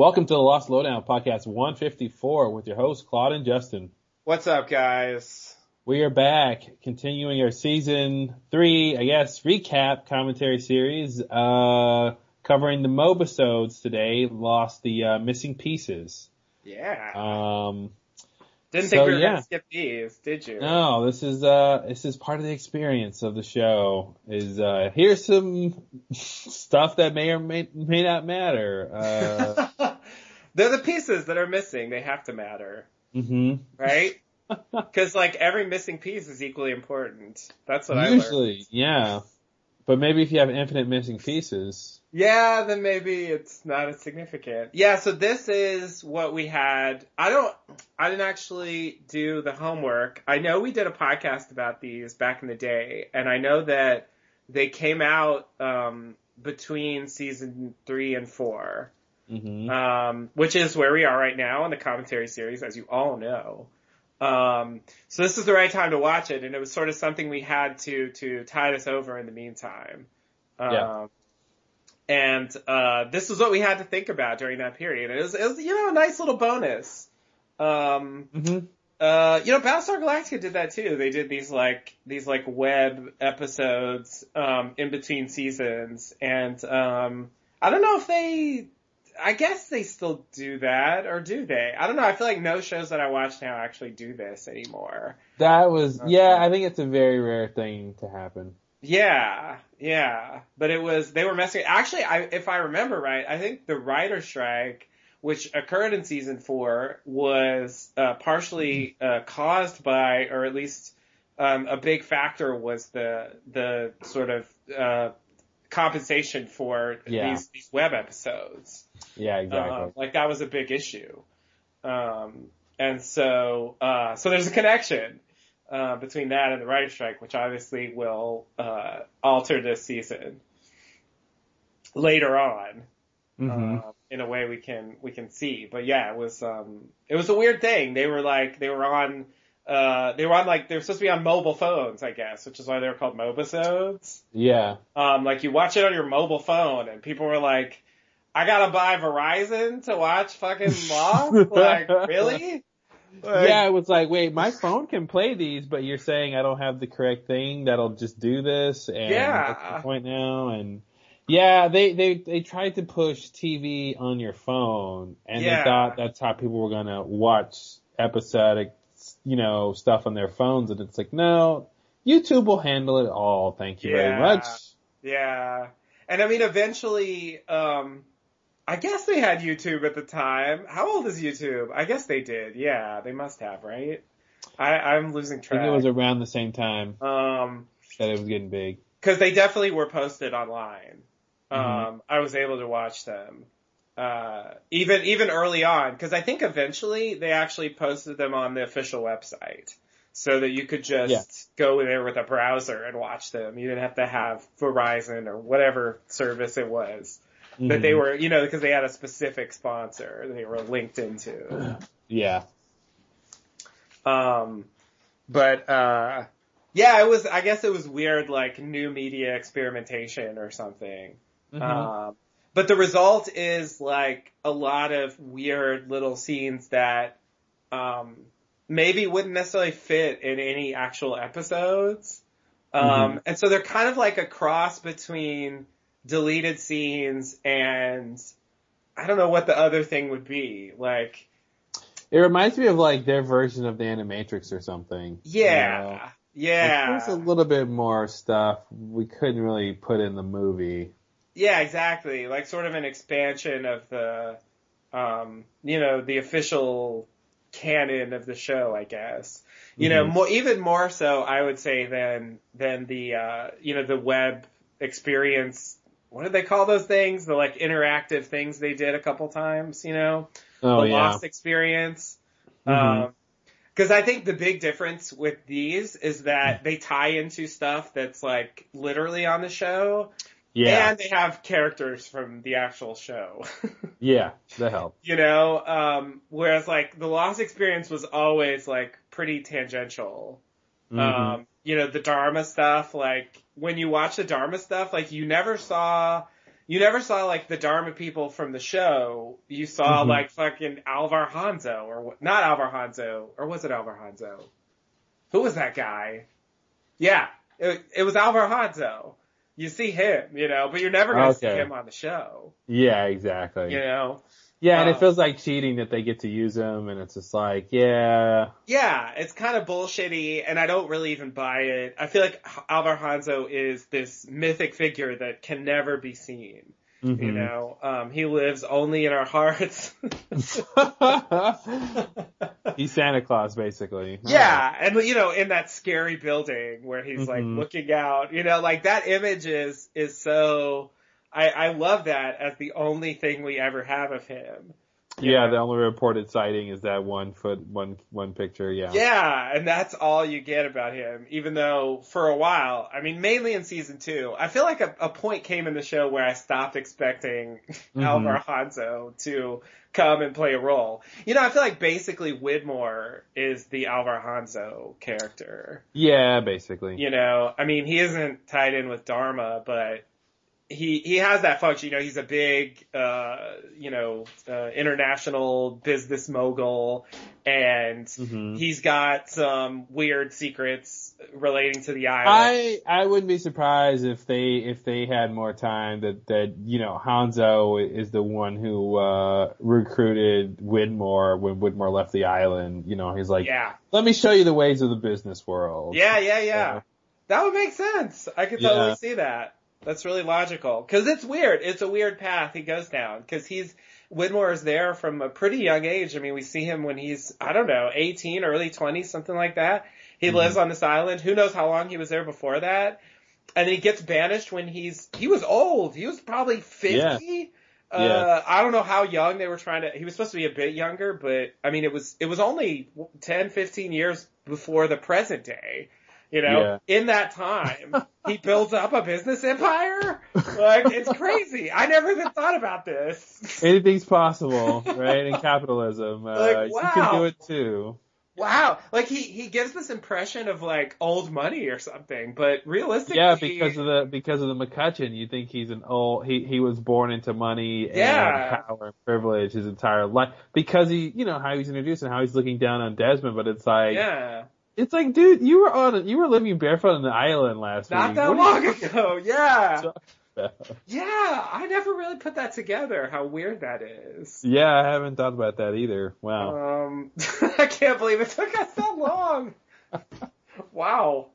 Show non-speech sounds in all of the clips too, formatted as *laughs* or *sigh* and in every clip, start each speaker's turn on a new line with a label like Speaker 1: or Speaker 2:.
Speaker 1: Welcome to the Lost Lowdown podcast 154 with your hosts Claude and Justin.
Speaker 2: What's up, guys?
Speaker 1: We are back, continuing our season three, I guess, recap commentary series, uh, covering the Mobisodes today. Lost the uh, missing pieces.
Speaker 2: Yeah.
Speaker 1: Um,
Speaker 2: Didn't
Speaker 1: so,
Speaker 2: think we were
Speaker 1: yeah.
Speaker 2: gonna skip these, did you?
Speaker 1: no, this is uh, this is part of the experience of the show. Is uh, here's some *laughs* stuff that may or may may not matter. Uh, *laughs*
Speaker 2: They're the pieces that are missing. They have to matter,
Speaker 1: hmm
Speaker 2: right? *laughs* Because like every missing piece is equally important. That's what I learned.
Speaker 1: Usually, yeah. But maybe if you have infinite missing pieces.
Speaker 2: Yeah, then maybe it's not as significant. Yeah, so this is what we had. I don't, I didn't actually do the homework. I know we did a podcast about these back in the day, and I know that they came out, um, between season three and four,
Speaker 1: hmm
Speaker 2: um, which is where we are right now in the commentary series, as you all know. Um, so this is the right time to watch it, and it was sort of something we had to, to tide us over in the meantime. Um,
Speaker 1: Yeah.
Speaker 2: and uh, this is what we had to think about during that period. It was, it was you know, a nice little bonus. Um,
Speaker 1: hmm
Speaker 2: uh, you know, Battlestar Galactica did that too. They did these like these like web episodes um, in between seasons, and um, I don't know if they. I guess they still do that, or do they? I don't know. I feel like no shows that I watch now actually do this anymore.
Speaker 1: That was,
Speaker 2: Okay.
Speaker 1: yeah, I think it's a very rare thing to happen.
Speaker 2: Yeah, yeah. But it was they were messing. Actually, I if I remember right, I think the writer strike, which occurred in season four, was uh, partially uh, caused by, or at least um, a big factor was the the sort of uh, compensation for
Speaker 1: Yeah.
Speaker 2: these these web episodes.
Speaker 1: Yeah, exactly.
Speaker 2: Uh, like that was a big issue. Um, and so, uh, so there's a connection, uh, between that and the writer's strike, which obviously will, uh, alter this season later on,
Speaker 1: hmm
Speaker 2: uh, in a way we can, we can see. But yeah, it was, um, it was a weird thing. They were like, they were on, uh, they were on like, they were supposed to be on mobile phones, I guess, which is why they were called mobisodes.
Speaker 1: Yeah.
Speaker 2: Um, like you watch it on your mobile phone and people were like, I gotta buy Verizon to watch fucking Lost? *laughs* like, really? Like,
Speaker 1: yeah, it was like, wait, my phone can play these, but you're saying I don't have the correct thing that'll just do this, and
Speaker 2: Yeah.
Speaker 1: what's the point now? And yeah, they they they tried to push TV on your phone, and
Speaker 2: Yeah.
Speaker 1: they thought that's how people were gonna watch episodic, you know, stuff on their phones, and it's like, no, YouTube will handle it all. Thank you very much.
Speaker 2: Yeah. And I mean, eventually, um, I guess they had YouTube at the time. How old is YouTube? I guess they did. Yeah, they must have, right? I, I'm losing track.
Speaker 1: I think it was around the same time
Speaker 2: um,
Speaker 1: that it was getting big.
Speaker 2: cause they definitely were posted online. Um,
Speaker 1: Mhm.
Speaker 2: I was able to watch them. Uh, even, even early on, cause I think eventually they actually posted them on the official website. So that you could just
Speaker 1: Yeah.
Speaker 2: go there with a browser and watch them. You didn't have to have Verizon or whatever service it was that they were, you know, because they had a specific sponsor that they were linked into. *clears throat*
Speaker 1: Yeah.
Speaker 2: Um, but, uh, yeah, it was, I guess it was weird, like new media experimentation or something.
Speaker 1: Mhm.
Speaker 2: Um, but the result is like a lot of weird little scenes that, um, maybe wouldn't necessarily fit in any actual episodes. Um, and so they're kind of like a cross between deleted scenes and I don't know what the other thing would be. Like,
Speaker 1: It reminds me of like their version of the Animatrix or something. you know?
Speaker 2: yeah, yeah.
Speaker 1: there's a little bit more stuff we couldn't really put in the movie.
Speaker 2: Yeah, exactly. Like sort of an expansion of the, um, you know, the official canon of the show, I guess. You know,
Speaker 1: Mhm.
Speaker 2: more, even more so, I would say than, than the, uh, you know, the web experience. What did they call those things? The like interactive things they did a couple times, you know?
Speaker 1: Oh
Speaker 2: the
Speaker 1: yeah.
Speaker 2: Lost experience.
Speaker 1: Mhm.
Speaker 2: Um, cause I think the big difference with these is that they tie into stuff that's like literally on the show.
Speaker 1: Yeah.
Speaker 2: And they have characters from the actual show. *laughs*
Speaker 1: yeah. That helped.
Speaker 2: you know, um, whereas like the Lost experience was always like pretty tangential.
Speaker 1: Mhm.
Speaker 2: Um, you know, the Dharma stuff, like when you watch the Dharma stuff, like you never saw, you never saw like the Dharma people from the show. You saw
Speaker 1: Mhm.
Speaker 2: like fucking Alvar Hanso or what- not Alvar Hanso or was it Alvar Hanso? Who was that guy? Yeah, it, it was Alvar Hanso. You see him, you know, but you're never gonna see him on the show,
Speaker 1: Yeah, exactly.
Speaker 2: you know.
Speaker 1: Yeah, and
Speaker 2: Uh,
Speaker 1: it feels like cheating that they get to use him, and it's just like, yeah,
Speaker 2: Yeah, it's kind of bullshitty, and I don't really even buy it. I feel like Alvar Hanso is this mythic figure that can never be seen. You
Speaker 1: mhm.
Speaker 2: know, um, he lives only in our hearts. *laughs*
Speaker 1: He's Santa Claus, basically.
Speaker 2: yeah, and you know, in that scary building where he's like
Speaker 1: Mhm.
Speaker 2: looking out, you know, like that image is is so. I I love that as the only thing we ever have of him.
Speaker 1: Yeah, the only reported sighting is that one foot, one one picture. Yeah.
Speaker 2: Yeah, and that's all you get about him, even though for a while, I mean, mainly in season two, I feel like a, a point came in the show where I stopped expecting
Speaker 1: Mhm.
Speaker 2: Alvar Hanso to come and play a role. You know, I feel like basically Widmore is the Alvar Hanso character.
Speaker 1: Yeah, basically.
Speaker 2: You know, I mean, he isn't tied in with Dharma, but he he has that function. You know, he's a big, uh, you know, uh, international business mogul, and
Speaker 1: Mhm.
Speaker 2: he's got some weird secrets relating to the island.
Speaker 1: I I wouldn't be surprised if they if they had more time that that you know Hanso is the one who uh recruited Widmore when Widmore left the island. You know, he's like,
Speaker 2: yeah,
Speaker 1: let me show you the ways of the business world.
Speaker 2: yeah, yeah, yeah.
Speaker 1: Yeah.
Speaker 2: That would make sense. I could totally
Speaker 1: Yeah.
Speaker 2: see that. That's really logical. Cause it's weird. It's a weird path he goes down. Cause he's, Widmore is there from a pretty young age. I mean, we see him when he's, I don't know, 18, early 20s, something like that. He
Speaker 1: Mhm.
Speaker 2: lives on this island. Who knows how long he was there before that? And he gets banished when he's, he was old. He was probably 50. Uh,
Speaker 1: Yeah.
Speaker 2: I don't know how young they were trying to, he was supposed to be a bit younger, but I mean, it was, it was only 10, 15 years before the present day. You know, in that time, he builds up a business empire. Like, it's crazy. I never even thought about this.
Speaker 1: Anything's possible, *laughs* right? In capitalism, uh,
Speaker 2: Like,
Speaker 1: you can do it too.
Speaker 2: Wow. Like, he, he gives this impression of like old money or something, but realistically.
Speaker 1: Yeah, because of the because of the MacCutcheon, you think he's an old he he was born into money and power and privilege his entire life because he you know how he's introduced and how he's looking down on Desmond, but it's like
Speaker 2: yeah.
Speaker 1: It's like dude, you were on you were living barefoot on the island last
Speaker 2: Not
Speaker 1: week.
Speaker 2: that
Speaker 1: What
Speaker 2: long ago. Yeah. *laughs* Yeah. I never really put that together, how weird that is.
Speaker 1: Yeah, I haven't thought about that either. Wow.
Speaker 2: Um, *laughs* I can't believe it took us that long. *laughs* wow.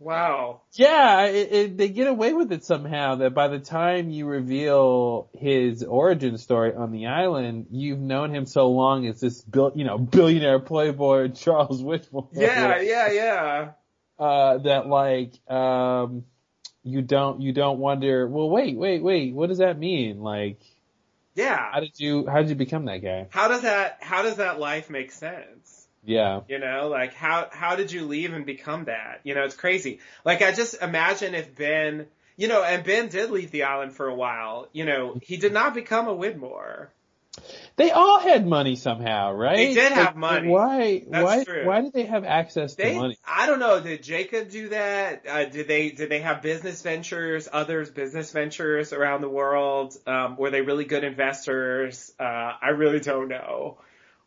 Speaker 2: Wow.
Speaker 1: Yeah, it, it, they get away with it somehow that by the time you reveal his origin story on the island, you've known him so long as this bil- you know, billionaire playboy Charles Widmore. *laughs*
Speaker 2: Yeah, yeah, yeah.
Speaker 1: Uh, that like, um, you don't, you don't wonder, well wait, wait, wait, what does that mean? Like,
Speaker 2: Yeah.
Speaker 1: how did you, how did you become that guy?
Speaker 2: How does that, how does that life make sense?
Speaker 1: Yeah.
Speaker 2: You know, like how, how did you leave and become that? You know, it's crazy. Like I just imagine if Ben, you know, and Ben did leave the island for a while, you know, he did not become a Widmore.
Speaker 1: They all had money somehow, right?
Speaker 2: They did have
Speaker 1: Like,
Speaker 2: money.
Speaker 1: Why,
Speaker 2: That's
Speaker 1: why,
Speaker 2: true.
Speaker 1: why did they have access to
Speaker 2: They,
Speaker 1: money?
Speaker 2: I don't know. Did Jacob do that? Uh, did they did they have business ventures, others business ventures around the world? Um, were they really good investors? Uh, I really don't know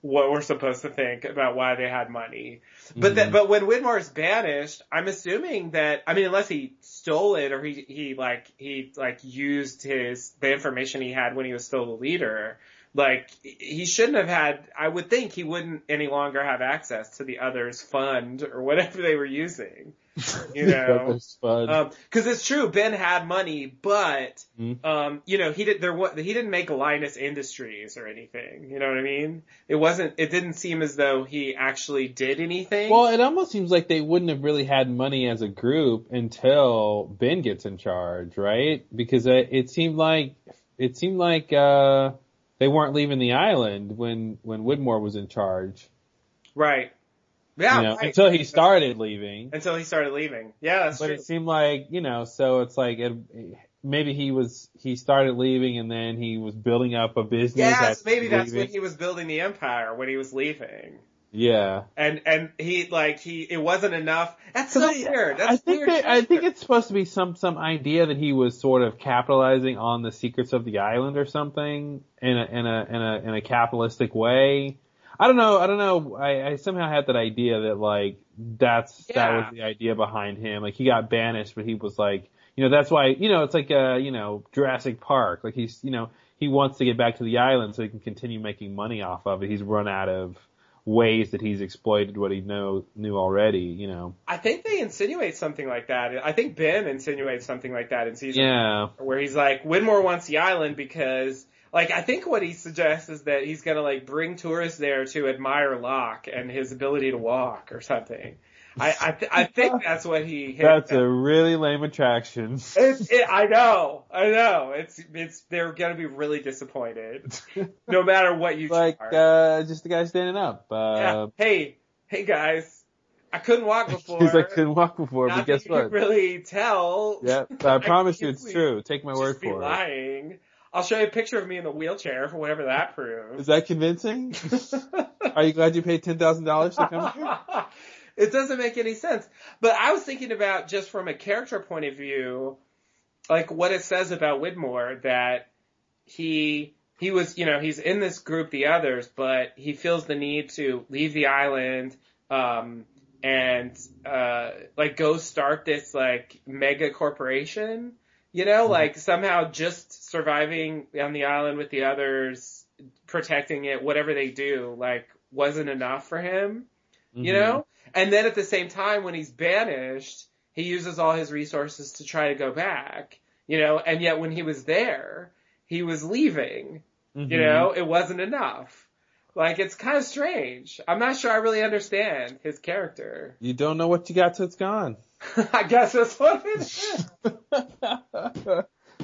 Speaker 2: what we're supposed to think about why they had money. But that,
Speaker 1: Mhm.
Speaker 2: but when Widmore is banished, I'm assuming that I mean, unless he stole it or he he like he like used his the information he had when he was still the leader. Like he shouldn't have had. I would think he wouldn't any longer have access to the others' fund or *laughs* whatever they were using. *laughs* You know,
Speaker 1: fun.
Speaker 2: Um 'cause it's true, Ben had money, but
Speaker 1: Mhm.
Speaker 2: um, you know, he did there. wa- He didn't make Linus Industries or anything. You know what I mean? It wasn't. It didn't seem as though he actually did anything.
Speaker 1: Well, it almost seems like they wouldn't have really had money as a group until Ben gets in charge, right? Because it, it seemed like it seemed like uh they weren't leaving the island when when Widmore was in charge.
Speaker 2: right. Yeah.
Speaker 1: you know,
Speaker 2: right.
Speaker 1: until he started leaving.
Speaker 2: Until he started leaving. Yeah, that's
Speaker 1: But
Speaker 2: true.
Speaker 1: it seemed like you know, so it's like it, maybe he was he started leaving and then he was building up a business.
Speaker 2: Yes, maybe that's when he was building the empire when he was leaving.
Speaker 1: Yeah.
Speaker 2: And and he like he it wasn't enough. That's so
Speaker 1: I,
Speaker 2: weird. That's
Speaker 1: I think
Speaker 2: weird.
Speaker 1: they, I think it's supposed to be some some idea that he was sort of capitalizing on the secrets of the island or something in a in a in a in a capitalistic way. I don't know. I don't know. I, I somehow had that idea that like that's that was the idea behind him. Like he got banished, but he was like, you know, that's why you know it's like uh you know Jurassic Park. Like he's you know he wants to get back to the island so he can continue making money off of it. He's run out of ways that he's exploited what he know knew already. You know.
Speaker 2: I think they insinuate something like that. I think Ben insinuates something like that in season
Speaker 1: Yeah.
Speaker 2: where he's like, Widmore wants the island because, like, I think what he suggests is that he's gonna like bring tourists there to admire Locke and his ability to walk or something. I I, th- I think *laughs* that's what he. hinted
Speaker 1: That's
Speaker 2: at.
Speaker 1: a really lame attraction.
Speaker 2: It's, *laughs* it, I know, I know. It's it's they're gonna be really disappointed, no *laughs* matter what you
Speaker 1: like uh just the guy standing up.
Speaker 2: yeah.
Speaker 1: Uh
Speaker 2: Hey, hey guys, I couldn't walk before.
Speaker 1: he's like couldn't walk before,
Speaker 2: Not
Speaker 1: but guess what?
Speaker 2: really tell.
Speaker 1: Yeah, but I promise you it's true. Take my word for it.
Speaker 2: lying. I'll show you a picture of me in the wheelchair for whatever that proves.
Speaker 1: Is that convincing? *laughs* Are you glad you paid ten thousand dollars to come here?
Speaker 2: it doesn't make any sense. But I was thinking about just from a character point of view, like what it says about Widmore that he he was, you know, he's in this group, the others, but he feels the need to leave the island, um, and uh, like go start this like mega corporation. You know, like somehow just surviving on the island with the others, protecting it, whatever they do, like wasn't enough for him you
Speaker 1: Mhm.
Speaker 2: know? And then at the same time, when he's banished, he uses all his resources to try to go back, you know? And yet when he was there, he was leaving,
Speaker 1: Mhm.
Speaker 2: you know? It wasn't enough. Like, it's kind of strange. I'm not sure I really understand his character.
Speaker 1: You don't know what you got till it's gone. *laughs*
Speaker 2: I guess that's what it is.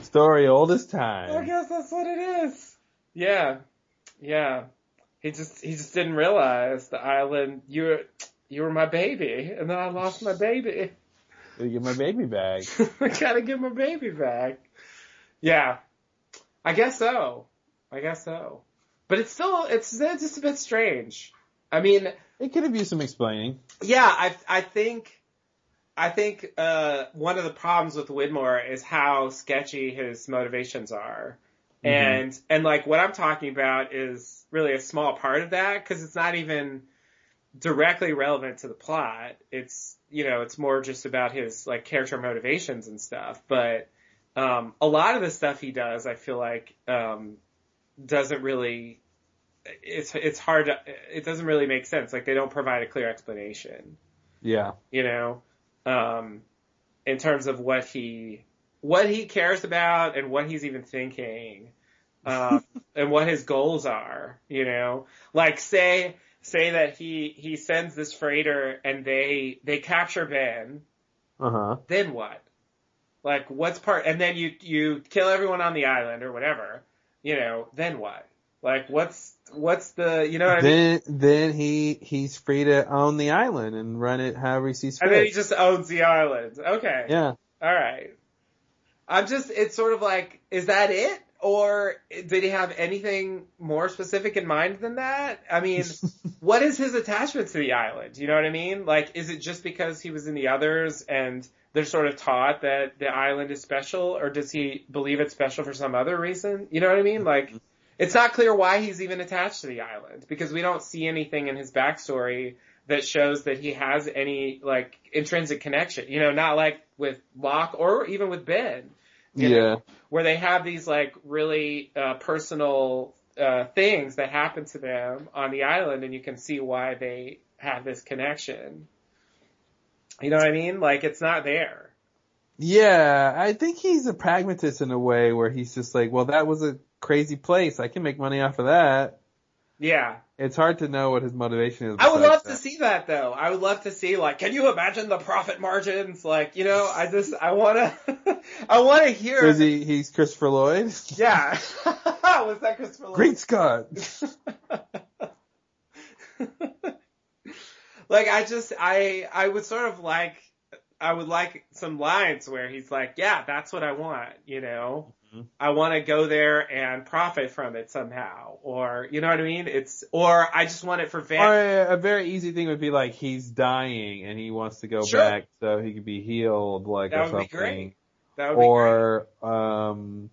Speaker 2: *laughs*
Speaker 1: Story old as time.
Speaker 2: I guess that's what it is. Yeah. Yeah. He just, he just didn't realize the island, you were, you were my baby, and then I lost my baby.
Speaker 1: Gotta get my baby back. *laughs*
Speaker 2: I gotta get my baby back. Yeah. I guess so. I guess so. But it's still, it's, it's just a bit strange. I mean,
Speaker 1: It could have used some explaining.
Speaker 2: yeah, I, I think, I think, uh, one of the problems with Widmore is how sketchy his motivations are.
Speaker 1: Mhm.
Speaker 2: And, and like what I'm talking about is really a small part of that because it's not even directly relevant to the plot. It's, you know, it's more just about his like character motivations and stuff. But, um, a lot of the stuff he does, I feel like, um, doesn't really, it's, it's hard to, it doesn't really make sense. Like they don't provide a clear explanation
Speaker 1: Yeah.
Speaker 2: you know, um, in terms of what he, what he cares about and what he's even thinking, um, *laughs* and what his goals are, you know, like say, say that he, he sends this freighter and they, they capture Ben,
Speaker 1: Uh huh.
Speaker 2: then what? Like what's part, and then you, you kill everyone on the island or whatever, you know, then what? Like what's, what's the, you know what I mean?
Speaker 1: Then then he he's free to own the island and run it however he sees fit.
Speaker 2: And then he just owns the island. Okay.
Speaker 1: yeah.
Speaker 2: All right. I'm just, it's sort of like, is that it? Or did he have anything more specific in mind than that? I mean, *laughs* what is his attachment to the island? You know what I mean? Like, is it just because he was in the others and they're sort of taught that the island is special, or does he believe it's special for some other reason? You know what I mean? Like, it's not clear why he's even attached to the island because we don't see anything in his backstory that shows that he has any like intrinsic connection. You know, not like with Locke or even with Ben. you know,
Speaker 1: Yeah.
Speaker 2: where they have these like really uh, personal uh, things that happen to them on the island, and you can see why they have this connection. You know what I mean? Like it's not there.
Speaker 1: Yeah, I think he's a pragmatist in a way where he's just like, well, that was a crazy place. I can make money off of that.
Speaker 2: Yeah,
Speaker 1: It's hard to know what his motivation is.
Speaker 2: I would love
Speaker 1: that.
Speaker 2: to see that though. I would love to see like, can you imagine the profit margins? Like, you know, I just I wanna *laughs* I wanna hear.
Speaker 1: So is he, he's Christopher Lloyd? *laughs*
Speaker 2: Yeah, *laughs* was that Christopher? Lloyd?
Speaker 1: Great Scott!
Speaker 2: Like I just I I would sort of like I would like some lines where he's like, yeah, that's what I want, you know.
Speaker 1: Mhm.
Speaker 2: I want to go there and profit from it somehow. or you know what I mean? It's or I just want it for Van.
Speaker 1: Or a very easy thing would be like he's dying and he wants to go
Speaker 2: Sure.
Speaker 1: back so he could be healed, like
Speaker 2: That
Speaker 1: or
Speaker 2: would be
Speaker 1: something.
Speaker 2: great. That would be great.
Speaker 1: or um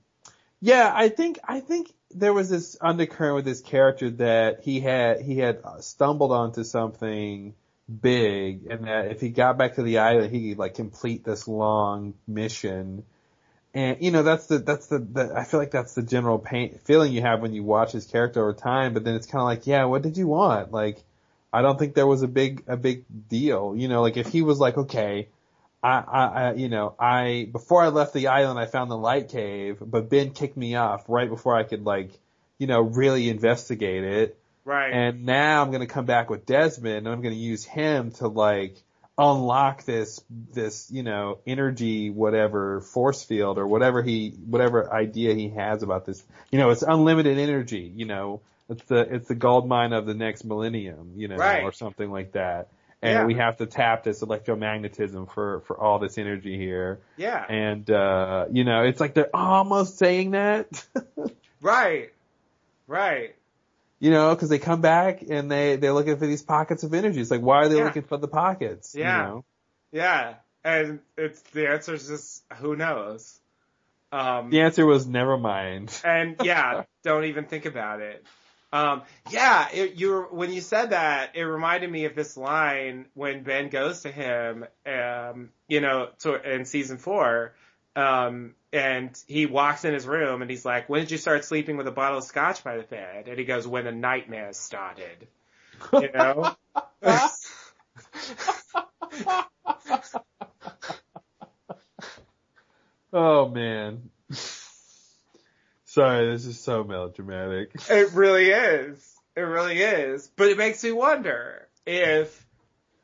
Speaker 1: yeah i think i think there was this undercurrent with this character that he had he had stumbled onto something big and that if he got back to the island he could like complete this long mission. And you know that's the that's the, the i feel like that's the general pain feeling you have when you watch his character over time but then it's kind of like yeah what did you want? Like i don't think there was a big a big deal. You know like if he was like okay I, I, I, you know, I, before I left the island, I found the light cave, but Ben kicked me off right before I could like, you know, really investigate it.
Speaker 2: Right.
Speaker 1: And now I'm gonna come back with Desmond and I'm gonna use him to like unlock this, this, you know, energy, whatever, force field or whatever he, whatever idea he has about this. You know, it's unlimited energy, you know, it's the, it's the gold mine of the next millennium, you know,
Speaker 2: Right.
Speaker 1: or something like that. And
Speaker 2: Yeah.
Speaker 1: we have to tap this electromagnetism for, for all this energy here.
Speaker 2: yeah.
Speaker 1: And, uh, you know, it's like they're almost saying that. *laughs*
Speaker 2: right. Right.
Speaker 1: You know, because they come back and they they're looking for these pockets of energy. It's like, why are they
Speaker 2: Yeah.
Speaker 1: looking for the pockets? you
Speaker 2: Yeah.
Speaker 1: know?
Speaker 2: Yeah. And it's the answer is just who knows. Um,
Speaker 1: The answer was never mind. *laughs*
Speaker 2: and yeah, don't even think about it. Um, yeah, it, you were, when you said that, it reminded me of this line when Ben goes to him, um, you know, to, in season four, um, and he walks in his room and he's like, "When did you start sleeping with a bottle of scotch by the bed?" And he goes, "When the nightmares started." You know. *laughs*
Speaker 1: oh man. Sorry, this is so melodramatic.
Speaker 2: It really is. It really is. But it makes me wonder if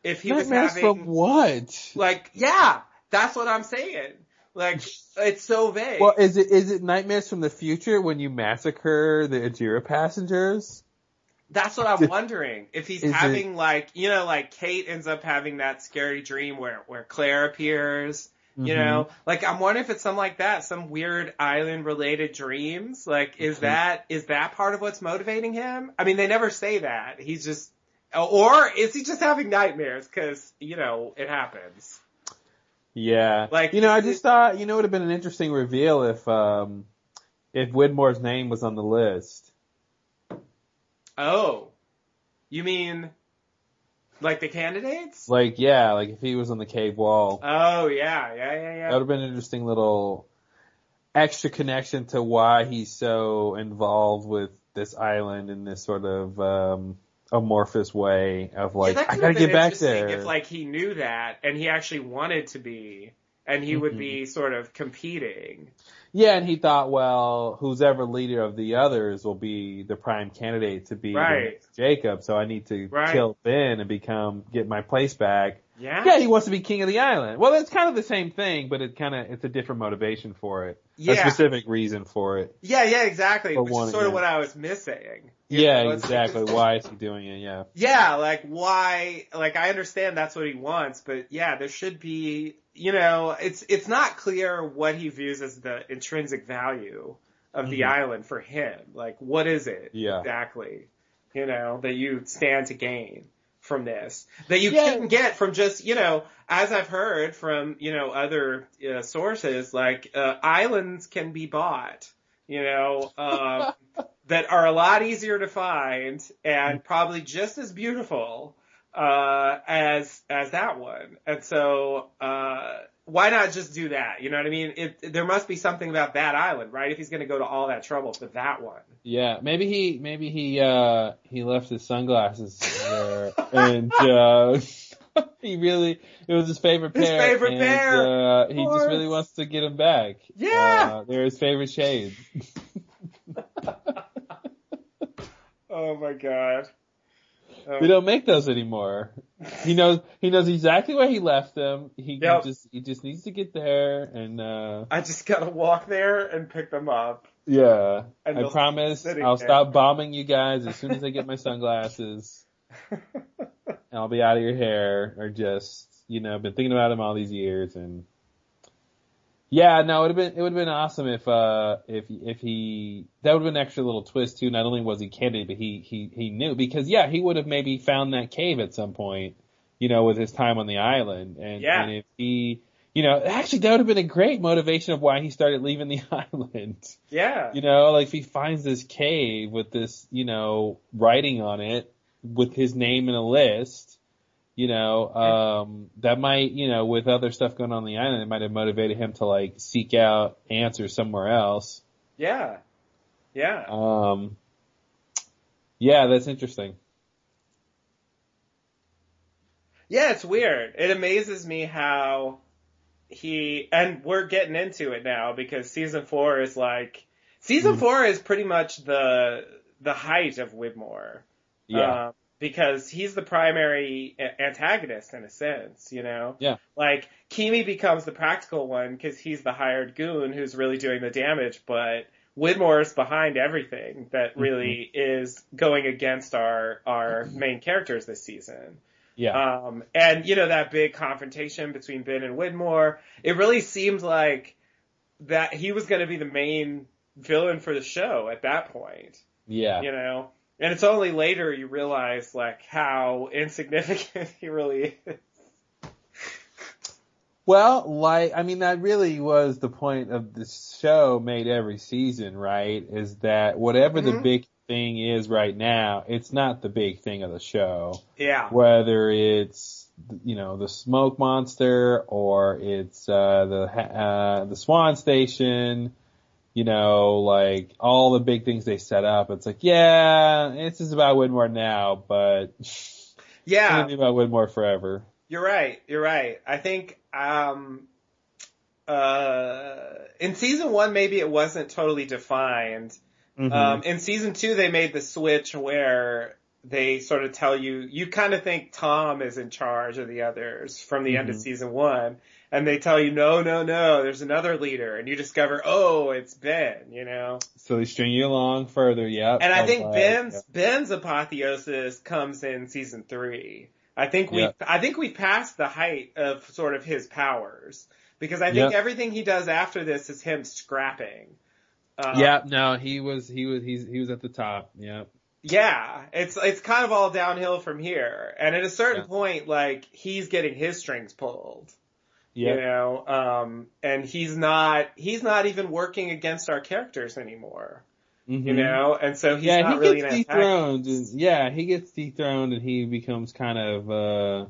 Speaker 2: if he was having
Speaker 1: from what?
Speaker 2: like yeah, that's what I'm saying. Like it's so vague.
Speaker 1: Well, is it is it nightmares from the future when you massacre the Ajira passengers?
Speaker 2: that's what I'm wondering. If he's
Speaker 1: Is it-
Speaker 2: having like you know like Kate ends up having that scary dream where where Claire appears. You
Speaker 1: Mm-hmm.
Speaker 2: know, like I'm wondering if it's something like that, some weird island related dreams. Like, is
Speaker 1: Mhm.
Speaker 2: that, is that part of what's motivating him? I mean, they never say that. He's just, or is he just having nightmares? Cause, you know, it happens.
Speaker 1: Yeah.
Speaker 2: Like,
Speaker 1: you know, I
Speaker 2: it-
Speaker 1: just thought, you know, it would have been an interesting reveal if, um, if Widmore's name was on the list.
Speaker 2: Oh, you mean like the candidates?
Speaker 1: Like, yeah, like if he was on the cave wall.
Speaker 2: Oh yeah, yeah, yeah, yeah.
Speaker 1: That would have been an interesting little extra connection to why he's so involved with this island and this sort of, um, amorphous way of like,
Speaker 2: yeah,
Speaker 1: I gotta get back there.
Speaker 2: If like he knew that and he actually wanted to be, and he would
Speaker 1: Mhm.
Speaker 2: be sort of competing.
Speaker 1: Yeah, and he thought, well, who's ever leader of the others will be the prime candidate to be
Speaker 2: Right.
Speaker 1: Jacob, so I need to
Speaker 2: Right.
Speaker 1: kill Ben and become, get my place back.
Speaker 2: Yeah.
Speaker 1: Yeah, he wants to be king of the island. Well, it's kind of the same thing, but it kind of, it's a different motivation for it.
Speaker 2: Yeah.
Speaker 1: A specific reason for it.
Speaker 2: Yeah, yeah, exactly.
Speaker 1: For
Speaker 2: Which is sort of what I was missing.
Speaker 1: Yeah,
Speaker 2: know,
Speaker 1: exactly. Why is he doing it? Yeah.
Speaker 2: Yeah, like why, like I understand that's what he wants, but yeah, there should be, you know, it's, it's not clear what he views as the intrinsic value of the
Speaker 1: Mhm.
Speaker 2: island for him. Like what is it
Speaker 1: Yeah.
Speaker 2: exactly, you know, that you stand to gain from this that you
Speaker 1: Yeah.
Speaker 2: couldn't get from just, you know, as I've heard from, you know, other uh, sources, like, uh, islands can be bought, you know, um, *laughs* that are a lot easier to find and probably just as beautiful uh as as that one. And so uh why not just do that? You know what I mean? It there must be something about that island, right? If he's going to go to all that trouble for that one.
Speaker 1: Yeah, maybe he, maybe he, uh, he left his sunglasses there and, *laughs* uh, *laughs* he really, it was his favorite pair.
Speaker 2: His favorite
Speaker 1: and,
Speaker 2: pair,
Speaker 1: Uh, he just really wants to get them back.
Speaker 2: Yeah.
Speaker 1: Uh, they're his favorite shades. *laughs*
Speaker 2: Oh my god. Um,
Speaker 1: They don't make those anymore. *laughs* He knows, he knows exactly where he left them. He
Speaker 2: Yep.
Speaker 1: just, he just needs to get there and, uh,
Speaker 2: I just got to walk there and pick them up.
Speaker 1: yeah.
Speaker 2: And
Speaker 1: I promise I'll
Speaker 2: there.
Speaker 1: stop bombing you guys as soon as I get my sunglasses. *laughs* and I'll be out of your hair or just, you know, I've been thinking about him all these years and Yeah, no, it would have been it would have been awesome if uh if if he that would have been an extra little twist too. Not only was he candid, but he he he knew because yeah, he would have maybe found that cave at some point, you know, with his time on the island. And,
Speaker 2: Yeah.
Speaker 1: and if he, you know, actually that would have been a great motivation of why he started leaving the *laughs* island.
Speaker 2: Yeah.
Speaker 1: You know, like if he finds this cave with this, you know, writing on it with his name in a list, you know, um, that might, you know, with other stuff going on, on the island, it might have motivated him to like seek out answers somewhere else.
Speaker 2: Yeah. Yeah.
Speaker 1: Um, yeah, that's interesting.
Speaker 2: Yeah, it's weird. It amazes me how he and we're getting into it now because season four is like season
Speaker 1: Mhm.
Speaker 2: four is pretty much the the height of Widmore.
Speaker 1: Yeah.
Speaker 2: Um, because he's the primary a- antagonist in a sense, you know?
Speaker 1: Yeah.
Speaker 2: Like, Keamy becomes the practical one because he's the hired goon who's really doing the damage, but Widmore's behind everything that really is going against our, our main characters this season.
Speaker 1: yeah.
Speaker 2: Um, and you know, that big confrontation between Ben and Widmore, it really seemed like that he was going to be the main villain for the show at that point,
Speaker 1: yeah.
Speaker 2: you know? And it's only later you realize like how insignificant *laughs* he really is.
Speaker 1: Well, like, I mean, that really was the point of the show made every season, right? Is that whatever the
Speaker 2: Mhm.
Speaker 1: big thing is right now, it's not the big thing of the show.
Speaker 2: Yeah.
Speaker 1: Whether it's, you know, the smoke monster or it's, uh, the, uh, the swan station, you know, like all the big things they set up. It's like, yeah, this is about Widmore now, but *laughs*
Speaker 2: Yeah.
Speaker 1: be about Widmore forever.
Speaker 2: You're right. You're right. I think um uh in season 1 maybe it wasn't totally defined.
Speaker 1: Mhm.
Speaker 2: Um in season 2 they made the switch where they sort of tell you you kind of think Tom is in charge of the others from the end of
Speaker 1: Mhm.
Speaker 2: season 1 and they tell you no no no there's another leader and you discover oh it's Ben, you know.
Speaker 1: So they string you along further, yep.
Speaker 2: And I think
Speaker 1: uh,
Speaker 2: Ben's
Speaker 1: yep.
Speaker 2: Ben's apotheosis comes in season three. I think we
Speaker 1: Yeah.
Speaker 2: I think we've passed the height of sort of his powers because I
Speaker 1: Yep.
Speaker 2: think everything he does after this is him scrapping. Um,
Speaker 1: Yeah, no, he was he was he's he was at the top. Yeah.
Speaker 2: yeah, it's it's kind of all downhill from here. And at a certain
Speaker 1: Yeah.
Speaker 2: point, like he's getting his strings pulled.
Speaker 1: Yeah.
Speaker 2: You know, um, and he's not he's not even working against our characters anymore. You know, and so he's
Speaker 1: Mm-hmm. yeah,
Speaker 2: not
Speaker 1: he
Speaker 2: really
Speaker 1: gets
Speaker 2: an
Speaker 1: dethroned. And, yeah, he gets dethroned and he becomes kind of, uh,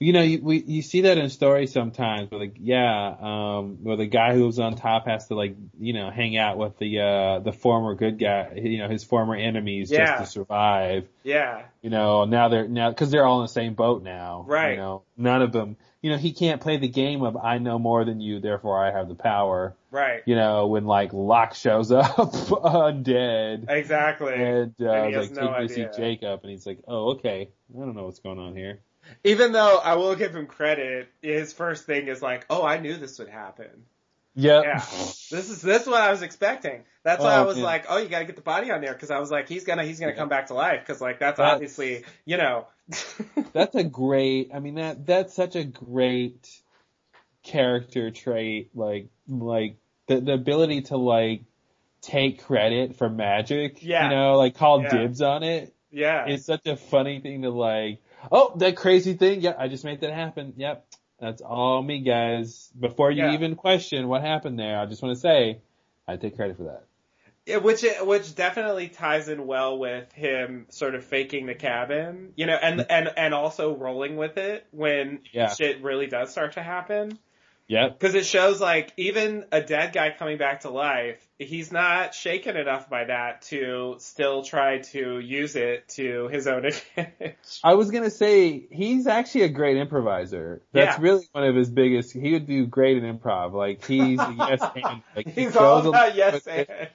Speaker 1: you know, you, we, you see that in stories sometimes where like, yeah, um, where the guy who was on top has to like, you know, hang out with the, uh, the former good guy, you know, his former enemies
Speaker 2: Yeah.
Speaker 1: just to survive.
Speaker 2: Yeah,
Speaker 1: You know, now they're, now, cause they're all in the same boat now.
Speaker 2: Right.
Speaker 1: You know, none of them, you know, he can't play the game of I know more than you, therefore I have the power.
Speaker 2: right.
Speaker 1: You know, when like Locke shows up *laughs* undead.
Speaker 2: Exactly.
Speaker 1: And, uh,
Speaker 2: And he
Speaker 1: like,
Speaker 2: no
Speaker 1: take me to see. Jacob, and he's like, oh, okay. I don't know what's going on here.
Speaker 2: Even though I will give him credit, his first thing is like, "Oh, I knew this would happen."
Speaker 1: Yep.
Speaker 2: Yeah, this is this is what I was expecting. That's why
Speaker 1: Oh,
Speaker 2: I was
Speaker 1: man.
Speaker 2: like, "Oh, you got to get the body on there," because I was like, "He's gonna he's gonna
Speaker 1: Yeah.
Speaker 2: come back to life," because like that's
Speaker 1: That's-
Speaker 2: obviously you know. *laughs*
Speaker 1: That's a great, I mean, that, that's such a great character trait, like, like, the, the ability to like, take credit for magic,
Speaker 2: Yeah.
Speaker 1: you know, like call
Speaker 2: Yeah.
Speaker 1: dibs on it.
Speaker 2: yeah,
Speaker 1: It's such a funny thing to like, oh, that crazy thing, yeah, I just made that happen, yep. That's all me, guys. Before you
Speaker 2: Yeah.
Speaker 1: even question what happened there, I just want to say, I take credit for that.
Speaker 2: Yeah, which which definitely ties in well with him sort of faking the cabin, you know, and and and also rolling with it when
Speaker 1: Yeah.
Speaker 2: shit really does start to happen.
Speaker 1: Yep.
Speaker 2: Because it shows like even a dead guy coming back to life, he's not shaken enough by that to still try to use it to his own *laughs* advantage.
Speaker 1: I was gonna say he's actually a great improviser. That's
Speaker 2: Yeah.
Speaker 1: really one of his biggest. He would do great in improv. Like he's a *laughs* yes man. Like he
Speaker 2: all
Speaker 1: goes
Speaker 2: about yes
Speaker 1: with it.
Speaker 2: and.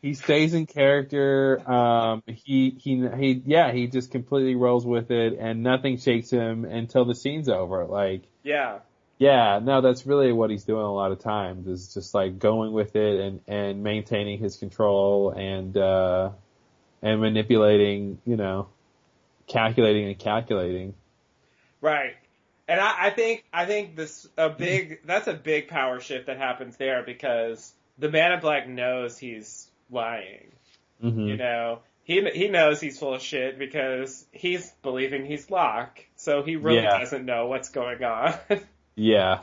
Speaker 1: He stays in character. Um, he he he. Yeah, he just completely rolls with it, and nothing shakes him until the scene's over. Like
Speaker 2: Yeah,
Speaker 1: yeah, no, that's really what he's doing a lot of times is just like going with it and and maintaining his control and uh and manipulating. You know, calculating and calculating.
Speaker 2: right. And I, I think I think this a big that's a big power shift that happens there because the man in black knows he's lying.
Speaker 1: hmm
Speaker 2: You know, he he knows he's full of shit because he's believing he's Locke, so he really
Speaker 1: Yeah.
Speaker 2: doesn't know what's going on. *laughs*
Speaker 1: Yeah.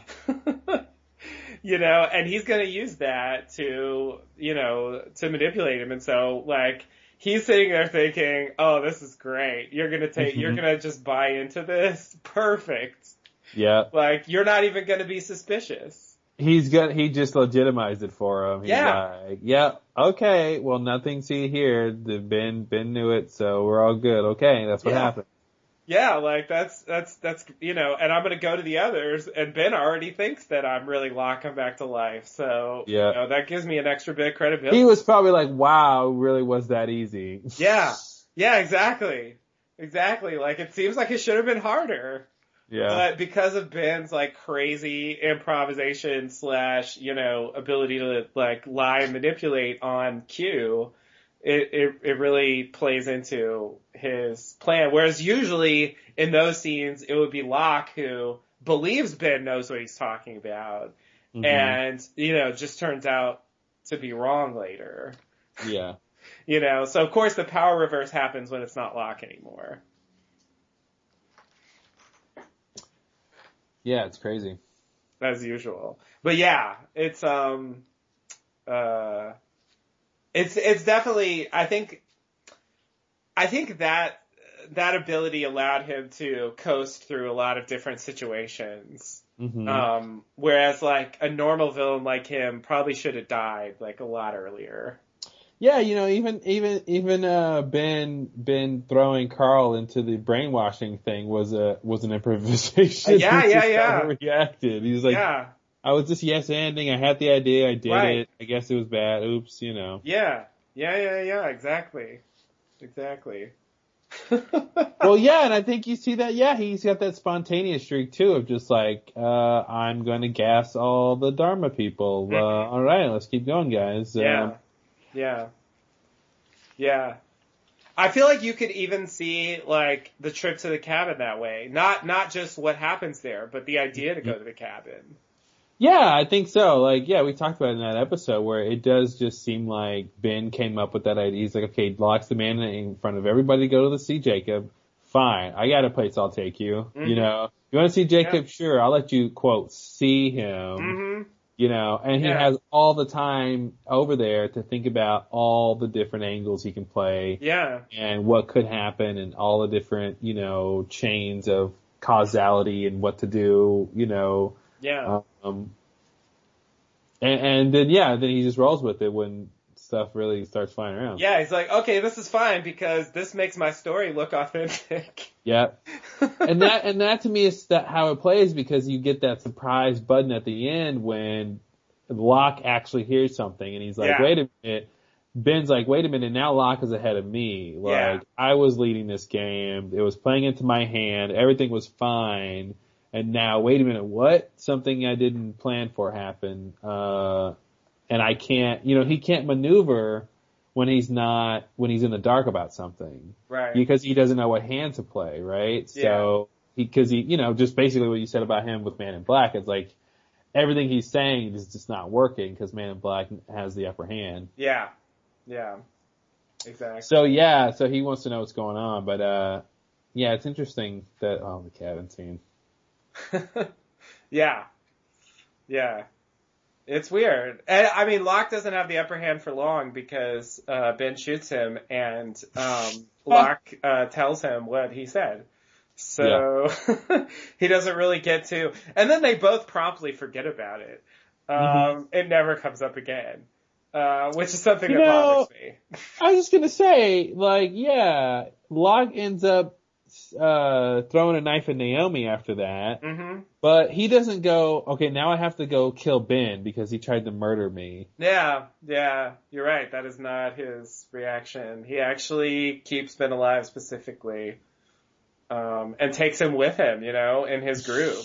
Speaker 2: you know, and he's gonna use that to, you know, to manipulate him. And so, like, he's sitting there thinking, "Oh, this is great. You're gonna take, you're
Speaker 1: Mhm.
Speaker 2: gonna just buy into this. Perfect.
Speaker 1: Yeah.
Speaker 2: Like, you're not even gonna be suspicious."
Speaker 1: He's got he just legitimized it for him. He's
Speaker 2: Yeah.
Speaker 1: like, yeah, okay, well nothing see here. The Ben Ben knew it, so we're all good. Okay, that's what
Speaker 2: Yeah.
Speaker 1: happened.
Speaker 2: Yeah, like that's that's that's you know, and I'm gonna go to the others, and Ben already thinks that I'm really locking back to life. So
Speaker 1: Yeah.
Speaker 2: you know, that gives me an extra bit of credibility.
Speaker 1: He was probably like, wow, really was that easy.
Speaker 2: Yeah, *laughs* yeah, exactly, exactly. Like it seems like it should have been harder.
Speaker 1: Yeah.
Speaker 2: But because of Ben's like crazy improvisation slash, you know, ability to like lie and manipulate on cue, it, it, it really plays into his plan. Whereas usually in those scenes, it would be Locke who believes Ben knows what he's talking about
Speaker 1: Mhm.
Speaker 2: and, you know, just turns out to be wrong later.
Speaker 1: yeah. *laughs*
Speaker 2: You know, so of course the power reverse happens when it's not Locke anymore.
Speaker 1: Yeah, it's crazy.
Speaker 2: as usual. But yeah, it's um uh it's it's definitely I think I think that that ability allowed him to coast through a lot of different situations.
Speaker 1: hmm
Speaker 2: Um whereas like a normal villain like him probably should have died like a lot earlier.
Speaker 1: Yeah, you know, even even even uh Ben Ben throwing Karl into the brainwashing thing was a was an *laughs* improvisation.
Speaker 2: Uh, yeah,
Speaker 1: He
Speaker 2: yeah, yeah.
Speaker 1: Reacted. He was like,
Speaker 2: yeah.
Speaker 1: I was just yes ending. I had the idea. I did
Speaker 2: Right.
Speaker 1: it. I guess it was bad. Oops. You know.
Speaker 2: Yeah. Yeah, yeah, yeah, exactly. Exactly. *laughs*
Speaker 1: well, yeah, and I think you see that. Yeah, he's got that spontaneous streak too of just like, uh, I'm going to gas all the Dharma people. Uh, all right, let's keep going, guys.
Speaker 2: Mm-hmm. Yeah.
Speaker 1: Um,
Speaker 2: Yeah. Yeah. I feel like you could even see like the trip to the cabin that way. Not not just what happens there, but the idea to go to the cabin.
Speaker 1: Yeah, I think so. Like, yeah, we talked about it in that episode where it does just seem like Ben came up with that idea. He's like, okay, locks the man in front of everybody to go to the see Jacob. Fine, I got a place I'll take you.
Speaker 2: Mhm.
Speaker 1: You know, you want to see Jacob? Sure, I'll let you quote see him.
Speaker 2: hmm
Speaker 1: You know, and he
Speaker 2: Yeah.
Speaker 1: has all the time over there to think about all the different angles he can play
Speaker 2: Yeah.
Speaker 1: and what could happen and all the different, you know, chains of causality and what to do, you know,
Speaker 2: Yeah.
Speaker 1: um, and, and then yeah, then he just rolls with it when stuff really starts flying around.
Speaker 2: yeah, he's like, okay, this is fine because this makes my story look authentic. *laughs*
Speaker 1: Yeah. And that and that to me is that how it plays because you get that surprise button at the end when Locke actually hears something and he's like,
Speaker 2: Yeah.
Speaker 1: wait a minute. Ben's like, wait a minute, now Locke is ahead of me. Like,
Speaker 2: Yeah.
Speaker 1: I was leading this game. It was playing into my hand. Everything was fine. And now, wait a minute, what? Something I didn't plan for happened. Uh, and I can't, you know, he can't maneuver when he's not, when he's in the dark about something
Speaker 2: right.
Speaker 1: because he doesn't know what hand to play, right? Yeah. So he, cause he, you know, just basically what you said about him with Man in Black, it's like everything he's saying is just not working because Man in Black has the upper hand.
Speaker 2: yeah. Yeah. Exactly.
Speaker 1: So yeah, so he wants to know what's going on, but uh, yeah, it's interesting that oh the cabin scene. *laughs*
Speaker 2: yeah. Yeah. It's weird. And I mean, Locke doesn't have the upper hand for long because uh, Ben shoots him and um, *laughs* Locke uh, tells him what he said. So *laughs* he doesn't really get to. And then they both promptly forget about it. Um,
Speaker 1: Mm-hmm.
Speaker 2: It never comes up again, uh, which is something
Speaker 1: You
Speaker 2: that
Speaker 1: know-
Speaker 2: bothers me.
Speaker 1: I was just gonna say, like, yeah, Locke ends up uh throwing a knife at Naomi after that.
Speaker 2: hmm
Speaker 1: But he doesn't go, okay, now I have to go kill Ben because he tried to murder me.
Speaker 2: Yeah, yeah, you're right. That is not his reaction. He actually keeps Ben alive specifically, um, and takes him with him, you know, in his group.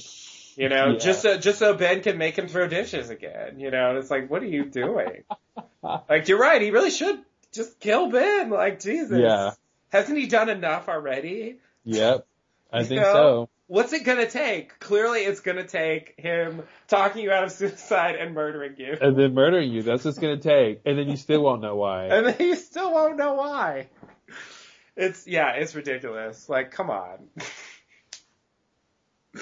Speaker 2: You know, *laughs*
Speaker 1: Yeah.
Speaker 2: just so, just so Ben can make him throw dishes again. You know, and it's like, what are you doing? *laughs* like, you're right. He really should just kill Ben. Like, Jesus.
Speaker 1: Yeah.
Speaker 2: Hasn't he done enough already?
Speaker 1: Yep. I
Speaker 2: You
Speaker 1: think
Speaker 2: know?
Speaker 1: so.
Speaker 2: What's it gonna take? Clearly, it's gonna take him talking you out of *laughs* suicide and murdering you.
Speaker 1: And then murdering you. That's what it's gonna take. And then you still won't know why.
Speaker 2: And then you still won't know why. It's, yeah, it's ridiculous. Like, come on. *laughs*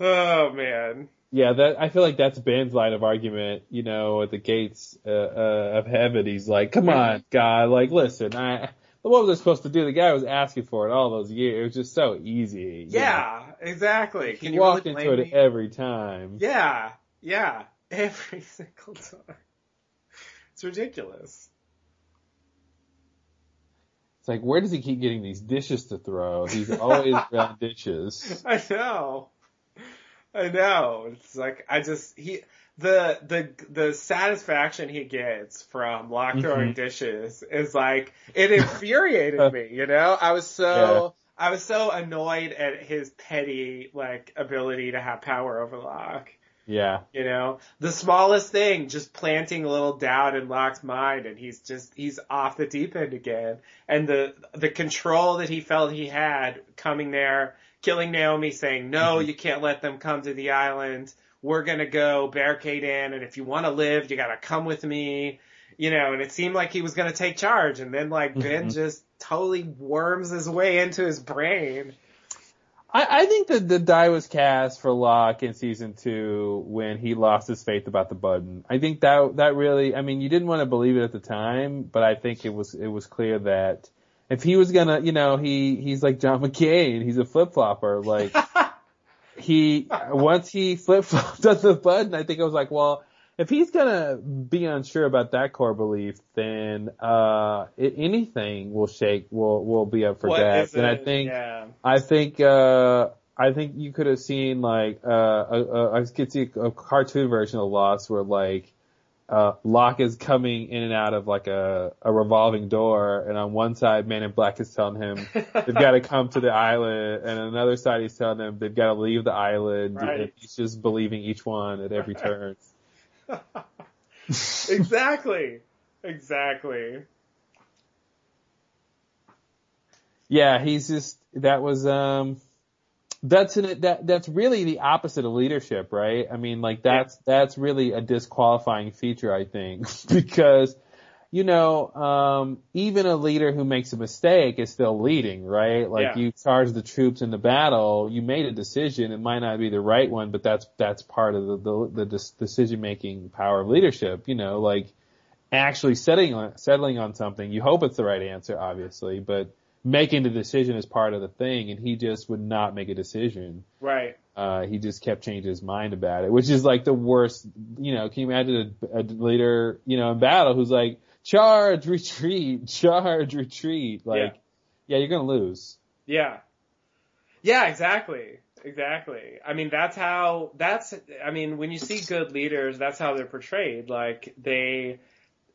Speaker 2: oh man.
Speaker 1: Yeah, that I feel like that's Ben's line of argument. You know, at the gates uh, uh, of heaven, he's like, "Come on, God! Like, listen, I what was I supposed to do? The guy was asking for it all those years. It was just so easy.
Speaker 2: Yeah, know? exactly.
Speaker 1: Can he you walked really into it me? every time.
Speaker 2: Yeah, yeah, *laughs* every single time. It's ridiculous.
Speaker 1: It's like, where does he keep getting these dishes to throw? He's always *laughs* around dishes.
Speaker 2: I know. I know. It's like I just he the the the satisfaction he gets from Locke throwing mm-hmm. dishes is like it *laughs* infuriated me. You know, I was so yeah. I was so annoyed at his petty like ability to have power over Locke.
Speaker 1: Yeah.
Speaker 2: You know, the smallest thing, just planting a little doubt in Locke's mind and he's just, he's off the deep end again. And the, the control that he felt he had coming there killing Naomi, saying, no, mm-hmm. you can't let them come to the island. We're gonna go barricade in, and if you want to live, you gotta come with me. You know, and it seemed like he was gonna take charge, and then like Ben mm-hmm. just totally worms his way into his brain.
Speaker 1: I, I think that the die was cast for Locke in season two when he lost his faith about the button. I think that that really, I mean, you didn't want to believe it at the time, but I think it was it was clear that if he was gonna, you know, he he's like John McCain, he's a flip flopper. Like *laughs* he once he flip flopped on the button, I think I was like, well, if he's gonna be unsure about that core belief, then uh anything will shake will will be up for grabs. And I think yeah. I think uh I think you could have seen like uh a, a, I could see a cartoon version of Lost where like uh, Locke is coming in and out of like a, a revolving door, and on one side, Man in Black is telling him *laughs* they've got to come to the island, and on another side, he's telling them they've got to leave the island. Right. And he's just believing each one at every turn. *laughs*
Speaker 2: exactly. Exactly.
Speaker 1: Yeah, he's just that was um that's an, that that's really the opposite of leadership, right? I mean, like that's that's really a disqualifying feature, I think, *laughs* because you know, um, even a leader who makes a mistake is still leading, right? Like yeah. you charge the troops in the battle, you made a decision. It might not be the right one, but that's that's part of the the, the decision making power of leadership. You know, like actually settling on settling on something. You hope it's the right answer, obviously, but making the decision is part of the thing, and he just would not make a decision.
Speaker 2: Right.
Speaker 1: Uh, he just kept changing his mind about it, which is like the worst. You know, can you imagine a, a leader, you know, in battle who's like, charge, retreat, *laughs* charge, retreat. Like, yeah, yeah you're gonna lose.
Speaker 2: Yeah. Yeah, exactly. Exactly. I mean, that's how, that's, I mean, when you see good leaders, that's how they're portrayed. Like, they,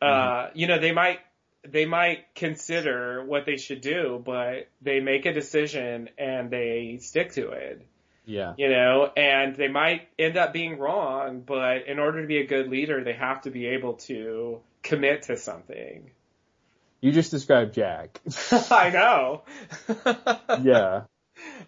Speaker 2: uh, mm-hmm. you know, they might they might consider what they should do, but they make a decision and they stick to it.
Speaker 1: Yeah.
Speaker 2: You know, and they might end up being wrong, but in order to be a good leader, they have to be able to commit to something.
Speaker 1: You just described Jack. *laughs* *laughs*
Speaker 2: I know. *laughs*
Speaker 1: yeah.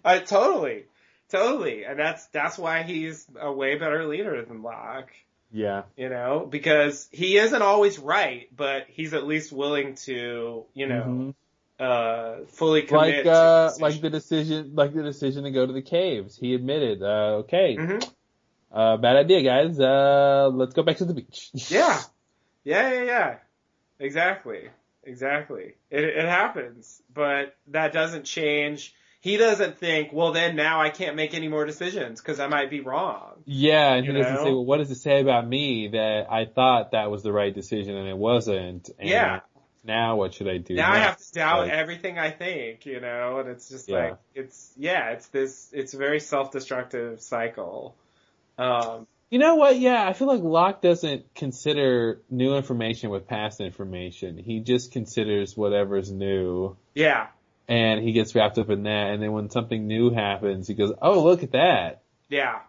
Speaker 2: I totally, totally, and that's that's why he's a way better leader than Locke.
Speaker 1: Yeah.
Speaker 2: You know, because he isn't always right, but he's at least willing to, you know, mm-hmm. uh, fully commit.
Speaker 1: Like, uh, like the decision, like the decision to go to the caves. He admitted, uh, okay, mm-hmm. uh, bad idea, guys. Uh, let's go back to the beach. *laughs*
Speaker 2: yeah. Yeah, yeah, yeah. Exactly. Exactly. It, it happens, but that doesn't change he doesn't think, well, then now I can't make any more decisions because I might be wrong.
Speaker 1: Yeah, and he know? doesn't say, well, what does it say about me that I thought that was the right decision and it wasn't? And
Speaker 2: yeah.
Speaker 1: Now what should I do?
Speaker 2: Now next? I have to doubt like, everything I think, you know, and it's just yeah. like, it's, yeah, it's this, it's a very self-destructive cycle. Um,
Speaker 1: you know what? Yeah, I feel like Locke doesn't consider new information with past information. He just considers whatever's new.
Speaker 2: Yeah
Speaker 1: and he gets wrapped up in that. And then when something new happens, he goes, "Oh, look at that!"
Speaker 2: Yeah,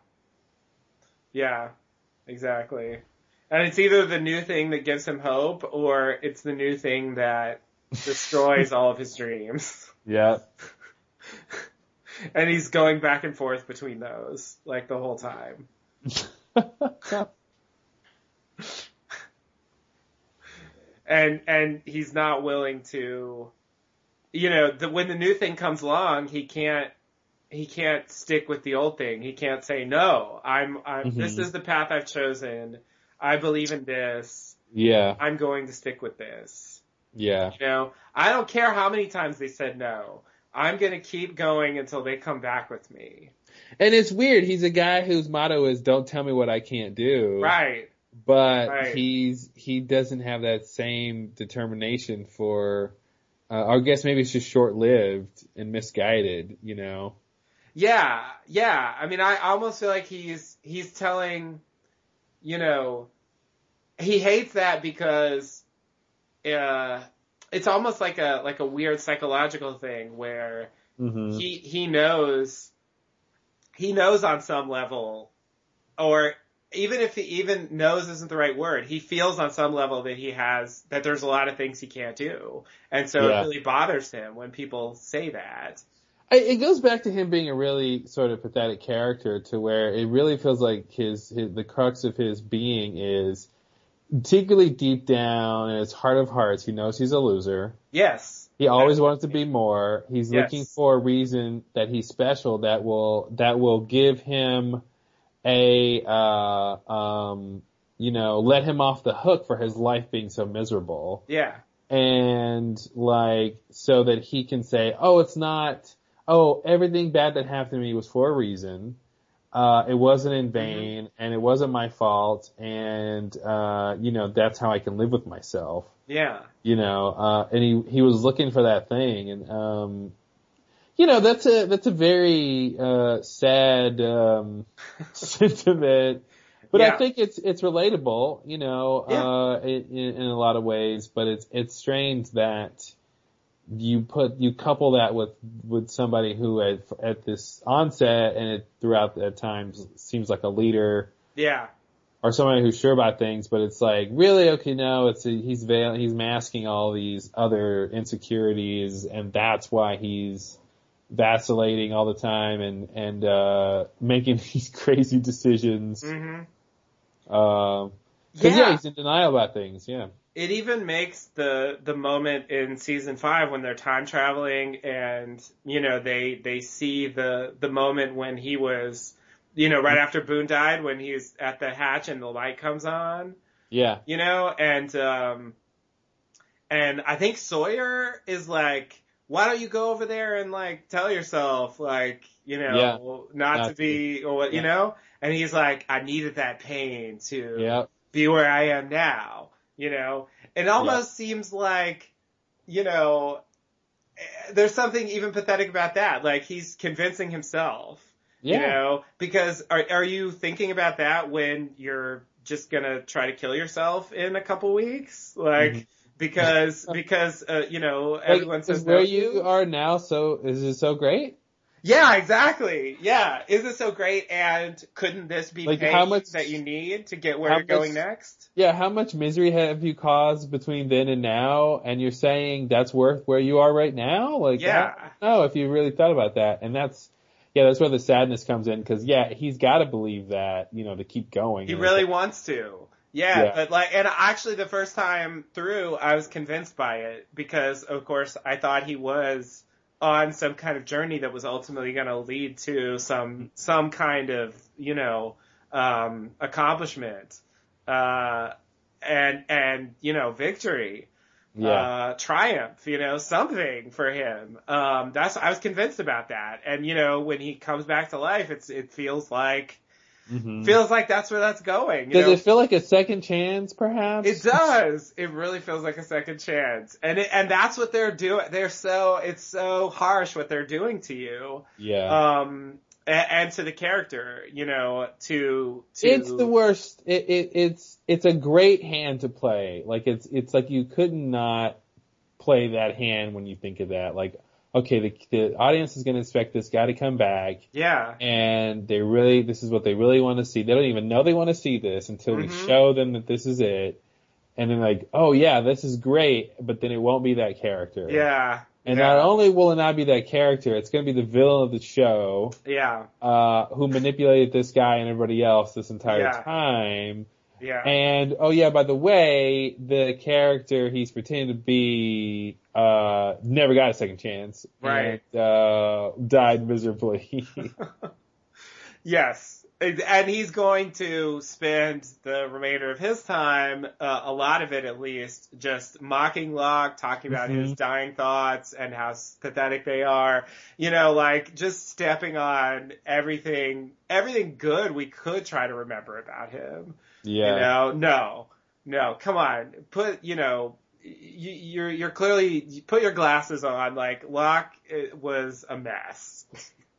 Speaker 2: yeah, exactly. And it's either the new thing that gives him hope, or it's the new thing that *laughs* destroys all of his dreams.
Speaker 1: Yeah.
Speaker 2: and he's going back and forth between those like the whole time. *laughs* and and he's not willing to you know the, when the new thing comes along he can't he can't stick with the old thing. He can't say no i'm i'm
Speaker 1: Mhm.
Speaker 2: this is the path i've chosen. I believe in this.
Speaker 1: Yeah,
Speaker 2: i'm going to stick with this.
Speaker 1: Yeah,
Speaker 2: you know i don't care how many times they said no. I'm going to keep going until they come back with me.
Speaker 1: And it's weird. He's a guy whose motto is "Don't tell me what I can't do."
Speaker 2: right.
Speaker 1: But
Speaker 2: Right.
Speaker 1: he's he doesn't have that same determination for uh, I guess maybe it's just short lived and misguided, you know.
Speaker 2: Yeah, yeah. I mean, I almost feel like he's he's telling, you know, he hates that because, uh, it's almost like a like a weird psychological thing where
Speaker 1: Mm-hmm.
Speaker 2: he he knows, he knows on some level, or even if he even knows isn't the right word, he feels on some level that he has that there's a lot of things he can't do, and so
Speaker 1: Yeah.
Speaker 2: it really bothers him when people say that.
Speaker 1: It goes back to him being a really sort of pathetic character to where it really feels like his, his the crux of his being is secretly deep down in his heart of hearts he knows he's a loser.
Speaker 2: Yes.
Speaker 1: He always wants to be more. He's
Speaker 2: Yes.
Speaker 1: looking for a reason that he's special that will that will give him a uh um you know let him off the hook for his life being so miserable.
Speaker 2: Yeah.
Speaker 1: and like so that he can say oh it's not oh everything bad that happened to me was for a reason. Uh it wasn't in vain and it wasn't my fault. And uh you know that's how I can live with myself.
Speaker 2: Yeah.
Speaker 1: you know, uh, and he, he was looking for that thing. And, um, you know, that's a, that's a very, uh, sad, um, *laughs* sentiment, but
Speaker 2: Yeah.
Speaker 1: I think it's, it's relatable, you know,
Speaker 2: Yeah.
Speaker 1: uh, in, in a lot of ways, but it's, it's strange that you put, you couple that with, with somebody who at, at this onset and it throughout at times seems like a leader,
Speaker 2: Yeah.
Speaker 1: or somebody who's sure about things, but it's like really okay. No, it's a, he's veil, he's masking all these other insecurities, and that's why he's vacillating all the time and and uh making *laughs* these crazy decisions.
Speaker 2: hmm
Speaker 1: Um, because
Speaker 2: Yeah.
Speaker 1: yeah, he's in denial about things. Yeah,
Speaker 2: It even makes the the moment in season five when they're time traveling and you know they they see the the moment when he was you know right after Boone died when he's at the hatch and the light comes on
Speaker 1: yeah,
Speaker 2: you know and um and I think Sawyer is like why don't you go over there and like tell yourself like you know not,
Speaker 1: Not
Speaker 2: to be or what you know and he's like I needed that pain to
Speaker 1: yeah,
Speaker 2: be where I am now, you know? It almost seems like, you know, there's something even pathetic about that. Like he's convincing himself,
Speaker 1: yeah.
Speaker 2: you know, because are, are you thinking about that when you're just gonna try to kill yourself in a couple weeks? Like,
Speaker 1: Mhm.
Speaker 2: Because, *laughs* because, uh, you know, everyone says
Speaker 1: where
Speaker 2: no
Speaker 1: you
Speaker 2: to.
Speaker 1: are now. So is it so great?
Speaker 2: Yeah, exactly. Yeah. Is it so great? And couldn't this be
Speaker 1: Like, how much-
Speaker 2: that you need to get where you're going next?
Speaker 1: Yeah, how much misery have you caused between then and now? And you're saying that's worth where you are right now? Like,
Speaker 2: Yeah.
Speaker 1: No, if you really thought about that. And that's, yeah, that's where the sadness comes in because yeah, he's got to believe that, you know, to keep going.
Speaker 2: He really wants to. Yeah,
Speaker 1: Yeah.
Speaker 2: but like, and actually the first time through, I was convinced by it because, of course, I thought he was on some kind of journey that was ultimately going to lead to some some kind of, you know, um, accomplishment, uh, and and you know, victory,
Speaker 1: yeah.
Speaker 2: uh, triumph, you know, something for him. Um, that's I was convinced about that, and you know, when he comes back to life, it's it feels like
Speaker 1: Mhm.
Speaker 2: feels like that's where that's going. You
Speaker 1: Does
Speaker 2: know?
Speaker 1: it feel like a second chance perhaps?
Speaker 2: It does. It really feels like a second chance, and it, and that's what they're doing. They're so it's so harsh what they're doing to you,
Speaker 1: Yeah.
Speaker 2: um, and, and to the character. You know, to to
Speaker 1: it's the worst. It, it, it's, it's a great hand to play. Like it's, it's like you could not play that hand when you think of that. Like, okay, the, the audience is going to expect this guy to come back.
Speaker 2: yeah,
Speaker 1: and they really this is what they really want to see. They don't even know they want to see this until we
Speaker 2: Mhm.
Speaker 1: show them that this is it. And then like, oh yeah, this is great, but then it won't be that character.
Speaker 2: yeah,
Speaker 1: And
Speaker 2: Yeah.
Speaker 1: not only will it not be that character, it's going to be the villain of the show,
Speaker 2: Yeah,
Speaker 1: uh, who manipulated this guy and everybody else this entire
Speaker 2: Yeah.
Speaker 1: time.
Speaker 2: yeah,
Speaker 1: And oh yeah, by the way, the character he's pretending to be uh never got a second chance.
Speaker 2: Right.
Speaker 1: And, uh died miserably. *laughs* *laughs*
Speaker 2: yes. And he's going to spend the remainder of his time, uh, a lot of it at least, just mocking Locke, talking about his
Speaker 1: Mhm.
Speaker 2: dying thoughts and how pathetic they are. You know, like just stepping on everything, everything good we could try to remember about him.
Speaker 1: yeah.
Speaker 2: You know, no, no, come on, put, you know, you, you're, you're clearly, you put your glasses on, like, Locke was a mess.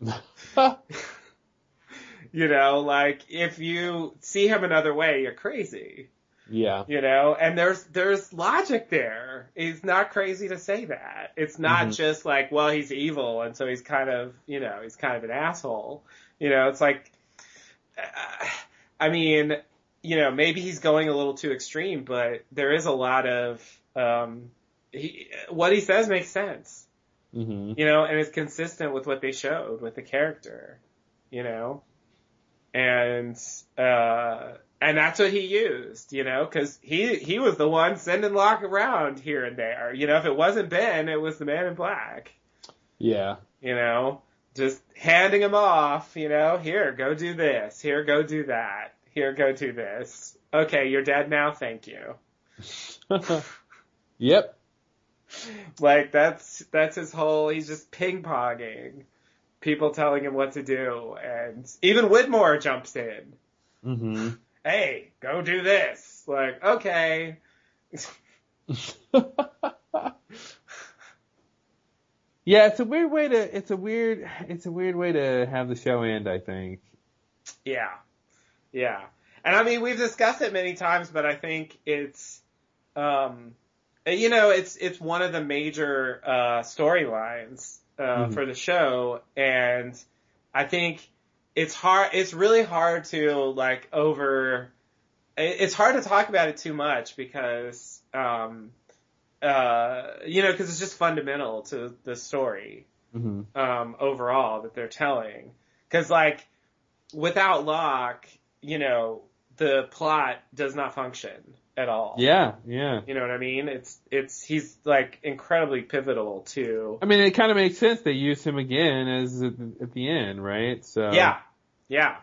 Speaker 2: *laughs* *laughs* You know, like, if you see him another way, you're crazy.
Speaker 1: yeah.
Speaker 2: You know, and there's, there's logic there. It's not crazy to say that. It's not
Speaker 1: Mhm.
Speaker 2: just like, well, he's evil, and so he's kind of, you know, he's kind of an asshole. You know, it's like, uh, I mean, you know, maybe he's going a little too extreme, but there is a lot of, um, he, what he says makes sense,
Speaker 1: hmm
Speaker 2: you know, and it's consistent with what they showed with the character, you know, and, uh, and that's what he used, you know, cause he, he was the one sending Locke around here and there, you know, if it wasn't Ben, it was the man in black,
Speaker 1: Yeah.
Speaker 2: you know, just handing him off, you know, here, go do this, here, go do that, here, go do this. Okay, you're dead now, thank you. *laughs*
Speaker 1: yep.
Speaker 2: Like that's, that's his whole, he's just ping ponging. People telling him what to do, and even Widmore jumps in.
Speaker 1: hmm
Speaker 2: Hey, go do this. Like, okay. *laughs*
Speaker 1: yeah, it's a weird way to it's a weird it's a weird way to have the show end, I think.
Speaker 2: Yeah. Yeah. And I mean, we've discussed it many times, but I think it's, um, you know, it's, it's one of the major, uh, storylines, uh,
Speaker 1: Mhm.
Speaker 2: for the show. And I think it's hard, it's really hard to like over, it's hard to talk about it too much because, um, uh, you know, cause it's just fundamental to the story
Speaker 1: hmm
Speaker 2: um, overall that they're telling. Cause like, without Locke, you know, the plot does not function at all.
Speaker 1: Yeah, yeah.
Speaker 2: You know what I mean? It's, it's, he's like incredibly pivotal too.
Speaker 1: I mean, it kind of makes sense they use him again as at the, at the end, right? So
Speaker 2: yeah, yeah.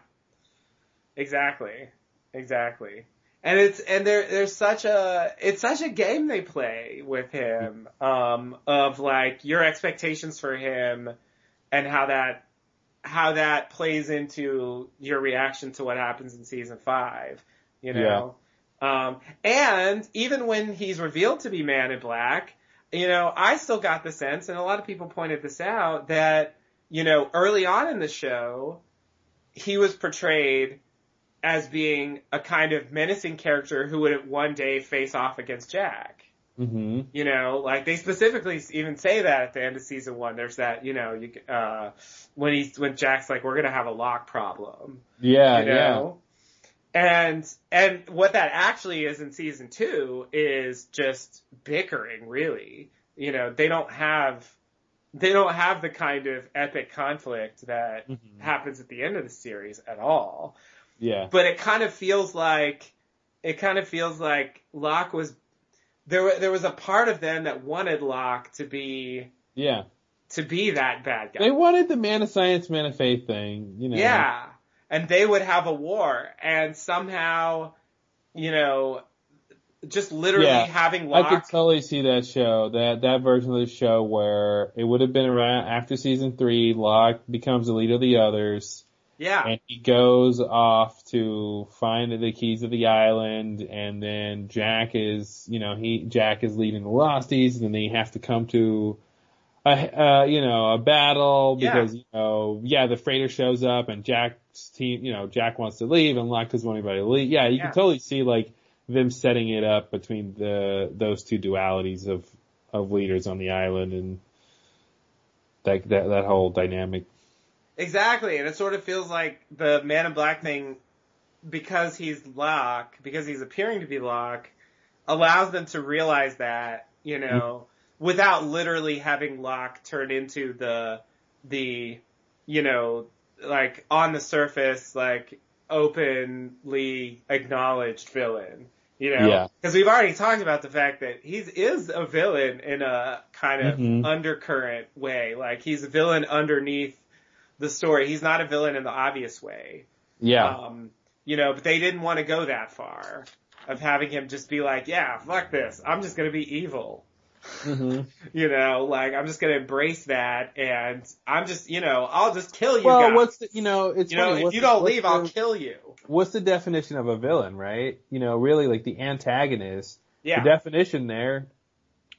Speaker 2: Exactly. Exactly. And it's, and there, there's such a, it's such a game they play with him, um, of like your expectations for him and how that, how that plays into your reaction to what happens in season five, you know? Um, and even when he's revealed to be Man in Black, you know, I still got the sense, and a lot of people pointed this out, that, you know, early on in the show, he was portrayed as being a kind of menacing character who would one day face off against Jack.
Speaker 1: hmm
Speaker 2: You know, like they specifically even say that at the end of season one. There's that, you know, you, uh, when he's, when Jack's like, we're gonna have a Locke problem.
Speaker 1: Yeah,
Speaker 2: You know? And, and what that actually is in season two is just bickering, really. You know, they don't have, they don't have the kind of epic conflict that.
Speaker 1: Mhm.
Speaker 2: happens at the end of the series at all
Speaker 1: Yeah.
Speaker 2: but it kind of feels like it kind of feels like Locke was there. There was a part of them that wanted Locke to be
Speaker 1: Yeah.
Speaker 2: to be that bad guy.
Speaker 1: They wanted the man of science, man of faith thing, you know.
Speaker 2: Yeah, and they would have a war, and somehow, you know, just literally
Speaker 1: Yeah,
Speaker 2: having
Speaker 1: I could totally see that show, that that version of the show where it would have been around after season three. Locke becomes the leader of the others,
Speaker 2: yeah,
Speaker 1: and he goes off to find the keys of the island, and then Jack is, you know, he Jack is leading the Losties, and then they have to come to. A, uh, you know, a battle
Speaker 2: Yeah.
Speaker 1: because, you know, yeah, the freighter shows up and Jack's team, you know, Jack wants to leave and Locke doesn't want anybody to leave. Yeah, you
Speaker 2: Yeah.
Speaker 1: can totally see like them setting it up between the those two dualities of of leaders on the island and that that that whole dynamic.
Speaker 2: exactly, and it sort of feels like the Man in Black thing, because he's Locke, because he's appearing to be Locke, allows them to realize that, you know, mm-hmm. without literally having Locke turn into the the you know like on the surface like openly acknowledged villain. You know,
Speaker 1: Yeah.
Speaker 2: because we've already talked about the fact that he is a villain in a kind of
Speaker 1: Mhm.
Speaker 2: undercurrent way. Like he's a villain underneath the story. He's not a villain in the obvious way.
Speaker 1: Yeah.
Speaker 2: Um, you know, but they didn't want to go that far of having him just be like, yeah, fuck this. I'm just going to be evil.
Speaker 1: Hmm *laughs*
Speaker 2: You know, like I'm just going to embrace that and I'm just, you know, I'll just kill you
Speaker 1: Well,
Speaker 2: guys.
Speaker 1: what's the, you know, it's
Speaker 2: you know,
Speaker 1: funny.
Speaker 2: if you
Speaker 1: the-
Speaker 2: don't leave,
Speaker 1: the-
Speaker 2: I'll kill you.
Speaker 1: What's the definition of a villain, right? You know, really like the antagonist.
Speaker 2: Yeah.
Speaker 1: The definition there,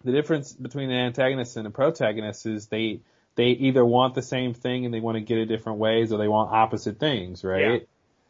Speaker 1: the difference between an antagonist and a protagonist is they they either want the same thing and they want to get it different ways, or they want opposite things, right? Yeah.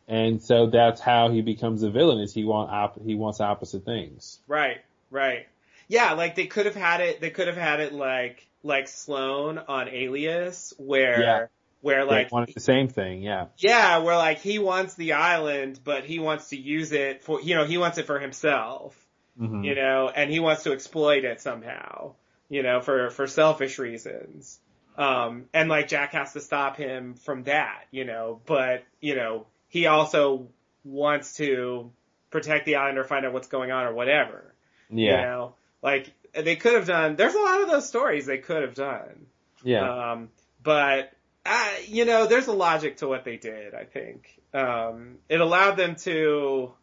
Speaker 1: And so that's how he becomes a villain. Is he want op- he wants opposite things.
Speaker 2: Right, right. Yeah, like they could have had it. They could have had it like like Sloane on Alias, where
Speaker 1: Yeah.
Speaker 2: where like
Speaker 1: the same thing, yeah.
Speaker 2: yeah, where like he wants the island, but he wants to use it for you know he wants it for himself,
Speaker 1: hmm
Speaker 2: you know, and he wants to exploit it somehow, you know, for for selfish reasons. Um, and like Jack has to stop him from that, you know, but you know he also wants to protect the island or find out what's going on or whatever. You
Speaker 1: Yeah,
Speaker 2: know, like they could have done. There's a lot of those stories they could have done.
Speaker 1: yeah,
Speaker 2: Um, but uh, you know, there's a logic to what they did. I think um, it allowed them to,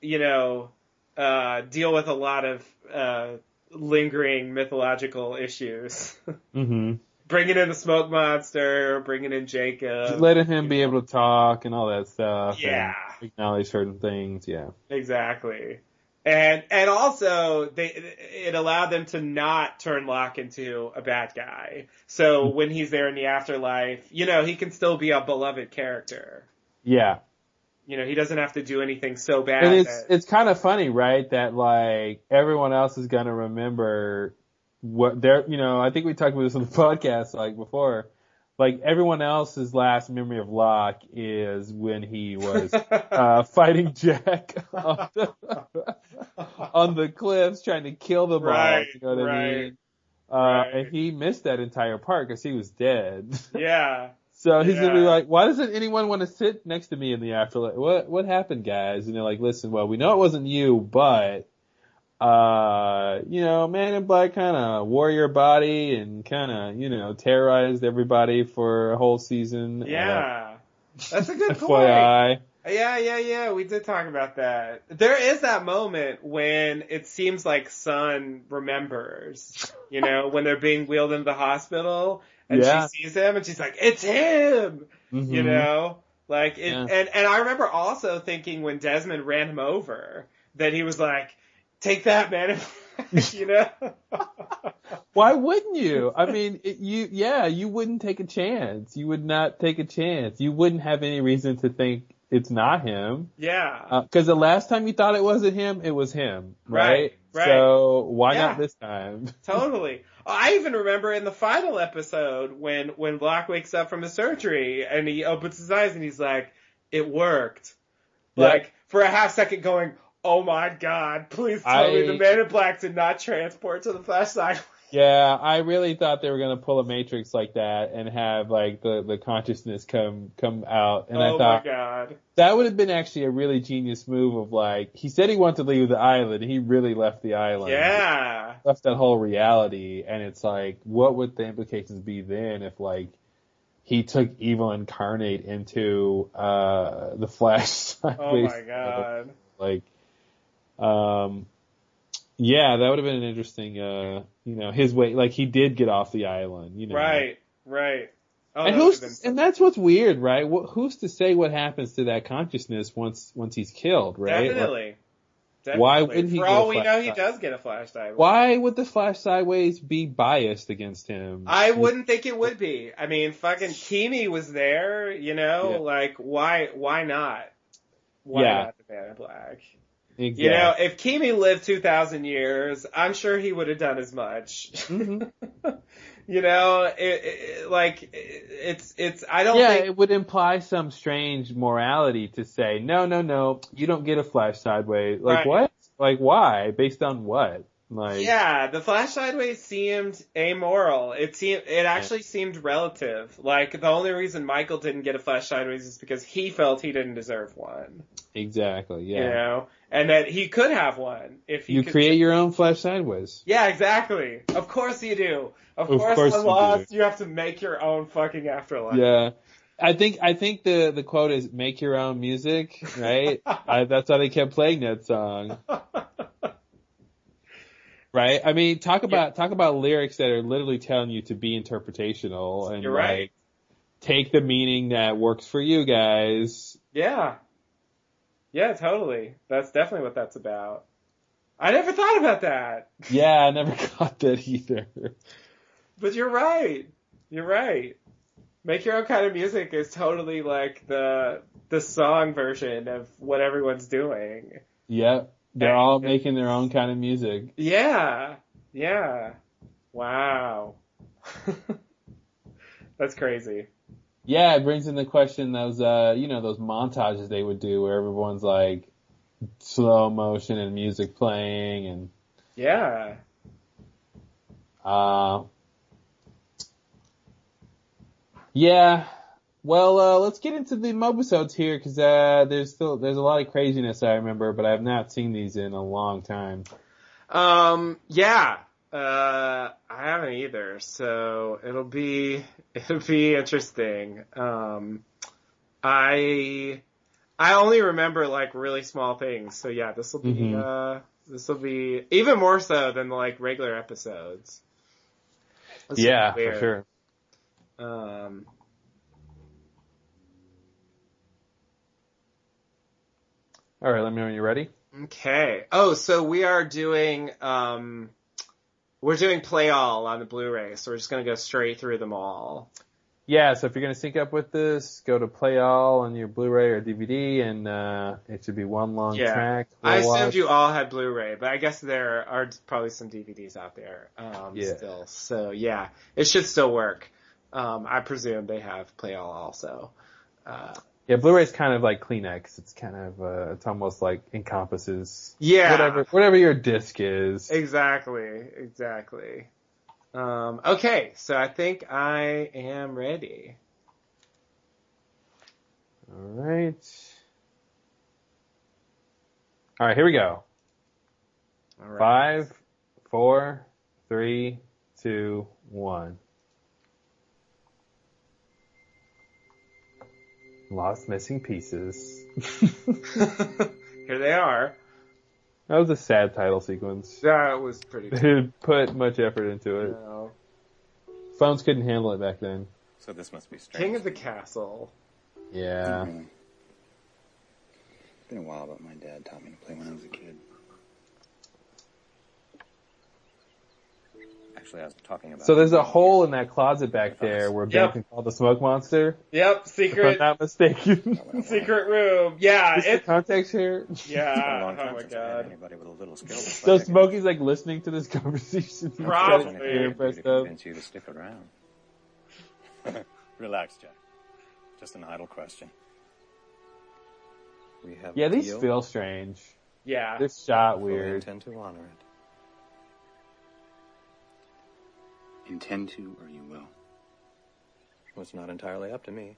Speaker 2: you know, uh, deal with a lot of uh, lingering mythological issues. *laughs*
Speaker 1: mm-hmm.
Speaker 2: bringing in the smoke monster, bringing in Jacob.
Speaker 1: letting him be able to talk and all that stuff. and
Speaker 2: Yeah.
Speaker 1: acknowledge certain things. Yeah.
Speaker 2: Exactly. And and also they it allowed them to not turn Locke into a bad guy. So
Speaker 1: Hmm.
Speaker 2: when he's there in the afterlife, you know, he can still be a beloved character.
Speaker 1: Yeah.
Speaker 2: You know, he doesn't have to do anything so bad.
Speaker 1: And it's
Speaker 2: that,
Speaker 1: it's kind of funny, right? That like everyone else is gonna remember what they're. You know, I think we talked about this on the *laughs* podcast like before. Like everyone else's last memory of Locke is when he was *laughs* uh, fighting Jack on the, *laughs* on the cliffs, trying to kill them
Speaker 2: Right,
Speaker 1: all. You know what I
Speaker 2: right,
Speaker 1: mean? Uh,
Speaker 2: right.
Speaker 1: and he missed that entire part because he was dead. *laughs*
Speaker 2: yeah.
Speaker 1: So he's gonna be like, why doesn't anyone want to sit next to me in the afterlife? What what happened, guys? And they're like, listen, well, we know it wasn't you, but uh, you know, Man in Black kind of wore your body and kind of, you know, terrorized everybody for a whole season.
Speaker 2: Yeah. That's a
Speaker 1: Uh,
Speaker 2: good *laughs* point. Yeah, yeah, yeah. We did talk about that. There is that moment when it seems like Sun remembers, you know, when they're being wheeled into the hospital and
Speaker 1: Yeah.
Speaker 2: she sees him and she's like, it's him, you
Speaker 1: Mhm.
Speaker 2: know? Like, it,
Speaker 1: Yeah.
Speaker 2: and, and I remember also thinking when Desmond ran him over that he was like, take that man, *laughs* you know? *laughs*
Speaker 1: Why wouldn't you? I mean, it, you, yeah, you wouldn't take a chance. You would not take a chance. You wouldn't have any reason to think it's not him.
Speaker 2: yeah.
Speaker 1: Uh, because the last time you thought it wasn't him, it was him, right?
Speaker 2: Right.
Speaker 1: So why
Speaker 2: Yeah.
Speaker 1: not this time? *laughs*
Speaker 2: Totally. I even remember in the final episode when when Locke wakes up from his surgery and he opens his eyes and he's like, "It worked." Like for a half second, going, "Oh my god! Please tell me the Man in Black did not transport to the flashlight."
Speaker 1: Yeah, I really thought they were gonna pull a Matrix like that and have like the the consciousness come come out, and I
Speaker 2: oh
Speaker 1: thought
Speaker 2: my god!
Speaker 1: that would have been actually a really genius move of like he said he wanted to leave the island, he really left the island.
Speaker 2: Yeah,
Speaker 1: left that whole reality, and it's like, what would the implications be then if like he took evil incarnate into uh the Flash? *laughs*
Speaker 2: oh my god!
Speaker 1: Like, um, yeah, that would have been an interesting, uh, you know, his way. Like he did get off the island, you know.
Speaker 2: Right, right. Oh,
Speaker 1: and who's
Speaker 2: been-
Speaker 1: and that's what's weird, right? Wh- Who's to say what happens to that consciousness once once he's killed, right? Like,
Speaker 2: definitely.
Speaker 1: Why wouldn't he
Speaker 2: For all we know, he does get a flashlight.
Speaker 1: why would the Flash sideways be biased against him?
Speaker 2: I wouldn't think it would be. I mean, fucking Keamy was there, you know,
Speaker 1: Yeah.
Speaker 2: like why why not? Why
Speaker 1: Yeah.
Speaker 2: not the Man in Black?
Speaker 1: Exactly.
Speaker 2: You know, if Keamy lived two thousand years, I'm sure he would have done as much.
Speaker 1: Mhm. *laughs*
Speaker 2: you know, it, it, like it, it's it's. I don't
Speaker 1: yeah,
Speaker 2: think.
Speaker 1: it would imply some strange morality to say, no, no, no, you don't get a flash sideways. Like
Speaker 2: Right.
Speaker 1: what? Like why? Based on what? Like,
Speaker 2: Yeah, the flash sideways seemed amoral. It seemed it actually seemed relative. Like the only reason Michael didn't get a flash sideways is because he felt he didn't deserve one.
Speaker 1: exactly. Yeah.
Speaker 2: You know, and that he could have one if he
Speaker 1: You create your own flash sideways.
Speaker 2: Yeah, exactly. Of course you do. Of,
Speaker 1: Of
Speaker 2: course,
Speaker 1: course you
Speaker 2: Lost, you have to make your own fucking afterlife.
Speaker 1: Yeah. I think I think the the quote is make your own music, right? *laughs* I, that's why they kept playing that song, *laughs* right? I mean, talk about talk about lyrics that are literally telling you to be interpretational and
Speaker 2: You're right.
Speaker 1: like take the meaning that works for you guys.
Speaker 2: yeah. Yeah, totally. That's definitely what that's about. I never thought about that.
Speaker 1: Yeah, I never *laughs* got that either.
Speaker 2: But you're right. You're right. Make your own kind of music is totally like the the song version of what everyone's doing.
Speaker 1: Yep. They're
Speaker 2: And-
Speaker 1: all making their own kind of music.
Speaker 2: Yeah. Yeah. Wow. *laughs* That's crazy.
Speaker 1: Yeah, it brings in the question those uh you know those montages they would do where everyone's like slow motion and music playing and
Speaker 2: Yeah.
Speaker 1: uh yeah. Well, uh let's get into the mobisodes here because uh there's still there's a lot of craziness I remember, but I have not seen these in a long time.
Speaker 2: Um, yeah. Uh, I haven't either, so it'll be, *laughs* it'll be interesting. Um, I, I only remember like really small things, so yeah, this will be,
Speaker 1: Mhm.
Speaker 2: uh, this will be even more so than like regular episodes. This
Speaker 1: yeah, for sure.
Speaker 2: Um,
Speaker 1: All right, let me know when you're ready.
Speaker 2: okay. Oh, so we are doing, um, we're doing play all on the Blu-ray, so we're just gonna go straight through them all.
Speaker 1: Yeah, so if you're gonna sync up with this, go to play all on your Blu-ray or DVD, and uh it should be one long
Speaker 2: Yeah.
Speaker 1: track.
Speaker 2: I
Speaker 1: We'll
Speaker 2: assumed
Speaker 1: watch.
Speaker 2: you all had Blu-ray, but I guess there are probably some DVDs out there um,
Speaker 1: Yeah.
Speaker 2: still. So yeah, it should still work. Um, I presume they have Play All also. Uh,
Speaker 1: Yeah, Blu-ray's kind of like Kleenex. It's kind of uh, it's almost like encompasses
Speaker 2: yeah,
Speaker 1: whatever whatever your disc is.
Speaker 2: exactly, exactly. Um, okay, so I think I am ready.
Speaker 1: All right. All right, here we go.
Speaker 2: All right.
Speaker 1: Five, four, three, two, one. Lost missing pieces. *laughs*
Speaker 2: Here they are.
Speaker 1: That was a sad title sequence.
Speaker 2: That was pretty.
Speaker 1: They didn't put much effort into it.
Speaker 2: No.
Speaker 1: Phones couldn't handle it back then.
Speaker 3: So this must be strange.
Speaker 2: King of the Castle.
Speaker 1: Yeah.
Speaker 3: Mhm. It's been a while, but my dad taught me to play when I was a kid. Actually, I was talking about.
Speaker 1: So there's a hole in that closet back there where Ben
Speaker 2: Yep.
Speaker 1: can call the smoke monster.
Speaker 2: Yep,
Speaker 1: If I'm
Speaker 2: secret,
Speaker 1: not mistaken. *laughs*
Speaker 2: secret room. Yeah,
Speaker 1: Is the
Speaker 2: it.
Speaker 1: context here?
Speaker 3: It's been a
Speaker 2: Yeah. *laughs* Oh my
Speaker 3: since I had
Speaker 2: god.
Speaker 3: anybody with a little skill.
Speaker 1: So
Speaker 3: play.
Speaker 1: Smokey's like listening to this conversation. *laughs* He's
Speaker 2: Probably.
Speaker 1: kinda
Speaker 3: Trying to
Speaker 1: impressed
Speaker 3: to
Speaker 1: up.
Speaker 3: convince you to stick around. Relax, Jack. Just an idle question. We have
Speaker 1: Yeah, these
Speaker 3: deal.
Speaker 1: feel strange.
Speaker 2: Yeah.
Speaker 1: They're shot
Speaker 3: weird.
Speaker 1: weird.
Speaker 3: intend to honor it. Intend to, or you will. Well, it's not entirely up to me.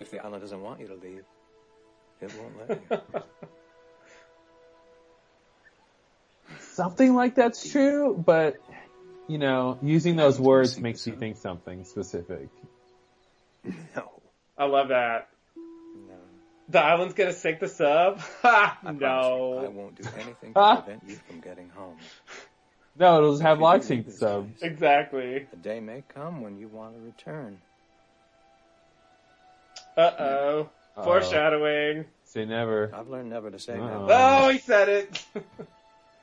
Speaker 3: If the island doesn't want you to leave, it won't let you. *laughs*
Speaker 1: Something like that's true, but you know, using those words makes you think something specific. *laughs*
Speaker 3: no.
Speaker 2: I love that.
Speaker 3: No.
Speaker 2: The island's gonna sink the sub? Ha! *laughs*
Speaker 3: I you, I won't do anything to prevent you from getting home.
Speaker 1: No, it'll just have
Speaker 3: If you
Speaker 1: lock
Speaker 3: do
Speaker 1: sync sub.
Speaker 2: Exactly.
Speaker 3: The day may come when you want to return.
Speaker 2: Uh oh. Foreshadowing.
Speaker 1: Say never.
Speaker 3: I've learned never to say never.
Speaker 2: Oh, he said it. *laughs*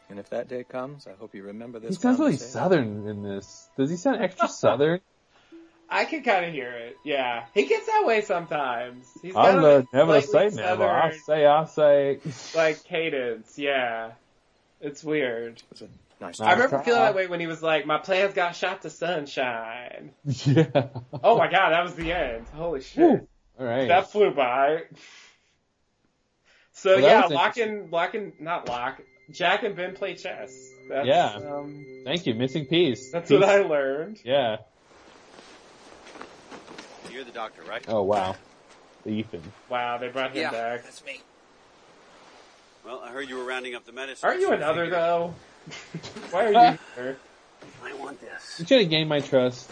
Speaker 3: And if that day comes, I hope you remember this.
Speaker 1: He
Speaker 3: this.
Speaker 1: sounds really southern in this. Does he sound extra *laughs* southern?
Speaker 2: I can kind of hear it. Yeah, he gets that way sometimes. He's
Speaker 1: I
Speaker 2: got a
Speaker 1: learned never say never. I say, I say.
Speaker 2: like cadence. Yeah, it's weird.
Speaker 3: It's a nice.
Speaker 1: I
Speaker 2: I remember
Speaker 1: try.
Speaker 2: feeling that way when he was like, "My plans got shot to sunshine."
Speaker 1: Yeah.
Speaker 2: Oh my god, that was the end. Holy shit.
Speaker 1: Whew. All right.
Speaker 2: That flew by. So
Speaker 1: Well,
Speaker 2: yeah,
Speaker 1: was
Speaker 2: lock and lock and not lock. Jack and Ben play chess. That's,
Speaker 1: Yeah.
Speaker 2: Um,
Speaker 1: Thank you, missing piece.
Speaker 2: that's
Speaker 1: Piece-
Speaker 2: what I learned.
Speaker 1: Yeah.
Speaker 4: You're the doctor, right?
Speaker 1: Oh wow. Ethan.
Speaker 2: Wow, they brought him back.
Speaker 4: that's me. Well, I heard you were rounding up the medicine.
Speaker 2: Aren't you another
Speaker 4: figured-
Speaker 2: though? Why are you here?
Speaker 4: I want this.
Speaker 1: You should have gained my trust.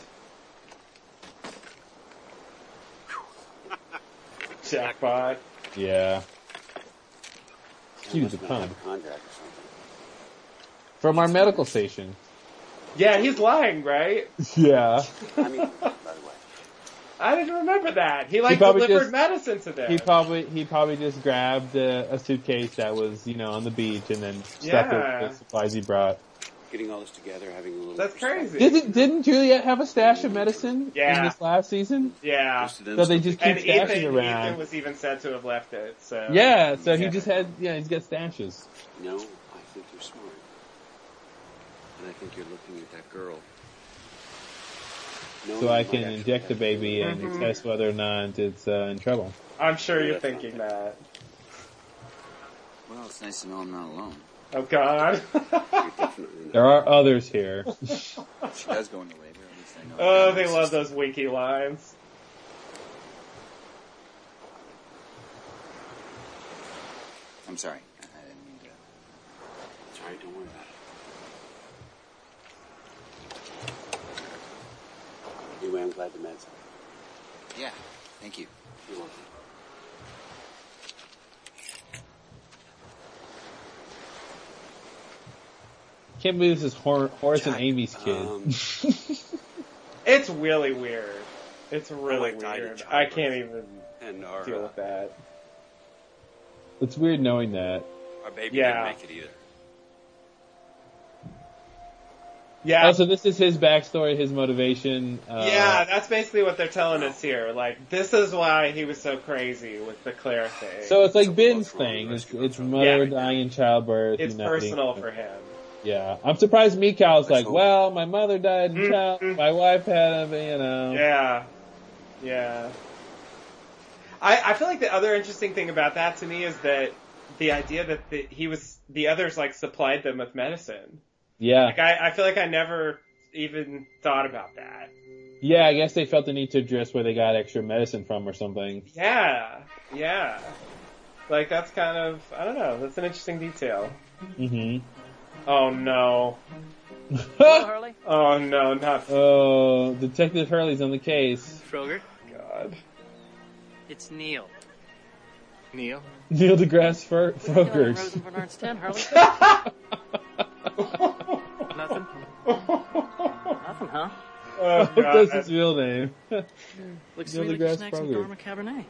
Speaker 2: Jackpot.
Speaker 1: Yeah. Excuse
Speaker 4: Must
Speaker 1: the pun.
Speaker 4: contract.
Speaker 1: From our medical station.
Speaker 2: Yeah, he's lying, right? *laughs*
Speaker 1: Yeah.
Speaker 4: I mean, by the way,
Speaker 2: I didn't remember that. He like
Speaker 1: probably
Speaker 2: delivered
Speaker 1: just-
Speaker 2: medicine to them.
Speaker 1: He probably he probably just grabbed a, a suitcase that was you know on the beach and then stuck
Speaker 2: Yeah.
Speaker 1: it with the supplies he brought.
Speaker 4: getting all this together, having a little.
Speaker 2: That's crazy.
Speaker 1: Didn't didn't Juliet have a stash of medicine
Speaker 2: Yeah.
Speaker 1: in this last season?
Speaker 2: yeah.
Speaker 4: Most of them
Speaker 1: So they just keep
Speaker 2: And
Speaker 1: stashing
Speaker 2: Ethan,
Speaker 1: around.
Speaker 2: Ethan was even said to have left it. So
Speaker 1: Yeah, so he just had yeah he's got stashes.
Speaker 4: No, I think you're smart. And I think you're looking at that girl. Knowing
Speaker 1: So I can inject the baby and
Speaker 2: Mhm.
Speaker 1: test whether or not it's uh, in trouble.
Speaker 2: I'm sure you're thinking that.
Speaker 5: Well, it's nice to know I'm not alone.
Speaker 2: Oh God.
Speaker 4: You're definitely not.
Speaker 1: There are others here. *laughs*
Speaker 5: She does go into labor, at least I know.
Speaker 2: oh, they love
Speaker 5: sister.
Speaker 2: those winky lines.
Speaker 5: I'm sorry. I I didn't mean to.
Speaker 4: It's all right, don't worry about it. Anyway, I'm glad the meds helped.
Speaker 5: Yeah, thank you.
Speaker 4: You're welcome.
Speaker 1: Can't believe this is Hor- Horace and Amy's kid.
Speaker 4: um, *laughs*
Speaker 2: It's really weird. It's really
Speaker 4: wife
Speaker 2: weird. I can't even
Speaker 4: And our,
Speaker 2: deal
Speaker 4: uh,
Speaker 2: with that.
Speaker 1: it's weird knowing that.
Speaker 4: our baby
Speaker 2: Yeah.
Speaker 4: didn't make it either.
Speaker 2: Yeah.
Speaker 1: Oh, so this is his backstory, his motivation. Uh,
Speaker 2: yeah, that's basically what they're telling us here. Like, this is why he was so crazy with the Claire thing.
Speaker 1: So it's like
Speaker 4: So
Speaker 1: Ben's thing. It's, it's mother
Speaker 2: Yeah.
Speaker 1: dying in childbirth.
Speaker 2: it's
Speaker 1: you know,
Speaker 2: personal for him.
Speaker 1: Yeah, I'm surprised Mikhail's like,
Speaker 4: hope.
Speaker 1: well, my mother died in
Speaker 2: Mm,
Speaker 1: child, my wife had him, you know.
Speaker 2: Yeah. Yeah. I, I feel like the other interesting thing about that to me is that the idea that the, he was, the others like supplied them with medicine.
Speaker 1: Yeah,
Speaker 2: Like I, I feel like I never even thought about that.
Speaker 1: yeah. I guess they felt the need to address where they got extra medicine from or something.
Speaker 2: Yeah. Yeah. Like that's kind of, I don't know, that's an interesting detail.
Speaker 1: hmm
Speaker 2: Oh no. *laughs*
Speaker 6: Hello, Hurley.
Speaker 2: Oh no, not
Speaker 1: oh, Detective Hurley's on the case.
Speaker 6: Frogurt.
Speaker 2: God.
Speaker 6: It's Neil. Neil?
Speaker 1: Neil deGrasse Fur-
Speaker 6: What are you
Speaker 1: Frogers.
Speaker 6: Rosen Bernard's den, *laughs* Hurley? Nothing? Nothing, huh?
Speaker 2: oh *laughs*
Speaker 1: That's his real name. *laughs*
Speaker 6: Looks
Speaker 1: Neil
Speaker 6: to me like you
Speaker 1: deGrasse
Speaker 6: snagged some
Speaker 1: Frogger.
Speaker 6: Dharma Cabernet.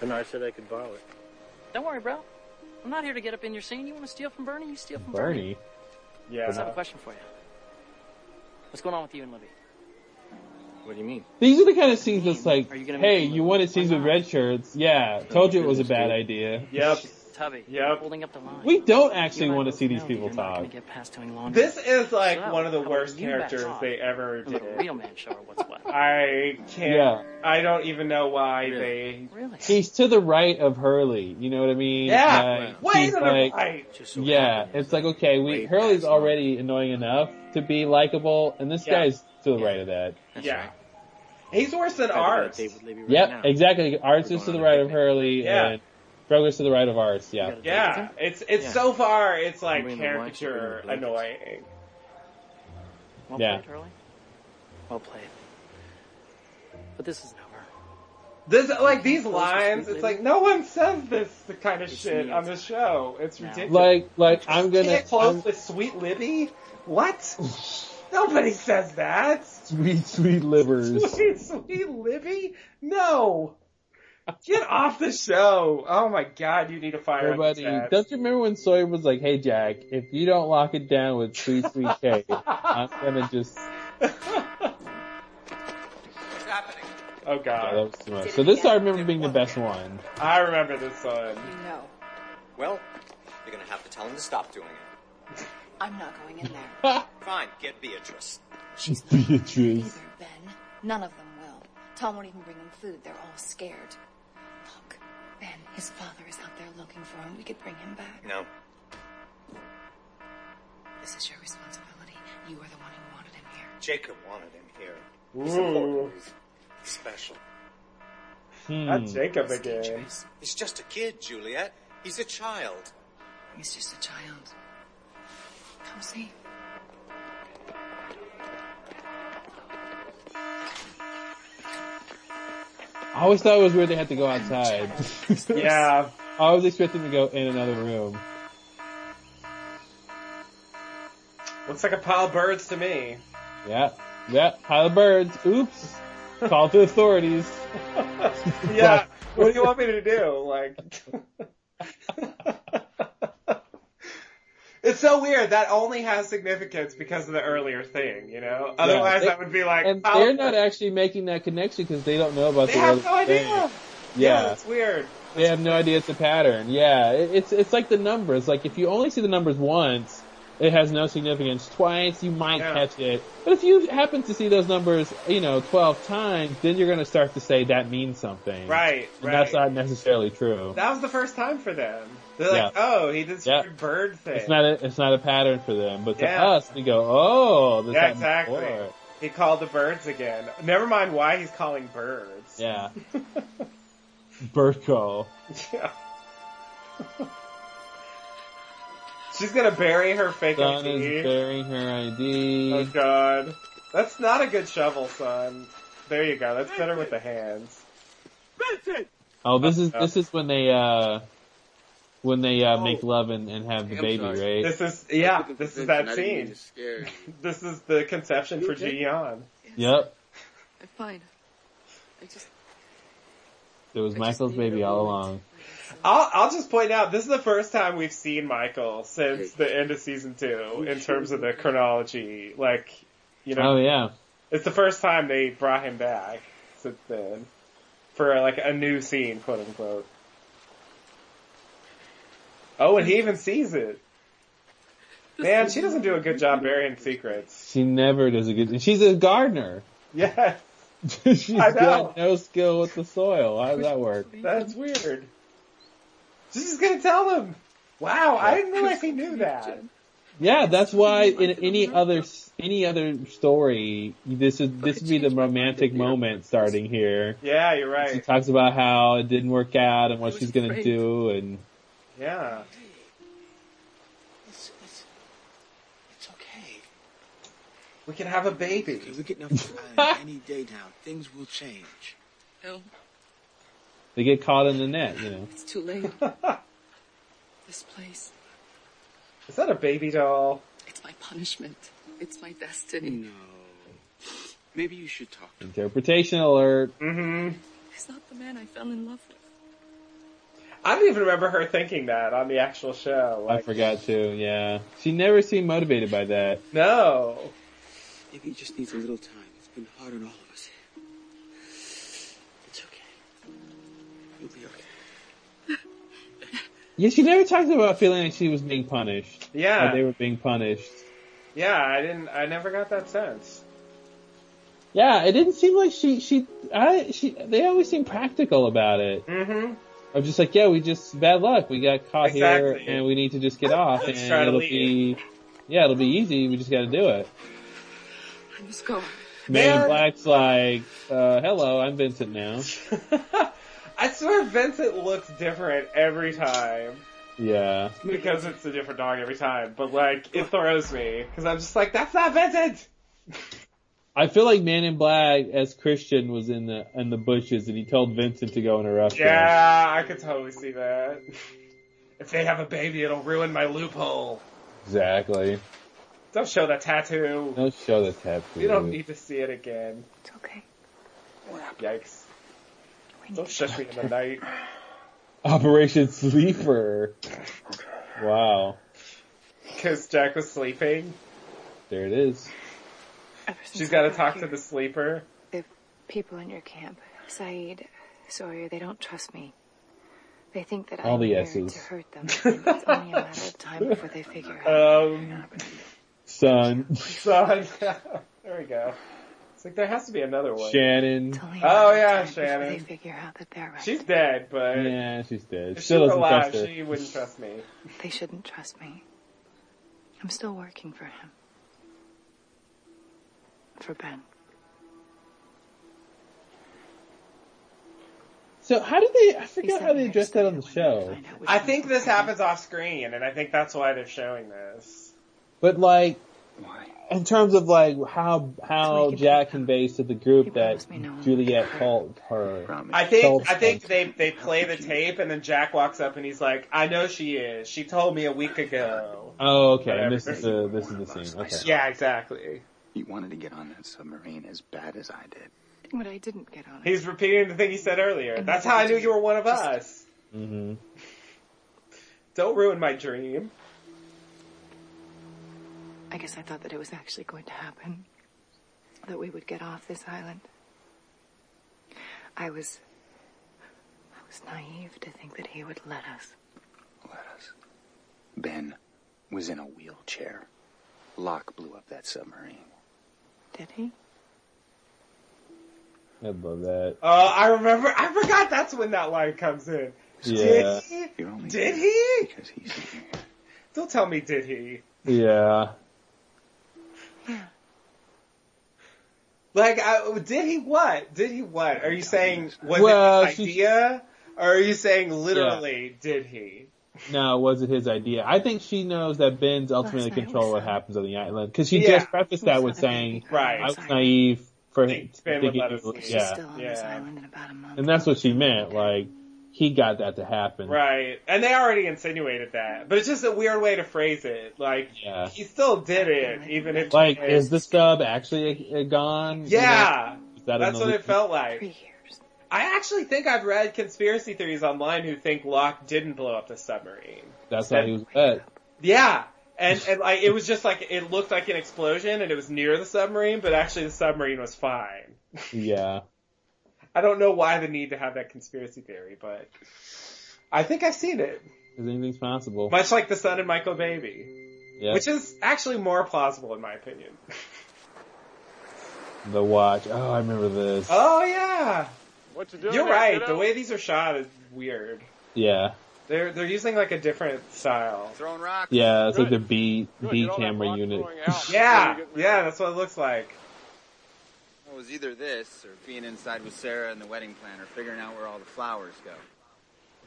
Speaker 7: Bernard said I could borrow it.
Speaker 6: Don't worry, bro. I'm not here to get up in your scene. You want to steal from Bernie? You steal from Bernie.
Speaker 1: Bernie.
Speaker 6: Let's have a
Speaker 2: Yeah.
Speaker 6: question for you. What's going on with you and Libby?
Speaker 7: What do you mean?
Speaker 1: These are the kind of scenes that's like,
Speaker 6: Are you gonna
Speaker 1: hey,
Speaker 6: them
Speaker 1: you
Speaker 6: look-
Speaker 1: wanted scenes with red shirts. Yeah, told you it was a bad idea.
Speaker 2: Yep. *laughs*
Speaker 6: Tubby.
Speaker 2: Yep.
Speaker 6: Holding up the line.
Speaker 1: We don't actually
Speaker 6: and
Speaker 1: want to see these people talk.
Speaker 6: get past doing.
Speaker 2: This is like
Speaker 6: So,
Speaker 2: one of the worst characters they ever
Speaker 6: and let a
Speaker 2: did.
Speaker 6: real man show her what's what. *laughs*
Speaker 2: I can't.
Speaker 1: Yeah.
Speaker 2: I don't even know why
Speaker 7: Really?
Speaker 2: they.
Speaker 6: Really?
Speaker 1: He's to the right of Hurley. You know what I mean?
Speaker 2: Yeah.
Speaker 1: Like,
Speaker 2: Way
Speaker 1: he's
Speaker 2: to the
Speaker 1: like,
Speaker 2: right.
Speaker 7: Just
Speaker 1: yeah, it's like okay, we
Speaker 7: way
Speaker 1: Hurley's
Speaker 7: past
Speaker 1: already annoying enough to be likable, and this
Speaker 2: Yeah.
Speaker 1: guy's to the
Speaker 7: Yeah.
Speaker 1: right of that.
Speaker 7: That's
Speaker 2: yeah.
Speaker 7: right.
Speaker 2: He's worse than
Speaker 7: Tried to go on a
Speaker 2: ours.
Speaker 7: date with Libby right
Speaker 1: Yep,
Speaker 7: now.
Speaker 1: exactly. Arzt
Speaker 7: We're
Speaker 1: is to the right of. Hurley,
Speaker 2: Yeah.
Speaker 1: and Broger's to the right of Arzt.
Speaker 7: You
Speaker 1: Yeah.
Speaker 2: Yeah, it's it's
Speaker 7: Yeah.
Speaker 2: so far it's like
Speaker 7: Bring the
Speaker 2: caricature
Speaker 7: bring the blankets.
Speaker 2: annoying.
Speaker 6: Well
Speaker 1: Yeah.
Speaker 6: played, Hurley. Well played. But this isn't over.
Speaker 2: This like these lines, it's like no one says this kind of
Speaker 6: It's
Speaker 2: shit
Speaker 6: me.
Speaker 2: on this show. It's
Speaker 6: No.
Speaker 2: ridiculous.
Speaker 1: Like, like I'm gonna
Speaker 2: Get close
Speaker 1: I'm-
Speaker 2: with Sweet Libby. What? *laughs* Nobody says that.
Speaker 1: sweet, sweet livers.
Speaker 2: Sweet, sweet Libby? No. Get off the show. Oh my god, you need to fire
Speaker 1: Everybody,
Speaker 2: Everybody.
Speaker 1: don't you remember when Sawyer was like, "Hey Jack, if you don't lock it down with sweet, sweet K, *laughs* I'm gonna just." *laughs*
Speaker 2: oh
Speaker 1: Yeah, that
Speaker 2: god.
Speaker 1: was too much. So this I remember being the best one.
Speaker 2: I remember this one.
Speaker 8: You know,
Speaker 3: Well, you're gonna have to tell him to stop doing it. *laughs*
Speaker 8: I'm not going in there.
Speaker 3: Fine, get Beatrice.
Speaker 1: She's Beatrice.
Speaker 8: Either, Ben. None of them will. Tom won't even bring them food. They're all scared. Look, Ben, his father is out there looking for him. We could bring him back.
Speaker 3: No.
Speaker 9: This is your responsibility. You are the one who wanted him here.
Speaker 3: Jacob wanted him here. He's
Speaker 2: Ooh.
Speaker 3: important. He's special.
Speaker 1: Hmm.
Speaker 2: Not Jacob
Speaker 9: It's
Speaker 2: again.
Speaker 9: dangerous.
Speaker 3: He's just a kid, Juliet. He's a child.
Speaker 9: He's just a child. Come see.
Speaker 1: I always thought it was weird they had to go outside. *laughs*
Speaker 2: Yeah.
Speaker 1: I was expecting to go in another room.
Speaker 2: Looks like a pile of birds to me.
Speaker 1: Yeah. Yeah. Pile of birds. Oops. Call to authorities. *laughs*
Speaker 2: Yeah. *laughs* what do you want me to do? Like. It's so weird. That only has significance because of the earlier thing, you know? Otherwise,
Speaker 1: they-
Speaker 2: that would be like.
Speaker 1: And
Speaker 2: pile
Speaker 1: they're not actually making that connection because they don't know about
Speaker 2: They
Speaker 1: the
Speaker 2: have
Speaker 1: other
Speaker 2: no
Speaker 1: thing.
Speaker 2: idea.
Speaker 1: Yeah.
Speaker 2: it's weird.
Speaker 1: They have no idea it's a pattern. Yeah, it- it's it's like the numbers. Like if you only see the numbers once, it has no significance. Twice, you might
Speaker 2: Yeah.
Speaker 1: catch it. But if you happen to see those numbers, you know, twelve times, then you're going to start to say that means something.
Speaker 2: Right,
Speaker 1: And
Speaker 2: right.
Speaker 1: that's not necessarily true.
Speaker 2: That was the first time for them. They're like,
Speaker 1: Yeah.
Speaker 2: oh, he did
Speaker 1: Yeah.
Speaker 2: bird thing.
Speaker 1: It's not a, it's not a pattern for them, but to
Speaker 2: Yeah.
Speaker 1: us, we go, oh, this
Speaker 2: yeah, exactly.
Speaker 1: before.
Speaker 2: He called the birds again. Never mind why he's calling birds.
Speaker 1: Yeah. *laughs* Bird call.
Speaker 2: Yeah. *laughs* She's gonna bury her fake
Speaker 1: Son is
Speaker 2: ID.
Speaker 1: bearing her ID.
Speaker 2: Oh god. That's not a good shovel, son. There you go. That's better with the hands.
Speaker 1: Oh, this is
Speaker 2: Uh,
Speaker 1: this is when they uh when they uh make love and, and have the
Speaker 4: I'm
Speaker 1: baby,
Speaker 4: sorry.
Speaker 1: right?
Speaker 2: This is yeah.
Speaker 4: Looking for
Speaker 2: This is that
Speaker 4: I didn't mean
Speaker 2: scene.
Speaker 4: to scare you.
Speaker 2: This is the conception for
Speaker 4: okay?
Speaker 2: Ji Yeon.
Speaker 1: Yep.
Speaker 9: I'm fine. I just.
Speaker 1: It was
Speaker 9: I
Speaker 1: Michael's baby
Speaker 9: a
Speaker 1: all
Speaker 9: moment
Speaker 1: along.
Speaker 2: I'll I'll just point out this is the first time we've seen Michael since the end of season two in terms of the chronology. Like, you know,
Speaker 1: Oh yeah.
Speaker 2: it's the first time they brought him back since then for like a new scene, quote unquote. Oh, and he even sees it. Man, she doesn't do a good job burying secrets.
Speaker 1: She never does a good and she's a gardener.
Speaker 2: Yes, *laughs*
Speaker 1: she's
Speaker 2: I know.
Speaker 1: got no skill with the soil. How does that work?
Speaker 2: that's weird. She's just gonna tell them. Wow, I didn't realize he knew *laughs* that.
Speaker 1: Yeah, that's why in any other any other story, this is this would be the romantic moment starting here.
Speaker 2: Yeah, you're right.
Speaker 1: She talks about how it didn't work out and what she's gonna
Speaker 9: afraid.
Speaker 1: do and
Speaker 2: Yeah.
Speaker 4: It's, it's, it's okay.
Speaker 2: We can have a baby.
Speaker 4: Okay, we're getting off this *laughs* any day now. Things will change.
Speaker 9: No,
Speaker 1: they get caught in the net, you know.
Speaker 9: it's too late. *laughs* this place.
Speaker 2: Is that a baby doll?
Speaker 9: It's my punishment. It's my destiny.
Speaker 4: No. Maybe you should talk to him.
Speaker 1: Interpretation alert.
Speaker 2: Mm-hmm.
Speaker 9: He's not the man I fell in love with.
Speaker 2: I don't even remember her thinking that on the actual show.
Speaker 1: I forgot to, yeah. She never seemed motivated by that.
Speaker 2: No.
Speaker 4: Maybe he just needs a little time. It's been hard on all of us.
Speaker 1: Yeah, she never talked about feeling like she was being punished.
Speaker 2: Yeah.
Speaker 1: Or they were being punished.
Speaker 2: Yeah, I didn't, I never got that sense.
Speaker 1: Yeah, it didn't seem like she, she, I, she, they always seem practical about it.
Speaker 2: Mm-hmm.
Speaker 1: I'm just like, yeah, we just, bad luck. We got caught here and we need to just get *laughs* off
Speaker 2: Let's
Speaker 1: and
Speaker 2: try
Speaker 1: it'll
Speaker 2: leave.
Speaker 1: be, yeah, it'll be easy. We just gotta do it.
Speaker 9: I must go.
Speaker 1: Man
Speaker 2: Man.
Speaker 1: Black's like, uh, hello, I'm Vincent now. *laughs*
Speaker 2: I swear Vincent looks different every time.
Speaker 1: Yeah.
Speaker 2: Because it's a different dog every time. But like, it throws me. Cause I'm just like, that's not Vincent!
Speaker 1: I feel like Man in Black as Christian was in the, in the bushes and he told Vincent to go in a restaurant.
Speaker 2: Yeah, I could totally see that. If they have a baby, it'll ruin my loophole.
Speaker 1: Exactly.
Speaker 2: Don't show that tattoo.
Speaker 1: Don't show the tattoo.
Speaker 2: We don't need to see it again.
Speaker 9: It's okay.
Speaker 2: Yikes.
Speaker 9: We need
Speaker 2: Don't
Speaker 9: to
Speaker 2: shush me in the night. *laughs*
Speaker 1: Operation Sleeper. Wow.
Speaker 2: Cause Jack was sleeping.
Speaker 1: There it is.
Speaker 2: She's gotta talk
Speaker 10: here,
Speaker 2: to the sleeper.
Speaker 10: The people in your camp, Sayid, Sawyer, they don't trust me. They think that
Speaker 1: All
Speaker 10: I'm
Speaker 1: the
Speaker 10: here
Speaker 1: S's.
Speaker 10: to hurt them. and it's only a matter of time *laughs* before they figure out.
Speaker 2: Um,
Speaker 1: Son.
Speaker 2: son. *laughs* there we go. It's like there has to be another one.
Speaker 1: Shannon.
Speaker 10: It's
Speaker 2: Oh, yeah, Shannon.
Speaker 10: They figure out that they're right.
Speaker 2: She's dead, but
Speaker 1: Yeah, she's dead.
Speaker 2: if she were
Speaker 1: doesn't
Speaker 2: alive,
Speaker 1: trust her.
Speaker 2: she wouldn't trust me.
Speaker 10: They shouldn't trust me. I'm still working for him. For Ben.
Speaker 1: So how did they? I
Speaker 10: forget
Speaker 1: how they addressed that on the
Speaker 10: study it when
Speaker 1: show.
Speaker 10: find out which
Speaker 2: I think this happens off screen, and I think that's why they're showing this.
Speaker 1: But like,
Speaker 5: Why?
Speaker 1: In terms of like how how
Speaker 10: So we can-
Speaker 1: Jack conveys to the group
Speaker 10: He
Speaker 1: that
Speaker 10: promised me no one
Speaker 1: Juliet called her.
Speaker 2: I think I think they they play the tape, and then Jack walks up and he's like, "I know she is. She told me a week ago."
Speaker 1: Oh, okay. And this is the this is the scene. Okay.
Speaker 2: Yeah, exactly.
Speaker 5: You wanted to get on that submarine as bad as I did.
Speaker 10: But I didn't get on it.
Speaker 2: He's repeating the thing he said earlier.
Speaker 10: And
Speaker 2: That's how I knew you were one of
Speaker 10: just-
Speaker 2: us.
Speaker 1: hmm
Speaker 2: Don't ruin my dream.
Speaker 10: I guess I thought that it was actually going to happen. That we would get off this island. I was. I was naive to think that he would let us.
Speaker 5: Let us. Ben was in a wheelchair. Locke blew up that submarine.
Speaker 10: Did he?
Speaker 1: I love that.
Speaker 2: Uh, I remember. I forgot that's when that line comes in.
Speaker 1: Yeah.
Speaker 2: Did he? Did he?
Speaker 5: Because he's here.
Speaker 2: Don't tell me did he.
Speaker 1: Yeah.
Speaker 2: Like, I, did he what? Did he what? Are you saying was
Speaker 1: Well,
Speaker 2: it his
Speaker 1: she's-
Speaker 2: idea, or are you saying literally did he?
Speaker 1: No, was it his idea? I think she knows that Ben's ultimately
Speaker 10: Last
Speaker 1: control what happens on the island because she
Speaker 2: Yeah.
Speaker 1: just prefaced that with saying,
Speaker 2: Right.
Speaker 1: "I was naive for him
Speaker 2: Ben
Speaker 1: thinking
Speaker 2: let
Speaker 1: it was-
Speaker 10: She's
Speaker 1: yeah."
Speaker 10: still on this
Speaker 2: Yeah.
Speaker 10: island in about a month.
Speaker 1: And that's what she meant. Like he got that to happen.
Speaker 2: Right. And they already insinuated that, but it's just a weird way to phrase it. Like,
Speaker 1: Yeah.
Speaker 2: he still did it, even if
Speaker 1: Like,
Speaker 2: he
Speaker 1: is the stub actually gone? You
Speaker 2: Yeah.
Speaker 1: know? Is that
Speaker 2: That's what it felt like.
Speaker 10: Three years.
Speaker 2: I actually think I've read conspiracy theories online who think Locke didn't blow up the submarine.
Speaker 1: That's how he was bet.
Speaker 2: Yeah. And, *laughs* and like, it was just like, it looked like an explosion and it was near the submarine, but actually the submarine was fine.
Speaker 1: Yeah.
Speaker 2: I don't know why the need to have that conspiracy theory, but I think I've seen it.
Speaker 1: Because anything's possible.
Speaker 2: Much like the son and Michael Baby.
Speaker 1: yeah.
Speaker 2: Which is actually more plausible in my opinion. *laughs*
Speaker 1: the watch. Oh, I remember this.
Speaker 2: Oh yeah!
Speaker 7: What you doing?
Speaker 2: You're
Speaker 7: there,
Speaker 2: right,
Speaker 7: kiddo?
Speaker 2: the way these are shot is weird.
Speaker 1: Yeah.
Speaker 2: They're, they're using like a different style.
Speaker 5: Throwing rocks.
Speaker 1: Yeah, it's like the B
Speaker 7: Good,
Speaker 1: B
Speaker 7: get
Speaker 1: camera unit.
Speaker 2: Yeah, yeah, that's what it looks like.
Speaker 5: It was either this or being inside with Sarah and the wedding planner, figuring out where all the flowers go.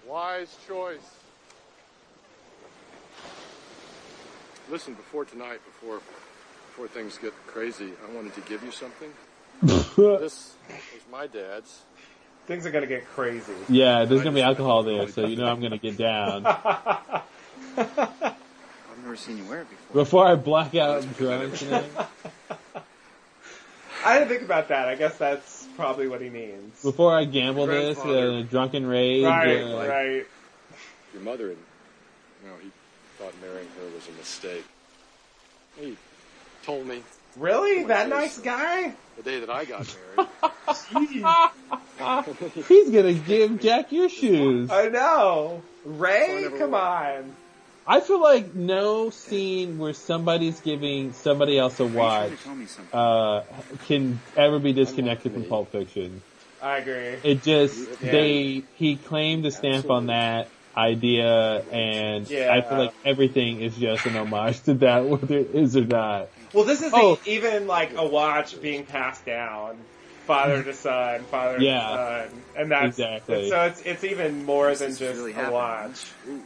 Speaker 7: Wise choice. Listen, before tonight, before before things get crazy, I wanted to give you something. *laughs* This was my dad's.
Speaker 2: Things are gonna get crazy.
Speaker 1: yeah, there's gonna be alcohol there, so you know I'm gonna get down. *laughs*
Speaker 5: I've never seen you wear it before.
Speaker 1: Before I black out drunk, you know?
Speaker 2: I didn't think about that. I guess that's probably what he means.
Speaker 1: Before I gamble this,
Speaker 7: Grandfather.
Speaker 1: uh, drunken rage.
Speaker 2: Right,
Speaker 1: uh,
Speaker 2: right.
Speaker 7: Your mother and you know, he thought marrying her was a mistake. He told me
Speaker 2: Really? That nice guy?
Speaker 7: the day that I got married. *laughs*
Speaker 1: He's gonna give Jack your shoes.
Speaker 2: I know.
Speaker 7: So I
Speaker 2: Ray? Come on.
Speaker 1: I feel like no scene where somebody's giving somebody else a watch
Speaker 5: trying to tell me something?
Speaker 1: uh, can ever be disconnected from Pulp Fiction.
Speaker 2: I agree.
Speaker 1: It just
Speaker 2: Yeah.
Speaker 1: they he claimed to stamp on that idea, and
Speaker 2: Yeah.
Speaker 1: I feel like everything is just an homage to that, whether it is or not.
Speaker 2: Well, this is
Speaker 1: Oh.
Speaker 2: even like a watch being passed down, father to son, father
Speaker 1: Yeah.
Speaker 2: to son, and that's
Speaker 1: Exactly.
Speaker 2: and so it's it's even more than
Speaker 5: This is
Speaker 2: just
Speaker 5: really
Speaker 2: a
Speaker 5: happening.
Speaker 2: watch.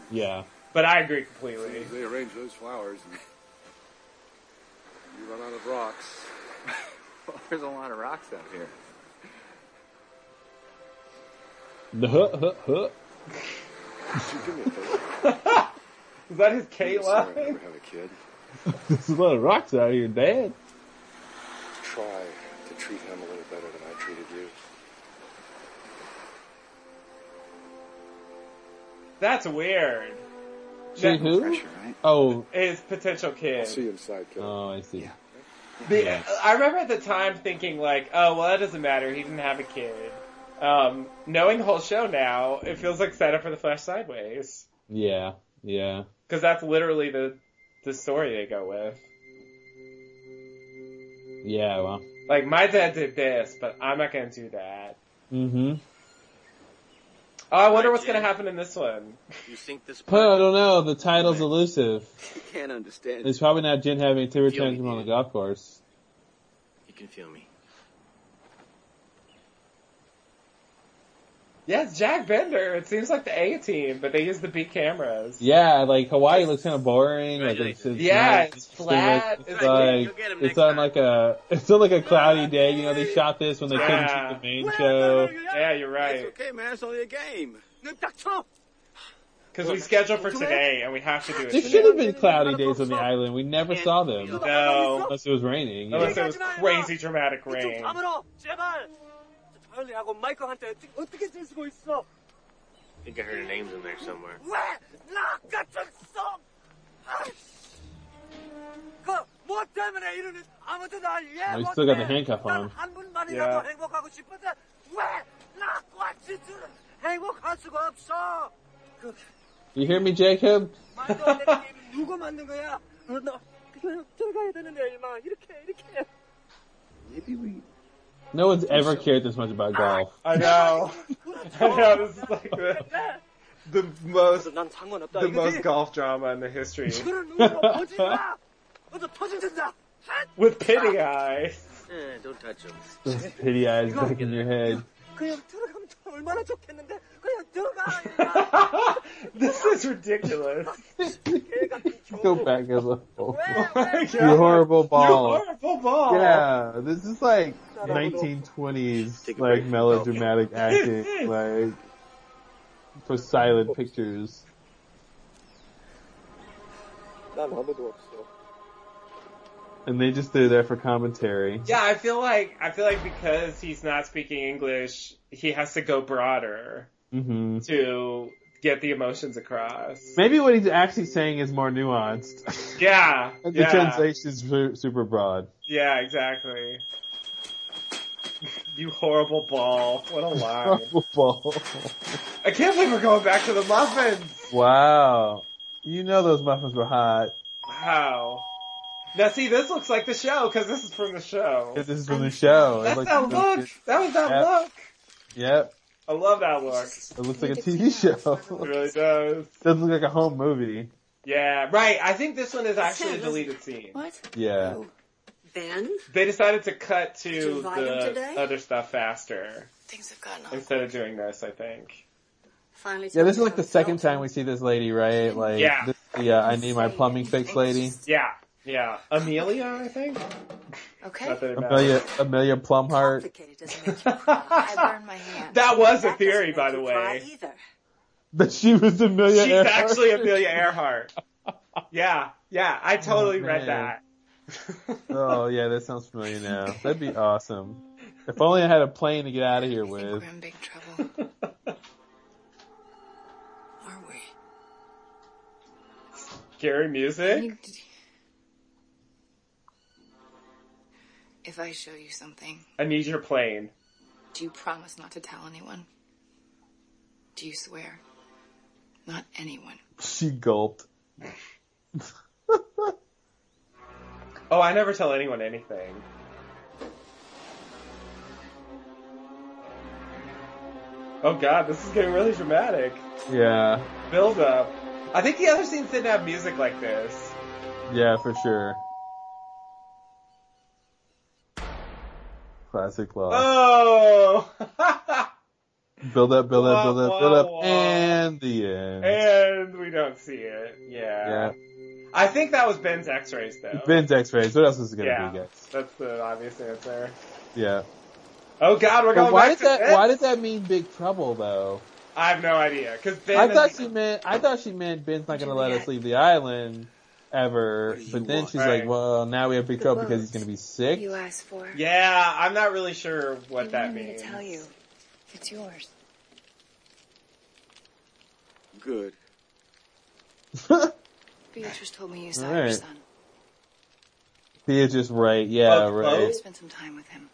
Speaker 1: Yeah,
Speaker 2: But I agree completely.
Speaker 7: They arranged those flowers and you run out of rocks. *laughs*
Speaker 5: Well, there's a lot of rocks out here.
Speaker 1: the
Speaker 7: a *laughs* favor?
Speaker 2: Is that his
Speaker 7: I'm
Speaker 2: Kate
Speaker 7: sorry I
Speaker 2: line?
Speaker 7: never had a kid.
Speaker 1: There's a lot of rocks out here, Dad.
Speaker 7: Try to treat him a little better than I treated you.
Speaker 2: That's weird.
Speaker 1: See who?
Speaker 5: Pressure, right?
Speaker 1: Oh,
Speaker 2: His potential kid.
Speaker 7: I'll see you inside, kid.
Speaker 1: oh, I see.
Speaker 5: Yeah.
Speaker 2: The-
Speaker 1: Yeah.
Speaker 2: I remember at the time thinking like, oh well, that doesn't matter. He didn't have a kid. Um, knowing the whole show now, it feels like setup for the Flash Sideways
Speaker 1: Yeah, yeah.
Speaker 2: because that's literally the the story they go with.
Speaker 1: Yeah, well.
Speaker 2: Like my dad did this, but I'm not gonna do that.
Speaker 1: Mm-hmm.
Speaker 2: Oh, I wonder what's gonna happen in this one.
Speaker 3: You think this
Speaker 1: But I don't know. The title's elusive. *laughs*
Speaker 4: Can't understand.
Speaker 1: It's probably not Jin having to return
Speaker 3: me,
Speaker 1: him on the golf course.
Speaker 3: You can feel me.
Speaker 2: Yeah, it's Jack Bender. It seems like the A team, but they use the big cameras.
Speaker 1: Yeah, like Hawaii looks kind of boring. Like it's, it's
Speaker 2: Yeah,
Speaker 1: not-
Speaker 2: it's flat.
Speaker 1: It's,
Speaker 2: It's
Speaker 1: like
Speaker 3: You'll get him
Speaker 1: it's on
Speaker 3: time.
Speaker 1: like a *laughs* it's on like a cloudy day. You know, they shot this when they couldn't shoot the main show.
Speaker 2: Yeah, you're right.
Speaker 4: It's okay, man. It's only a game.
Speaker 2: Because we scheduled for today, and we have to do it
Speaker 1: There should have been cloudy days on the island. We never saw them
Speaker 2: No,
Speaker 1: unless it was raining.
Speaker 2: unless it was crazy dramatic rain.
Speaker 6: 다물어, 제발. 하고 마이크한테 어떻게 쓸 수가 있어?
Speaker 3: I think I heard her names in there somewhere.
Speaker 6: 왜? 나 같은 썩! 그뭐 때문에 이러는 아무도 날 이해
Speaker 1: Oh, he's
Speaker 6: 못해.
Speaker 1: still got the handcuff on him.
Speaker 6: 난한 분만이라도
Speaker 2: Yeah.
Speaker 6: 행복하고 싶은데 왜나 같이 둘은 행복할 수가 없어? 그
Speaker 1: You hear me, Jacob?
Speaker 6: 말도 안 되는 게임 누구 만든 거야? 어, 나 그냥 들어가야 되는데 일마 이렇게 이렇게.
Speaker 4: Maybe we.
Speaker 1: no one's ever cared this much about golf. *laughs*
Speaker 2: I know. *laughs* I know. This is like the, the most the most golf drama in the history. *laughs* With pity eyes.
Speaker 3: Don't touch him.
Speaker 1: Pity eyes back in your head.
Speaker 6: 그냥 들어가면 얼마나 좋겠는데 그냥 들어가. *laughs*
Speaker 2: This is ridiculous. *laughs*
Speaker 1: Go back a little. *laughs*
Speaker 2: Oh my
Speaker 1: You
Speaker 2: God.
Speaker 1: horrible
Speaker 2: You
Speaker 1: ball.
Speaker 2: horrible ball.
Speaker 1: Yeah, this is like 1920s,
Speaker 3: Take a
Speaker 1: like
Speaker 3: break.
Speaker 1: melodramatic acting, like for silent pictures.
Speaker 6: 난 아무도 없어.
Speaker 1: And they just threw there for commentary.
Speaker 2: Yeah, I feel like I feel like because he's not speaking English, he has to go broader
Speaker 1: hmm
Speaker 2: to get the emotions across.
Speaker 1: Maybe what he's actually saying is more nuanced.
Speaker 2: Yeah, *laughs*
Speaker 1: the
Speaker 2: yeah,
Speaker 1: translation's su- super broad.
Speaker 2: yeah, exactly. *laughs* You horrible ball! What a *laughs* line!
Speaker 1: Ball.
Speaker 2: I can't believe we're going back to the muffins.
Speaker 1: wow. You know those muffins were hot.
Speaker 2: Wow. Now see, this looks like the show because this is from the show.
Speaker 1: This is from the show.
Speaker 2: That's
Speaker 1: looks-
Speaker 2: that look. That was that
Speaker 1: Yep.
Speaker 2: look.
Speaker 1: Yep.
Speaker 2: I love that look.
Speaker 1: It looks like a TV show.
Speaker 2: It really does.
Speaker 1: Doesn't look like a home movie.
Speaker 2: Yeah, right. I think this one is actually a deleted scene.
Speaker 8: What?
Speaker 1: Yeah.
Speaker 11: Ben?
Speaker 2: They decided to cut to the other stuff faster
Speaker 8: Things have gotten awkward.
Speaker 2: instead of doing this. I think.
Speaker 11: Finally
Speaker 1: Yeah, this is like the second time we see this lady, right? Like,
Speaker 2: Yeah.
Speaker 1: this is uh, I need my plumbing fixed lady.
Speaker 2: Yeah, yeah. Amelia, I think.
Speaker 8: Okay.
Speaker 2: Not that it
Speaker 1: Amelia,
Speaker 2: matters.
Speaker 1: Amelia Plumhart.
Speaker 11: Complicated doesn't make you cry.
Speaker 8: I burned my hand. *laughs*
Speaker 2: That was a theory, by the
Speaker 11: you cry
Speaker 2: way.
Speaker 11: Either.
Speaker 1: That she was Amelia
Speaker 2: She's
Speaker 1: Earhart.
Speaker 2: actually Amelia Earhart. Yeah, yeah. I totally
Speaker 1: Oh,
Speaker 2: read that. *laughs*
Speaker 1: Oh yeah, that sounds familiar now. That'd be awesome. If only I had a plane to get out of here
Speaker 8: I think
Speaker 1: with.
Speaker 8: we're in big trouble. Are we?
Speaker 2: Scary music.
Speaker 8: If I show you something,
Speaker 2: I need your plane.
Speaker 8: do you promise not to tell anyone? Do you swear? Not anyone.
Speaker 1: She gulped.
Speaker 2: Oh, I never tell anyone anything. Oh god, this is getting really dramatic.
Speaker 1: Yeah,
Speaker 2: Build up. I think the other scenes didn't have music like this.
Speaker 1: yeah, for sure. Classic love.
Speaker 2: Oh! *laughs*
Speaker 1: Build up, build up, build up, build up, and the end.
Speaker 2: and we don't see it. Yeah.
Speaker 1: Yeah.
Speaker 2: I think that was Ben's x-rays though.
Speaker 1: Ben's X-rays. What else is it gonna
Speaker 2: yeah.
Speaker 1: be, guys?
Speaker 2: That's the obvious answer.
Speaker 1: Yeah.
Speaker 2: Oh god, we're
Speaker 1: But
Speaker 2: going
Speaker 1: why
Speaker 2: back to
Speaker 1: that? Why did that mean big trouble though?
Speaker 2: I have no idea. Cause Ben
Speaker 1: I thought she meant. I thought she meant Ben's not gonna let us leave the island ever. But then she's
Speaker 2: Right.
Speaker 1: like, "Well, now we have big trouble because he's gonna be sick."
Speaker 8: You asked for.
Speaker 2: Yeah, I'm not really sure what
Speaker 8: You
Speaker 2: that
Speaker 8: wanted me
Speaker 2: means.
Speaker 8: to tell you. It's yours.
Speaker 4: Good. *laughs*
Speaker 8: Beatrice told me you saw
Speaker 1: All
Speaker 8: your
Speaker 1: right.
Speaker 8: son.
Speaker 1: Beatrice, right? Yeah,
Speaker 2: Both-
Speaker 1: right.
Speaker 2: both?
Speaker 8: Spend some time with him.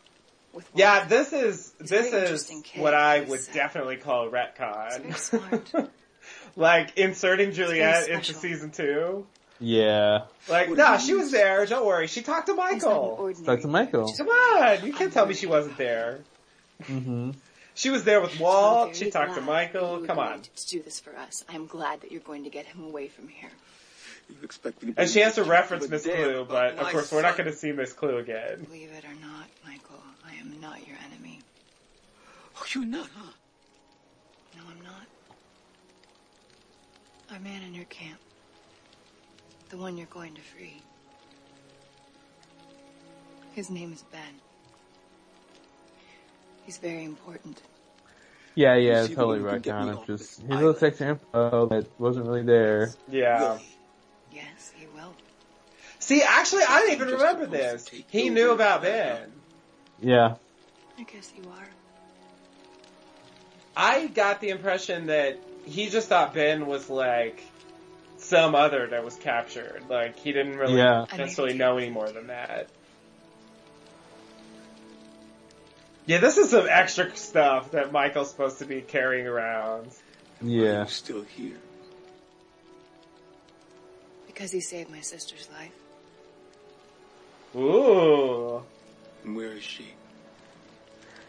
Speaker 8: With
Speaker 2: Yeah, this is
Speaker 8: He's
Speaker 2: this is what I would definitely call a
Speaker 8: He's very
Speaker 2: retcon.
Speaker 8: smart. *laughs*
Speaker 2: like inserting Juliet into season two.
Speaker 1: Yeah.
Speaker 2: Like, nah, she was there. Don't worry. She talked to
Speaker 8: He's not an
Speaker 2: Michael.
Speaker 8: ordinary
Speaker 1: Talk to Michael.
Speaker 2: Come on, you can't tell me she wasn't there.
Speaker 1: Mm-hmm.
Speaker 2: She was there with Walt. She talked to Michael.
Speaker 8: you
Speaker 2: Come
Speaker 8: agreed
Speaker 2: on.
Speaker 8: To do this for us. I am glad that you're going to get him away from here.
Speaker 4: You expect me to
Speaker 2: And she has to reference Miss
Speaker 4: would Klugh,
Speaker 2: but of
Speaker 4: my
Speaker 2: course we're not going to see Miss Klugh again.
Speaker 8: Believe it or not, Michael, I am not your enemy.
Speaker 4: Oh, you're not, huh?
Speaker 8: No, I'm not. Our man in your camp. The one you're going to free. His name is Ben. He's very important.
Speaker 1: Yeah, yeah, totally right,
Speaker 4: can get
Speaker 1: John. It's just
Speaker 4: this
Speaker 1: his little extra info that wasn't really there.
Speaker 2: Yeah.
Speaker 8: Yes, he will.
Speaker 2: See, actually, I didn't even remember this. He knew about Ben.
Speaker 1: Yeah.
Speaker 8: I guess you are.
Speaker 2: I got the impression that he just thought Ben was like some other that was captured. Like he didn't really
Speaker 1: Yeah.
Speaker 2: necessarily know any more than that. Yeah, this is some extra stuff that Michael's supposed to be carrying around.
Speaker 1: Yeah.
Speaker 4: Still here.
Speaker 8: Because he saved my sister's life.
Speaker 2: Ooh.
Speaker 4: And where is she?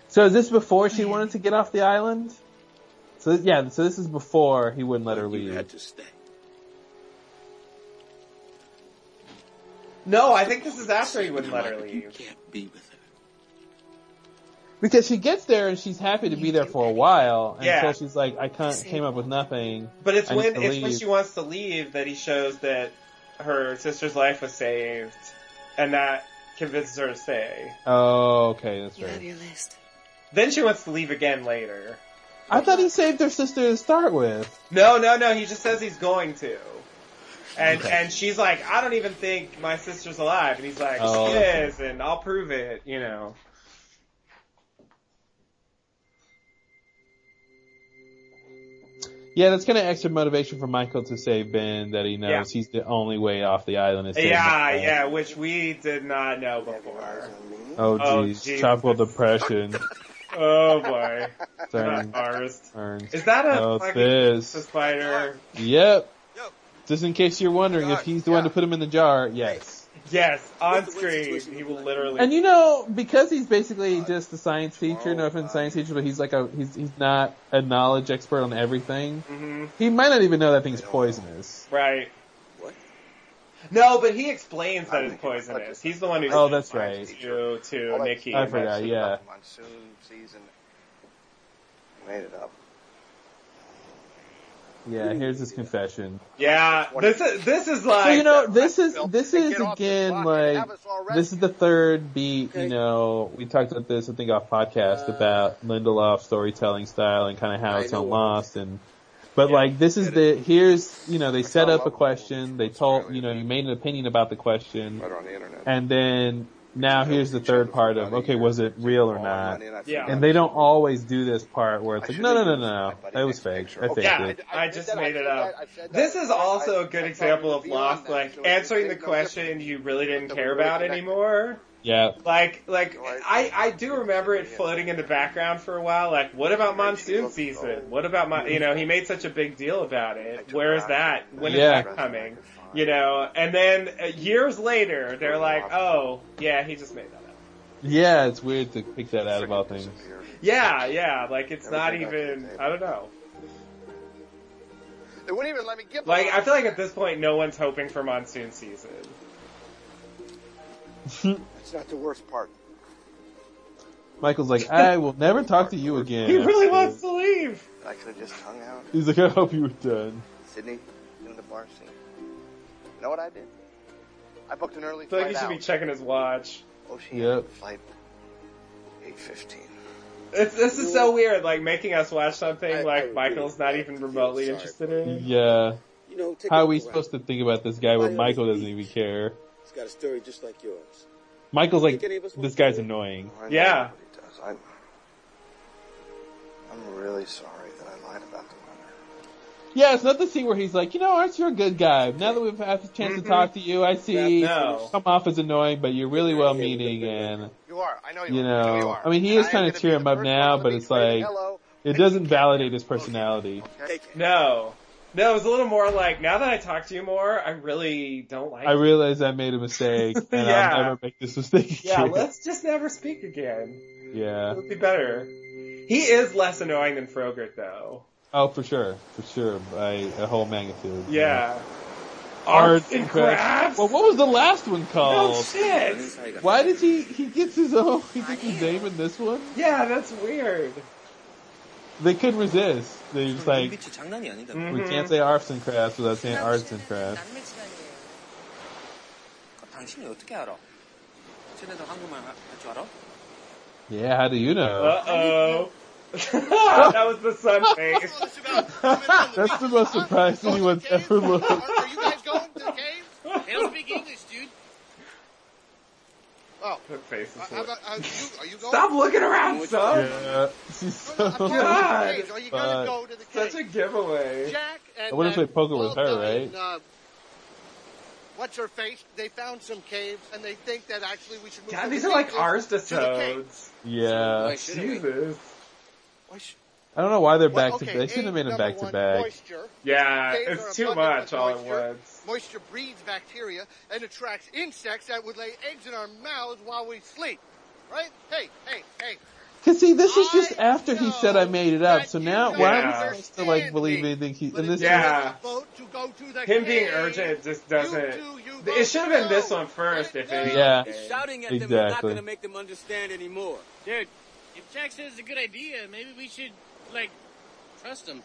Speaker 1: So is this before she wanted to get off the island? So yeah, so this is before he wouldn't let her
Speaker 4: You
Speaker 1: leave.
Speaker 4: had to stay.
Speaker 2: No, I think this is after he wouldn't let her
Speaker 4: You
Speaker 2: leave.
Speaker 4: can't be with her.
Speaker 1: Because she gets there and she's happy to be there for a while
Speaker 2: Yeah.
Speaker 1: until she's like, I can't, came up with nothing.
Speaker 2: But it's
Speaker 1: I
Speaker 2: when
Speaker 1: to
Speaker 2: it's when she wants to leave that he shows that her sister's life was saved, and that convinces her to stay.
Speaker 1: Oh, okay, that's
Speaker 8: You have
Speaker 1: right.
Speaker 8: your list.
Speaker 2: Then she wants to leave again later.
Speaker 1: I thought he saved her sister to start with.
Speaker 2: No, no, no. He just says he's going to. And
Speaker 1: Okay.
Speaker 2: and she's like, I don't even think my sister's alive, and he's like,
Speaker 1: Oh,
Speaker 2: she
Speaker 1: okay.
Speaker 2: is, and I'll prove it. You know.
Speaker 1: Yeah, that's kind of extra motivation for Michael to save Ben that he knows
Speaker 2: Yeah.
Speaker 1: he's the only way off the island. Is
Speaker 2: Yeah, yeah, which we did not know before.
Speaker 1: Oh
Speaker 2: Oh,
Speaker 1: jeez,
Speaker 2: jeez.
Speaker 1: tropical depression. *laughs*
Speaker 2: Oh boy.
Speaker 1: Turn, turns.
Speaker 2: Is that a
Speaker 1: Oh,
Speaker 2: fucking
Speaker 1: this.
Speaker 2: spider?
Speaker 1: Yep. Just in case you're wondering if he's the one to put him in the jar, yes.
Speaker 2: Yes, on screen, he will literally.
Speaker 1: And you know, because he's basically just a science teacher, no offense, science teacher, but he's like a he's he's not a knowledge expert on everything.
Speaker 2: Mhm.
Speaker 1: He might not even know that thing's poisonous.
Speaker 2: Right.
Speaker 4: What?
Speaker 2: No, but he explains that it's poisonous. He's the one who
Speaker 1: Oh, that's right.
Speaker 2: to to Nikki.
Speaker 1: I forgot. Yeah.
Speaker 12: Monsoon season. Made it up.
Speaker 1: Yeah, here's his confession.
Speaker 2: Yeah, this is this is like
Speaker 1: So you know, this is this is
Speaker 12: Get off the
Speaker 1: again like
Speaker 12: have us all ready.
Speaker 1: this is the third beat. You know, we talked about this I think off podcast uh, about Lindelof's storytelling style and kind of how
Speaker 4: I
Speaker 1: it's
Speaker 4: know
Speaker 1: on
Speaker 4: what-
Speaker 1: Lost and. But like this is the here's you know they set up a question they told you know you made an opinion about the question
Speaker 12: Right on the internet.
Speaker 1: and then now here's the third part of okay was it real or not
Speaker 2: Yeah.
Speaker 1: and they don't always do this part where it's like no no no no that was fake I faked
Speaker 2: Yeah,
Speaker 1: it
Speaker 2: I just made it up. This is also a good example of Lost, like answering the question you really didn't care about anymore.
Speaker 1: yeah
Speaker 2: Like, like I, I do remember it floating in the background for a while. Like, what about monsoon season? What about my, you know, he made such a big deal about it. Where is that? When is
Speaker 1: Yeah.
Speaker 2: that coming? You know, and then uh, years later, they're like, oh, yeah, he just made that up.
Speaker 1: yeah it's weird to pick that out of all things
Speaker 2: Yeah, yeah, like it's not even, I don't know.
Speaker 12: They wouldn't even let me get
Speaker 2: Like, I feel like at this point, no one's hoping for monsoon season. *laughs*
Speaker 12: It's not the worst part.
Speaker 1: Michael's like I will never talk to you again
Speaker 2: He really wants to leave.
Speaker 12: I could have just hung out.
Speaker 1: he's like I hope you were done
Speaker 12: Sydney, doing the bar scene. You know what I did? I booked an early
Speaker 2: I feel like he should
Speaker 12: out.
Speaker 2: be checking his watch.
Speaker 12: Oh, Oceanic
Speaker 1: Yep.
Speaker 12: flight 815.
Speaker 2: It's, this is so weird, like making us watch something
Speaker 4: I-
Speaker 2: like
Speaker 4: I
Speaker 2: Michael's not
Speaker 4: really
Speaker 2: even
Speaker 4: feel
Speaker 2: remotely
Speaker 4: sorry
Speaker 2: interested in.
Speaker 1: yeah
Speaker 4: You know, take
Speaker 1: how are we
Speaker 4: look
Speaker 1: supposed to think about this guy where Michael doesn't even care
Speaker 4: He's got a story just like yours.
Speaker 1: Michael's like
Speaker 4: Think any of us want
Speaker 1: this guy's
Speaker 4: do it?
Speaker 1: annoying
Speaker 12: I know
Speaker 2: Yeah.
Speaker 12: what he does. I'm, I'm really sorry that I lied about the weather.
Speaker 1: Yeah, it's not the scene where he's like, you know, Arzt, you're a good guy. Now that we've had the chance
Speaker 2: Mhm.
Speaker 1: to talk to you, I see
Speaker 2: No.
Speaker 1: you come off as annoying, but you're really well meaning and,
Speaker 12: You are. I know you,
Speaker 1: you
Speaker 12: are. I know you are.
Speaker 1: I mean, he
Speaker 12: And
Speaker 1: is
Speaker 12: I am
Speaker 1: kind
Speaker 12: gonna
Speaker 1: of
Speaker 12: be
Speaker 1: cheering him up now, but it's like,
Speaker 12: hello.
Speaker 1: it doesn't validate his personality.
Speaker 12: Okay?
Speaker 2: No. No, it was a little more like, now that I talk to you more, I really don't like
Speaker 1: I
Speaker 2: you.
Speaker 1: realize I made a mistake *laughs* and
Speaker 2: Yeah.
Speaker 1: I'll never make this mistake again.
Speaker 2: Yeah, let's just never speak again.
Speaker 1: yeah.
Speaker 2: It would be better. He is less annoying than Frogurt though.
Speaker 1: Oh, for sure, for sure, by a whole magnitude.
Speaker 2: Yeah.
Speaker 1: Art Arts
Speaker 2: and
Speaker 1: crafts. Well, what was the last one called?
Speaker 2: No shit.
Speaker 1: Why did he? He gets his own. He gets his name in this one.
Speaker 2: Yeah, that's weird.
Speaker 1: They could resist. They just like
Speaker 2: mm-hmm.
Speaker 1: we can't say arts and crafts without saying arts and crafts. Yeah, how do you know?
Speaker 2: Uh oh. *laughs* that was the sun face. *laughs*
Speaker 1: That's the most surprised anyone's ever looked.
Speaker 13: Are you guys going to the cave? They don't speak English, dude. Oh.
Speaker 2: That face is
Speaker 13: Uh, how about, uh, you, are you going?
Speaker 2: Stop looking around, son.
Speaker 1: Yeah, she's so
Speaker 13: I'm talking about the
Speaker 2: God.
Speaker 13: caves. Are you going to go to the cave?
Speaker 2: Such a giveaway.
Speaker 13: Jack and
Speaker 1: I wouldn't
Speaker 13: uh,
Speaker 1: play poker with her,
Speaker 13: Dine,
Speaker 1: right?
Speaker 13: Uh, what's her face? They found some caves, and they think that actually we should move.
Speaker 2: God,
Speaker 13: from
Speaker 2: these
Speaker 13: the
Speaker 2: are like
Speaker 13: caves to the cave.
Speaker 2: Arstosodes.
Speaker 1: Yeah.
Speaker 2: Jesus.
Speaker 13: Why
Speaker 1: I don't know why they're
Speaker 13: Well,
Speaker 1: back to
Speaker 13: back.
Speaker 1: They should have made them
Speaker 13: number
Speaker 1: back to back.
Speaker 13: Moisture.
Speaker 2: Yeah,
Speaker 13: Caves
Speaker 2: it's too much all at
Speaker 13: moisture.
Speaker 2: once.
Speaker 13: Moisture breeds bacteria and attracts insects that would lay eggs in our mouths while we sleep. Right? Hey, hey, hey.
Speaker 1: Cause see, this is just after he said I made it up. So now, why are
Speaker 2: Yeah.
Speaker 1: we supposed to like believe anything he? And this
Speaker 2: Yeah.
Speaker 13: Boat to go to the
Speaker 2: Him being
Speaker 13: cave.
Speaker 2: urgent just doesn't.
Speaker 13: You two, you
Speaker 2: It should have been this one first, if anything.
Speaker 1: Yeah.
Speaker 3: Shouting at
Speaker 1: Exactly.
Speaker 3: them is not going to make them understand anymore.
Speaker 14: Dude, if Jack says it's a good idea, maybe we should, like, trust him.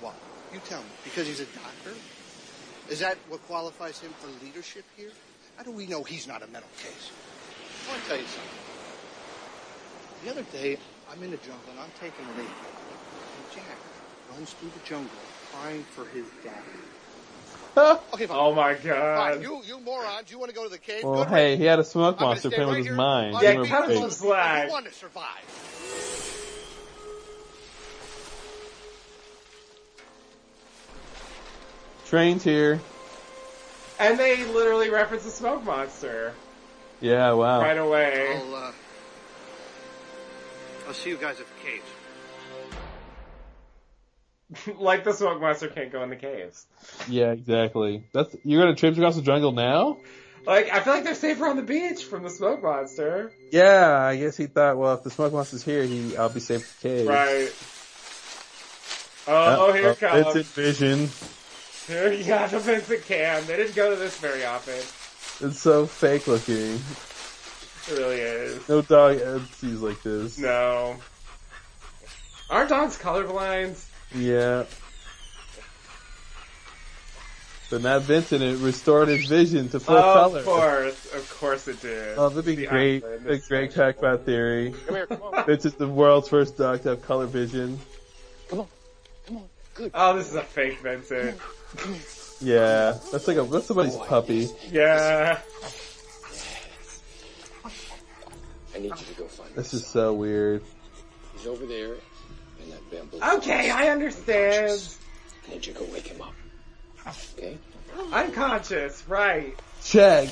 Speaker 13: Why? You tell me. Because he's a doctor? Is that what qualifies him for leadership here? How do we know he's not a mental case? I want to tell you something. The other day, I'm in the jungle and I'm taking a leak. And Jack runs through the jungle crying for his dad. *laughs* Okay, fine.
Speaker 2: Oh my god.
Speaker 13: Fine. You, you morons, you want to go to the cave?
Speaker 1: Well,
Speaker 13: Good
Speaker 1: hey, he had a smoke
Speaker 13: I'm
Speaker 1: monster
Speaker 13: stay
Speaker 1: playing with
Speaker 13: right
Speaker 1: his mind.
Speaker 13: on
Speaker 2: Yeah,
Speaker 1: Give him
Speaker 2: cut
Speaker 1: a
Speaker 2: some slack.
Speaker 13: You want to survive.
Speaker 1: Train's here.
Speaker 2: And they literally reference the smoke monster
Speaker 1: Yeah, wow.
Speaker 2: right away.
Speaker 13: I'll, uh, I'll see you guys at the caves. *laughs*
Speaker 2: like the smoke monster can't go in the caves.
Speaker 1: Yeah, exactly. That's you're gonna trip across the jungle now?
Speaker 2: Like, I feel like they're safer on the beach from the smoke monster.
Speaker 1: Yeah, I guess he thought, well, if the smoke monster's here, he I'll be safe for cave.
Speaker 2: Right. Uh, uh, oh, here it uh, comes.
Speaker 1: Vincent Vision.
Speaker 2: Here *laughs* you got the Vincent Cam. They didn't go to this very often.
Speaker 1: It's so fake looking.
Speaker 2: It really is.
Speaker 1: No dog ever sees like this.
Speaker 2: No. Aren't dogs colorblind?
Speaker 1: Yeah. But not Vincent, it restored his vision to full
Speaker 2: Oh,
Speaker 1: color.
Speaker 2: Of course, of course it did.
Speaker 1: Oh, that'd be
Speaker 2: The
Speaker 1: great.
Speaker 2: island
Speaker 1: A great
Speaker 2: special.
Speaker 1: crackpot theory.
Speaker 13: Come here, come on.
Speaker 1: Vincent's the world's first dog to have color vision.
Speaker 13: Come on. Come on, good.
Speaker 2: Oh, this is a fake Vincent.
Speaker 1: Yeah, that's like a that's somebody's puppy.
Speaker 2: Yeah.
Speaker 4: I need you to go find
Speaker 1: This
Speaker 4: him.
Speaker 1: is so weird.
Speaker 4: He's over there in that bamboo.
Speaker 2: Okay, I understand.
Speaker 4: I need you to go wake him up. Okay?
Speaker 2: Unconscious, right.
Speaker 1: Check.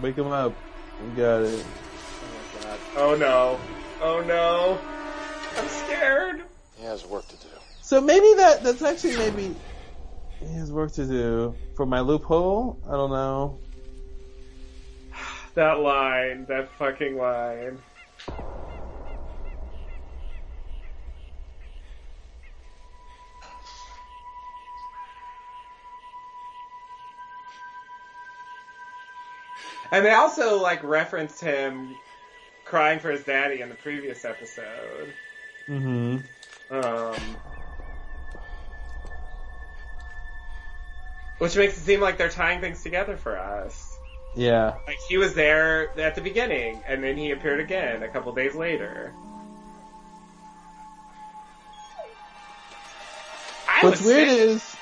Speaker 1: Wake him up. We got it.
Speaker 2: Oh, oh no. Oh no. I'm scared.
Speaker 4: He has work to do.
Speaker 1: So maybe that that's actually maybe he has work to do for my loophole. I don't know.
Speaker 2: That line, that fucking line. And they also like referenced him crying for his daddy in the previous episode.
Speaker 1: Mm-hmm.
Speaker 2: Um, which makes it seem like they're tying things together for us.
Speaker 1: Yeah.
Speaker 2: Like he was there at the beginning, and then he appeared again a couple days later. I
Speaker 1: What's weird
Speaker 2: sick-
Speaker 1: is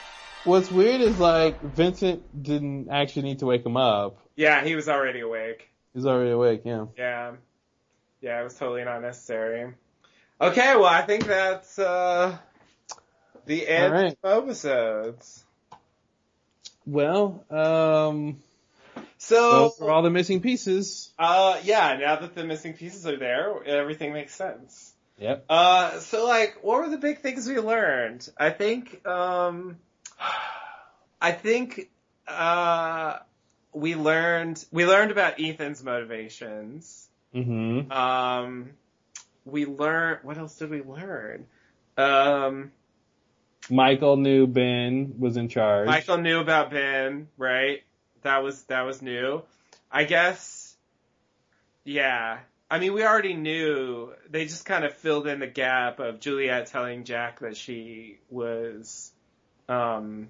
Speaker 1: what's weird is like Vincent didn't actually need to wake him up.
Speaker 2: Yeah, he was already awake.
Speaker 1: He's already awake. Yeah.
Speaker 2: Yeah, yeah, it was totally not necessary. Okay, well, I think that's uh the end
Speaker 1: right.
Speaker 2: of episodes.
Speaker 1: Well, um,
Speaker 2: So,
Speaker 1: are all the missing pieces.
Speaker 2: uh, yeah, now that the missing pieces are there, everything makes sense.
Speaker 1: Yep.
Speaker 2: Uh, so like, what were the big things we learned? I think, um, I think, uh, we learned, we learned about Ethan's motivations.
Speaker 1: Mm-hmm.
Speaker 2: Um, we learned What else did we learn? Um,
Speaker 1: Michael knew Ben was in charge.
Speaker 2: Michael knew about Ben, right? That was that was new. I guess. Yeah. I mean, we already knew. They just kind of filled in the gap of Juliet telling Jack that she was, um,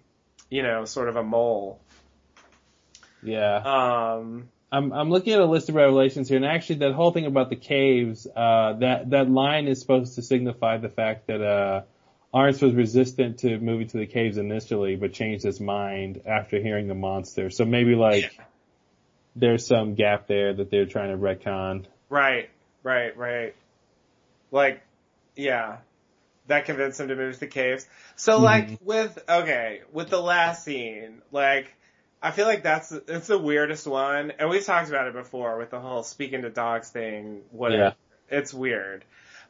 Speaker 2: you know, sort of a mole.
Speaker 1: Yeah.
Speaker 2: Um,
Speaker 1: I'm I'm looking at a list of revelations here, and actually, that whole thing about the caves, uh, that that line is supposed to signify the fact that uh, Arzt was resistant to moving to the caves initially, but changed his mind after hearing the monster. So maybe like there's some gap there that they're trying to retcon.
Speaker 2: Right, right, right. Like, yeah, that convinced him to move to the caves. So like with okay, with the last scene, like I feel like that's it's the weirdest one, and we've talked about it before with the whole speaking to dogs thing. Whatever,
Speaker 1: Yeah.
Speaker 2: it's weird,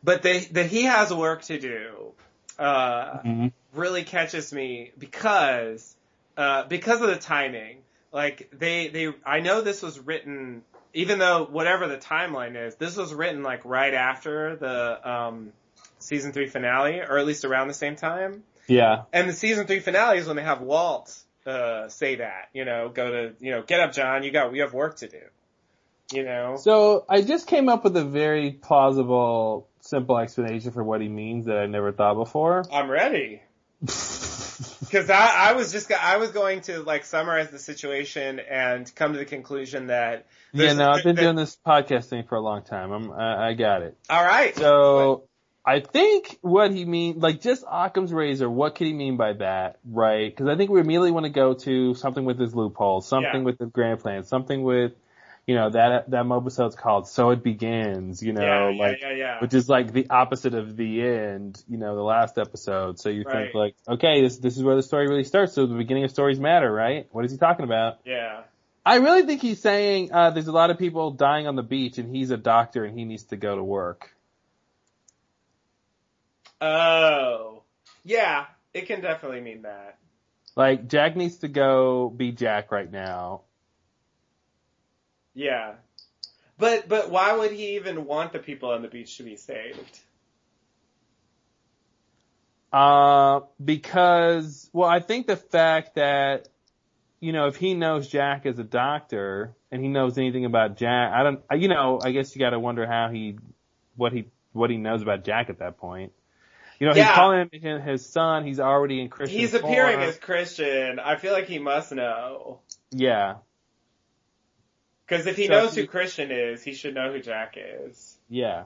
Speaker 2: but they that he has work to do. Uh, really catches me because uh, because of the timing. Like they they I know this was written even though whatever the timeline is, this was written like right after the um season 3 finale or at least around the same time.
Speaker 1: Yeah.
Speaker 2: And the season 3 finale is when they have Walt uh say that, you know, go to, you know, get up John, you got we have work to do. You know.
Speaker 1: So I just came up with a very plausible, simple explanation for what he means that I never thought before.
Speaker 2: I'm ready. *laughs* Because I, I was just I was going to like summarize the situation and come to the conclusion that
Speaker 1: Yeah, no, I've been
Speaker 2: that-
Speaker 1: doing this podcast thing for a long time. I'm, I, I got it.
Speaker 2: All right.
Speaker 1: So I think what he mean, like just Occam's razor, what could he mean by that, right? Because I think we immediately want to go to something with his loophole, something
Speaker 2: Yeah.
Speaker 1: with the grand plan, something with, you know, that that mobisode's called "So It Begins," you know,
Speaker 2: Yeah,
Speaker 1: like
Speaker 2: yeah, yeah.
Speaker 1: which is like the opposite of the end, you know, the last episode. So you
Speaker 2: Right.
Speaker 1: think like, okay, this this is where the story really starts. So the beginning of stories matter, right? What is he talking about?
Speaker 2: Yeah.
Speaker 1: I really think he's saying uh, there's a lot of people dying on the beach, and he's a doctor, and he needs to go to work.
Speaker 2: Oh. Yeah, it can definitely mean that.
Speaker 1: Like Jack needs to go be Jack right now.
Speaker 2: Yeah. But but why would he even want the people on the beach to be saved?
Speaker 1: Uh, because well, I think the fact that you know if he knows Jack as a doctor and he knows anything about Jack, I don't, you know, I guess you got to wonder how he, what he, what he knows about Jack at that point. You know, he's
Speaker 2: Yeah.
Speaker 1: calling him his son. He's already in Christian.
Speaker 2: He's appearing as Christian. I feel like he must know.
Speaker 1: yeah,
Speaker 2: Because if he
Speaker 1: So
Speaker 2: knows
Speaker 1: he-
Speaker 2: who Christian is, he should know who Jack is.
Speaker 1: yeah.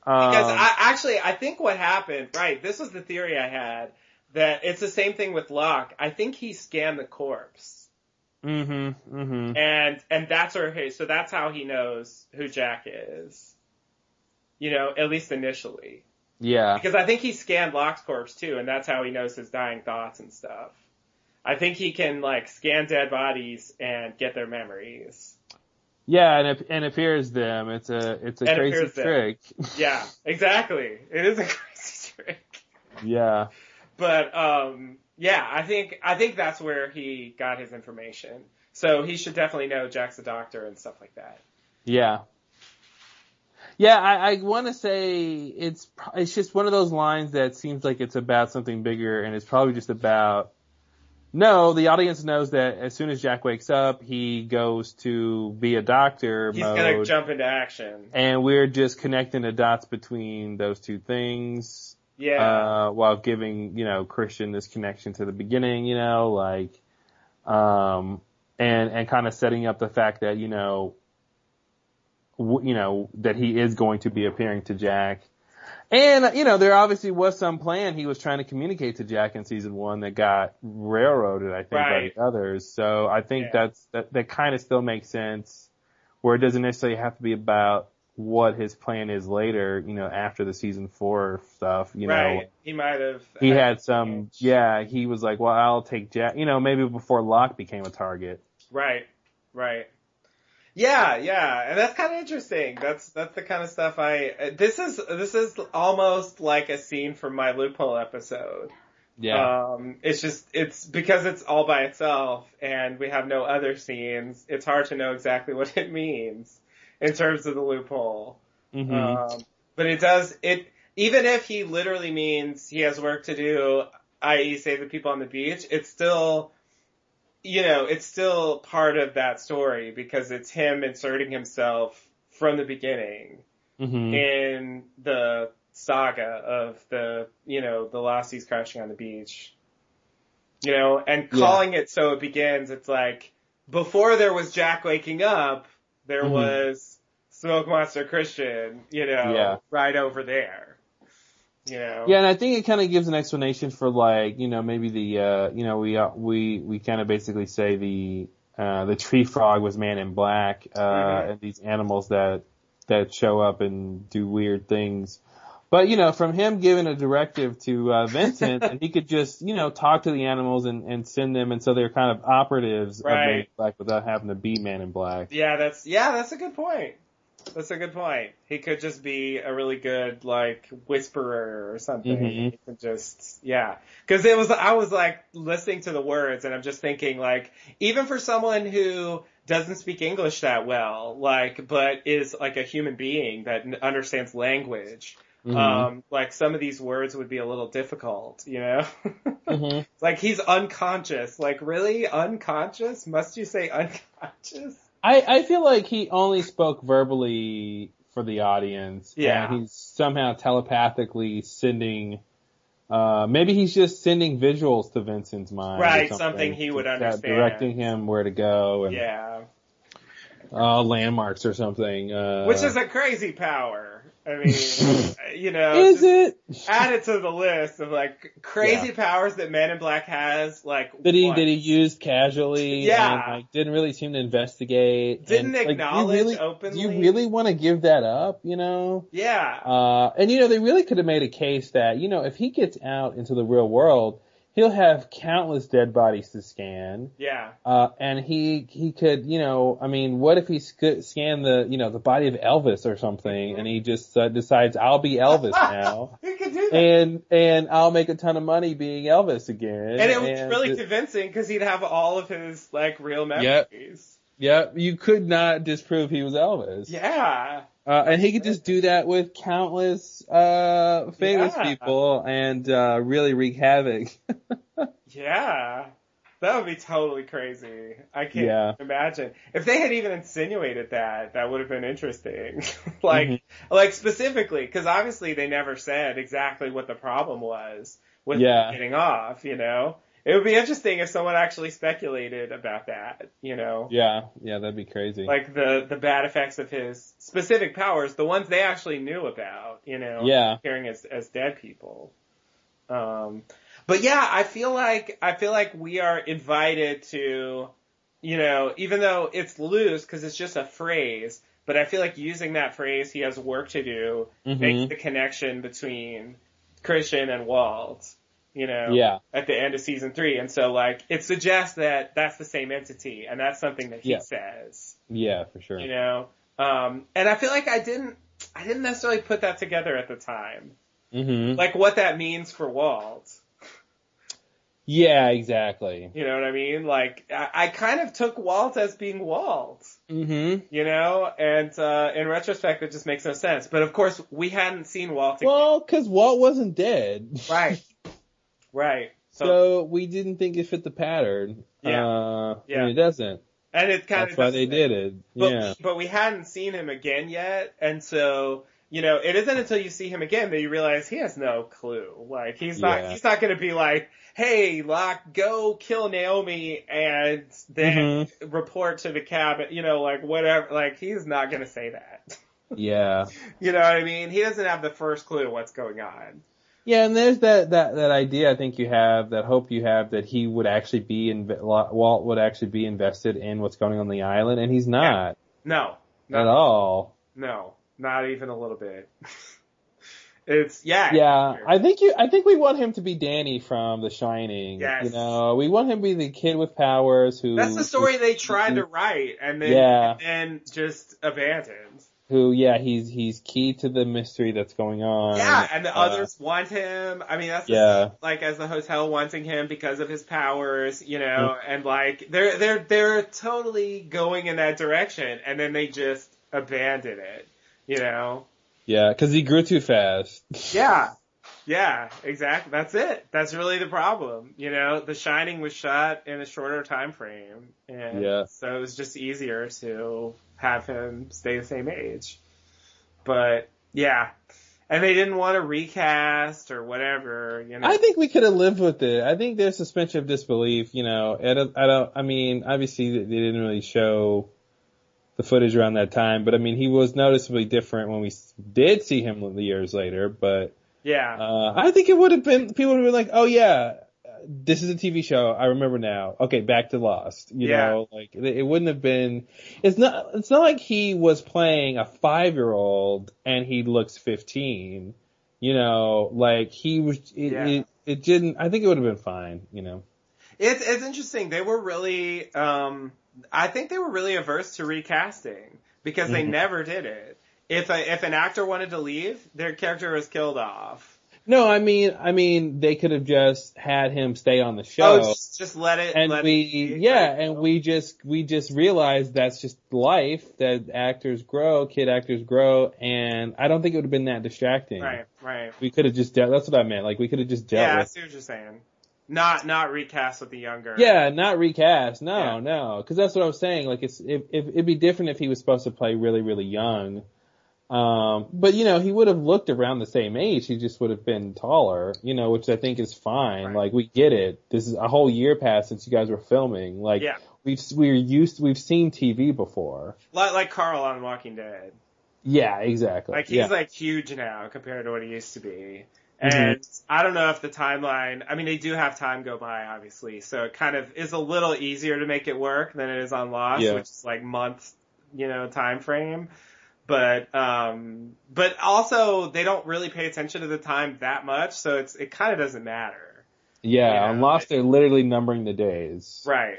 Speaker 2: Because
Speaker 1: Um,
Speaker 2: I actually, I think what happened, right, this was the theory I had, that it's the same thing with Locke. I think he scanned the corpse.
Speaker 1: Mm-hmm. Mm-hmm.
Speaker 2: And, and that's where he, so that's how he knows who Jack is. You know, at least initially.
Speaker 1: Yeah.
Speaker 2: Because I think he scanned Locke's corpse too, and that's how he knows his dying thoughts and stuff. I think he can like scan dead bodies and get their memories.
Speaker 1: Yeah, and it, and appears them. It's a it's a
Speaker 2: And
Speaker 1: crazy trick. *laughs*
Speaker 2: Yeah, exactly. It is a *laughs* crazy trick.
Speaker 1: Yeah.
Speaker 2: But um yeah, I think I think that's where he got his information. So he should definitely know Jack's a doctor and stuff like that.
Speaker 1: Yeah. Yeah, I, I want to say it's it's just one of those lines that seems like it's about something bigger, and it's probably just about. No, the audience knows that as soon as Jack wakes up, he goes to be a doctor
Speaker 2: He's
Speaker 1: mode,
Speaker 2: gonna jump into action.
Speaker 1: and we're just connecting the dots between those two things.
Speaker 2: Yeah.
Speaker 1: Uh, while giving you know Christian this connection to the beginning, you know, like, um, and and kind of setting up the fact that you know you know, that he is going to be appearing to Jack. And, you know, there obviously was some plan he was trying to communicate to Jack in season one that got railroaded, I think,
Speaker 2: Right.
Speaker 1: by the others. So I think
Speaker 2: Yeah.
Speaker 1: that's, that, that kind of still makes sense where it doesn't necessarily have to be about what his plan is later, you know, after the season four stuff, you know.
Speaker 2: He might have
Speaker 1: He had some, yeah, he was like, well, I'll take Jack, you know, maybe before Locke became a target.
Speaker 2: Right, right. Yeah, yeah, and that's kind of interesting. That's that's the kind of stuff I. This is this is almost like a scene from my loophole episode.
Speaker 1: Yeah.
Speaker 2: Um, it's just it's because it's all by itself and we have no other scenes. It's hard to know exactly *laughs* what it means in terms of the loophole.
Speaker 1: Mhm.
Speaker 2: Um, But it does, it, even if he literally means he has work to do, i.e. save the people on the beach, it's still, you know, it's still part of that story because it's him inserting himself from the beginning
Speaker 1: hmm
Speaker 2: in the saga of the, you know, the Losties crashing on the beach. You know, and
Speaker 1: Yeah.
Speaker 2: calling it so it begins, it's like, before there was Jack waking up, there
Speaker 1: Mhm.
Speaker 2: was Smoke Monster Christian, you know,
Speaker 1: Yeah.
Speaker 2: right over there. You know?
Speaker 1: Yeah, and I think it kind of gives an explanation for like, you know, maybe the, uh, you know, we, uh, we, we kind of basically say the, uh, the tree frog was man in black, uh,
Speaker 2: Mhm.
Speaker 1: and these animals that, that show up and do weird things. But, you know, from him giving a directive to, uh, Vincent, and he could just, you know, talk to the animals and, and send them, and so they're kind of operatives of Man in Black without having to be Man in Black.
Speaker 2: Yeah, that's yeah, that's a good point. That's a good point. He could just be a really good like whisperer or something.
Speaker 1: Mhm.
Speaker 2: He could just yeah, because it was I was like listening to the words and I'm just thinking like even for someone who doesn't speak English that well, like but is like a human being that understands language.
Speaker 1: Mhm.
Speaker 2: Um, like some of these words would be a little difficult, you know?
Speaker 1: Mhm. *laughs*
Speaker 2: like he's unconscious. Like really unconscious? Must you say unconscious?
Speaker 1: I, I feel like he only spoke verbally for the audience.
Speaker 2: Yeah.
Speaker 1: And he's somehow telepathically sending, uh, maybe he's just sending visuals to Vincent's mind.
Speaker 2: Right, something he would understand.
Speaker 1: Directing him where to go and,
Speaker 2: Yeah.
Speaker 1: uh, landmarks or something. Uh,
Speaker 2: Which is a crazy power. I mean, *laughs* you know,
Speaker 1: Is it?
Speaker 2: add it to the list of like crazy powers that Man in Black has. Like,
Speaker 1: that he,
Speaker 2: once.
Speaker 1: that he used casually
Speaker 2: Yeah.
Speaker 1: and like didn't really seem to investigate.
Speaker 2: Didn't
Speaker 1: and, like,
Speaker 2: acknowledge
Speaker 1: really,
Speaker 2: openly.
Speaker 1: Do you really want to give that up, you know?
Speaker 2: yeah,
Speaker 1: Uh, and you know, they really could have made a case that, you know, if he gets out into the real world, he'll have countless dead bodies to scan.
Speaker 2: yeah,
Speaker 1: Uh, and he, he could, you know, I mean, what if he sc- scanned the, you know, the body of Elvis or something and he just uh, decides, I'll be Elvis *laughs* now.
Speaker 2: he could do that.
Speaker 1: and, and I'll make a ton of money being Elvis again.
Speaker 2: And it was really convincing because he'd have all of his like real
Speaker 1: Yep.
Speaker 2: memories.
Speaker 1: yeah, you could not disprove he was Elvis.
Speaker 2: Yeah,
Speaker 1: Uh, and he could just do that with countless, uh, famous
Speaker 2: Yeah.
Speaker 1: people and, uh, really wreak havoc. *laughs*
Speaker 2: yeah. That would be totally crazy. I can't
Speaker 1: Yeah.
Speaker 2: imagine. If they had even insinuated that, that would have been interesting. *laughs* like,
Speaker 1: Mhm.
Speaker 2: like specifically, cause obviously they never said exactly what the problem was with
Speaker 1: Yeah.
Speaker 2: getting off, you know? It would be interesting if someone actually speculated about that, you know?
Speaker 1: yeah, yeah, that'd be crazy.
Speaker 2: Like the, the bad effects of his specific powers, the ones they actually knew about, you know?
Speaker 1: Yeah.
Speaker 2: Appearing as, as dead people. Um, but yeah, I feel like, I feel like we are invited to, you know, even though it's loose because it's just a phrase, but I feel like using that phrase, he has work to do,
Speaker 1: Mhm.
Speaker 2: makes the connection between Christian and Walt, you know,
Speaker 1: Yeah.
Speaker 2: at the end of season three. And so like, it suggests that that's the same entity and that's something that he
Speaker 1: Yeah.
Speaker 2: says,
Speaker 1: yeah, for sure.
Speaker 2: you know, um, and I feel like I didn't, I didn't necessarily put that together at the time.
Speaker 1: hmm
Speaker 2: Like what that means for Walt.
Speaker 1: Yeah, exactly.
Speaker 2: You know what I mean? Like, I, I kind of took Walt as being Walt.
Speaker 1: hmm
Speaker 2: You know, and uh, in retrospect, it just makes no sense. But of course, we hadn't seen Walt.
Speaker 1: Well, cause Walt wasn't dead.
Speaker 2: Right. *laughs* Right. So,
Speaker 1: So we didn't think it fit the pattern.
Speaker 2: Yeah.
Speaker 1: Uh,
Speaker 2: Yeah.
Speaker 1: It doesn't.
Speaker 2: and it kind
Speaker 1: That's
Speaker 2: of
Speaker 1: why they did it.
Speaker 2: But,
Speaker 1: yeah.
Speaker 2: but we hadn't seen him again yet, and so you know, it isn't until you see him again that you realize he has no clue. Like he's not,
Speaker 1: Yeah.
Speaker 2: he's not going to be like, "Hey, Locke, go kill Naomi and then
Speaker 1: Mm-hmm.
Speaker 2: report to the cabin." You know, like whatever. Like he's not going to say that.
Speaker 1: Yeah. *laughs*
Speaker 2: You know what I mean? He doesn't have the first clue what's going on.
Speaker 1: Yeah, and there's that, that, that idea I think you have, that hope you have that he would actually be, in, Walt would actually be invested in what's going on the island, and he's not.
Speaker 2: No, Not
Speaker 1: At all.
Speaker 2: no, not even a little bit. *laughs* it's yeah,
Speaker 1: Yeah, I think you. I think we want him to be Danny from The Shining.
Speaker 2: Yes.
Speaker 1: You know, we want him to be the kid with powers who.
Speaker 2: That's the story they tried to *laughs* write and then
Speaker 1: Yeah.
Speaker 2: and just abandoned.
Speaker 1: Who, yeah, he's he's key to the mystery that's going on.
Speaker 2: Yeah, and the
Speaker 1: Uh,
Speaker 2: others want him. I mean, that's
Speaker 1: Yeah.
Speaker 2: same, like as the hotel wanting him because of his powers, you know, and like they're they're they're totally going in that direction, and then they just abandon it, you know.
Speaker 1: Yeah, because he grew too fast. *laughs*
Speaker 2: Yeah. Yeah, exactly. That's it. That's really the problem. You know, The Shining was shot in a shorter time frame, and
Speaker 1: Yeah.
Speaker 2: so it was just easier to have him stay the same age. But yeah, and they didn't want to recast or whatever. You know,
Speaker 1: I think we could have lived with it. I think there's suspension of disbelief. You know, I don't. I, don't, I mean, obviously they didn't really show the footage around that time, but I mean, he was noticeably different when we did see him years later. But
Speaker 2: yeah,
Speaker 1: uh, I think it would have been people would have been like, "Oh yeah, this is a TV show. I remember now. Okay, back to Lost." You
Speaker 2: Yeah.
Speaker 1: know, like it wouldn't have been. It's not. It's not like he was playing a five year old and he looks fifteen. You know, like he was. It,
Speaker 2: Yeah.
Speaker 1: it, it didn't. I think it would have been fine. You know.
Speaker 2: It's it's interesting. They were really, um, I think they were really averse to recasting because they
Speaker 1: Mhm.
Speaker 2: never did it. If a, if an actor wanted to leave, their character was killed off.
Speaker 1: No, I mean, I mean, they could have just had him stay on the oh, show.
Speaker 2: Oh, just, just let it.
Speaker 1: and
Speaker 2: let
Speaker 1: we,
Speaker 2: it be.
Speaker 1: yeah, and we just, we just realized that's just life, that actors grow, kid actors grow, and I don't think it would have been that distracting.
Speaker 2: Right, right.
Speaker 1: We could have just dealt, that's what I meant, like we could have just dealt
Speaker 2: Yeah, I
Speaker 1: with
Speaker 2: see what you're saying. Not not recast with the younger.
Speaker 1: Yeah, not recast. No,
Speaker 2: Yeah.
Speaker 1: no, because that's what I was saying. Like, it's if, if it'd be different if he was supposed to play really, really young. Um, but you know, he would have looked around the same age. He just would have been taller. You know, which I think is fine. Like, we get it. This is a whole year passed since you guys were filming. Like,
Speaker 2: Yeah.
Speaker 1: we've we're used we've seen TV before.
Speaker 2: Like like Carl on Walking Dead.
Speaker 1: Yeah, exactly.
Speaker 2: Like he's
Speaker 1: yeah.
Speaker 2: like huge now compared to what he used to be.
Speaker 1: Mhm.
Speaker 2: And I don't know if the timeline, I mean, they do have time go by, obviously, so it kind of is a little easier to make it work than it is on Lost,
Speaker 1: Yeah.
Speaker 2: which is like months, you know, time frame. But, um, but also they don't really pay attention to the time that much, so it's, it kind of doesn't matter.
Speaker 1: yeah,
Speaker 2: you
Speaker 1: on
Speaker 2: know,
Speaker 1: Lost, they're literally numbering the days.
Speaker 2: Right.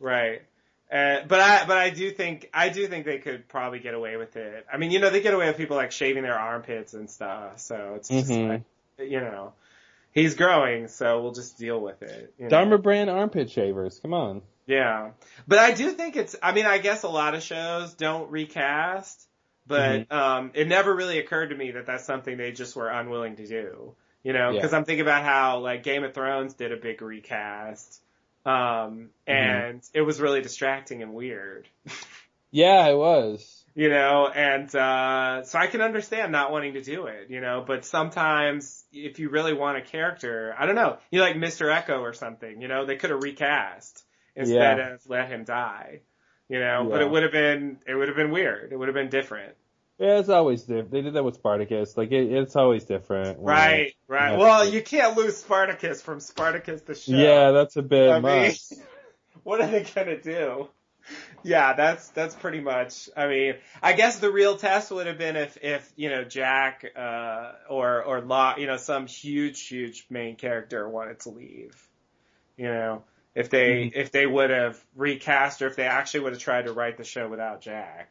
Speaker 2: Right. Uh, but I, but I do think, I do think they could probably get away with it. I mean, you know, they get away with people like shaving their armpits and stuff, so it's just
Speaker 1: Mhm.
Speaker 2: like, you know, he's growing, so we'll just deal with it. You know?
Speaker 1: Dharma brand armpit shavers. Come on.
Speaker 2: Yeah. But I do think it's, I mean, I guess a lot of shows don't recast, but,
Speaker 1: Mm-hmm.
Speaker 2: um, it never really occurred to me that that's something they just were unwilling to do. You know,
Speaker 1: Yeah.
Speaker 2: cause I'm thinking about how like Game of Thrones did a big recast.
Speaker 1: Mm-hmm.
Speaker 2: Um, and it was really distracting and weird, *laughs*
Speaker 1: Yeah, it was.
Speaker 2: you know, and, uh, so I can understand not wanting to do it, you know, but sometimes if you really want a character, I don't know, you like Mr. Eko or something, you know, they could have recast instead
Speaker 1: Yeah.
Speaker 2: of let him die, you know, but it would have been, it would have been weird. It would have been different.
Speaker 1: Yeah, it's always different. They did that with Spartacus. Like it, it's always different. when-
Speaker 2: Right, right.
Speaker 1: Yeah.
Speaker 2: Well, you can't lose Spartacus from Spartacus the show.
Speaker 1: Yeah, that's a bit
Speaker 2: I mean, *laughs* what are they gonna do? Yeah, that's that's pretty much. I mean, I guess the real test would have been if if you know Jack uh, or or Law, you know, some huge huge main character wanted to leave. You know, if they
Speaker 1: Mm-hmm.
Speaker 2: if they would have recast or if they actually would have tried to write the show without Jack.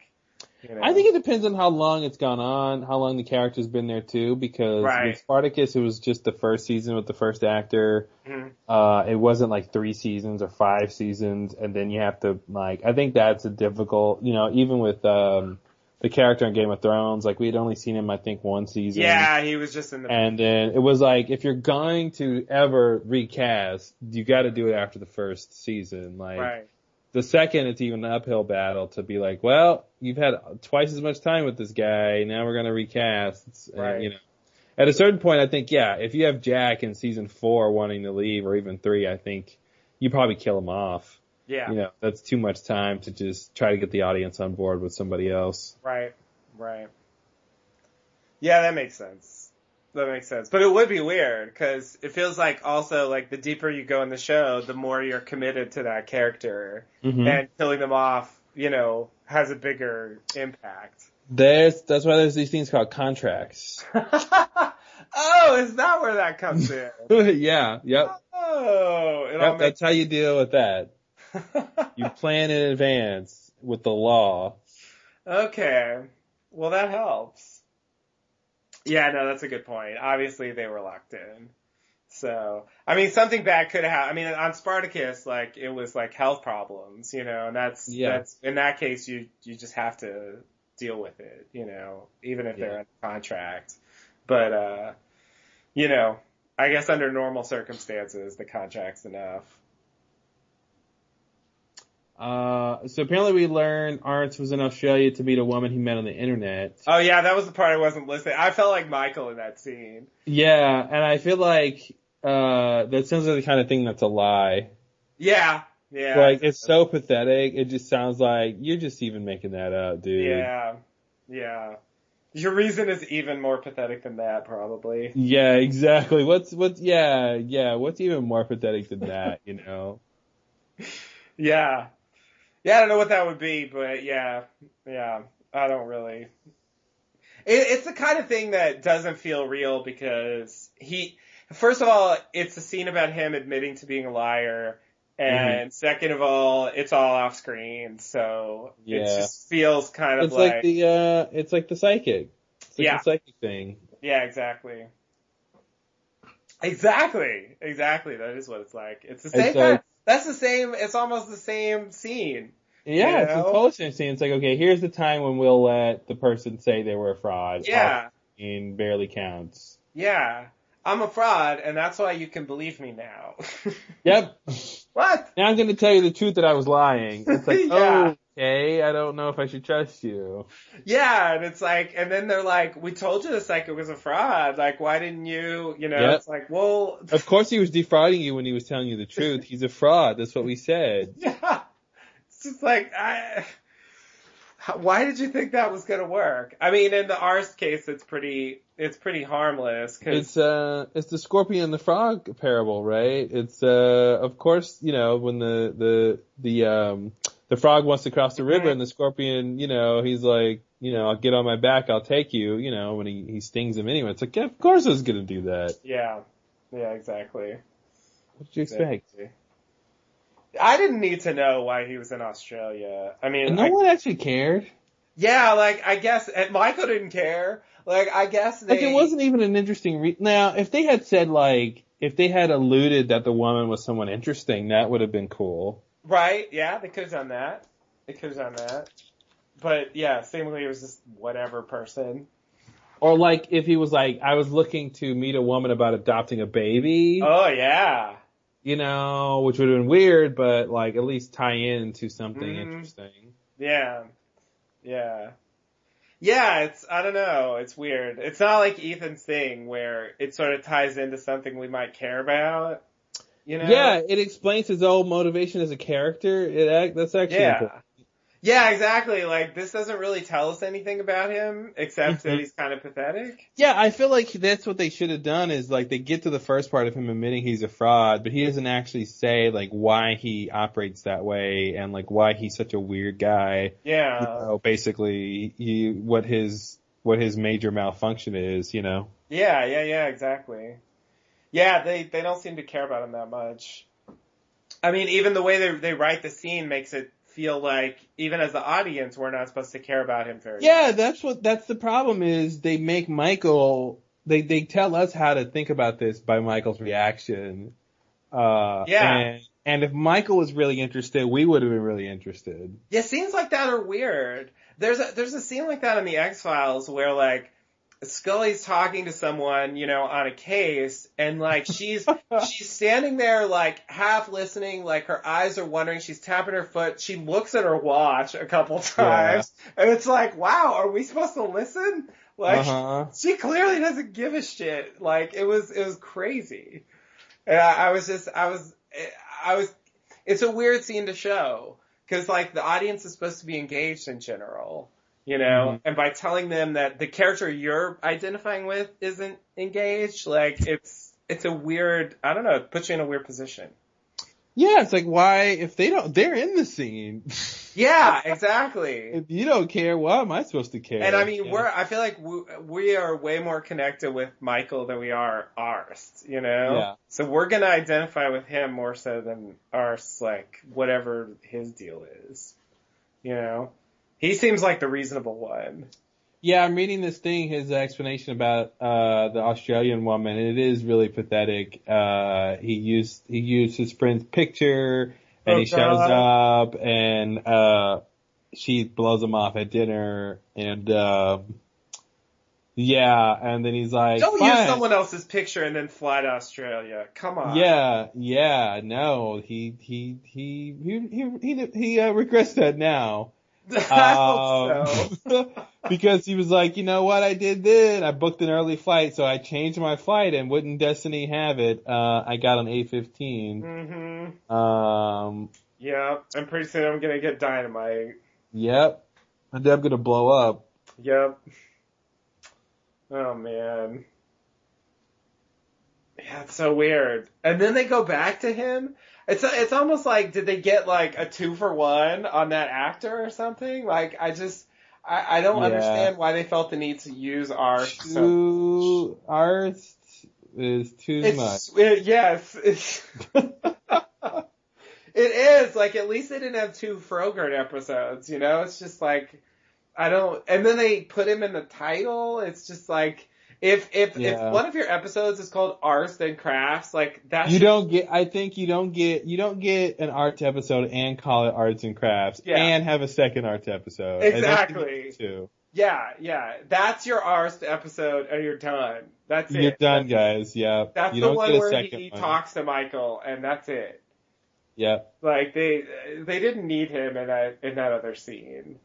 Speaker 2: You know?
Speaker 1: I think it depends on how long it's gone on, how long the character's been there too, because
Speaker 2: Right.
Speaker 1: with Spartacus it was just the first season with the first actor.
Speaker 2: Mhm.
Speaker 1: Uh, it wasn't like three seasons or five seasons, and then you have to like, I think that's a difficult, you know, even with, um, the character in Game of Thrones, like we had only seen him I think one season.
Speaker 2: Yeah, he was just in the.
Speaker 1: And then it was like, if you're going to ever recast, you gotta do it after the first season. Like,
Speaker 2: right.
Speaker 1: the second it's even an uphill battle to be like, well, you've had twice as much time with this guy. Now we're gonna recast. It's, uh,
Speaker 2: Right.
Speaker 1: you know, at a certain point, I think, yeah, if you have Jack in season four wanting to leave, or even three, I think you probably kill him off.
Speaker 2: Yeah.
Speaker 1: You know, that's too much time to just try to get the audience on board with somebody else.
Speaker 2: Right, right. Yeah, that makes sense. That makes sense. But it would be weird because it feels like also like the deeper you go in the show, the more you're committed to that character,
Speaker 1: Mhm.
Speaker 2: and killing them off, you know, has a bigger impact.
Speaker 1: There's, that's why there's these things called contracts. *laughs*
Speaker 2: oh, is that where that comes in? *laughs*
Speaker 1: yeah, yep.
Speaker 2: Oh, it all
Speaker 1: Yep, that's how you deal with that. You plan in advance with the law.
Speaker 2: Okay. Well, that helps. Yeah, no, that's a good point. Obviously, they were locked in. So, I mean, something bad could have. I mean, on Spartacus, like it was like health problems, you know, and that's
Speaker 1: Yeah.
Speaker 2: that's in that case, you you just have to deal with it, you know, even if they're in contract. But, uh, you know, I guess under normal circumstances, the contract's enough.
Speaker 1: Uh, so apparently we learned Arzt was in Australia to meet a woman he met on the internet.
Speaker 2: Oh yeah, that was the part I wasn't listening. I felt like Michael in that scene.
Speaker 1: Yeah, and I feel like, uh, that sounds like the kind of thing that's a lie.
Speaker 2: Yeah, yeah.
Speaker 1: Like, it's so pathetic, it just sounds like, you're just even making that up, dude.
Speaker 2: Yeah, yeah. Your reason is even more pathetic than that, probably.
Speaker 1: Yeah, exactly. What's, what's, yeah, yeah, what's even more pathetic than that, you know? *laughs*
Speaker 2: Yeah. Yeah, I don't know what that would be, but yeah, yeah, I don't really. It, it's the kind of thing that doesn't feel real because he, first of all, it's a scene about him admitting to being a liar, and mm-hmm. second of all, it's all off screen, so
Speaker 1: yeah.
Speaker 2: it just feels kind of
Speaker 1: it's
Speaker 2: like,
Speaker 1: like the, uh, it's like the psychic. It's like
Speaker 2: Yeah.
Speaker 1: the psychic thing.
Speaker 2: yeah, exactly. Exactly, exactly. That is what it's like. It's the same.
Speaker 1: It's
Speaker 2: kind
Speaker 1: like-
Speaker 2: that's the same. It's almost the same scene.
Speaker 1: Yeah,
Speaker 2: You
Speaker 1: it's a
Speaker 2: know?
Speaker 1: same scene. It's like, okay, here's the time when we'll let the person say they were a fraud.
Speaker 2: Yeah.
Speaker 1: And barely counts.
Speaker 2: Yeah, I'm a fraud, and that's why you can believe me now. *laughs*
Speaker 1: Yep.
Speaker 2: what?
Speaker 1: Now I'm gonna tell you the truth that I was lying. It's like, *laughs*
Speaker 2: Yeah.
Speaker 1: Oh, okay, I don't know if I should trust you.
Speaker 2: Yeah, and it's like, and then they're like, "We told you the psychic was a fraud. Like, why didn't you?" You know,
Speaker 1: Yep.
Speaker 2: it's like, well,
Speaker 1: Of course he was defrauding you when he was telling you the truth. He's a fraud. That's what we said. *laughs*
Speaker 2: yeah, it's just like, I. Why did you think that was gonna work? I mean, in the Arzt case, it's pretty, it's pretty harmless because
Speaker 1: It's uh, it's the scorpion and the frog parable, right? It's uh, of course, you know, when the the the um the frog wants to cross the river and the scorpion, you know, he's like, you know, I'll get on my back, I'll take you, you know, when he he stings him anyway. It's like, yeah, of course I was gonna do that.
Speaker 2: yeah, yeah, exactly.
Speaker 1: What did you expect?
Speaker 2: Exactly. I didn't need to know why he was in Australia. I mean,
Speaker 1: And no
Speaker 2: I-
Speaker 1: one actually cared.
Speaker 2: Yeah, like I guess and Michael didn't care. Like I guess they
Speaker 1: Like it wasn't even an interesting re- now, if they had said like, if they had alluded that the woman was someone interesting, that would have been cool.
Speaker 2: right. Yeah, they could have done that. They could have done that. But yeah, seemingly it was just whatever person.
Speaker 1: Or like if he was like, I was looking to meet a woman about adopting a baby.
Speaker 2: Oh yeah,
Speaker 1: you know, which would have been weird, but like at least tie in to something
Speaker 2: Mhm.
Speaker 1: interesting.
Speaker 2: yeah, yeah, yeah. It's I don't know. It's weird. It's not like Ethan's thing where it sort of ties into something we might care about. You know?
Speaker 1: Yeah, it explains his own motivation as a character. It that's actually
Speaker 2: Yeah.
Speaker 1: important.
Speaker 2: Yeah, exactly. Like this doesn't really tell us anything about him except that
Speaker 1: Mhm.
Speaker 2: he's kind of pathetic.
Speaker 1: Yeah, I feel like that's what they should have done is like they get to the first part of him admitting he's a fraud, but he doesn't actually say like why he operates that way and like why he's such a weird guy.
Speaker 2: Yeah.
Speaker 1: You know, basically he, what his, what his major malfunction is, you know?
Speaker 2: Yeah, yeah, yeah, exactly. Yeah, they they don't seem to care about him that much. I mean, even the way they they write the scene makes it feel like even as the audience we're not supposed to care about him very
Speaker 1: Yeah, that's what that's the problem is they make Michael they they tell us how to think about this by Michael's reaction. Uh
Speaker 2: Yeah.
Speaker 1: and and if Michael was really interested, we would have been really interested.
Speaker 2: Yeah, scenes like that are weird. There's a there's a scene like that in the X Files where like Scully's talking to someone, you know, on a case, and like she's *laughs* she's standing there like half listening, like her eyes are wandering. she's tapping her foot, she looks at her watch a couple times, and it's like, wow, are we supposed to listen? Like
Speaker 1: Uh-huh.
Speaker 2: she clearly doesn't give a shit. Like it was it was crazy. And I, I was just I was I was it's a weird scene to show because like the audience is supposed to be engaged in general, you know,
Speaker 1: Mhm.
Speaker 2: and by telling them that the character you're identifying with isn't engaged, like it's it's a weird I don't know, it puts you in a weird position.
Speaker 1: Yeah, it's like why if they don't they're in the scene.
Speaker 2: Yeah, *laughs* exactly.
Speaker 1: if you don't care, why am I supposed to care?
Speaker 2: And I mean,
Speaker 1: Yeah.
Speaker 2: we're, I feel like we, we are way more connected with Michael than we are Arzt, you know?
Speaker 1: Yeah.
Speaker 2: So we're gonna identify with him more so than Arzt, like, whatever his deal is. You know? He seems like the reasonable one.
Speaker 1: Yeah, I'm reading this thing, his explanation about uh the Australian woman, and it is really pathetic. Uh he used he used his friend's picture and
Speaker 2: Oh,
Speaker 1: he shows
Speaker 2: God.
Speaker 1: up and uh she blows him off at dinner and, um, yeah, and then he's like,
Speaker 2: Don't
Speaker 1: "Fine."
Speaker 2: use someone else's picture and then fly to Australia. Come on.
Speaker 1: Yeah, yeah, no, he, he, he, he, he, he, he uh, regrets that now. *laughs*
Speaker 2: I
Speaker 1: Um, *laughs* because he was like, you know what, I did then. I booked an early flight, so I changed my flight and wouldn't Destiny have it, uh, I got an A15.
Speaker 2: hmm
Speaker 1: Um,
Speaker 2: Yeah. And pretty soon I'm gonna get dynamite.
Speaker 1: yep. And I'm gonna blow up.
Speaker 2: Yep. Oh man. Yeah, it's so weird. And then they go back to him. It's it's almost like did they get like a two for one on that actor or something? Like I just I, I don't
Speaker 1: Yeah.
Speaker 2: understand why they felt the need to use our so
Speaker 1: Too, ours is too much.
Speaker 2: it, yes it's, *laughs* it is like at least they didn't have two Frogurt episodes. You know, it's just like I don't. And then they put him in the title. It's just like if if
Speaker 1: Yeah.
Speaker 2: if one of your episodes is called Arzt and Crafts, like that.
Speaker 1: You
Speaker 2: should-
Speaker 1: don't get, I think you don't get, you don't get an Arzt episode and call it Arzt and crafts
Speaker 2: Yeah.
Speaker 1: and have a second Arzt episode. I don't think you
Speaker 2: Exactly. Yeah, yeah. That's your Arzt episode, and you're done. That's it.
Speaker 1: You're done, guys. Yeah.
Speaker 2: That's
Speaker 1: you
Speaker 2: the
Speaker 1: don't
Speaker 2: one
Speaker 1: get a
Speaker 2: where he
Speaker 1: one.
Speaker 2: talks to Michael, and that's it.
Speaker 1: Yeah.
Speaker 2: Like they they didn't need him in that in that other scene.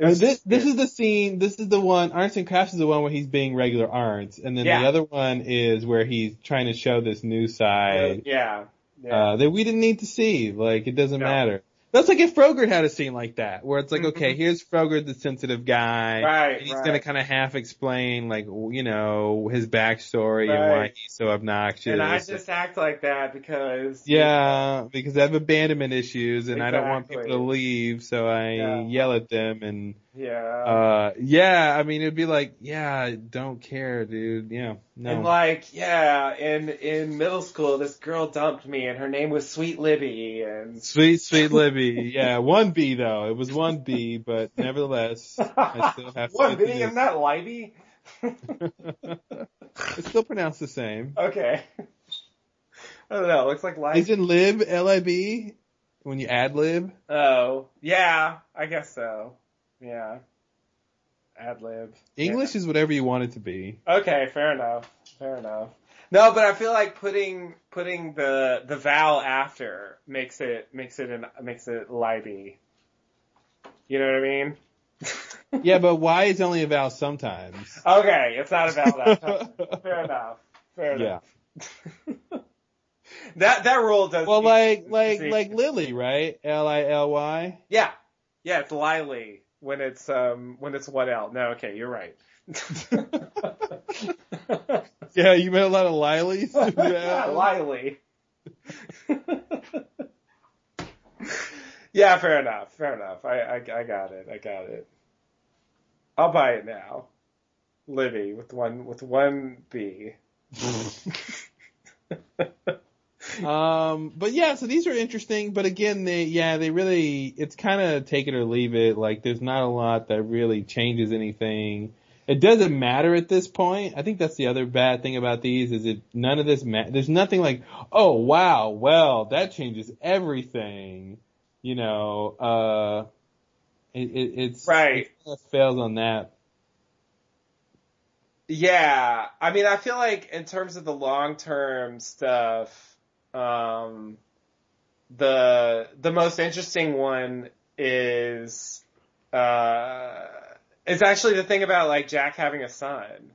Speaker 1: Uh, This, this is the scene, this is the one, Arzt and Crafts is the one where he's being regular Arzt, and then
Speaker 2: Yeah.
Speaker 1: the other one is where he's trying to show this new side,
Speaker 2: yeah. Yeah.
Speaker 1: uh, that we didn't need to see. Like, it doesn't
Speaker 2: No.
Speaker 1: matter. That's like if Frogurt had a scene like that, where it's like, okay, here's Frogurt, the sensitive guy.
Speaker 2: Mm-hmm. Right,
Speaker 1: and he's
Speaker 2: right.
Speaker 1: gonna kind of half explain, like, you know, his backstory and why he's so obnoxious.
Speaker 2: and I just act like that because
Speaker 1: yeah, because I have abandonment issues and I don't want people to leave, so I
Speaker 2: Yeah.
Speaker 1: yell at them and,
Speaker 2: yeah.
Speaker 1: uh, yeah, I mean, it'd be like, yeah, I don't care, dude. Yeah, no.
Speaker 2: And like, yeah, in in middle school, this girl dumped me, and her name was Sweet Libby, and
Speaker 1: Sweet, sweet *laughs* Libby. Yeah, one B though. It was one B, but nevertheless, I still have to. *laughs*
Speaker 2: One
Speaker 1: this.
Speaker 2: isn't that Libby? *laughs*
Speaker 1: It's still pronounced the same.
Speaker 2: Okay. I don't know. It looks like Libby.
Speaker 1: Isn't lib L-I-B when you add lib?
Speaker 2: Oh, yeah, I guess so. Yeah. Ad lib.
Speaker 1: English is whatever you want it to be.
Speaker 2: Okay, fair enough. Fair enough. No, but I feel like putting putting the the vowel after makes it makes it an makes it Libby. You know what I mean? *laughs*
Speaker 1: Yeah, but Y is only a vowel sometimes.
Speaker 2: Okay, it's not a vowel that *laughs* time. Fair enough. Fair
Speaker 1: Yeah.
Speaker 2: enough. *laughs* That that rule does.
Speaker 1: Well, like, like,
Speaker 2: See.
Speaker 1: like Lily, right? L-I-L-Y?
Speaker 2: Yeah, yeah, it's Lily when it's um when it's one L. No, okay, you're right. *laughs*
Speaker 1: Yeah, you met a lot of Lileys? *laughs*
Speaker 2: yeah, Lily. *laughs* yeah, fair enough. Fair enough. I, I I got it. I got it. I'll buy it now. Libby with one with one B.
Speaker 1: Um, but yeah, so these are interesting, but again, they, yeah, they really, it's kind of take it or leave it. Like, there's not a lot that really changes anything. It doesn't matter at this point. I think that's the other bad thing about these is it, none of this ma- there's nothing like, oh wow, well, that changes everything. You know, uh, it, it it's,
Speaker 2: Right.
Speaker 1: it fails on that.
Speaker 2: Yeah, I mean, I feel like in terms of the long term stuff, um, the the most interesting one is uh, is actually the thing about like Jack having a son.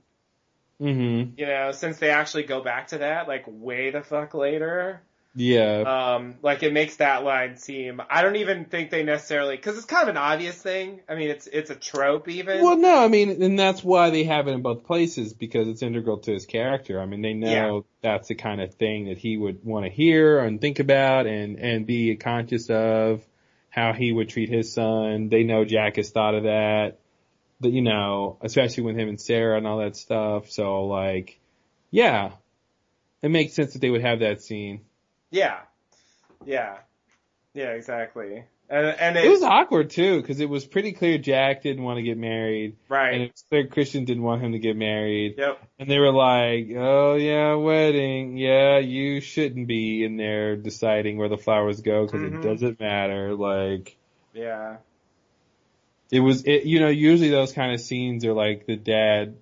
Speaker 1: Mm-hmm.
Speaker 2: You know, since they actually go back to that like way the fuck later.
Speaker 1: Yeah.
Speaker 2: Um, like it makes that line seem. I don't even think they necessarily because it's kind of an obvious thing. I mean, it's it's a trope even.
Speaker 1: Well, no, I mean, and that's why they have it in both places because it's integral to his character. I mean, they know that's the kind of thing that he would want to hear and think about and and be conscious of how he would treat his son. They know Jack has thought of that, that you know, especially with him and Sarah and all that stuff. So like, yeah, it makes sense that they would have that scene.
Speaker 2: Yeah, yeah, yeah, exactly. And and it,
Speaker 1: It was awkward too because it was pretty clear Jack didn't want to get married.
Speaker 2: right.
Speaker 1: And it was clear Christian didn't want him to get married.
Speaker 2: Yep.
Speaker 1: And they were like, oh yeah, wedding. Yeah, you shouldn't be in there deciding where the flowers go because
Speaker 2: Mhm.
Speaker 1: it doesn't matter. Like,
Speaker 2: Yeah.
Speaker 1: it was it you know usually those kind of scenes are like the dad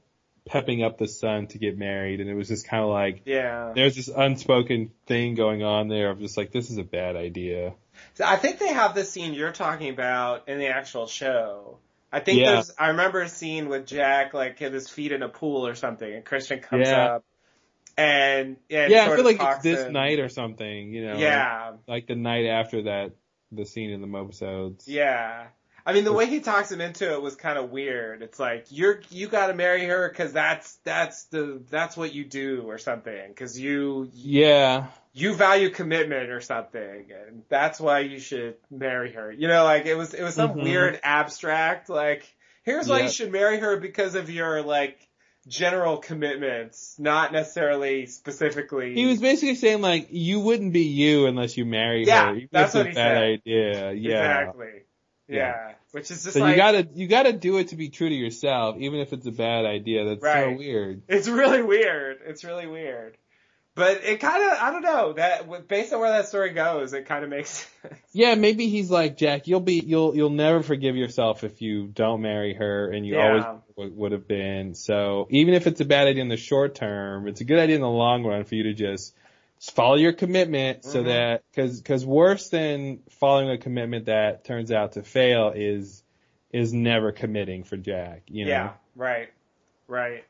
Speaker 1: pepping up the son to get married and it was just kind of like
Speaker 2: Yeah.
Speaker 1: there's this unspoken thing going on there of just like this is a bad idea.
Speaker 2: So I think they have the scene you're talking about in the actual show. I think
Speaker 1: Yeah.
Speaker 2: there's, I remember a scene with Jack, like, with his feet in a pool or something, and Christian comes
Speaker 1: Yeah.
Speaker 2: up, and, and
Speaker 1: yeah, I feel
Speaker 2: of
Speaker 1: like it's this
Speaker 2: in-
Speaker 1: night or something, you know.
Speaker 2: Yeah.
Speaker 1: Like, like the night after that, the scene in the mobisodes.
Speaker 2: Yeah. I mean, the way he talks him into it was kind of weird. It's like, you're, you gotta marry her cause that's, that's the, that's what you do or something. Cause you,
Speaker 1: Yeah.
Speaker 2: you value commitment or something, and that's why you should marry her. You know, like it was it was some
Speaker 1: Mhm.
Speaker 2: weird abstract like here's why
Speaker 1: Yeah.
Speaker 2: you should marry her because of your like general commitments, not necessarily specifically.
Speaker 1: He was basically saying like you wouldn't be you unless you marry
Speaker 2: Yeah,
Speaker 1: her. If
Speaker 2: that's what
Speaker 1: a
Speaker 2: he
Speaker 1: bad
Speaker 2: said.
Speaker 1: idea. Yeah.
Speaker 2: exactly. Yeah. which is just
Speaker 1: So
Speaker 2: like
Speaker 1: you gotta you gotta do it to be true to yourself, even if it's a bad idea. That's so weird.
Speaker 2: It's really weird. It's really weird. But it kind of, I don't know, that, based on where that story goes, it kind of makes *laughs* sense.
Speaker 1: Yeah, maybe he's like Jack. You'll be you'll you'll never forgive yourself if you don't marry her, and you
Speaker 2: Yeah.
Speaker 1: always would have been. So even if it's a bad idea in the short term, it's a good idea in the long run for you to just follow your commitment, so
Speaker 2: Mhm.
Speaker 1: that because because worse than following a commitment that turns out to fail is is never committing for Jack. You know.
Speaker 2: Yeah, right, right.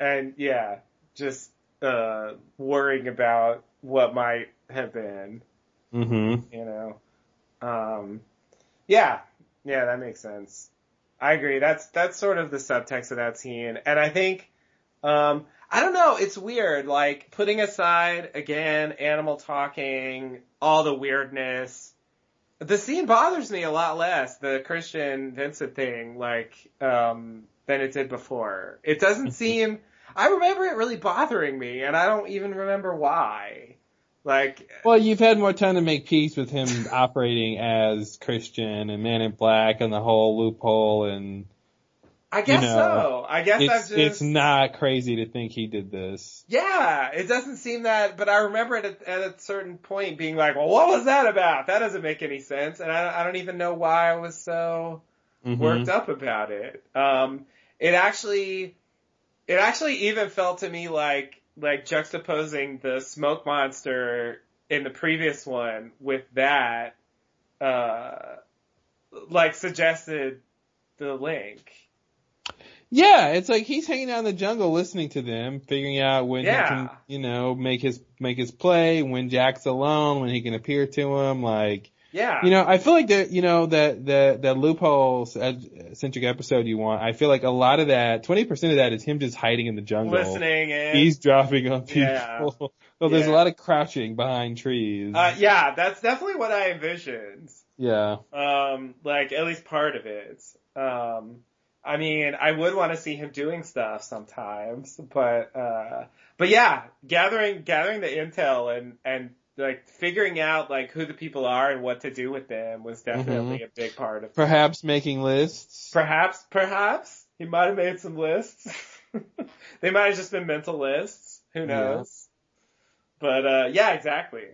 Speaker 2: And yeah, just, uh, worrying about what might have been,
Speaker 1: Mm-hmm.
Speaker 2: you know. Um, yeah, yeah, that makes sense. I agree. That's, that's sort of the subtext of that scene. And I think, um, I don't know, it's weird, like, putting aside, again, animal talking, all the weirdness, the scene bothers me a lot less, the Christian Vincent thing, like, um, than it did before. It doesn't *laughs* seem, I remember it really bothering me, and I don't even remember why. Like,
Speaker 1: Well, you've had more time to make peace with him *laughs* operating as Christian and Man in Black and the whole loophole and
Speaker 2: I guess
Speaker 1: you know,
Speaker 2: so. I guess
Speaker 1: it's,
Speaker 2: I've just,
Speaker 1: it's not crazy to think he did this.
Speaker 2: yeah, it doesn't seem that, but I remember it at, at a certain point being like, well, what was that about? That doesn't make any sense, and I, I don't even know why I was so,
Speaker 1: Mhm.
Speaker 2: worked up about it. Um, it actually, it actually even felt to me like, like juxtaposing the smoke monster in the previous one with that, uh, like suggested the link.
Speaker 1: Yeah, it's like he's hanging out in the jungle listening to them, figuring out when
Speaker 2: Yeah.
Speaker 1: he can, you know, make his make his play, when Jack's alone, when he can appear to him, like
Speaker 2: Yeah.
Speaker 1: You know, I feel like that, you know, that, that, that loophole centric episode you want, I feel like a lot of that, 20% of that is him just hiding in the jungle.
Speaker 2: Listening in.
Speaker 1: He's dropping on people. *laughs*
Speaker 2: Yeah.
Speaker 1: so there's a lot of crouching behind trees.
Speaker 2: Uh, yeah, that's definitely what I envisioned.
Speaker 1: yeah.
Speaker 2: Um, like at least part of it. Um, I mean, I would want to see him doing stuff sometimes, but uh, but yeah, gathering gathering the intel and and like figuring out like who the people are and what to do with them was definitely
Speaker 1: Mhm.
Speaker 2: a big part of.
Speaker 1: Perhaps making lists.
Speaker 2: Perhaps, perhaps he might have made some lists. *laughs* they might have just been mental lists. Who
Speaker 1: Yeah.
Speaker 2: knows? But uh, yeah, exactly,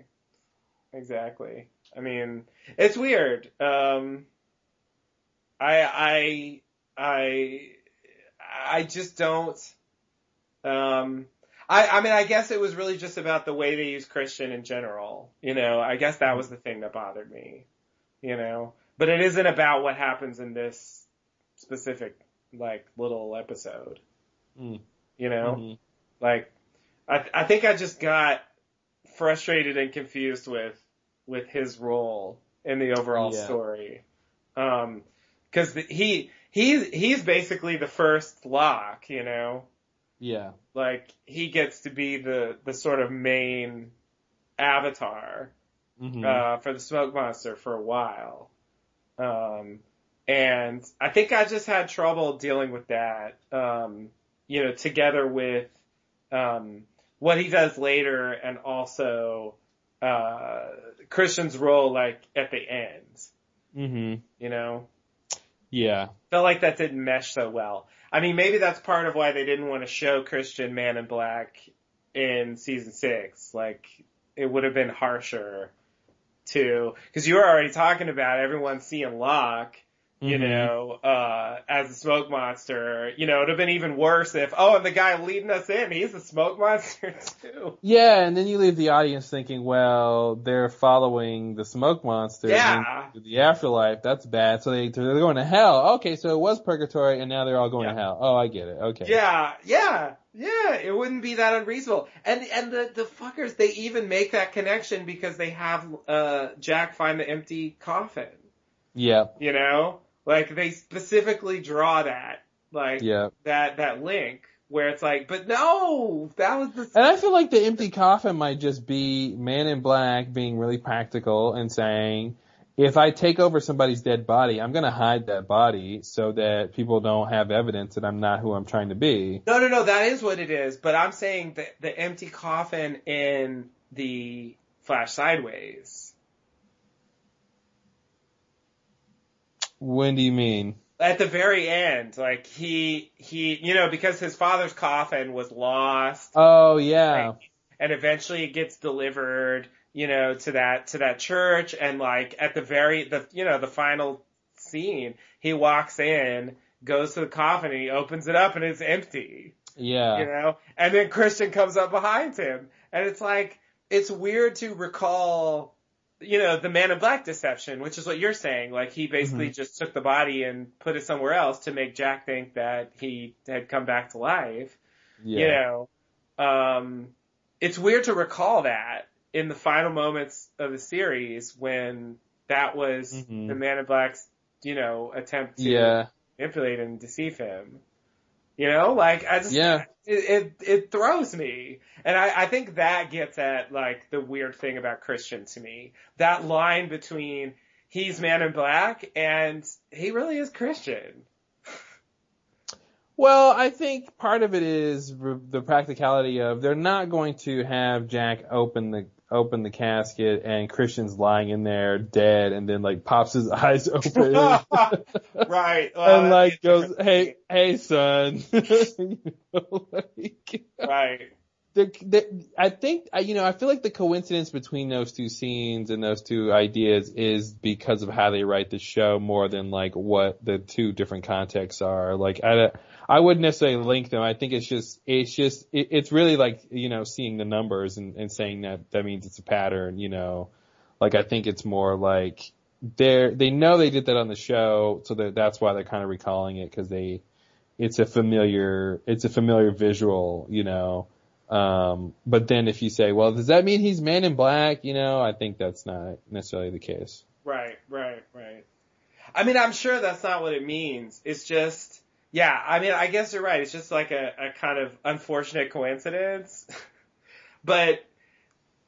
Speaker 2: exactly. I mean, it's weird. Um, I I I I just don't. Um, I I mean, I guess it was really just about the way they use Christian in general. You know, I guess that was the thing that bothered me. You know, but it isn't about what happens in this specific like little episode.
Speaker 1: Mm.
Speaker 2: You know,
Speaker 1: Mhm.
Speaker 2: like I I think I just got frustrated and confused with with his role in the overall
Speaker 1: Yeah.
Speaker 2: story. Um, cause the, he, he's, he's basically the first Locke, you know,
Speaker 1: Yeah.
Speaker 2: like he gets to be the, the sort of main avatar,
Speaker 1: Mhm.
Speaker 2: uh, for the smoke monster for a while. Um, and I think I just had trouble dealing with that, um, you know, together with, um, what he does later and also, uh, Christian's role like at the end,
Speaker 1: Mhm.
Speaker 2: you know?
Speaker 1: Yeah.
Speaker 2: Felt like that didn't mesh so well. I mean, maybe that's part of why they didn't want to show Christian Man in Black in season six. Like, it would have been harsher to, cause you were already talking about everyone seeing Locke, you
Speaker 1: Mhm.
Speaker 2: know, uh, as a smoke monster. You know, it'd have been even worse if, oh, and the guy leading us in, he's a smoke *laughs* monster too.
Speaker 1: Yeah, and then you leave the audience thinking, well, they're following the smoke monster
Speaker 2: Yeah.
Speaker 1: the afterlife. That's bad. So they they're going to hell. Okay, so it was purgatory, and now they're all going to hell. Oh, I get it. Okay.
Speaker 2: Yeah, yeah, yeah. It wouldn't be that unreasonable. And and the the fuckers they even make that connection because they have uh Jack find the empty coffin.
Speaker 1: Yeah.
Speaker 2: You know, like they specifically draw that like
Speaker 1: Yeah.
Speaker 2: that that link where it's like, but no, that was the
Speaker 1: And I feel like the empty coffin might just be Man in Black being really practical and saying, if I take over somebody's dead body, I'm gonna hide that body so that people don't have evidence that I'm not who I'm trying to be.
Speaker 2: No, no, no, that is what it is. But I'm saying that the empty coffin in the Flash Sideways.
Speaker 1: When do you mean?
Speaker 2: At the very end, like he, he, you know, because his father's coffin was lost
Speaker 1: Oh yeah.
Speaker 2: and eventually it gets delivered, you know, to that, to that church and like at the very, the, you know, the final scene, he walks in, goes to the coffin and he opens it up and it's empty.
Speaker 1: Yeah.
Speaker 2: you know, and then Christian comes up behind him, and it's like it's weird to recall, you know, the Man in Black deception, which is what you're saying. Like he basically
Speaker 1: Mhm.
Speaker 2: just took the body and put it somewhere else to make Jack think that he had come back to life.
Speaker 1: Yeah.
Speaker 2: You know, um, it's weird to recall that in the final moments of the series when that was
Speaker 1: Mhm.
Speaker 2: the Man in Black's, you know, attempt to
Speaker 1: Yeah.
Speaker 2: manipulate and deceive him. You know, like I just
Speaker 1: Yeah.
Speaker 2: it it, it throws me, and I I think that gets at like the weird thing about Christian to me. That line between he's Man in Black and he really is Christian. *laughs*
Speaker 1: Well, I think part of it is r- the practicality of they're not going to have Jack open the open the casket and Christian's lying in there dead and then like pops his *laughs* eyes open *laughs*
Speaker 2: right. *laughs* Well,
Speaker 1: and like goes, "Hey, hey, son." You know, like,
Speaker 2: right.
Speaker 1: the, I think I- you know I feel like the coincidence between those two scenes and those two ideas is because of how they write the show more than like what the two different contexts are. Like I I wouldn't necessarily link them. I think it's just it's just it, it's really like you know seeing the numbers and, and saying that that means it's a pattern. You know, like I think it's more like they're they know they did that on the show, so that that's why they're kind of recalling it because they it's a familiar it's a familiar visual. You know. Um, but then if you say, well, does that mean he's Man in Black? You know, I think that's not necessarily the case.
Speaker 2: Right, right, right. I mean, I'm sure that's not what it means. It's just, yeah, I mean, I guess you're right. It's just like a, a kind of unfortunate coincidence. *laughs* but,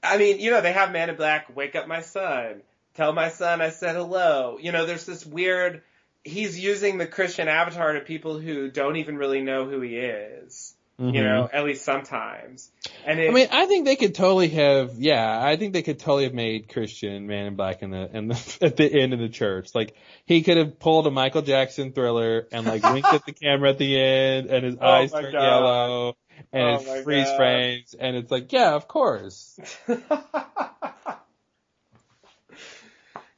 Speaker 2: I mean, you know, they have Man in Black, wake up my son, tell my son I said hello. You know, there's this weird, he's using the Christian avatar to people who don't even really know who he is. You
Speaker 1: Mhm.
Speaker 2: know, at least sometimes. And it,
Speaker 1: I mean, I think they could totally have, yeah, I think they could totally have made Christian Man in Black in the, in the, *laughs* at the end of the church. Like, he could have pulled a Michael Jackson thriller and like *laughs* winked at the camera at the end and his
Speaker 2: Oh
Speaker 1: eyes turn
Speaker 2: God.
Speaker 1: yellow and
Speaker 2: Oh
Speaker 1: it freeze
Speaker 2: God.
Speaker 1: frames and it's like, yeah, of course. *laughs*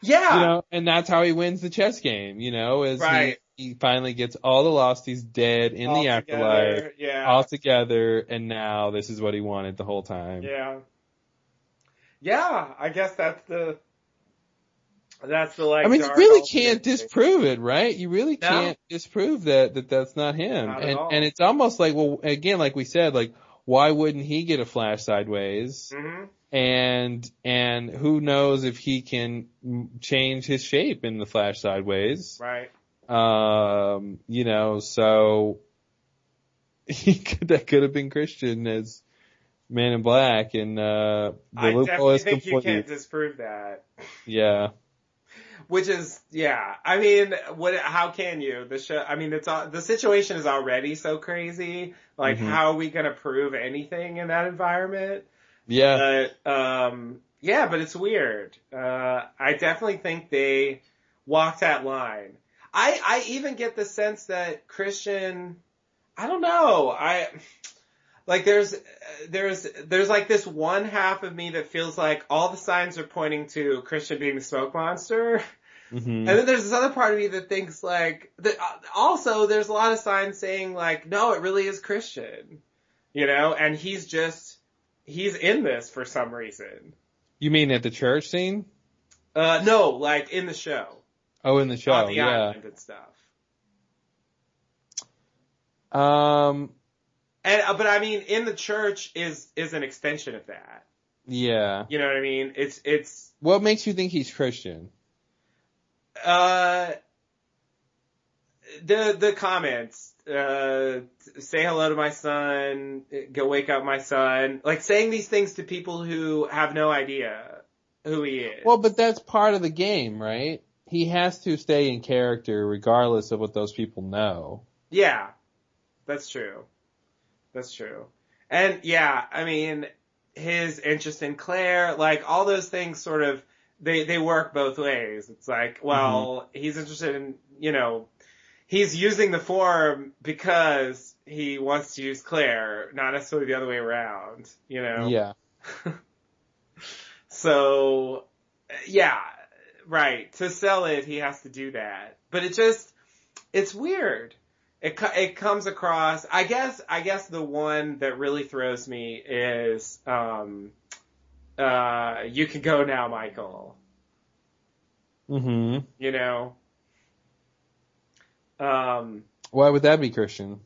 Speaker 2: yeah.
Speaker 1: You know, and that's how he wins the chess game, you know, is
Speaker 2: Right.
Speaker 1: He, finally gets all the losties dead in
Speaker 2: All
Speaker 1: the
Speaker 2: together,
Speaker 1: afterlife,
Speaker 2: yeah.
Speaker 1: all together, and now this is what he wanted the whole time.
Speaker 2: Yeah. Yeah, I guess that's the that's the like.
Speaker 1: I mean, you really can't disprove it, right? You really
Speaker 2: No.
Speaker 1: can't disprove that, that that's not him.
Speaker 2: Not
Speaker 1: and, and it's almost like, well, again, like we said, like, why wouldn't he get a flash sideways?
Speaker 2: Mhm.
Speaker 1: And, and who knows if he can change his shape in the flash sideways?
Speaker 2: Right.
Speaker 1: Um, you know, so *laughs* he could, that could have been Christian as Man in Black and, uh, the
Speaker 2: I
Speaker 1: loophole
Speaker 2: definitely
Speaker 1: is
Speaker 2: think you can't disprove that.
Speaker 1: Yeah.
Speaker 2: Which is, yeah. I mean, what? How can you? The show. I mean, it's all, the situation is already so crazy. Like,
Speaker 1: Mhm.
Speaker 2: how are we gonna prove anything in that environment?
Speaker 1: Yeah.
Speaker 2: But um, yeah, but it's weird. Uh, I definitely think they walked that line. I I even get the sense that Christian. I don't know. I like there's there's there's like this one half of me that feels like all the signs are pointing to Christian being the smoke monster.
Speaker 1: Mhm.
Speaker 2: And then there's this other part of me that thinks like, that, also there's a lot of signs saying like, no, it really is Christian, you know, and he's just, he's in this for some reason.
Speaker 1: You mean at the church scene?
Speaker 2: Uh, no, like in the show,
Speaker 1: Oh, in the show,
Speaker 2: on the
Speaker 1: yeah.
Speaker 2: island and stuff.
Speaker 1: Um,
Speaker 2: And, uh, but I mean, in the church is, is an extension of that.
Speaker 1: yeah.
Speaker 2: You know what I mean? It's, it's,
Speaker 1: What makes you think he's Christian?
Speaker 2: uh, the, the comments, uh, say hello to my son, go wake up my son, like saying these things to people who have no idea who he is.
Speaker 1: Well, but that's part of the game, right? He has to stay in character regardless of what those people know.
Speaker 2: Yeah, that's true. That's true. And yeah, I mean, his interest in Claire, like all those things sort of, they, they work both ways. It's like, well, mm-hmm. he's interested in, you know, he's using the form because he wants to use Claire, not necessarily the other way around, you know?
Speaker 1: Yeah. *laughs*
Speaker 2: So, yeah, right. To sell it, he has to do that. But it just, it's weird. It, it comes across, I guess, I guess the one that really throws me is, um, uh, you can go now, Michael.
Speaker 1: hmm
Speaker 2: You know? Um,
Speaker 1: Why would that be Christian?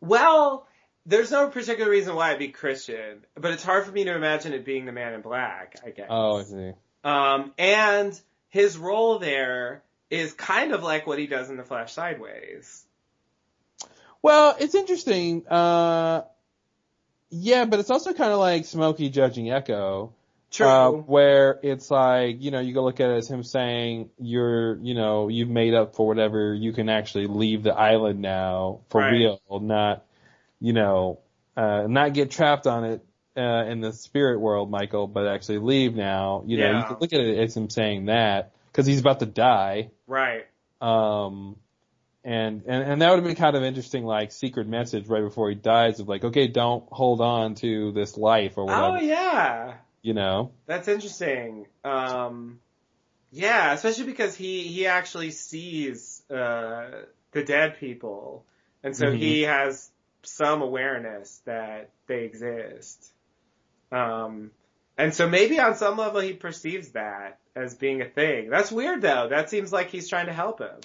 Speaker 2: well, there's no particular reason why it'd be Christian, but it's hard for me to imagine it being the man in black, I guess.
Speaker 1: Oh, I see.
Speaker 2: Um, and his role there is kind of like what he does in The Flash Sideways.
Speaker 1: Well, it's interesting. Uh, yeah, but it's also kind of like Smokey judging Eko.
Speaker 2: True.
Speaker 1: Uh, where it's like, you know, you go look at it as him saying, you're, you know, you've made up for whatever, you can actually leave the island now for
Speaker 2: Right.
Speaker 1: real, not, you know, uh, not get trapped on it, uh, in the spirit world, Michael, but actually leave now. You know,
Speaker 2: Yeah.
Speaker 1: you can look at it as him saying that, cause he's about to die.
Speaker 2: Right.
Speaker 1: Um, and, and, and that would have been kind of interesting, like secret message right before he dies of like, okay, don't hold on to this life or whatever,
Speaker 2: Oh yeah.
Speaker 1: you know?
Speaker 2: That's interesting. Um, yeah, especially because he, he actually sees, uh, the dead people. And so
Speaker 1: Mhm.
Speaker 2: he has some awareness that they exist. Um, and so maybe on some level he perceives that as being a thing. That's weird though. That seems like he's trying to help him.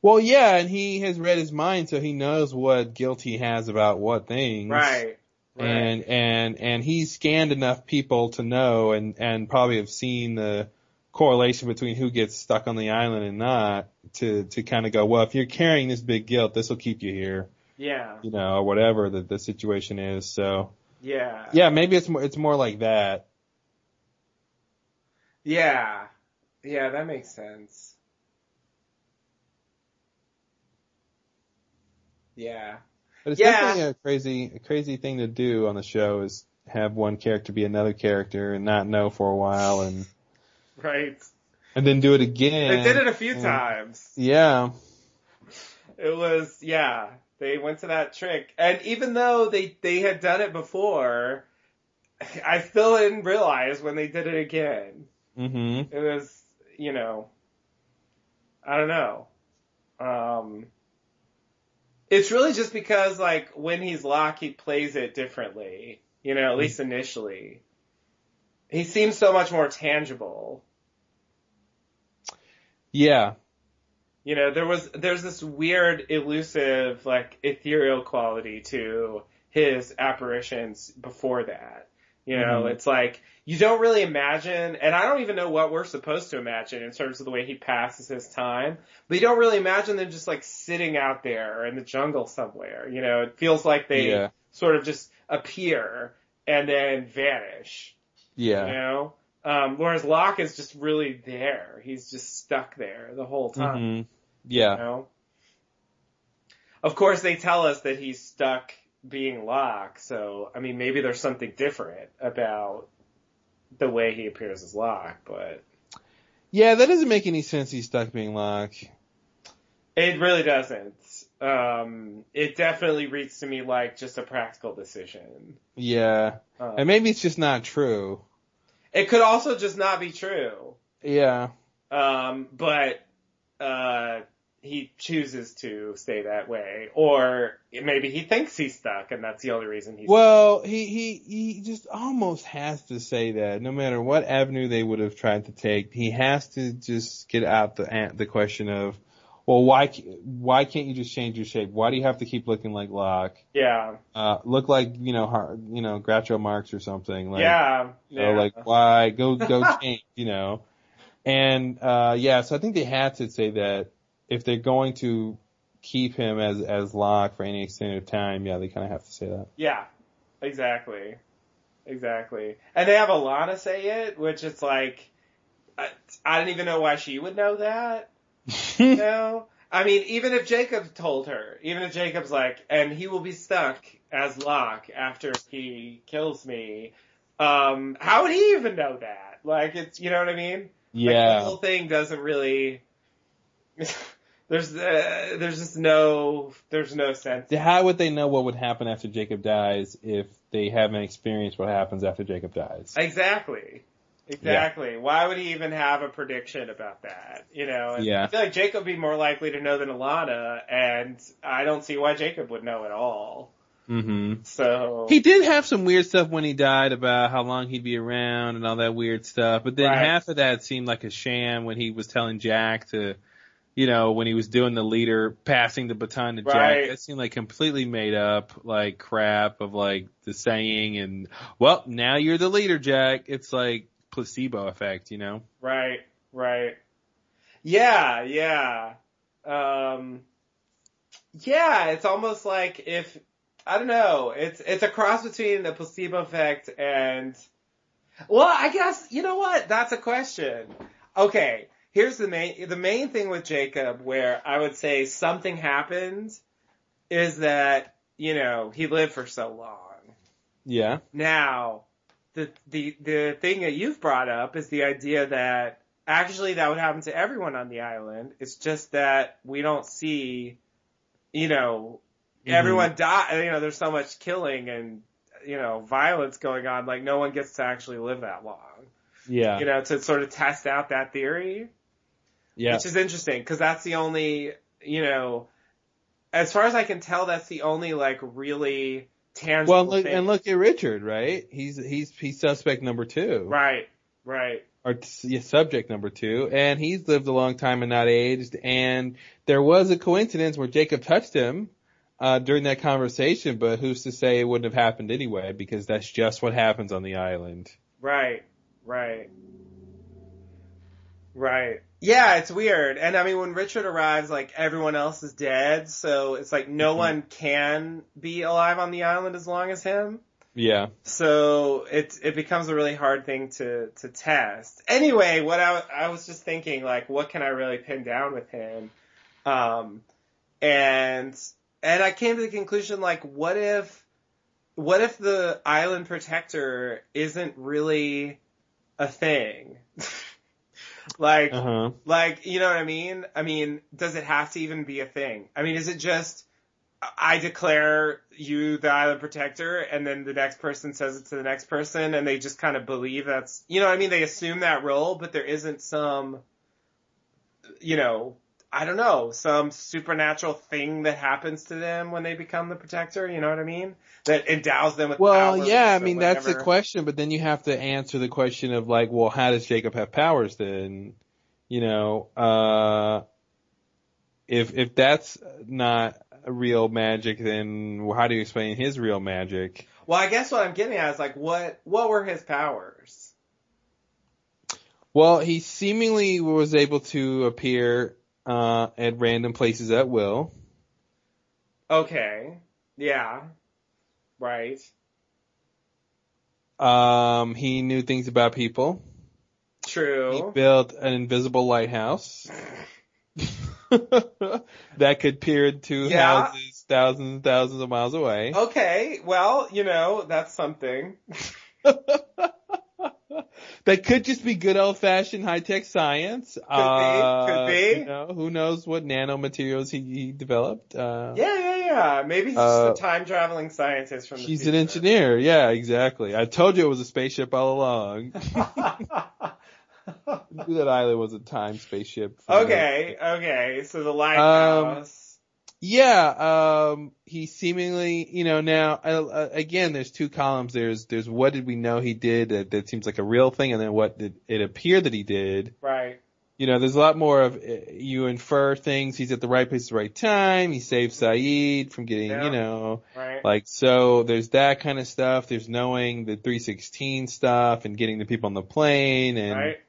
Speaker 1: Well, yeah, and he has read his mind, so he knows what guilt he has about what things.
Speaker 2: Right. Right.
Speaker 1: And and and he's scanned enough people to know, and and probably have seen the correlation between who gets stuck on the island and not, to to kind of go, well, if you're carrying this big guilt, this will keep you here,
Speaker 2: Yeah.
Speaker 1: you know, or whatever the the situation is. So
Speaker 2: Yeah.
Speaker 1: yeah, maybe it's more it's more like that.
Speaker 2: Yeah. Yeah, that makes sense. Yeah.
Speaker 1: But it's
Speaker 2: Yeah.
Speaker 1: definitely a crazy, a crazy thing to do on the show is have one character be another character and not know for a while and, *laughs*
Speaker 2: Right.
Speaker 1: and then do it again.
Speaker 2: They did it a few
Speaker 1: And-
Speaker 2: times.
Speaker 1: Yeah.
Speaker 2: It was, yeah, they went to that trick. And even though they, they had done it before, I still didn't realize when they did it again.
Speaker 1: hmm
Speaker 2: It was, you know, I don't know. Um, it's really just because like when he's Locke, he plays it differently, you know, at least initially. He seems so much more tangible.
Speaker 1: Yeah.
Speaker 2: You know, there was, there's this weird, elusive, like, ethereal quality to his apparitions before that. You know,
Speaker 1: Mhm.
Speaker 2: it's like, you don't really imagine, and I don't even know what we're supposed to imagine in terms of the way he passes his time, but you don't really imagine them just like sitting out there in the jungle somewhere. You know, it feels like they
Speaker 1: Yeah.
Speaker 2: sort of just appear and then vanish.
Speaker 1: Yeah.
Speaker 2: You know? Um, whereas Locke is just really there. He's just stuck there the whole time.
Speaker 1: hmm
Speaker 2: You
Speaker 1: Yeah.
Speaker 2: know? Of course they tell us that he's stuck being Locke, so I mean maybe there's something different about the way he appears as Locke, but
Speaker 1: Yeah, that doesn't make any sense. He's stuck being Locke.
Speaker 2: it really doesn't. Um, it definitely reads to me like just a practical decision.
Speaker 1: Yeah.
Speaker 2: Um,
Speaker 1: and maybe it's just not true.
Speaker 2: It could also just not be true.
Speaker 1: Yeah.
Speaker 2: Um, but uh, he chooses to stay that way, or maybe he thinks he's stuck, and that's the only reason he's.
Speaker 1: Well, he he he just almost has to say that no matter what avenue they would have tried to take, he has to just get out the the question of, well, why why can't you just change your shape? Why do you have to keep looking like Locke?
Speaker 2: Yeah.
Speaker 1: Uh, look like you know Har- you know Groucho Marx or something. Like,
Speaker 2: yeah. Yeah.
Speaker 1: like why go *laughs* go change? You know. And uh yeah, so I think they had to say that if they're going to keep him as as Locke for any extended time, yeah, they kind of have to say that.
Speaker 2: Yeah, exactly, exactly. And they have Ilana say it, which is like, I, I don't even know why she would know that. *laughs* you know, I mean, even if Jacob told her, even if Jacob's like, and he will be stuck as Locke after he kills me, um, how would he even know that? Like, it's, you know what I mean? Like,
Speaker 1: Yeah.
Speaker 2: the whole thing doesn't really. *laughs* there's uh, there's just no there's no sense.
Speaker 1: How would they know what would happen after Jacob dies if they haven't experienced what happens after Jacob dies?
Speaker 2: Exactly. Exactly. Why would he even have a prediction about that? You know, and
Speaker 1: Yeah.
Speaker 2: I feel like Jacob would be more likely to know than Ilana, and I don't see why Jacob would know at all.
Speaker 1: Mm-hmm.
Speaker 2: So
Speaker 1: He did have some weird stuff when he died about how long he'd be around and all that weird stuff, but then
Speaker 2: Right.
Speaker 1: half of that seemed like a sham when he was telling Jack to, you know, when he was doing the leader, passing the baton to
Speaker 2: Right.
Speaker 1: Jack. That seemed like completely made up, like crap of like the saying and, well, now you're the leader, Jack. It's like placebo effect, you know?
Speaker 2: Right, right. Yeah, yeah. Um, yeah, it's almost like if, I don't know, it's, it's a cross between the placebo effect and, well, I guess, you know what? That's a question. Okay, here's the main, the main thing with Jacob where I would say something happened is that, you know, he lived for so long.
Speaker 1: Yeah.
Speaker 2: Now, the the the thing that you've brought up is the idea that actually that would happen to everyone on the island. It's just that we don't see, you know,
Speaker 1: Mhm.
Speaker 2: everyone die. You know, there's so much killing and you know violence going on. Like no one gets to actually live that long.
Speaker 1: Yeah.
Speaker 2: You know, to sort of test out that theory
Speaker 1: Yeah.
Speaker 2: which is interesting because that's the only you know as far as i can tell that's the only like really tangible
Speaker 1: Well, look, and look at Richard, right? He's, he's, he's suspect number two.
Speaker 2: right right
Speaker 1: or yeah, subject number two, and he's lived a long time and not aged. And there was a coincidence where Jacob touched him uh, during that conversation, but who's to say it wouldn't have happened anyway? Because that's just what happens on the island.
Speaker 2: right right right yeah it's weird and i mean when richard arrives like everyone else is dead so it's like no
Speaker 1: Mhm.
Speaker 2: one can be alive on the island as long as him
Speaker 1: Yeah.
Speaker 2: So it it becomes a really hard thing to to test. Anyway, what I I was just thinking like what can I really pin down with him? Um and and I came to the conclusion like what if what if the island protector isn't really a thing? *laughs* like
Speaker 1: Uh huh.
Speaker 2: like, you know what I mean? I mean, does it have to even be a thing? I mean, is it just I declare you the island protector and then the next person says it to the next person and they just kind of believe that's, you know what I mean? They assume that role, but there isn't some, you know, I don't know, some supernatural thing that happens to them when they become the protector, you know what I mean? That endows them with
Speaker 1: Well, yeah, I mean that's the question, but then you have to answer the question of like, well, how does Jacob have powers then? You know, uh, if if that's not real magic, then how do you explain his real magic?
Speaker 2: Well, I guess what I'm getting at is like, what, what were his powers?
Speaker 1: Well, he seemingly was able to appear uh, at random places at will.
Speaker 2: Okay. Yeah. Right.
Speaker 1: Um, he knew things about people.
Speaker 2: True.
Speaker 1: He built an invisible lighthouse *laughs* that could peer into
Speaker 2: Yeah.
Speaker 1: houses thousands and thousands of miles away.
Speaker 2: Okay, well, you know, that's something. *laughs*
Speaker 1: that could just be good old fashioned high tech science. Could uh,
Speaker 2: be. Could be.
Speaker 1: You know, who knows what nanomaterials he, he developed? Uh,
Speaker 2: yeah, yeah, yeah. Maybe he's
Speaker 1: uh,
Speaker 2: just a time traveling scientist from the
Speaker 1: He's
Speaker 2: future.
Speaker 1: an engineer. Yeah, exactly. I told you it was a spaceship all along. *laughs* Knew that island was a time spaceship.
Speaker 2: Okay, okay. So the lighthouse.
Speaker 1: Um, yeah, um, he seemingly, you know, now uh, again, there's two columns. There's there's what did we know he did that, that seems like a real thing, and then what did it appear that he did.
Speaker 2: right.
Speaker 1: You know, there's a lot more of uh, you infer things. He's at the right place at the right time. He saved Sayid from getting,
Speaker 2: Yeah.
Speaker 1: you know,
Speaker 2: Right.
Speaker 1: like so. There's that kind of stuff. There's knowing the 316 stuff and getting the people on the plane and
Speaker 2: Right.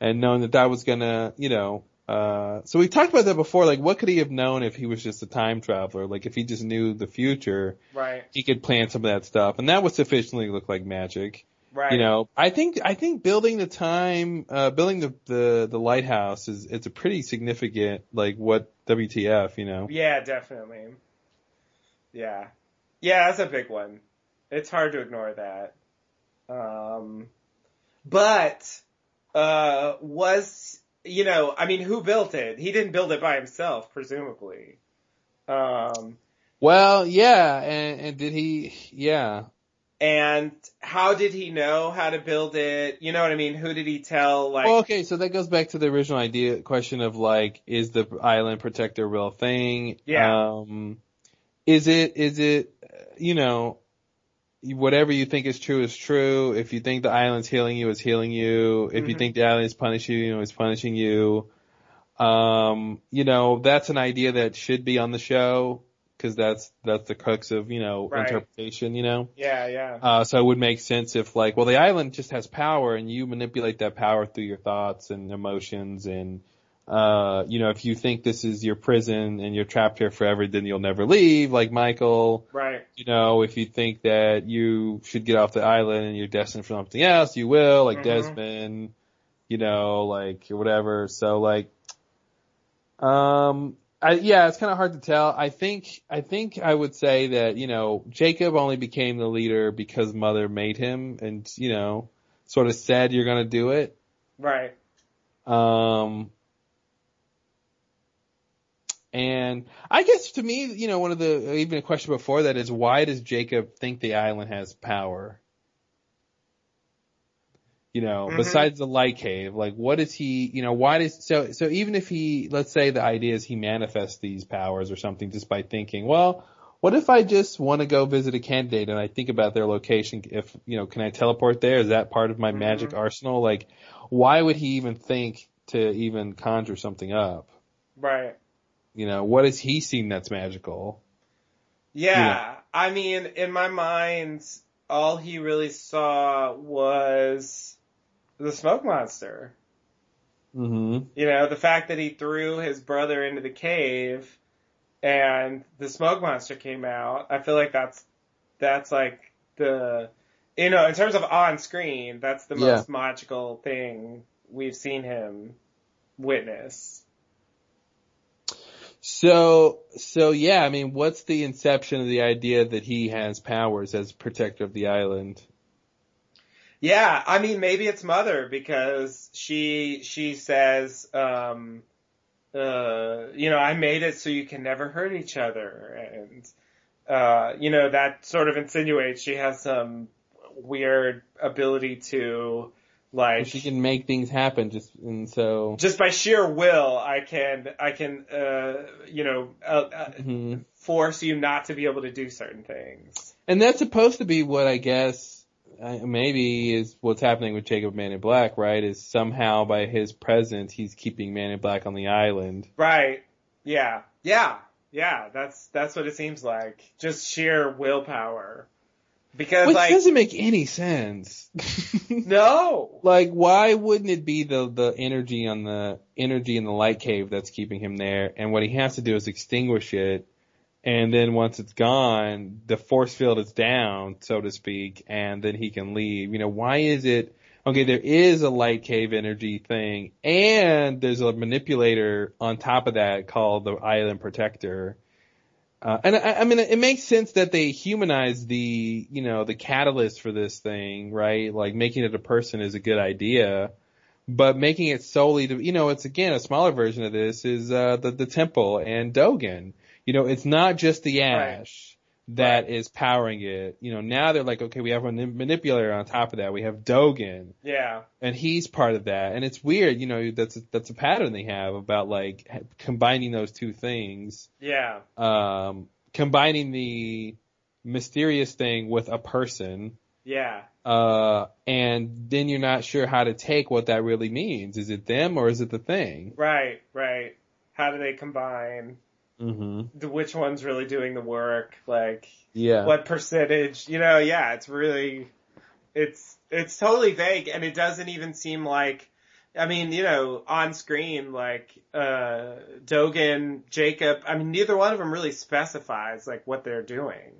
Speaker 1: and knowing that that was gonna, you know, uh, so we talked about that before, like what could he have known if he was just a time traveler? Like if he just knew the future,
Speaker 2: Right.
Speaker 1: he could plan some of that stuff and that would sufficiently look like magic.
Speaker 2: Right.
Speaker 1: You know, I think, I think building the time, uh, building the, the, the lighthouse is, it's a pretty significant, like what WTF, you know?
Speaker 2: Yeah, definitely. Yeah. Yeah, that's a big one. It's hard to ignore that. Um, but, uh, was, you know, I mean, who built it? He didn't build it by himself, presumably. Um,
Speaker 1: Well, yeah, and, and did he, yeah.
Speaker 2: and how did he know how to build it? You know what I mean? Who did he tell? Like,
Speaker 1: well, okay, so that goes back to the original idea question of like, is the island protector a real thing?
Speaker 2: Yeah.
Speaker 1: Um, is it, is it, you know, whatever you think is true is true. If you think the island's healing you, it's healing you. If you
Speaker 2: Mhm.
Speaker 1: think the island is punishing you, it's punishing you. Um, you know, that's an idea that should be on the show because that's, that's the crux of, you know,
Speaker 2: Right.
Speaker 1: interpretation, you know?
Speaker 2: yeah, yeah.
Speaker 1: Uh, so it would make sense if like, well, the island just has power and you manipulate that power through your thoughts and emotions and, uh, you know, if you think this is your prison and you're trapped here forever, then you'll never leave, like Michael.
Speaker 2: Right.
Speaker 1: You know, if you think that you should get off the island and you're destined for something else, you will, like
Speaker 2: Mhm.
Speaker 1: Desmond, you know, like, whatever. So like, um, I, yeah, it's kind of hard to tell. I think, I think I would say that, you know, Jacob only became the leader because mother made him and, you know, sort of said you're gonna do it.
Speaker 2: Right.
Speaker 1: Um, and I guess to me, you know, one of the, even a question before that is why does Jacob think the island has power? You know,
Speaker 2: Mhm.
Speaker 1: besides the light cave, like what is he, you know, why does, so, so even if he, let's say the idea is he manifests these powers or something just by thinking, well, what if I just want to go visit a candidate and I think about their location? If, you know, can I teleport there? Is that part of my magic arsenal? Like, why would he even think to even conjure something up?
Speaker 2: Right.
Speaker 1: You know, what has he seen that's magical?
Speaker 2: Yeah, I mean, in my mind, all he really saw was the smoke monster.
Speaker 1: Mm-hmm.
Speaker 2: You know, the fact that he threw his brother into the cave and the smoke monster came out. I feel like that's, that's like the, you know, in terms of on screen, that's the
Speaker 1: Yeah.
Speaker 2: most magical thing we've seen him witness.
Speaker 1: So, so yeah, I mean, what's the inception of the idea that he has powers as protector of the island?
Speaker 2: Yeah, I mean maybe it's mother because she she says um uh you know I made it so you can never hurt each other and uh you know that sort of insinuates she has some weird ability to like
Speaker 1: she can make things happen just, and so.
Speaker 2: just by sheer will I can I can uh you know uh, uh,
Speaker 1: Mhm.
Speaker 2: force you not to be able to do certain things.
Speaker 1: And that's supposed to be what I guess uh, maybe is what's happening with Jacob Man in Black, right? Is somehow by his presence he's keeping Man in Black on the island.
Speaker 2: Right. Yeah. Yeah. Yeah. That's that's what it seems like. Just sheer willpower. Because
Speaker 1: Which
Speaker 2: like
Speaker 1: doesn't make any sense. *laughs*
Speaker 2: no.
Speaker 1: Like, why wouldn't it be the the energy on the energy in the light cave that's keeping him there? And what he has to do is extinguish it, and then once it's gone, the force field is down, so to speak, and then he can leave. You know, why is it? Okay, there is a light cave energy thing, and there's a manipulator on top of that called the Island Protector. Uh, and I, I mean, it makes sense that they humanize the, you know, the catalyst for this thing, right? Like making it a person is a good idea, but making it solely to, you know, it's again a smaller version of this is uh, the the temple and Dogen. You know, it's not just the ash that is powering it. You know, now they're like, okay, we have a manipulator on top of that. We have Dogen.
Speaker 2: Yeah.
Speaker 1: And he's part of that. And it's weird, you know, that's a, that's a pattern they have about like combining those two things.
Speaker 2: Yeah.
Speaker 1: Um, combining the mysterious thing with a person.
Speaker 2: Yeah.
Speaker 1: Uh, and then you're not sure how to take what that really means. Is it them or is it the thing?
Speaker 2: Right, right. How do they combine?
Speaker 1: Mm-hmm.
Speaker 2: The, which one's really doing the work? Like,
Speaker 1: yeah.
Speaker 2: what percentage? You know, yeah, it's really, it's, it's totally vague and it doesn't even seem like, I mean, you know, on screen, like, uh, Dogen, Jacob, I mean, neither one of them really specifies, like, what they're doing.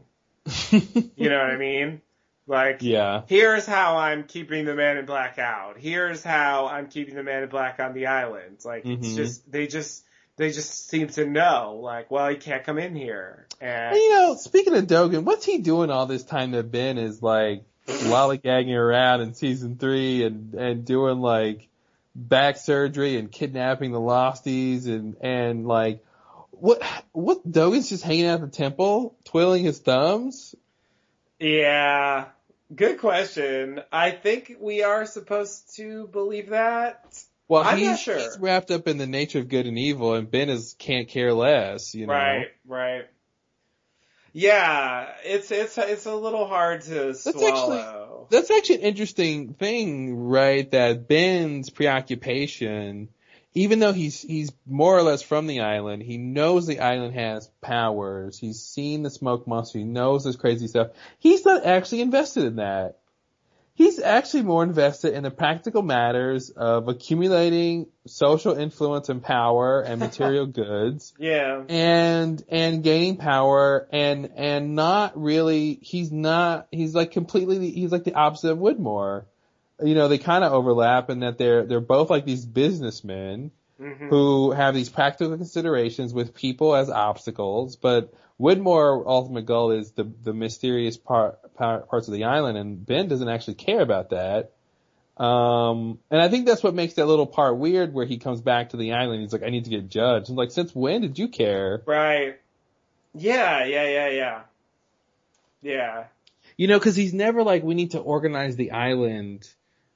Speaker 2: *laughs* you know what I mean? Like,
Speaker 1: yeah.
Speaker 2: here's how I'm keeping the man in black out. Here's how I'm keeping the man in black on the island. Like,
Speaker 1: mm-hmm.
Speaker 2: it's just, they just, they just seem to know, like, well, he can't come in here. And
Speaker 1: you know, speaking of Dogen, what's he doing all this time that Ben is like lollygagging around in season three and and doing like back surgery and kidnapping the Losties and and like what what Dogen's just hanging out at the temple, twiddling his thumbs?
Speaker 2: Yeah. Good question. I think we are supposed to believe that.
Speaker 1: Well,
Speaker 2: I'm
Speaker 1: he's,
Speaker 2: not sure.
Speaker 1: he's wrapped up in the nature of good and evil, and Ben is can't care less. You know,
Speaker 2: right, right. Yeah, it's it's it's a little hard to
Speaker 1: that's
Speaker 2: swallow.
Speaker 1: Actually, that's actually an interesting thing, right? That Ben's preoccupation, even though he's he's more or less from the island, he knows the island has powers. He's seen the smoke monster. He knows this crazy stuff. He's not actually invested in that he's actually more invested in the practical matters of accumulating social influence and power and *laughs* material goods.
Speaker 2: Yeah.
Speaker 1: And, and gaining power and, and not really, he's not, he's like completely, he's like the opposite of Widmore. You know, they kind of overlap in that they're, they're both like these businessmen
Speaker 2: mm-hmm.
Speaker 1: who have these practical considerations with people as obstacles, but Widmore ultimate goal is the the mysterious part parts of the island, and Ben doesn't actually care about that. Um, and I think that's what makes that little part weird, where he comes back to the island. He's like, "I need to get judged." I'm like, "Since when did you care?"
Speaker 2: Right. Yeah, yeah, yeah, yeah. Yeah.
Speaker 1: You know, because he's never like, "We need to organize the island.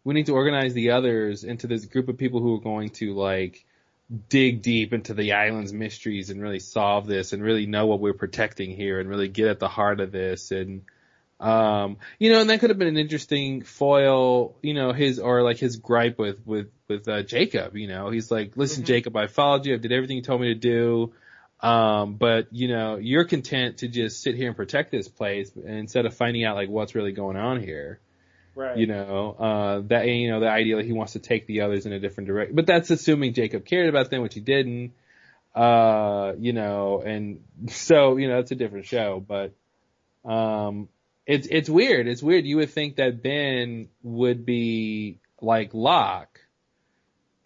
Speaker 1: We need to organize the others into this group of people who are going to like." dig deep into the island's mysteries and really solve this and really know what we're protecting here and really get at the heart of this and um you know and that could have been an interesting foil you know his or like his gripe with with with uh, Jacob you know he's like listen
Speaker 2: Mhm.
Speaker 1: Jacob I followed you I did everything you told me to do um but you know you're content to just sit here and protect this place instead of finding out like what's really going on here
Speaker 2: Right.
Speaker 1: you know, uh, that, you know, the idea that he wants to take the others in a different direction. But that's assuming Jacob cared about them, which he didn't. Uh, you know, and *laughs* so, you know, it's a different show, but, um, it's, it's weird. It's weird. You would think that Ben would be like Locke,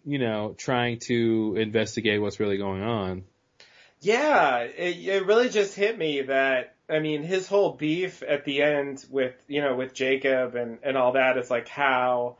Speaker 1: you know, trying to investigate what's really going on.
Speaker 2: Yeah, it, it really just hit me that I mean his whole beef at the end with you know with Jacob and and all that is like how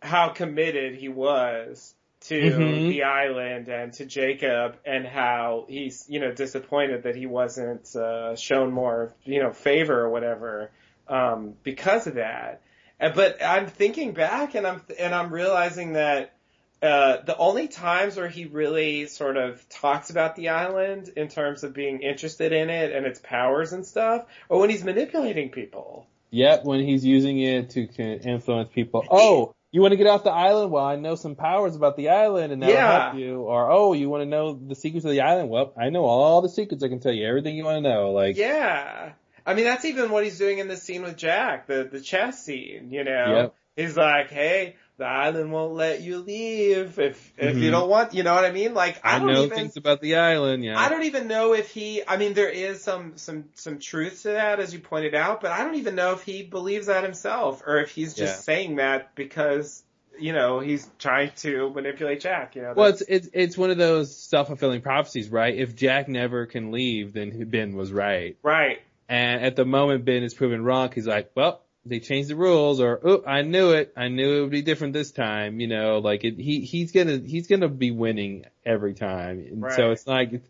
Speaker 2: how committed he was to
Speaker 1: Mhm.
Speaker 2: the island and to Jacob and how he's you know disappointed that he wasn't uh, shown more you know favor or whatever um, because of that. And, but I'm thinking back and I'm and I'm realizing that uh, the only times where he really sort of talks about the island in terms of being interested in it and its powers and stuff, or when he's manipulating people.
Speaker 1: Yep, when he's using it to influence people. Oh, you want to get off the island? Well, I know some powers about the island and that'll
Speaker 2: Yeah.
Speaker 1: help you. Or, oh, you want to know the secrets of the island? Well, I know all the secrets. I can tell you everything you want to know. Like,
Speaker 2: Yeah. I mean, that's even what he's doing in the scene with Jack, the, the chess scene, you know?
Speaker 1: Yep.
Speaker 2: He's like, hey, the island won't let you leave if, if you
Speaker 1: Mhm.
Speaker 2: don't want, you know what I mean? Like, I,
Speaker 1: I,
Speaker 2: don't
Speaker 1: know
Speaker 2: even,
Speaker 1: things about the island. Yeah.
Speaker 2: I don't even know if he, I mean, there is some, some, some truth to that, as you pointed out, but I don't even know if he believes that himself, or if he's just
Speaker 1: Yeah.
Speaker 2: saying that because you know, he's trying to manipulate Jack, you know.
Speaker 1: Well, it's it's it's one of those self fulfilling prophecies, right? If Jack never can leave, then Ben was right.
Speaker 2: right.
Speaker 1: And at the moment Ben is proven wrong, he's like, well, they changed the rules, or oh, I knew it, I knew it would be different this time. You know, like it, he he's gonna he's gonna be winning every time. And So it's like, it's,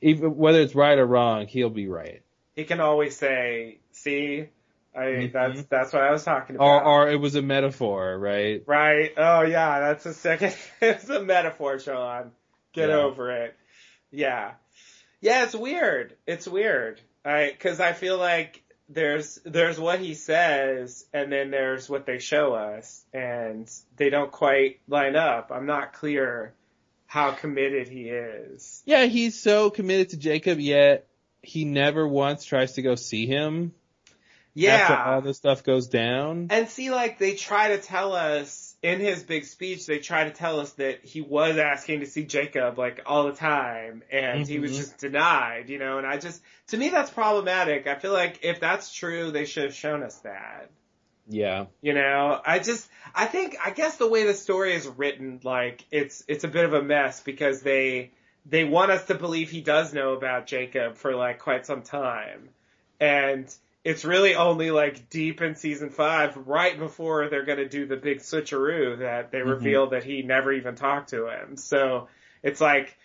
Speaker 1: even whether it's right or wrong, he'll be right.
Speaker 2: He can always say, see, I,
Speaker 1: Mhm.
Speaker 2: that's, that's what I was talking about.
Speaker 1: Or or it was a metaphor, right?
Speaker 2: Right. Oh yeah, that's a second. *laughs* it's a metaphor, Sean. Get
Speaker 1: Yeah.
Speaker 2: over it. Yeah. Yeah, it's weird. It's weird. I, cause I feel like there's, there's what he says and then there's what they show us and they don't quite line up. I'm not clear how committed he is.
Speaker 1: Yeah, he's so committed to Jacob, yet he never once tries to go see him.
Speaker 2: Yeah.
Speaker 1: After all this stuff goes down.
Speaker 2: And see, like, they try to tell us, in his big speech, they try to tell us that he was asking to see Jacob, like, all the time, and he was
Speaker 1: Mhm.
Speaker 2: just denied, you know, and I just, to me that's problematic. I feel like if that's true, they should have shown us that.
Speaker 1: Yeah.
Speaker 2: You know, I just, I think, I guess the way the story is written, like, it's, it's a bit of a mess because they, they want us to believe he does know about Jacob for like quite some time. And it's really only like deep in season five, right before they're gonna do the big switcheroo that they
Speaker 1: Mhm.
Speaker 2: reveal that he never even talked to him. So it's like,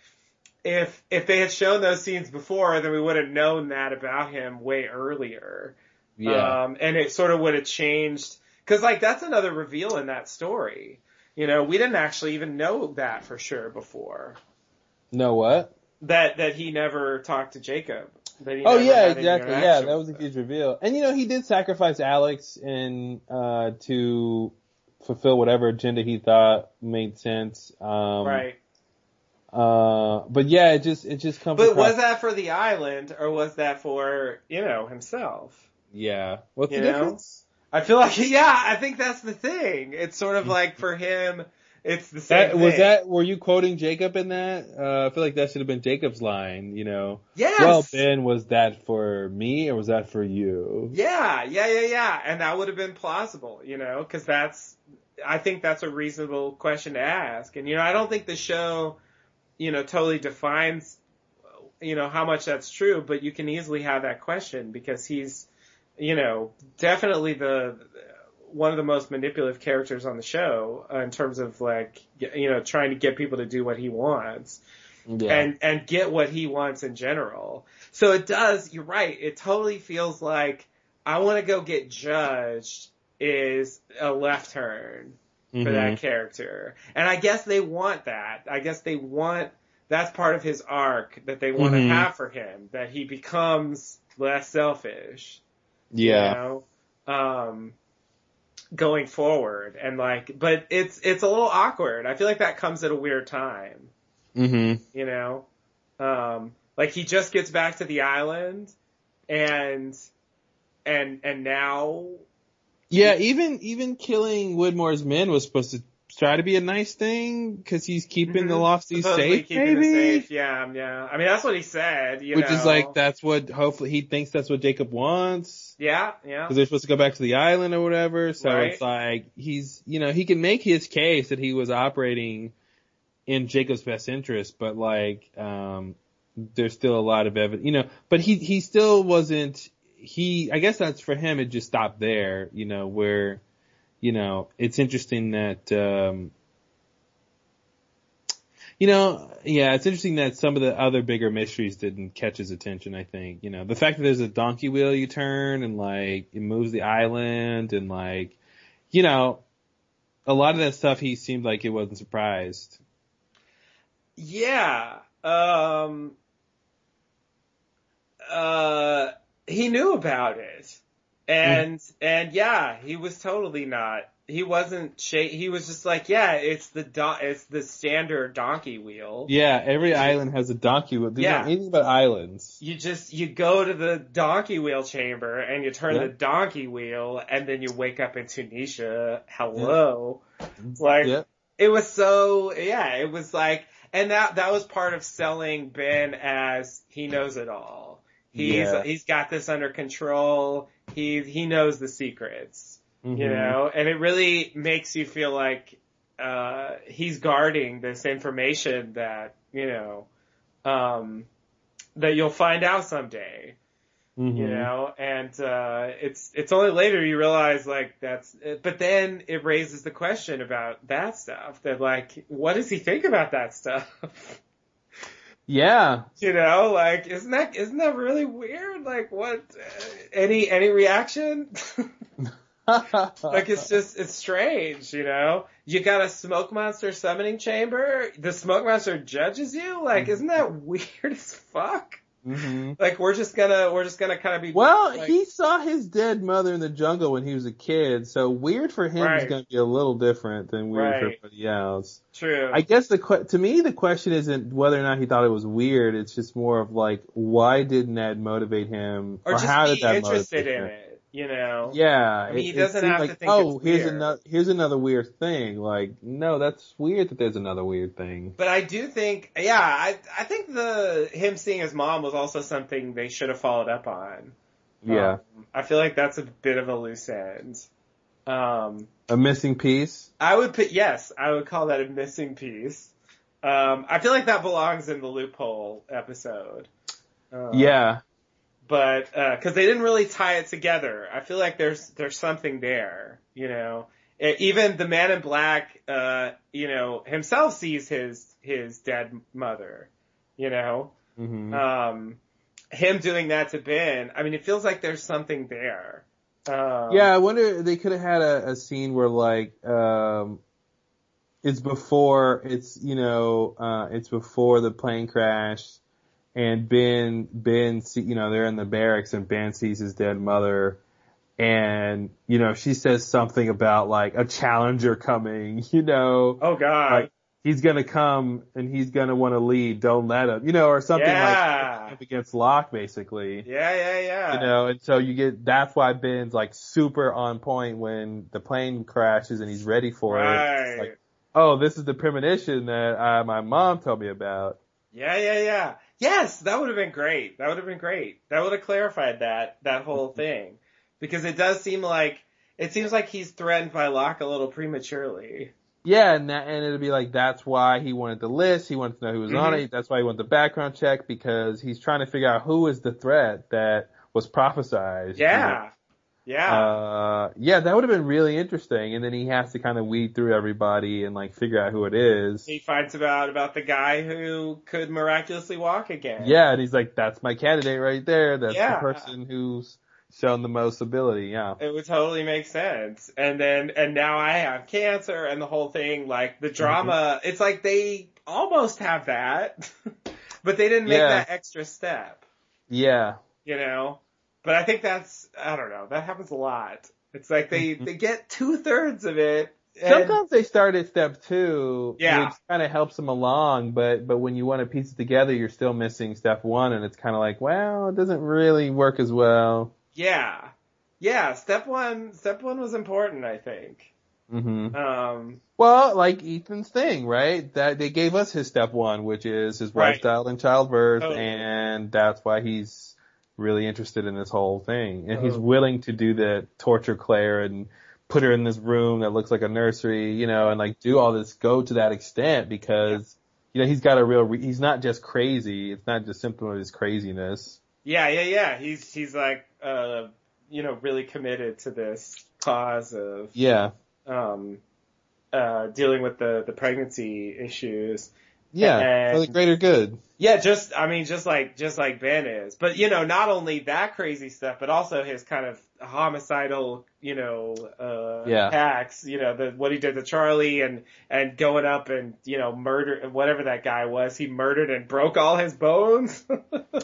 Speaker 2: if, if they had shown those scenes before, then we would have known that about him way earlier.
Speaker 1: Yeah.
Speaker 2: Um, and it sort of would have changed, cause like that's another reveal in that story. You know, we didn't actually even know that for sure before.
Speaker 1: know what?
Speaker 2: That, that he never talked to Jacob.
Speaker 1: Oh yeah, exactly. Yeah, that was a huge reveal. And you know, he did sacrifice Alex and uh to fulfill whatever agenda he thought made sense. Um
Speaker 2: Right.
Speaker 1: Uh but yeah, it just it just comes
Speaker 2: But
Speaker 1: across
Speaker 2: was that for the island or was that for, you know, himself?
Speaker 1: Yeah. What's
Speaker 2: you
Speaker 1: the
Speaker 2: know?
Speaker 1: difference?
Speaker 2: I feel like, *laughs* yeah, I think that's the thing. It's sort of *laughs* like for him, it's the same
Speaker 1: That was
Speaker 2: thing.
Speaker 1: that were you quoting Jacob in that? Uh I feel like that should have been Jacob's line, you know.
Speaker 2: Yes!
Speaker 1: Well, Ben, was that for me or was that for you?
Speaker 2: Yeah, yeah, yeah, yeah. And that would have been plausible, you know, cause that's, I think that's a reasonable question to ask. And, you know, I don't think the show, you know, totally defines, you know, how much that's true, but you can easily have that question because he's, you know, definitely the, one of the most manipulative characters on the show uh, in terms of like, you know, trying to get people to do what he wants
Speaker 1: Yeah.
Speaker 2: and and get what he wants in general. So it does. You're right. It totally feels like I want to go get judged is a left turn for
Speaker 1: Mhm.
Speaker 2: that character, and I guess they want that. I guess they want that's part of his arc that they want
Speaker 1: Mhm.
Speaker 2: to have for him that he becomes less selfish.
Speaker 1: Yeah.
Speaker 2: You know? Um, going forward and like, but it's, it's a little awkward. I feel like that comes at a weird time
Speaker 1: Mhm.
Speaker 2: you know? Um, like he just gets back to the island and, and, and now,
Speaker 1: Yeah, even even killing Widmore's men was supposed to try to be a nice thing because he's keeping the losties
Speaker 2: Mm-hmm. supposedly
Speaker 1: safe,
Speaker 2: keeping
Speaker 1: maybe.
Speaker 2: safe. Yeah, yeah. I mean, that's what he said, you
Speaker 1: Which
Speaker 2: know?
Speaker 1: is like that's what hopefully he thinks that's what Jacob wants
Speaker 2: yeah, yeah.
Speaker 1: because they're supposed to go back to the island or whatever. So
Speaker 2: Right.
Speaker 1: it's like he's you know he can make his case that he was operating in Jacob's best interest, but like um there's still a lot of evidence, you know. But he he still wasn't. He I guess that's for him. It just stopped there, you know. Where you know it's interesting that um you know yeah it's interesting that some of the other bigger mysteries didn't catch his attention. I think you know the fact that there's a donkey wheel you turn and like it moves the island and like you know a lot of that stuff he seemed like he wasn't surprised.
Speaker 2: Yeah. Um, uh, he knew about it. Mm-hmm. And, and yeah, he was totally not, he wasn't sh- he was just like, yeah, it's the do- it's the standard donkey wheel.
Speaker 1: Yeah, every island has a donkey wheel. Do you
Speaker 2: Yeah.
Speaker 1: know anything about islands?
Speaker 2: You just, you go to the donkey wheel chamber and you turn
Speaker 1: Yeah.
Speaker 2: the donkey wheel and then you wake up in Tunisia. Hello. Like,
Speaker 1: Yeah.
Speaker 2: it was so, yeah, it was like, and that, that was part of selling Ben as he knows it all. He's,
Speaker 1: Yeah.
Speaker 2: he's got this under control. He, he knows the secrets, you
Speaker 1: Mhm.
Speaker 2: know, and it really makes you feel like uh, he's guarding this information that, you know, um, that you'll find out someday.
Speaker 1: Mhm.
Speaker 2: You know, and, uh, it's, it's only later you realize like that's, but then it raises the question about that stuff that like, what does he think about that stuff? *laughs*
Speaker 1: Yeah.
Speaker 2: You know, like isn't that isn't that really weird? Like what? Uh, any any reaction? *laughs* like it's just it's strange, you know. You got a smoke monster summoning chamber. The smoke monster judges you. Like isn't that *laughs* weird as fuck?
Speaker 1: Hmm
Speaker 2: Like we're just gonna we're just gonna kind of be
Speaker 1: Well,
Speaker 2: like,
Speaker 1: he saw his dead mother in the jungle when he was a kid, so weird for him is going to be a little different than weird for
Speaker 2: Right.
Speaker 1: everybody else.
Speaker 2: true.
Speaker 1: I guess the to me the question isn't whether or not he thought it was weird. It's just more of like why didn't that motivate him,
Speaker 2: or just
Speaker 1: how did that motivate him?
Speaker 2: it. You know.
Speaker 1: Yeah,
Speaker 2: I mean, he doesn't have
Speaker 1: like,
Speaker 2: to think
Speaker 1: oh, here's
Speaker 2: weird.
Speaker 1: another here's another weird thing. Like, no, that's weird that there's another weird thing.
Speaker 2: But I do think, yeah, I I think the him seeing his mom was also something they should have followed up on.
Speaker 1: Yeah,
Speaker 2: Um, I feel like that's a bit of a loose end. Um,
Speaker 1: a missing piece.
Speaker 2: I would put yes, I would call that a missing piece. Um, I feel like that belongs in the loophole episode. Um,
Speaker 1: yeah,
Speaker 2: but because they didn't really tie it together, I feel like there's there's something there. You know, even the Man in Black, uh, you know, himself sees his his dead mother. You know,
Speaker 1: hmm
Speaker 2: um, him doing that to Ben. I mean, it feels like there's something there. Um,
Speaker 1: yeah. I wonder they could have had a, a scene where like um, it's before it's you know uh, it's before the plane crash, and Ben Ben see, you know they're in the barracks and Ben sees his dead mother. And, you know, she says something about like a challenger coming, *laughs* you know.
Speaker 2: Oh God.
Speaker 1: like he's gonna come and he's gonna want to lead. Don't let him, you know, or something
Speaker 2: Yeah.
Speaker 1: like up against Locke, basically.
Speaker 2: yeah, yeah, yeah.
Speaker 1: You know, and so you get that's why Ben's like super on point when the plane crashes and he's ready for it. It's like, oh, this is the premonition that uh, my mom told me about.
Speaker 2: Yeah, yeah, yeah. Yes, that would have been great. That would have been great. That would have clarified that that whole thing because it does seem like it seems like he's threatened by Locke a little prematurely.
Speaker 1: Yeah, and that, and it'd be like that's why he wanted the list. He wanted to know who was on
Speaker 2: Mhm.
Speaker 1: it. That's why he wanted the background check because he's trying to figure out who is the threat that was prophesized.
Speaker 2: Yeah, yeah,
Speaker 1: Uh, yeah, that would have been really interesting. And then he has to kind of weed through everybody and like figure out who it is.
Speaker 2: he finds about about the guy who could miraculously walk again.
Speaker 1: Yeah, and he's like, that's my candidate right there. That's
Speaker 2: Yeah.
Speaker 1: the person who's shown the most ability. Yeah.
Speaker 2: It would totally make sense. And then, and now I have cancer and the whole thing, like the drama,
Speaker 1: Mm-hmm.
Speaker 2: it's like they almost have that, *laughs* but they didn't make
Speaker 1: Yeah.
Speaker 2: that extra step.
Speaker 1: Yeah.
Speaker 2: you know. But I think that's I don't know. That happens a lot. It's like they they get two thirds of it. And,
Speaker 1: Sometimes they start at step two,
Speaker 2: Yeah.
Speaker 1: which kind of helps them along, but, but when you want to piece it together, you're still missing step one and it's kind of like, well, it doesn't really work as well.
Speaker 2: yeah, yeah. Step one, step one was important. I think.
Speaker 1: Mm-hmm.
Speaker 2: Um,
Speaker 1: Well, like Ethan's thing, right? That they gave us his step one, which is his
Speaker 2: Right.
Speaker 1: lifestyle in childbirth, and that's why he's really interested in this whole thing, and he's willing to do the torture Claire and put her in this room that looks like a nursery, you know, and like do all this, go to that extent because you know he's got a real. Re- he's not just crazy. It's not just symptom of his craziness.
Speaker 2: yeah, yeah, yeah. He's he's like uh, you know, really committed to this cause of
Speaker 1: Yeah,
Speaker 2: um, uh, dealing with the the pregnancy issues.
Speaker 1: Yeah, for the greater good.
Speaker 2: Yeah, just I mean, just like just like Ben is, but you know, not only that crazy stuff, but also his kind of homicidal, you know, uh,
Speaker 1: Yeah.
Speaker 2: acts. You know, the what he did to Charlie and and going up and you know murder whatever that guy was. He murdered and broke all his bones. *laughs*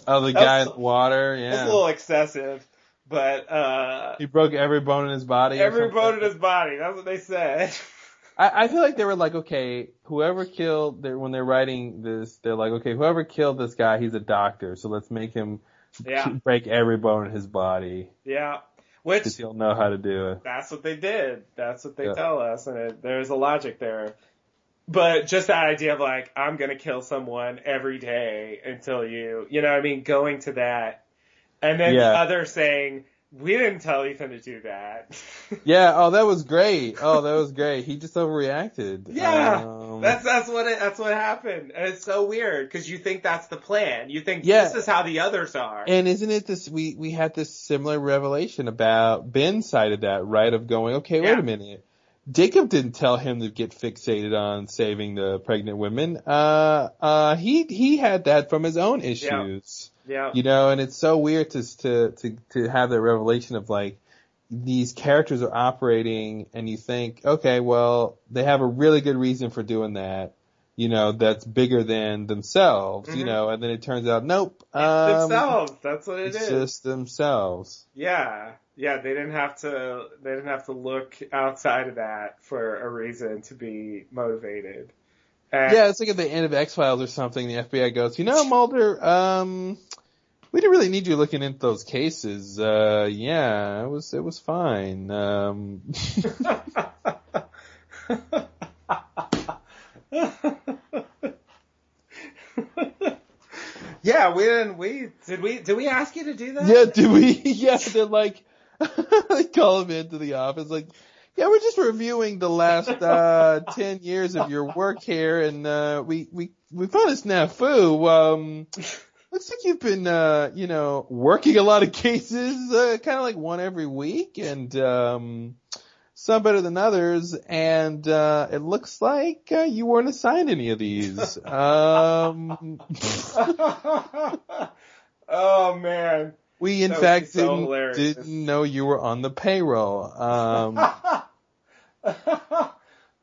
Speaker 1: Oh, the guy in the water, yeah.
Speaker 2: a little excessive, but uh,
Speaker 1: He broke every bone in his body.
Speaker 2: every bone in his body. That's what they said. *laughs*
Speaker 1: I, I feel like they were like, okay, whoever killed, they're, when they're writing this, they're like, okay, whoever killed this guy, he's a doctor, so let's make him
Speaker 2: Yeah. *laughs*
Speaker 1: break every bone in his body
Speaker 2: yeah, which
Speaker 1: he'll know how to do it.
Speaker 2: That's what they did. That's what they
Speaker 1: Yeah.
Speaker 2: tell us, and it, there's a logic there. But just that idea of like, I'm gonna kill someone every day until you, you know what I mean, going to that. And then
Speaker 1: Yeah.
Speaker 2: the other saying, we didn't tell Ethan to do that. *laughs*
Speaker 1: Yeah, oh, that was great. Oh, that was great. He just overreacted.
Speaker 2: Yeah,
Speaker 1: Um,
Speaker 2: that's that's what it, that's what happened, and it's so weird because you think that's the plan. You think
Speaker 1: Yeah.
Speaker 2: this is how the others are.
Speaker 1: And isn't it this, we, we had this similar revelation about Ben's side of that, right? Of going, okay, wait a minute. Jacob didn't tell him to get fixated on saving the pregnant women. Uh, uh, he, he had that from his own issues.
Speaker 2: yeah,
Speaker 1: You know, and it's so weird to, to, to, to have that revelation of like, these characters are operating and you think, okay, well, they have a really good reason for doing that. You know, that's bigger than themselves, you
Speaker 2: Mhm.
Speaker 1: know, and then it turns out, nope.
Speaker 2: It's
Speaker 1: um,
Speaker 2: themselves. That's what it
Speaker 1: it's
Speaker 2: is.
Speaker 1: just themselves.
Speaker 2: Yeah, yeah. They didn't have to. They didn't have to look outside of that for a reason to be motivated. And
Speaker 1: Yeah, it's like at the end of X Files or something. The FBI goes, you know, Mulder, um, we didn't really need you looking into those cases. Uh, yeah, it was it was fine. Um, *laughs*
Speaker 2: yeah, we didn't. We did we did we ask you to do that?
Speaker 1: yeah, did we? *laughs* Yeah, they're like, *laughs* they call him into the office, like, yeah, we're just reviewing the last *laughs* uh ten years of your work here, and uh, we we we found a snafu. Um, looks like you've been, uh, you know, working a lot of cases, uh, kind of like one every week, and um, some better than others. And uh, it looks like uh, you weren't assigned any of these. um, *laughs*
Speaker 2: oh man.
Speaker 1: we in
Speaker 2: That
Speaker 1: fact
Speaker 2: so
Speaker 1: didn't,
Speaker 2: hilarious.
Speaker 1: didn't know you were on the payroll. Um, *laughs* *laughs*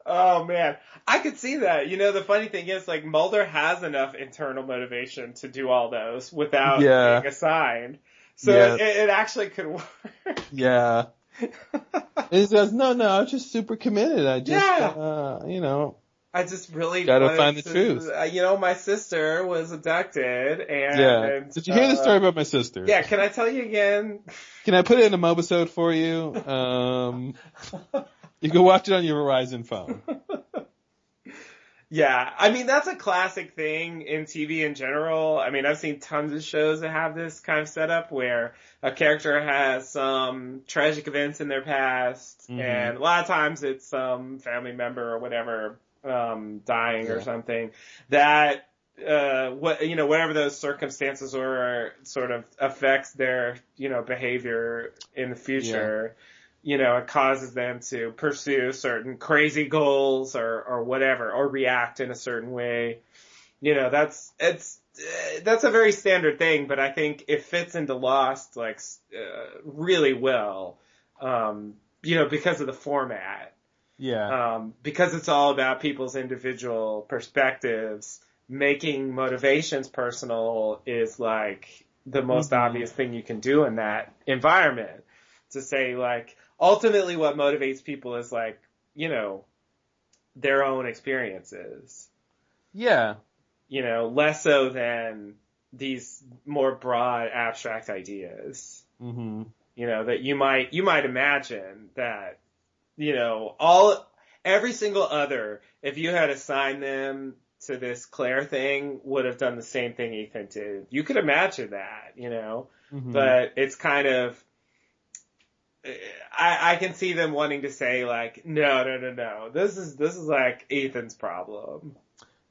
Speaker 2: oh man, I could see that. You know, the funny thing is, like Mulder has enough internal motivation to do all those without
Speaker 1: Yeah.
Speaker 2: being assigned. So
Speaker 1: Yeah.
Speaker 2: it, it actually could work.
Speaker 1: yeah. *laughs* He says, no, no, I was just super committed. I just,
Speaker 2: Yeah.
Speaker 1: uh, you know,
Speaker 2: I just really
Speaker 1: Gotta find the
Speaker 2: to-
Speaker 1: truth.
Speaker 2: uh, you know, my sister was abducted, and
Speaker 1: yeah. Did you hear the
Speaker 2: uh,
Speaker 1: story about my sister?
Speaker 2: Yeah, can I tell you again?
Speaker 1: Can I put it in a mobisode for you? Um, *laughs* you can watch it on your Verizon phone. *laughs*
Speaker 2: Yeah, I mean that's a classic thing in TV in general. I mean I've seen tons of shows that have this kind of setup where a character has some tragic events in their past,
Speaker 1: Mhm.
Speaker 2: and a lot of times it's some family member or whatever um, dying or something that uh what you know whatever those circumstances were sort of affects their you know behavior in the future you know, it causes them to pursue certain crazy goals or, or whatever, or react in a certain way. You know, that's, it's, uh, that's a very standard thing, but I think it fits into Lost, like, uh, really well. Um, you know, because of the format.
Speaker 1: Yeah.
Speaker 2: Um, because it's all about people's individual perspectives, making motivations personal is like the most
Speaker 1: Mhm.
Speaker 2: obvious thing you can do in that environment. To say like, ultimately what motivates people is like, you know, their own experiences.
Speaker 1: Yeah.
Speaker 2: You know, less so than these more broad abstract ideas
Speaker 1: Mm-hmm.
Speaker 2: you know, that you might, you might imagine that, you know, all, every single other, if you had assigned them to this Claire thing, would have done the same thing Ethan did. You could imagine that, you know,
Speaker 1: Mhm.
Speaker 2: but it's kind of, I, I can see them wanting to say like, no, no, no, no, this is, this is like Ethan's problem.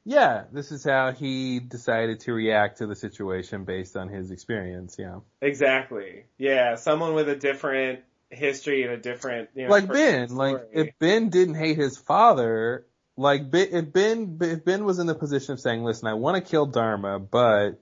Speaker 1: Yeah, this is how he decided to react to the situation based on his experience, yeah.
Speaker 2: Exactly. Yeah. Someone with a different history and a different, you know,
Speaker 1: like Ben, like if Ben didn't hate his father, like if Ben, if Ben was in the position of saying, listen, I want to kill Dharma, but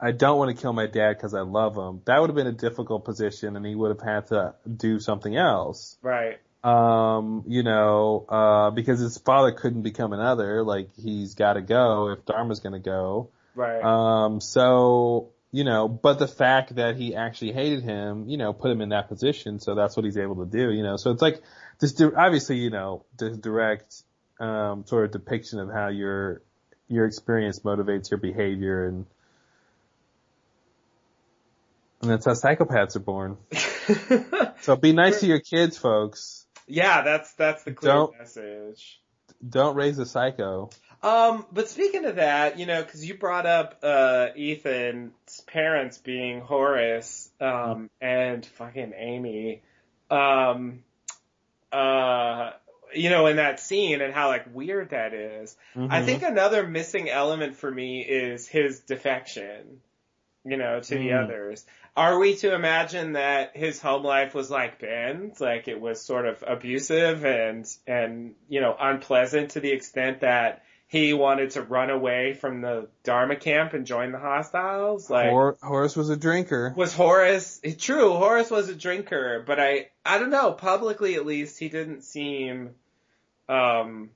Speaker 1: I don't want to kill my dad because I love him, that would have been a difficult position and he would have had to do something else.
Speaker 2: Right.
Speaker 1: Um, you know, uh, because his father couldn't become another, like he's gotta go if Dharma's gonna go.
Speaker 2: Right.
Speaker 1: Um, so, you know, but the fact that he actually hated him, you know, put him in that position, so that's what he's able to do, you know. So it's like this obviously, you know, this direct um sort of depiction of how your your experience motivates your behavior and and that's how psychopaths are born. *laughs* so be nice to your kids, folks.
Speaker 2: Yeah, that's that's the clear
Speaker 1: Don't-
Speaker 2: message.
Speaker 1: Don't raise a psycho.
Speaker 2: Um, but speaking of that, you know, because you brought up uh, Ethan's parents being Horace um, and fucking Amy, um, uh, you know, in that scene and how like weird that is. I
Speaker 1: Mhm.
Speaker 2: think another missing element for me is his defection, you know, to the
Speaker 1: Mm.
Speaker 2: others. Are we to imagine that his home life was like Ben's, like it was sort of abusive and, and, you know, unpleasant to the extent that he wanted to run away from the Dharma camp and join the hostiles? Like,
Speaker 1: Hor- Horace was a drinker.
Speaker 2: was Horace true? Horace was a drinker, but I I don't know. Publicly, at least, he didn't seem. Um.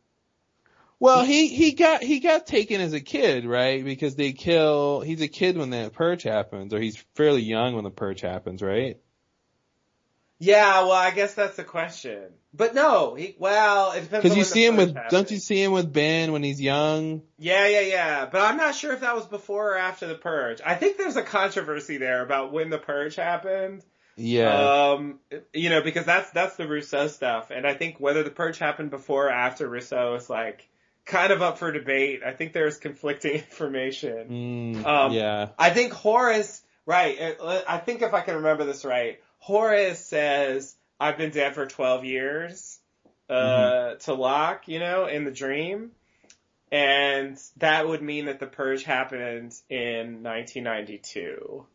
Speaker 1: Well, he he got he got taken as a kid, right? Because they kill. He's a kid when the purge happens, or he's fairly young when the purge happens, right?
Speaker 2: Yeah, well, I guess that's the question. But no, he well, it depends.
Speaker 1: Because
Speaker 2: on
Speaker 1: you see him with,
Speaker 2: happened.
Speaker 1: don't you see him with Ben when he's young?
Speaker 2: Yeah, yeah, yeah. But I'm not sure if that was before or after the purge. I think there's a controversy there about when the purge happened.
Speaker 1: Yeah.
Speaker 2: Um, you know, because that's that's the Rousseau stuff, and I think whether the purge happened before or after Rousseau is like kind of up for debate. I think there's conflicting *laughs* information.
Speaker 1: Mm,
Speaker 2: Um,
Speaker 1: yeah.
Speaker 2: I think Horace, right? uh, I think if I can remember this right, Horace says, "I've been dead for 12 years," uh,
Speaker 1: Mm-hmm.
Speaker 2: to Locke, you know, in the dream, and that would mean that the purge happened in 1992.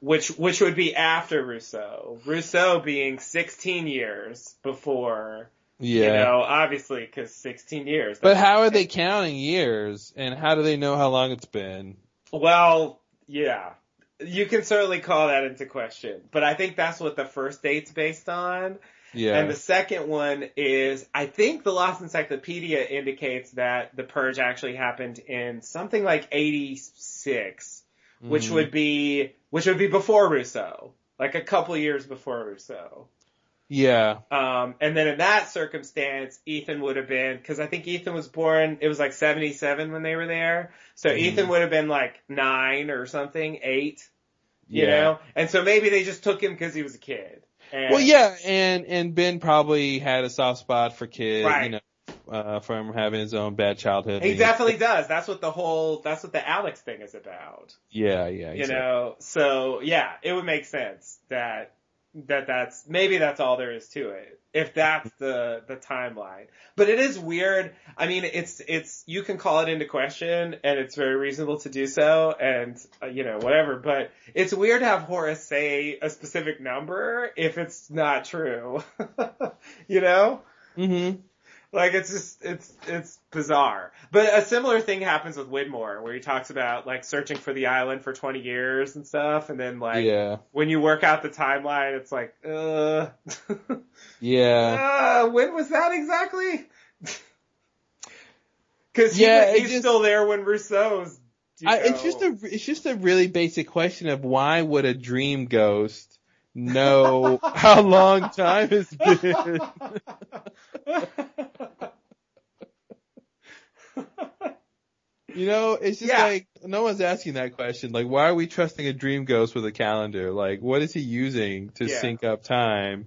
Speaker 2: Which, which would be after Rousseau. Rousseau being 16 years before,
Speaker 1: Yeah.
Speaker 2: you know, obviously, cause 16 years.
Speaker 1: But how are they counting years, and how do they know how long it's been?
Speaker 2: Well, yeah. You can certainly call that into question, but I think that's what the first date's based on.
Speaker 1: Yeah.
Speaker 2: And the second one is, I think the Lost Encyclopedia indicates that the purge actually happened in something like 86, which
Speaker 1: Mhm.
Speaker 2: would be, which would be before Rousseau. Like a couple years before Rousseau.
Speaker 1: Yeah.
Speaker 2: Um, and then in that circumstance, Ethan would have been, cause I think Ethan was born, it was like 77 when they were there. So
Speaker 1: Mhm.
Speaker 2: Ethan would have been like nine or something, eight, you
Speaker 1: Yeah.
Speaker 2: know? And so maybe they just took him cause he was a kid. And,
Speaker 1: Well, yeah, and and Ben probably had a soft spot for kids,
Speaker 2: Right.
Speaker 1: you know, uh, from having his own bad childhood.
Speaker 2: He definitely does. That's what the whole, that's what the Alex thing is about.
Speaker 1: Yeah, yeah.
Speaker 2: You
Speaker 1: exactly.
Speaker 2: know? So yeah, it would make sense that, that that's, maybe that's all there is to it. If that's the, the timeline. But it is weird. I mean, it's, it's, you can call it into question and it's very reasonable to do so and, uh, you know, whatever, but it's weird to have Horace say a specific number if it's not true. *laughs* you know?
Speaker 1: Mm-hmm.
Speaker 2: Like it's just it's it's bizarre. But a similar thing happens with Widmore where he talks about like searching for the island for 20 years and stuff and then like
Speaker 1: Yeah.
Speaker 2: when you work out the timeline it's like uh *laughs*
Speaker 1: Yeah.
Speaker 2: uh when was that exactly? *laughs* Cuz
Speaker 1: Yeah,
Speaker 2: he,
Speaker 1: it
Speaker 2: he's
Speaker 1: just-
Speaker 2: still there when Rousseau's
Speaker 1: I, it's just a it's just a really basic question of why would a dream ghost know *laughs* how long time has been? *laughs* You know, it's just
Speaker 2: Yeah.
Speaker 1: like no one's asking that question. Like, why are we trusting a dream ghost with a calendar? Like, what is he using to
Speaker 2: Yeah.
Speaker 1: sync up time?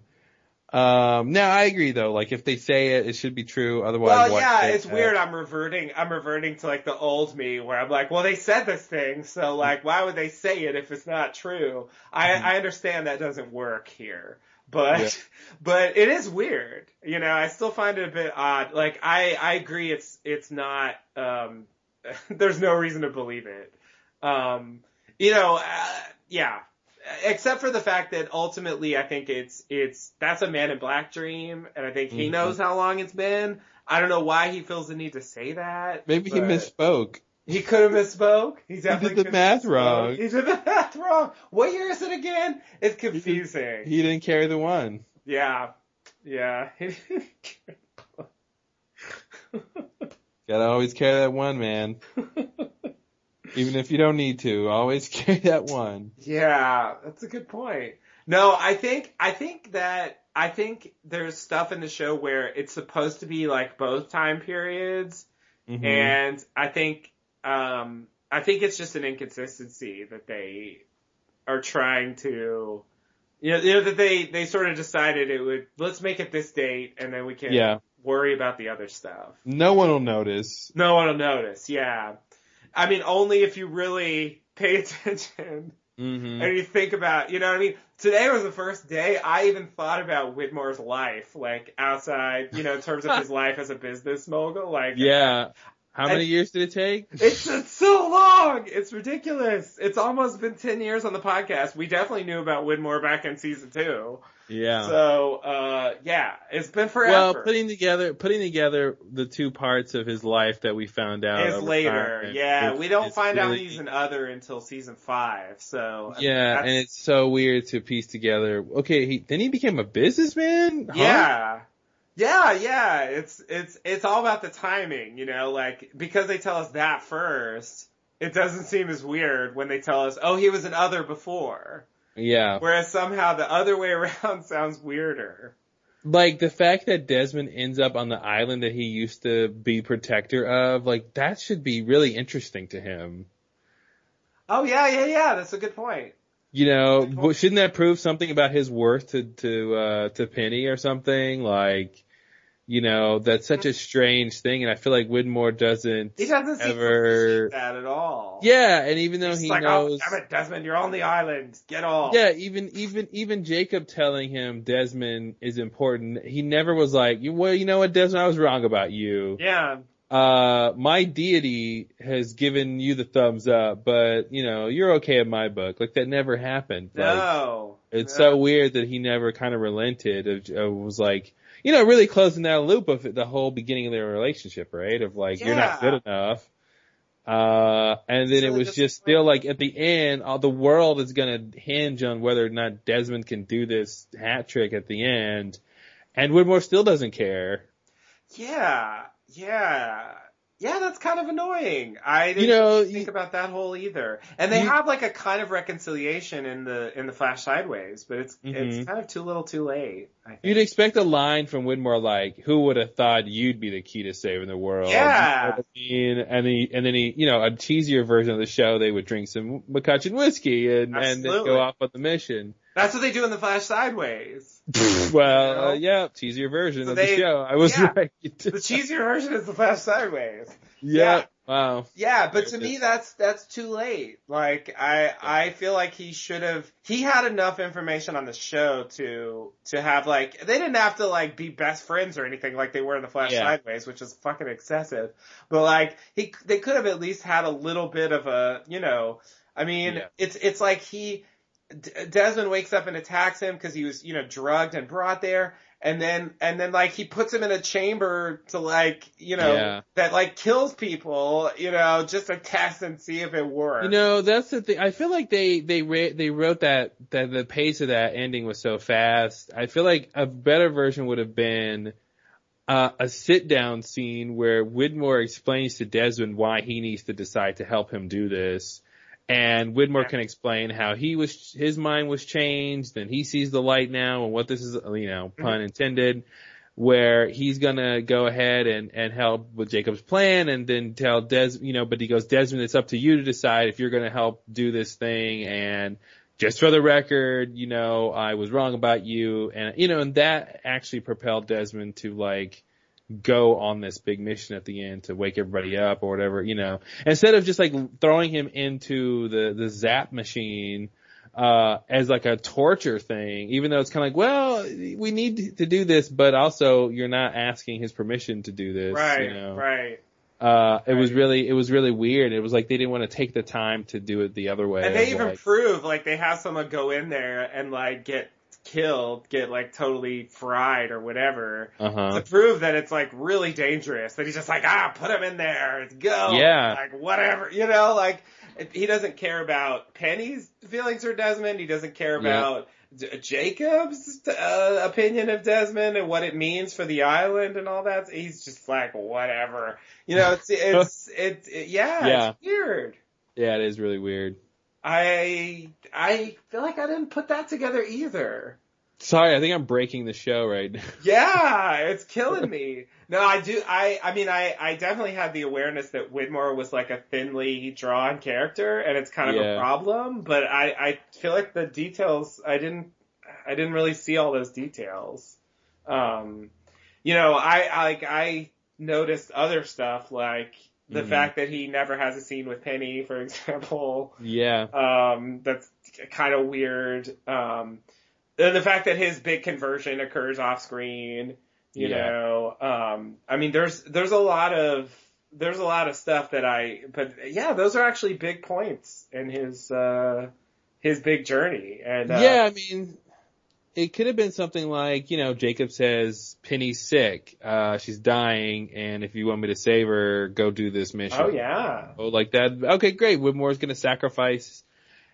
Speaker 1: Um, now I agree though. Like, if they say it, it should be true. Otherwise,
Speaker 2: Well, yeah, it's weird. I'm reverting. I'm reverting to like the old me, where I'm like, well, they said this thing, so like, why would they say it if it's not true? I
Speaker 1: Mm-hmm.
Speaker 2: I understand that doesn't work here, but
Speaker 1: Yeah. *laughs*
Speaker 2: but it is weird. You know, I still find it a bit odd. Like, I I agree. It's it's not. Um, *laughs* there's no reason to believe it. Um, you know, uh, yeah. Except for the fact that ultimately I think it's, it's, that's a man in black dream and I think he
Speaker 1: Mhm.
Speaker 2: knows how long it's been. I don't know why he feels the need to say that.
Speaker 1: Maybe he misspoke.
Speaker 2: He could have misspoke. He definitely
Speaker 1: the
Speaker 2: could have
Speaker 1: math
Speaker 2: misspoke.
Speaker 1: wrong.
Speaker 2: He did the math wrong. What year is it again? It's confusing.
Speaker 1: He didn't carry the one.
Speaker 2: yeah. Yeah. *laughs*
Speaker 1: Gotta always carry that one, man. *laughs* Even if you don't need to, always *laughs* carry that one.
Speaker 2: Yeah, that's a good point. No, I think I think that I think there's stuff in the show where it's supposed to be like both time periods,
Speaker 1: Mhm.
Speaker 2: and I think um I think it's just an inconsistency that they are trying to you know, you know that they they sort of decided it would let's make it this date and then we can
Speaker 1: Yeah.
Speaker 2: worry about the other stuff.
Speaker 1: No one will notice.
Speaker 2: No one will notice. Yeah. I mean, only if you really pay *laughs* attention.
Speaker 1: Mm-hmm.
Speaker 2: And you think about, you know what I mean? Today was the first day I even thought about Widmore's life, like outside, you know, in terms of his *laughs* life as a business mogul. Like,
Speaker 1: Yeah. How many
Speaker 2: I-
Speaker 1: years did it take?
Speaker 2: it's, it's so long. It's ridiculous. It's almost been 10 years on the podcast. We definitely knew about Widmore back in season two.
Speaker 1: Yeah.
Speaker 2: So, uh, yeah, it's been forever.
Speaker 1: well, putting together putting together the two parts of his life that we found out
Speaker 2: is later. Yeah, we don't find out he's an other until season five. So
Speaker 1: Yeah, and it's so weird to piece together. Okay, he, then he became a businessman. Huh?
Speaker 2: Yeah. Yeah, yeah. It's it's it's all about the timing, you know, like because they tell us that first, it doesn't seem as weird when they tell us, oh, he was an other before.
Speaker 1: yeah.
Speaker 2: Whereas somehow the other way *laughs* around sounds weirder.
Speaker 1: Like the fact that Desmond ends up on the island that he used to be protector of, like that should be really interesting to him.
Speaker 2: Oh yeah, yeah, yeah. That's a good point.
Speaker 1: You know, shouldn't that prove something about his worth to to uh to Penny or something? Like, you know, that's such a strange thing, and I feel like Widmore doesn't
Speaker 2: He doesn't
Speaker 1: ever.
Speaker 2: that at all.
Speaker 1: Yeah, and even though
Speaker 2: He's
Speaker 1: he
Speaker 2: like,
Speaker 1: knows,
Speaker 2: oh, damn it, Desmond, you're on the island. Get off.
Speaker 1: yeah, even even even Jacob telling him Desmond is important, he never was like, "You- well, you know what, Desmond, I was wrong about you.
Speaker 2: Yeah.
Speaker 1: Uh, my deity has given you the thumbs up, but you know, you're okay in my book. Like that never happened. Like,
Speaker 2: No.
Speaker 1: it's
Speaker 2: No.
Speaker 1: so weird that he never kind of relented. Of was like, you know, really closing that loop of the whole beginning of their relationship, right? Of like, you're not good enough. Uh, and then it was just still like at the end, all the world is gonna hinge on whether or not Desmond can do this hat trick at the end. And Widmore still doesn't care.
Speaker 2: Yeah, yeah, yeah. That's kind of annoying. I didn't
Speaker 1: You know,
Speaker 2: think about that whole either. And they
Speaker 1: you-
Speaker 2: have like a kind of reconciliation in the in the Flash Sideways, but it's
Speaker 1: Mhm.
Speaker 2: it's kind of too little, too late. I think.
Speaker 1: You'd expect a line from Widmore like, "Who would have thought you'd be the key to saving the world?"
Speaker 2: Yeah.
Speaker 1: You know I mean? And he, and then he, you know, a cheesier version of the show, they would drink some MacCutcheon whiskey and and then go off on the mission.
Speaker 2: That's what they do in the Flash Sideways. *laughs*
Speaker 1: well,
Speaker 2: You know?
Speaker 1: uh, yeah, cheesier version
Speaker 2: So
Speaker 1: of
Speaker 2: they-
Speaker 1: the show. I was
Speaker 2: yeah.
Speaker 1: right. *laughs*
Speaker 2: The cheesier version is the Flash Sideways.
Speaker 1: yeah.
Speaker 2: yeah.
Speaker 1: Wow.
Speaker 2: Yeah, but to me that's that's too late. Like I I feel like he should have he had enough information on the show to to have like they didn't have to like be best friends or anything like they were in the Flash
Speaker 1: Yeah.
Speaker 2: Sideways, which is fucking excessive. But like he they could have at least had a little bit of a, you know, I mean,
Speaker 1: Yeah.
Speaker 2: it's it's like he D- Desmond wakes up and attacks him because he was, you know, drugged and brought there. And then, and then like he puts him in a chamber to like, you know,
Speaker 1: Yeah.
Speaker 2: that like kills people, you know, just to test and see if it works.
Speaker 1: You know, that's the thing. I feel like they they they wrote that that the pace of that ending was so fast. I feel like a better version would have been uh, a sit down scene where Widmore explains to Desmond why he needs to decide to help him do this. And Widmore can explain how he was, his mind was changed and he sees the light now and what this is, you know, mm-hmm. pun intended, where he's gonna go ahead and, and help with Jacob's plan and then tell Des, you know, but he goes, Desmond, it's up to you to decide if you're gonna help do this thing and just for the record, you know, I was wrong about you. And, you know, and that actually propelled Desmond to like, go on this big mission at the end to wake everybody up or whatever, you know, instead of just like throwing him into the, the zap machine, uh, as like a torture thing, even though it's kind of like, well, we need to do this, but also you're not asking his permission to do this,
Speaker 2: right,
Speaker 1: you know.
Speaker 2: right.
Speaker 1: Uh, it was really, it was really weird. It was like they didn't want to take the time to do it the other way.
Speaker 2: And they even
Speaker 1: like-
Speaker 2: prove like they have someone go in there and like get killed, get like totally fried or whatever.
Speaker 1: Uh-huh.
Speaker 2: To prove that it's like really dangerous. That he's just like, ah, put him in there, go.
Speaker 1: Yeah.
Speaker 2: Like whatever, you know, like he doesn't care about Penny's feelings for Desmond. He doesn't care
Speaker 1: Yeah.
Speaker 2: about Jacob's uh, opinion of Desmond and what it means for the island and all that. He's just like whatever, you know. It's it's *laughs* it's it, yeah,
Speaker 1: Yeah.
Speaker 2: it's weird.
Speaker 1: yeah, it is really weird.
Speaker 2: I I feel like I didn't put that together either.
Speaker 1: Sorry, I think I'm breaking the show right now. *laughs*
Speaker 2: Yeah, it's killing me. No, I do. I I mean, I I definitely had the awareness that Widmore was like a thinly drawn character, and it's kind of
Speaker 1: Yeah.
Speaker 2: a problem. But I I feel like the details I didn't I didn't really see all those details. Um, you know, I I like I noticed other stuff like the
Speaker 1: Mhm.
Speaker 2: fact that he never has a scene with Penny, for *laughs* example.
Speaker 1: Yeah.
Speaker 2: Um, that's kind of weird. Um, and the fact that his big conversion occurs off screen, you
Speaker 1: Yeah.
Speaker 2: know, um, I mean, there's, there's a lot of, there's a lot of stuff that I, but yeah, those are actually big points in his, uh, his big journey. And, uh,
Speaker 1: yeah, I mean, it could have been something like, you know, Jacob says, Penny's sick, uh, she's dying, and if you want me to save her, go do this mission.
Speaker 2: Oh yeah.
Speaker 1: Oh, like that. Okay, great. Widmore's gonna sacrifice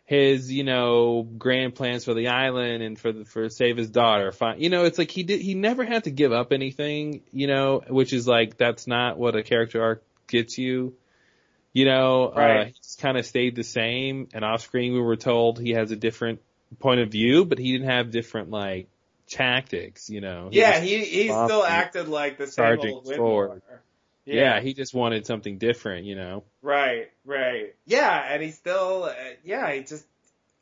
Speaker 1: his, you know, grand plans for the island and for the, for save his daughter. Fine. You know, it's like he did, he never had to give up anything, you know, which is like, that's not what a character arc gets you. You know, uh,
Speaker 2: Right.
Speaker 1: he just kind of stayed the same and off screen we were told he has a different point of view, but he didn't have different like tactics, you know.
Speaker 2: Yeah, he, he still acted like the same old.
Speaker 1: Ford. yeah, he just wanted something different, you know.
Speaker 2: Right, right. Yeah, and he still, uh, yeah, he just,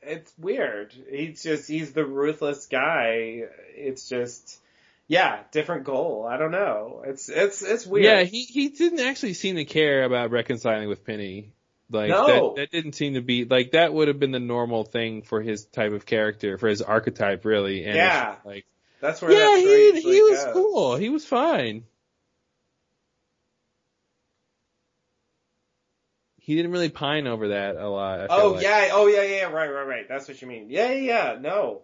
Speaker 2: it's weird. He's just, he's the ruthless guy. It's just, yeah, different goal. I don't know. It's, it's, it's weird.
Speaker 1: Yeah, he he didn't actually seem to care about reconciling with Penny. Like
Speaker 2: No.
Speaker 1: that that didn't seem to be like that would have been the normal thing for his type of character, for his archetype really. And
Speaker 2: Yeah.
Speaker 1: like
Speaker 2: That's where
Speaker 1: Yeah,
Speaker 2: that
Speaker 1: he he was
Speaker 2: goes.
Speaker 1: cool. He was fine. He didn't really pine over that a lot. I feel
Speaker 2: Oh
Speaker 1: like.
Speaker 2: yeah, oh yeah, yeah, right, right, right. That's what you mean. Yeah, yeah, yeah. No,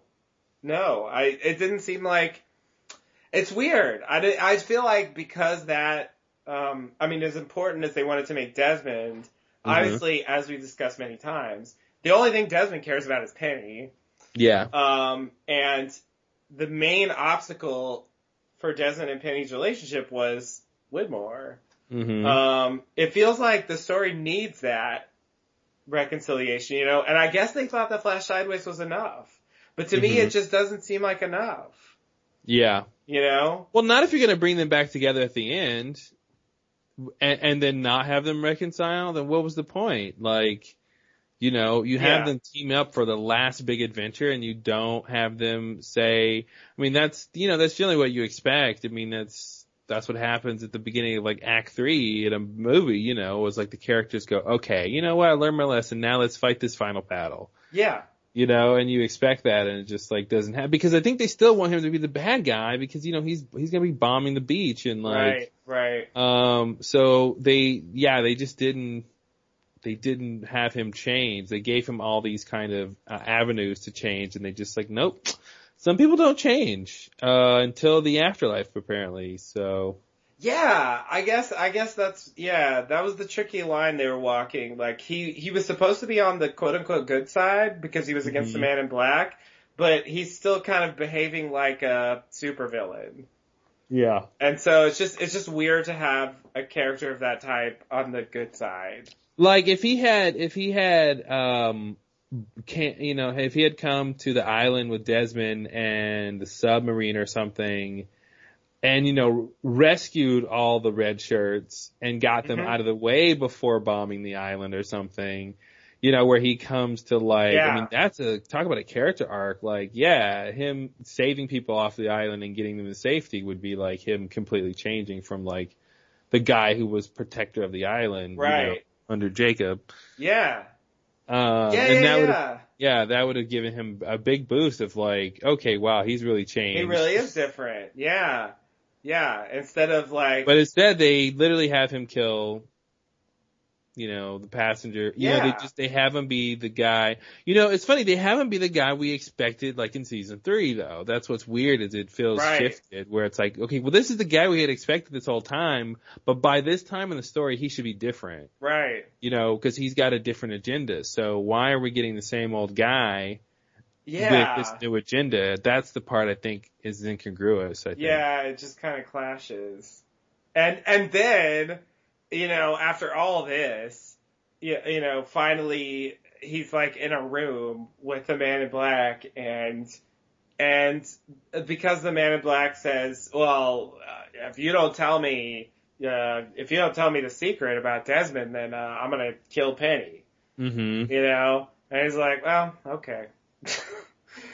Speaker 2: no. I. It didn't seem like. It's weird. I did, I feel like because that. Um. I mean, as important as they wanted to make Desmond,
Speaker 1: Mm-hmm.
Speaker 2: obviously, as we've discussed many times, the only thing Desmond cares about is Penny.
Speaker 1: Yeah.
Speaker 2: Um. And the main obstacle for Desmond and Penny's relationship was Widmore.
Speaker 1: hmm
Speaker 2: Um, it feels like the story needs that reconciliation, you know, and I guess they thought that Flash Sideways was enough. But to me,
Speaker 1: Mhm.
Speaker 2: it just doesn't seem like enough,
Speaker 1: yeah.
Speaker 2: you know?
Speaker 1: Well, not if you're gonna bring them back together at the end, and, and then not have them reconcile. Then what was the point? Like, you know, you have
Speaker 2: Yeah.
Speaker 1: them team up for the last big adventure, and you don't have them say. I mean, that's you know, that's generally what you expect. I mean, that's that's what happens at the beginning of like Act Three in a movie. You know, was like the characters go, okay, you know what, I learned my lesson. Now let's fight this final battle
Speaker 2: Yeah.
Speaker 1: You know, and you expect that, and it just like doesn't happen because I think they still want him to be the bad guy because you know he's he's gonna be bombing the beach and like,
Speaker 2: right, right.
Speaker 1: um, so they yeah they just didn't they didn't have him change. They gave him all these kind of uh, avenues to change, and they just like nope. Some people don't change uh, until the afterlife, apparently. So
Speaker 2: Yeah, I guess, I guess that's, yeah, that was the tricky line they were walking. Like, he, he was supposed to be on the quote unquote good side because he was against the
Speaker 1: Mhm.
Speaker 2: man in black, but he's still kind of behaving like a supervillain.
Speaker 1: yeah,
Speaker 2: And so it's just, it's just weird to have a character of that type on the good side.
Speaker 1: Like if he had, if he had, um, can't you know, if he had come to the island with Desmond and the submarine or something, and you know, rescued all the red shirts and got them
Speaker 2: Mhm.
Speaker 1: out of the way before bombing the island or something, you know, where he comes to like,
Speaker 2: Yeah.
Speaker 1: I mean, that's a talk about a character arc. Like, yeah, him saving people off the island and getting them to safety would be like him completely changing from like the guy who was protector of the island, you know, under Jacob.
Speaker 2: Yeah.
Speaker 1: Um,
Speaker 2: Yeah,
Speaker 1: and
Speaker 2: yeah,
Speaker 1: that
Speaker 2: yeah.
Speaker 1: yeah, that would have given him a big boost of like, okay, wow, he's really changed.
Speaker 2: He really is different. Yeah. Yeah. Instead of like,
Speaker 1: But instead, they literally have him kill, you know, the passenger. You know, they just they have him be the guy. You know, it's funny they have him be the guy we expected, like in season three, though. That's what's weird is it feels
Speaker 2: Right.
Speaker 1: shifted, where it's like, okay, well, this is the guy we had expected this whole time, but by this time in the story, he should be different.
Speaker 2: right.
Speaker 1: You know, because he's got a different agenda. So why are we getting the same old guy?
Speaker 2: Yeah.
Speaker 1: with this new agenda. That's the part I think is incongruous. I think.
Speaker 2: Yeah, it just kind of clashes. And and then, you know, after all this, you, you know, finally he's like in a room with the man in black and and because the man in black says, "Well, uh, if you don't tell me uh, if you don't tell me the secret about Desmond, then uh, I'm going to kill Penny."
Speaker 1: Mm-hmm.
Speaker 2: You know? And he's like, "Well, okay."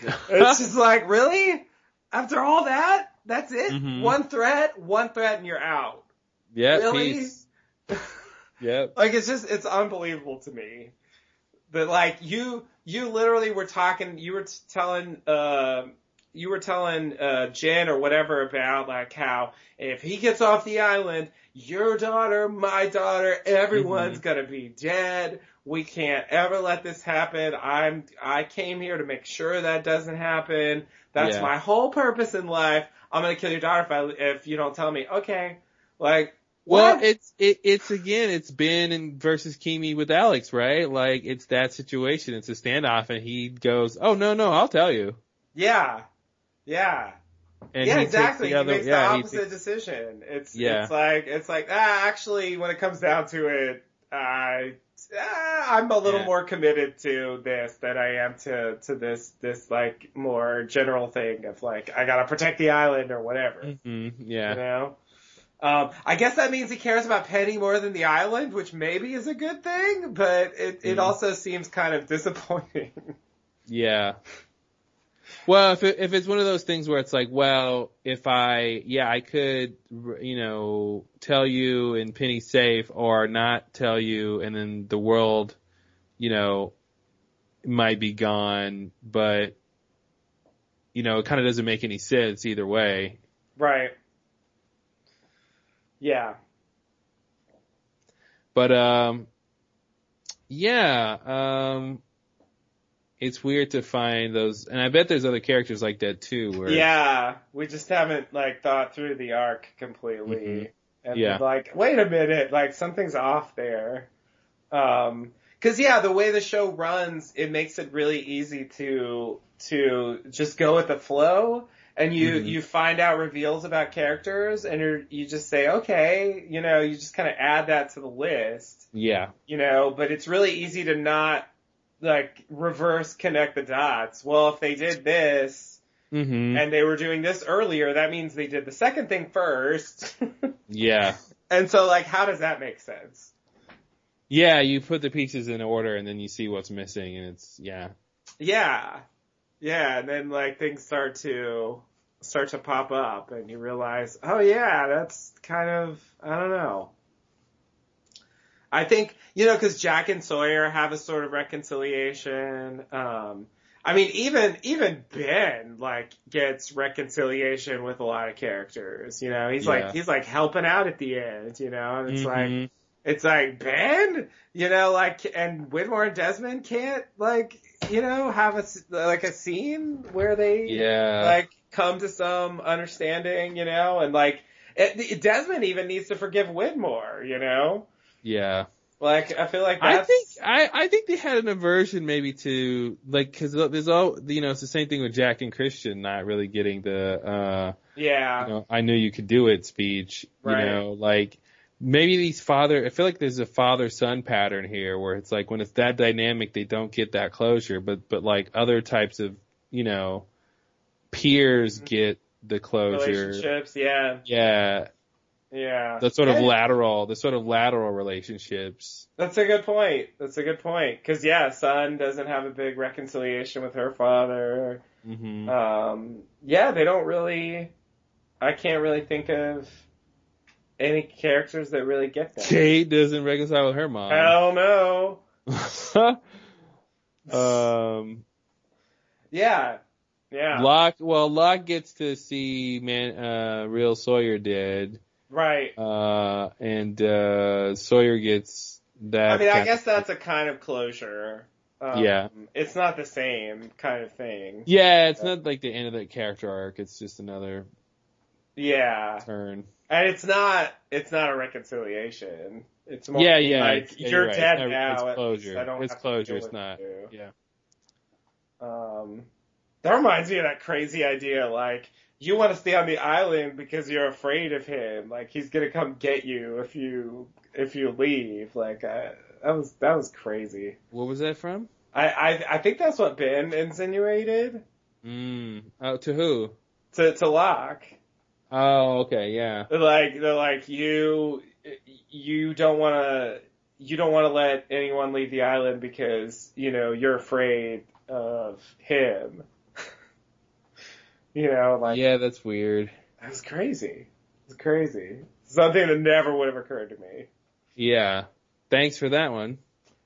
Speaker 2: *laughs* it's just like, really? After all that? That's it?
Speaker 1: Mhm.
Speaker 2: One threat, one threat and you're out.
Speaker 1: Yeah.
Speaker 2: Really?
Speaker 1: Peace. *laughs* Yep.
Speaker 2: Like it's just, it's unbelievable to me that like you, you literally were talking, you were telling, uh, you were telling, uh, Jin or whatever about like how if he gets off the island, your daughter, my daughter, everyone's
Speaker 1: Mhm.
Speaker 2: gonna be dead. We can't ever let this happen. I'm, I came here to make sure that doesn't happen. That's
Speaker 1: Yeah.
Speaker 2: my whole purpose in life. I'm gonna kill your daughter if I, if you don't tell me. Okay. Like,
Speaker 1: Well,
Speaker 2: what?
Speaker 1: it's it, it's again, it's Ben and versus Keamy with Alex, right? Like it's that situation. It's a standoff, and he goes, "Oh no, no, I'll tell you."
Speaker 2: yeah. Yeah.
Speaker 1: And
Speaker 2: yeah,
Speaker 1: he
Speaker 2: exactly.
Speaker 1: the
Speaker 2: he
Speaker 1: other-
Speaker 2: makes
Speaker 1: yeah,
Speaker 2: the opposite
Speaker 1: takes-
Speaker 2: decision. It's
Speaker 1: Yeah.
Speaker 2: it's like it's like ah, actually, when it comes down to it, I ah, I'm a little
Speaker 1: Yeah.
Speaker 2: more committed to this than I am to to this this like more general thing of like I gotta protect the island or whatever.
Speaker 1: Mhm, yeah.
Speaker 2: You know. Um, I guess that means he cares about Penny more than the island, which maybe is a good thing, but it, it
Speaker 1: Mhm.
Speaker 2: also seems kind of disappointing.
Speaker 1: Yeah. Well, if it, if it's one of those things where it's like, well, if I, yeah, I could, you know, tell you and Penny safe or not tell you and then the world, you know, might be gone, but, you know, it kind of doesn't make any sense either way.
Speaker 2: right. Yeah.
Speaker 1: But, um, yeah, um, it's weird to find those, and I bet there's other characters like that too, where,
Speaker 2: Yeah, we just haven't like thought through the arc completely.
Speaker 1: Mhm.
Speaker 2: And
Speaker 1: Yeah.
Speaker 2: like, wait a minute, like something's off there. Um, cause yeah, the way the show runs, it makes it really easy to, to just go with the flow and you,
Speaker 1: Mhm.
Speaker 2: you find out reveals about characters and you're, you just say, okay, you know, you just kind of add that to the list,
Speaker 1: yeah,
Speaker 2: you know, but it's really easy to not like reverse connect the dots. Well, if they did this,
Speaker 1: hmm
Speaker 2: and they were doing this earlier, that means they did the second thing first. *laughs*
Speaker 1: yeah.
Speaker 2: and so like, how does that make sense?
Speaker 1: Yeah, you put the pieces in order and then you see what's missing and it's, yeah.
Speaker 2: Yeah. Yeah, and then like things start to, start to pop up and you realize, oh yeah, that's kind of, I don't know. I think, you know, cause Jack and Sawyer have a sort of reconciliation, um, I mean, even, even Ben, like, gets reconciliation with a lot of characters, you know, he's
Speaker 1: Yeah.
Speaker 2: like, he's like helping out at the end, you know, and it's like,
Speaker 1: Mhm.
Speaker 2: it's like Ben, you know, like, and Widmore and Desmond can't like, you know, have a s- like a scene where they
Speaker 1: Yeah.
Speaker 2: like come to some understanding, you know, and like it, Desmond even needs to forgive Widmore, you know,
Speaker 1: yeah.
Speaker 2: like I feel like
Speaker 1: I think I I think they had an aversion maybe to like because there's all you know it's the same thing with Jack and Christian not really getting the uh
Speaker 2: yeah,
Speaker 1: you know I knew you could do it speech
Speaker 2: Right.
Speaker 1: you know like maybe these father I feel like there's a father son pattern here where it's like when it's that dynamic they don't get that closure but but like other types of you know peers get the closure.
Speaker 2: Relationships, yeah,
Speaker 1: yeah
Speaker 2: yeah,
Speaker 1: the sort of
Speaker 2: Yeah,
Speaker 1: lateral the sort of lateral relationships
Speaker 2: That's a good point. That's a good point. Cause yeah, Sun doesn't have a big reconciliation with her father.
Speaker 1: Mm-hmm.
Speaker 2: Um, yeah, they don't really. I can't really think of any characters that really get that.
Speaker 1: Kate doesn't reconcile with her mom.
Speaker 2: Hell no. *laughs*
Speaker 1: um,
Speaker 2: Yeah, yeah,
Speaker 1: Locke, well, Locke gets to see man, uh, real Sawyer dead,
Speaker 2: right.
Speaker 1: uh, and, uh, Sawyer gets that.
Speaker 2: I mean, I guess that's a kind of closure. Um,
Speaker 1: Yeah.
Speaker 2: It's not the same kind of thing.
Speaker 1: Yeah, it's not like the end of the character arc, it's just another
Speaker 2: Yeah,
Speaker 1: turn.
Speaker 2: and it's not. It's not a reconciliation. It's more
Speaker 1: Yeah, yeah,
Speaker 2: like
Speaker 1: it's- yeah,
Speaker 2: you're
Speaker 1: right.
Speaker 2: dead
Speaker 1: It's
Speaker 2: now.
Speaker 1: it's closure.
Speaker 2: I don't
Speaker 1: It's closure, it's not-
Speaker 2: you.
Speaker 1: Yeah.
Speaker 2: Um, that reminds me of that crazy idea, like, you want to stay on the island because you're afraid of him. Like, he's gonna come get you if you, if you leave. Like, I, that was, that was crazy.
Speaker 1: What was that from?
Speaker 2: I, I, I think that's what Ben insinuated
Speaker 1: Mm. Oh, to who?
Speaker 2: to, to Locke.
Speaker 1: Oh, okay, yeah.
Speaker 2: They're like, they're like, you, you don't want to, you don't want to let anyone leave the island because, you know, you're afraid of him. You know, like,
Speaker 1: Yeah, that's weird.
Speaker 2: That was crazy. It's crazy. Something that never would have occurred to me.
Speaker 1: Yeah. Thanks for that one.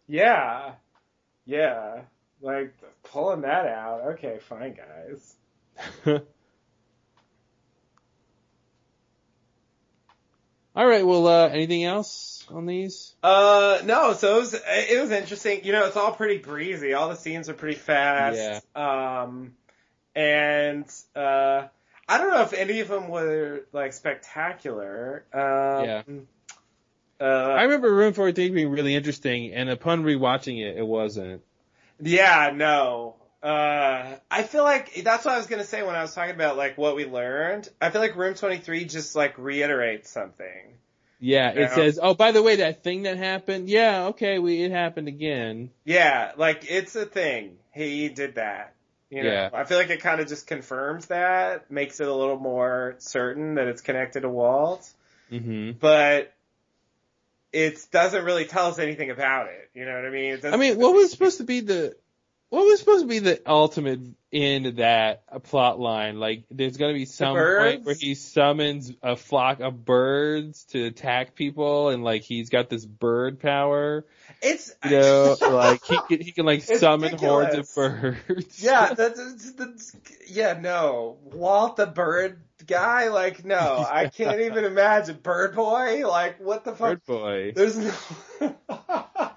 Speaker 2: Yeah. Yeah. Like pulling that out. Okay, fine, guys. *laughs*
Speaker 1: All right. Well, uh, anything else on these?
Speaker 2: Uh, no. So it was it was interesting. You know, it's all pretty breezy. All the scenes are pretty fast.
Speaker 1: Yeah.
Speaker 2: Um, and uh, I don't know if any of them were like spectacular. Um,
Speaker 1: Yeah.
Speaker 2: Uh,
Speaker 1: I remember Room 43 being really interesting, and upon rewatching it, it wasn't.
Speaker 2: Yeah, no. Uh, I feel like that's what I was gonna say when I was talking about like what we learned. I feel like Room 23 just like reiterates something.
Speaker 1: Yeah, it
Speaker 2: Yeah.
Speaker 1: says, "Oh, by the way, that thing that happened. Yeah, okay, we it happened again."
Speaker 2: Yeah, like it's a thing. He did that. You know,
Speaker 1: Yeah.
Speaker 2: I feel like it kind of just confirms that, makes it a little more certain that it's connected to Walt,
Speaker 1: hmm
Speaker 2: but it doesn't really tell us anything about it. You know what I mean? It
Speaker 1: I mean, what was supposed to be the what was supposed to be the ultimate end of that plot line? Like, there's gonna be some point where he summons a flock of birds to attack people, and like he's got this bird power.
Speaker 2: It's
Speaker 1: You know, *laughs* like he can he can like summon hordes of birds.
Speaker 2: Yeah, *laughs* that's, that's, yeah, no. Walt the bird guy, like no, I can't even imagine. Bird boy, like what the fuck?
Speaker 1: bird boy.
Speaker 2: There's no, *laughs*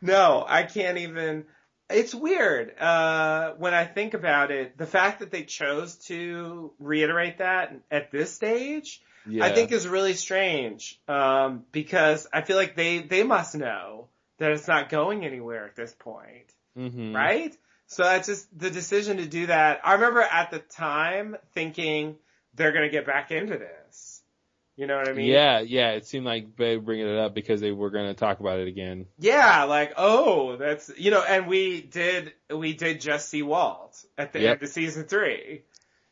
Speaker 2: no, I can't even. It's weird uh, when I think about it. The fact that they chose to reiterate that at this stage,
Speaker 1: Yeah.
Speaker 2: I think is really strange um, because I feel like they they must know that it's not going anywhere at this point
Speaker 1: hmm
Speaker 2: right? So that's just the decision to do that. I remember at the time thinking they're gonna get back into this. You know what I mean?
Speaker 1: Yeah, yeah. It seemed like they were bringing it up because they were going to talk about it again.
Speaker 2: Yeah, like oh, that's you know, and we did we did just see Walt at the
Speaker 1: Yep.
Speaker 2: end of season three.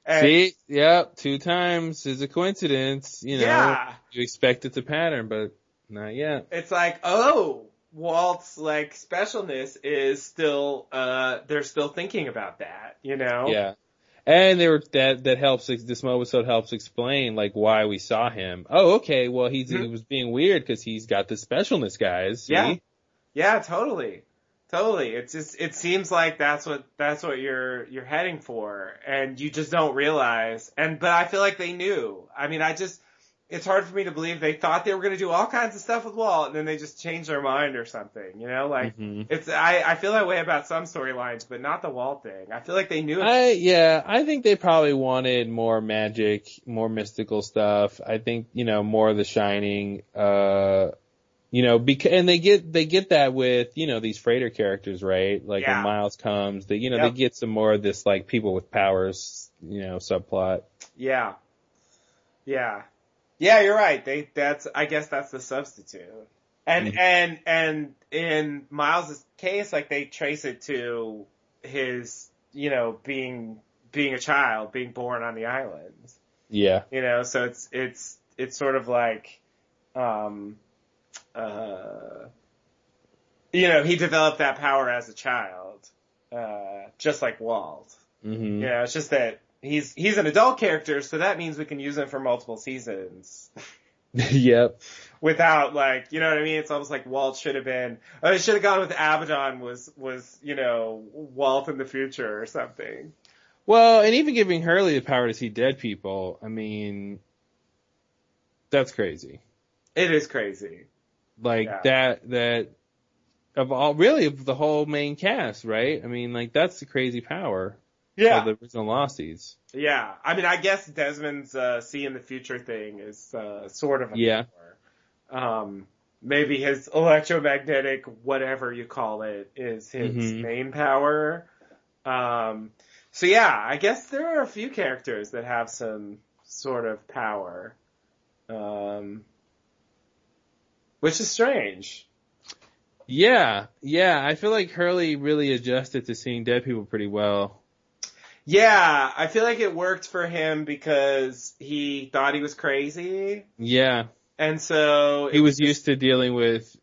Speaker 2: And
Speaker 1: See, yep, two times is a coincidence. You know,
Speaker 2: Yeah.
Speaker 1: you expect it's a pattern, but not yet.
Speaker 2: it's like oh, Walt's like specialness is still uh they're still thinking about that. You know?
Speaker 1: Yeah, and they were that that helps. This episode helps explain like why we saw him. Oh, okay. Well, he's he
Speaker 2: Mhm.
Speaker 1: was being weird because he's got the specialness, guys. See?
Speaker 2: Yeah. Yeah, totally. Totally. It's just it seems like that's what that's what you're you're heading for and you just don't realize. And but I feel like they knew. I mean, I just it's hard for me to believe they thought they were going to do all kinds of stuff with Walt and then they just changed their mind or something, you know? Like
Speaker 1: Mhm.
Speaker 2: it's I I feel that way about some storylines, but not the Walt thing. I feel like they knew it.
Speaker 1: I yeah, I think they probably wanted more magic, more mystical stuff. I think you know more of The Shining. Uh, you know, because and they get they get that with you know these freighter characters, right? Like
Speaker 2: Yeah.
Speaker 1: when Miles comes, they you know
Speaker 2: Yep.
Speaker 1: they get some more of this like people with powers, you know, subplot.
Speaker 2: Yeah. Yeah. Yeah, you're right. They that's I guess that's the substitute. And
Speaker 1: Mhm.
Speaker 2: and and in Miles' case, like they trace it to his, you know, being being a child, being born on the island.
Speaker 1: Yeah,
Speaker 2: You know, so it's it's it's sort of like um uh you know, he developed that power as a child. Uh just like Walt.
Speaker 1: hmm
Speaker 2: Yeah, it's just that he's he's an adult character, so that means we can use him for multiple seasons *laughs*
Speaker 1: yep.
Speaker 2: without like, you know what I mean? It's almost like Walt should have been. Or it should have gone with Abaddon was was you know Walt in the future or something.
Speaker 1: Well, and even giving Hurley the power to see dead people, I mean, that's crazy.
Speaker 2: It is crazy.
Speaker 1: like
Speaker 2: Yeah.
Speaker 1: that that of all really of the whole main cast, right? I mean, like that's the crazy power
Speaker 2: Yeah,
Speaker 1: the original Losties.
Speaker 2: yeah. I mean, I guess Desmond's uh, seeing the future thing is uh, sort of a
Speaker 1: Yeah.
Speaker 2: power. Um, maybe his electromagnetic, whatever you call it, is his
Speaker 1: Mhm.
Speaker 2: main power. Um, so yeah, I guess there are a few characters that have some sort of power. Um, which is strange.
Speaker 1: Yeah, yeah. I feel like Hurley really adjusted to seeing dead people pretty well.
Speaker 2: Yeah, I feel like it worked for him because he thought he was crazy.
Speaker 1: Yeah,
Speaker 2: And so
Speaker 1: he was used to dealing with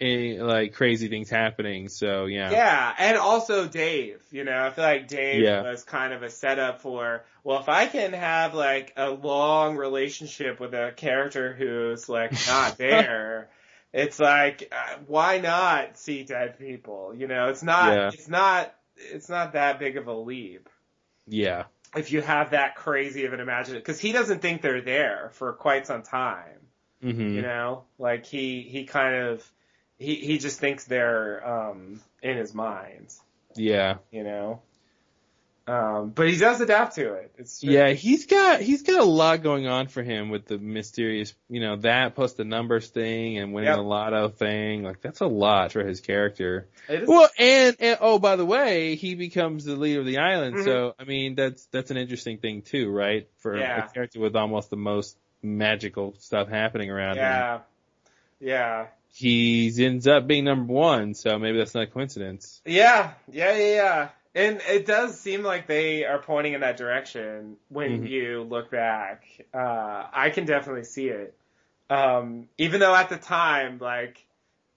Speaker 1: eh, like crazy things happening. So yeah,
Speaker 2: Yeah, and also Dave, you know, I feel like Dave
Speaker 1: Yeah.
Speaker 2: was kind of a setup for, well, if I can have like a long relationship with a character who's like not *laughs* there, it's like, uh, why not see dead people? You know, it's not,
Speaker 1: Yeah.
Speaker 2: it's not it's not that big of a leap
Speaker 1: Yeah.
Speaker 2: if you have that crazy of an imagination because he doesn't think they're there for quite some time.
Speaker 1: hmm
Speaker 2: You know, like he he kind of he he just thinks they're um in his mind.
Speaker 1: Yeah.
Speaker 2: You know, um, but he does adapt to it. It's true.
Speaker 1: Yeah, he's got he's got a lot going on for him with the mysterious, you know, that plus the numbers thing and winning
Speaker 2: Yep.
Speaker 1: the lotto thing. Like that's a lot for his character. Well, and, and oh, by the way, he becomes the leader of the island.
Speaker 2: Mhm.
Speaker 1: So I mean, that's that's an interesting thing too, right? For
Speaker 2: Yeah.
Speaker 1: a character with almost the most magical stuff happening around him.
Speaker 2: yeah, yeah.
Speaker 1: He ends up being number one, so maybe that's not a coincidence.
Speaker 2: Yeah, yeah, yeah, yeah. And it does seem like they are pointing in that direction when
Speaker 1: Mhm.
Speaker 2: you look back. Uh, I can definitely see it. Um, even though at the time, like,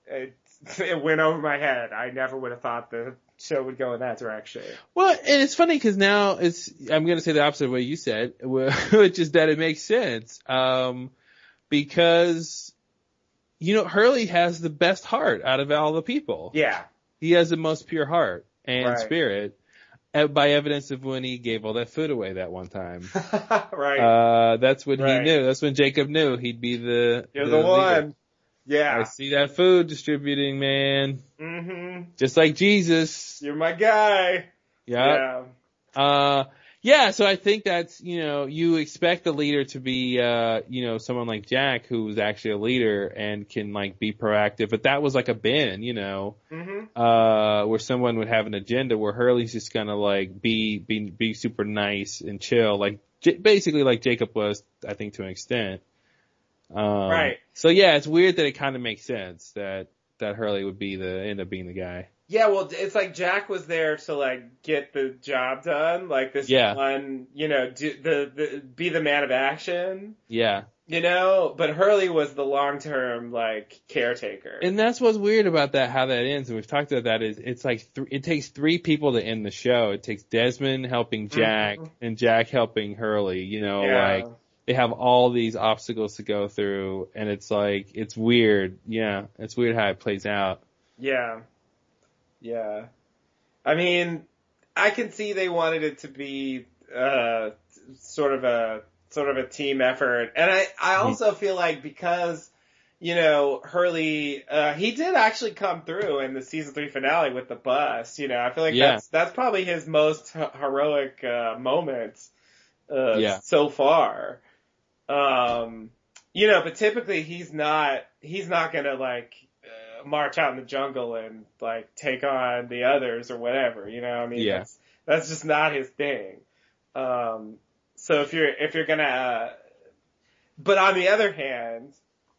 Speaker 2: it, *laughs* it went over my head. I never would have thought the show would go in that direction.
Speaker 1: Well, and it's funny because now it's, I'm going to say the opposite of what you said, *laughs* which is that it makes sense. Um, because, you know, Hurley has the best heart out of all the people.
Speaker 2: Yeah.
Speaker 1: He has the most pure heart and
Speaker 2: Right.
Speaker 1: spirit uh, by evidence of when he gave all that food away that one time. *laughs*
Speaker 2: right.
Speaker 1: Uh, that's when
Speaker 2: Right.
Speaker 1: he knew. That's when Jacob knew he'd be the,
Speaker 2: You're the,
Speaker 1: leader.
Speaker 2: one. Yeah.
Speaker 1: I see that food distributing, man.
Speaker 2: Mm-hmm.
Speaker 1: Just like Jesus.
Speaker 2: You're my guy.
Speaker 1: Yeah. Uh, yeah, so I think that's, you know, you expect the leader to be, uh, you know, someone like Jack who's actually a leader and can like be proactive, but that was like a Ben, you know,
Speaker 2: hmm
Speaker 1: uh, where someone would have an agenda where Hurley's just gonna like be, be, be super nice and chill, like J- basically like Jacob was, I think to an extent. Um,
Speaker 2: Right.
Speaker 1: So yeah, it's weird that it kind of makes sense that, that Hurley would be the, end up being the guy.
Speaker 2: Yeah, well, it's like Jack was there to like get the job done, like this
Speaker 1: Yeah.
Speaker 2: one, you know, do the, the be the man of action,
Speaker 1: Yeah.
Speaker 2: you know. But Hurley was the long term like caretaker.
Speaker 1: And that's what's weird about that, how that ends, and we've talked about that, is it's like, th- it takes three people to end the show. It takes Desmond helping Jack,
Speaker 2: Mhm.
Speaker 1: and Jack helping Hurley, you know,
Speaker 2: Yeah.
Speaker 1: like, they have all these obstacles to go through, and it's like, it's weird, yeah, it's weird how it plays out.
Speaker 2: Yeah, yeah. I mean, I can see they wanted it to be uh sort of a sort of a team effort, and I I
Speaker 1: Mm-hmm.
Speaker 2: also feel like because you know Hurley uh he did actually come through in the season three finale with the bus. You know, I feel like
Speaker 1: Yeah.
Speaker 2: that's that's probably his most heroic uh moment uh
Speaker 1: Yeah.
Speaker 2: so far. Um, you know, but typically he's not he's not gonna like march out in the jungle and like take on the others or whatever. You know, I mean,
Speaker 1: Yeah.
Speaker 2: that's that's just not his thing. Um, so if you're if you're gonna, uh, but on the other hand,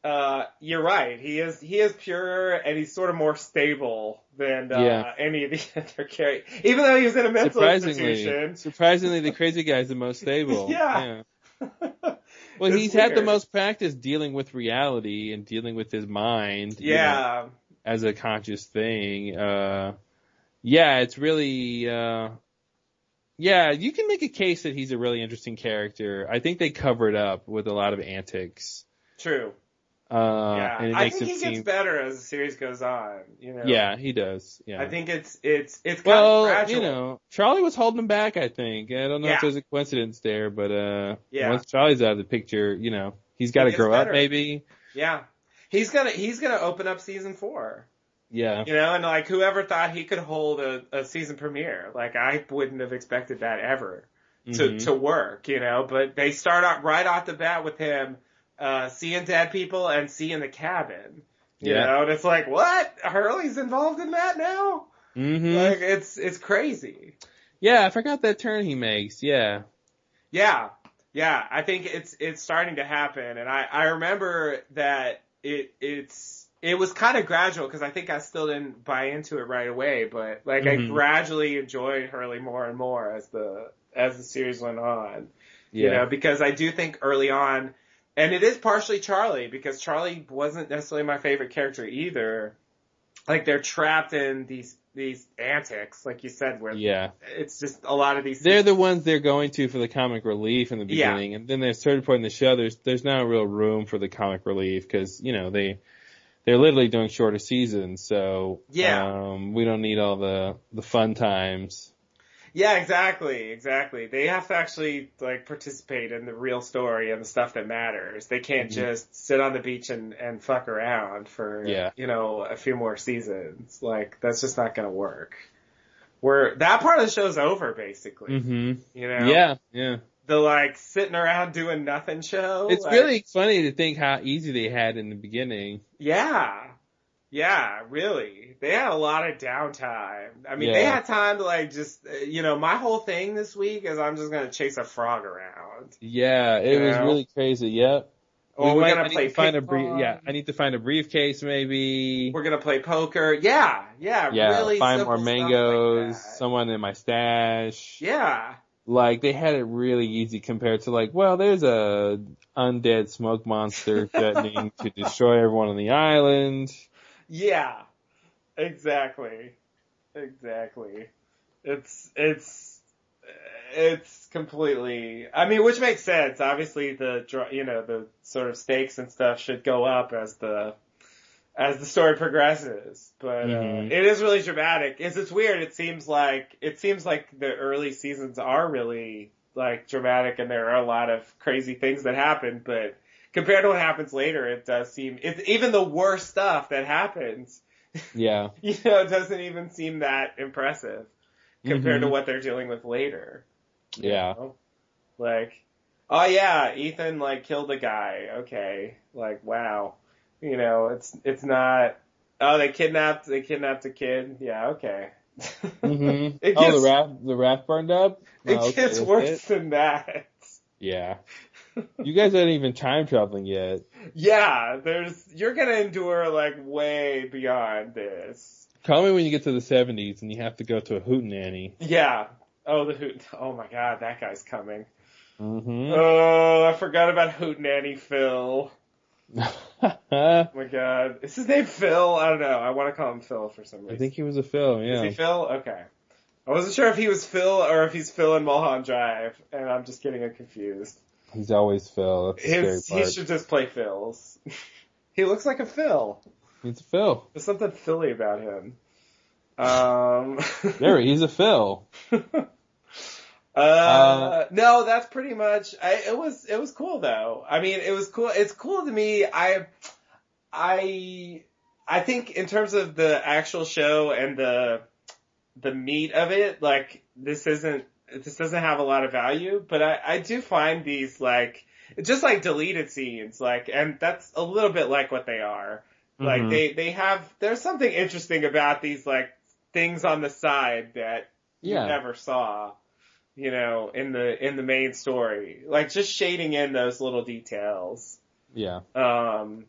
Speaker 2: uh, you're right. He is he is purer and he's sort of more stable than uh,
Speaker 1: Yeah.
Speaker 2: any of the *laughs* other characters. Even though he was in a mental
Speaker 1: Surprisingly,
Speaker 2: institution.
Speaker 1: surprisingly, the crazy guy's the most stable. *laughs*
Speaker 2: Yeah. *laughs*
Speaker 1: Well, he's had the most practice dealing with reality and dealing with his mind. you know,
Speaker 2: Yeah.
Speaker 1: as a conscious thing. Uh, yeah, it's really, uh, yeah, you can make a case that he's a really interesting character. I think they cover it up with a lot of antics.
Speaker 2: True.
Speaker 1: Uh,
Speaker 2: yeah.
Speaker 1: and it
Speaker 2: I think he
Speaker 1: seem,
Speaker 2: gets better as the series goes on. You know.
Speaker 1: yeah, he does. Yeah.
Speaker 2: I think it's it's it's kind
Speaker 1: well,
Speaker 2: of gradual.
Speaker 1: you know, Charlie was holding him back, I think. I don't know
Speaker 2: Yeah.
Speaker 1: if there's a coincidence there, but, uh,
Speaker 2: Yeah.
Speaker 1: once Charlie's out of the picture, you know, he's gotta
Speaker 2: gets
Speaker 1: grow up maybe.
Speaker 2: Yeah. He's gonna he's gonna open up season four.
Speaker 1: Yeah.
Speaker 2: You know, and like whoever thought he could hold a, a season premiere, like I wouldn't have expected that ever to
Speaker 1: Mhm.
Speaker 2: to work. You know, but they start out right off the bat with him uh seeing dead people and seeing the cabin. You
Speaker 1: Yeah.
Speaker 2: know, and it's like, what? Hurley's involved in that now?
Speaker 1: hmm
Speaker 2: Like it's it's crazy.
Speaker 1: Yeah, I forgot that turn he makes. Yeah.
Speaker 2: Yeah, yeah. I think it's it's starting to happen, and I I remember that it it's it was kind of gradual because I think I still didn't buy into it right away, but like I
Speaker 1: Mhm.
Speaker 2: gradually enjoyed Hurley more and more as the as the series went on. You
Speaker 1: Yeah.
Speaker 2: know, because I do think early on, and it is partially Charlie because Charlie wasn't necessarily my favorite character either. Like they're trapped in these these antics, like you said, where
Speaker 1: Yeah.
Speaker 2: it's just a lot of these.
Speaker 1: They're the ones they're going to for the comic relief in the
Speaker 2: Yeah.
Speaker 1: beginning, and then there's a certain point in the show there's there's not a real room for the comic relief because you know they they're literally doing shorter seasons, so
Speaker 2: Yeah.
Speaker 1: um, we don't need all the the fun times.
Speaker 2: Yeah, exactly, exactly. They have to actually like participate in the real story and the stuff that matters. They can't
Speaker 1: Mhm.
Speaker 2: just sit on the beach and and fuck around for
Speaker 1: Yeah.
Speaker 2: you know a few more seasons. Like that's just not gonna work. We're that part of the show's over basically.
Speaker 1: hmm
Speaker 2: You know,
Speaker 1: Yeah, yeah.
Speaker 2: the like sitting around doing nothing show.
Speaker 1: It's
Speaker 2: like-
Speaker 1: really funny to think how easy they had in the beginning.
Speaker 2: Yeah. Yeah, really. They had a lot of downtime. I mean, they had time to like just, uh, you know, my whole thing this week is I'm just gonna chase a frog around.
Speaker 1: Yeah, it was
Speaker 2: know?
Speaker 1: really crazy. Yep.
Speaker 2: Or we're gonna
Speaker 1: I
Speaker 2: play
Speaker 1: to find a brief. Yeah, I need to find a briefcase maybe.
Speaker 2: We're gonna play poker. Yeah, yeah,
Speaker 1: yeah,
Speaker 2: really
Speaker 1: find more
Speaker 2: stuff like
Speaker 1: mangoes. someone in my stash.
Speaker 2: Yeah.
Speaker 1: Like they had it really easy compared to like, well, there's a undead smoke monster threatening to destroy everyone on the island.
Speaker 2: Yeah. Exactly. Exactly. It's, it's, it's completely, I mean, which makes sense. Obviously the, you know, the sort of stakes and stuff should go up as the, as the story progresses. But, uh,
Speaker 1: Mhm.
Speaker 2: it is really dramatic. It's, it's weird. It seems like, it seems like the early seasons are really, like, dramatic and there are a lot of crazy things that happen, but compared to what happens later, it does seem, it's even the worst stuff that happens
Speaker 1: Yeah. *laughs*
Speaker 2: you know, it doesn't even seem that impressive compared to
Speaker 1: Mhm.
Speaker 2: what they're dealing with later.
Speaker 1: Yeah.
Speaker 2: know? Like, oh yeah, Ethan like killed a guy. Okay. Like, wow. You know, it's, it's not, oh, they kidnapped, they kidnapped a kid. Yeah, okay.
Speaker 1: mm-hmm. *laughs*
Speaker 2: It
Speaker 1: oh,
Speaker 2: gets-
Speaker 1: the raft, the raft burned up.
Speaker 2: It
Speaker 1: Oh, okay,
Speaker 2: gets worse
Speaker 1: it?
Speaker 2: than that.
Speaker 1: Yeah. You guys aren't even time traveling yet.
Speaker 2: Yeah, there's, you're gonna endure like way beyond this.
Speaker 1: Call me when you get to the 70s and you have to go to a hootenanny.
Speaker 2: Yeah. Oh, the hoot, oh my god, that guy's coming.
Speaker 1: hmm
Speaker 2: Oh, I forgot about Hootenanny Phil. *laughs* Oh my god. Is his name Phil? I don't know. I want to call him Phil for some reason.
Speaker 1: I think he was a Phil, yeah.
Speaker 2: Is he Phil? Okay. I wasn't sure if he was Phil or if he's Phil in Mulholland Drive, and I'm just getting it confused.
Speaker 1: He's always Phil.
Speaker 2: His, he should just play Phil's. *laughs* he looks like a Phil.
Speaker 1: He's a Phil.
Speaker 2: There's something Philly about him. Um, *laughs*
Speaker 1: There, he's a Phil. *laughs*
Speaker 2: Uh, no, that's pretty much. I, it was it was cool though. I mean, it was cool. It's cool to me. I I I think in terms of the actual show and the the meat of it, like this isn't this doesn't have a lot of value, but I I do find these like just like deleted scenes, like, and that's a little bit like what they are. Like
Speaker 1: Mhm.
Speaker 2: they they have there's something interesting about these like things on the side that
Speaker 1: Yeah.
Speaker 2: you never saw, you know, in the in the main story. Like just shading in those little details.
Speaker 1: Yeah.
Speaker 2: Um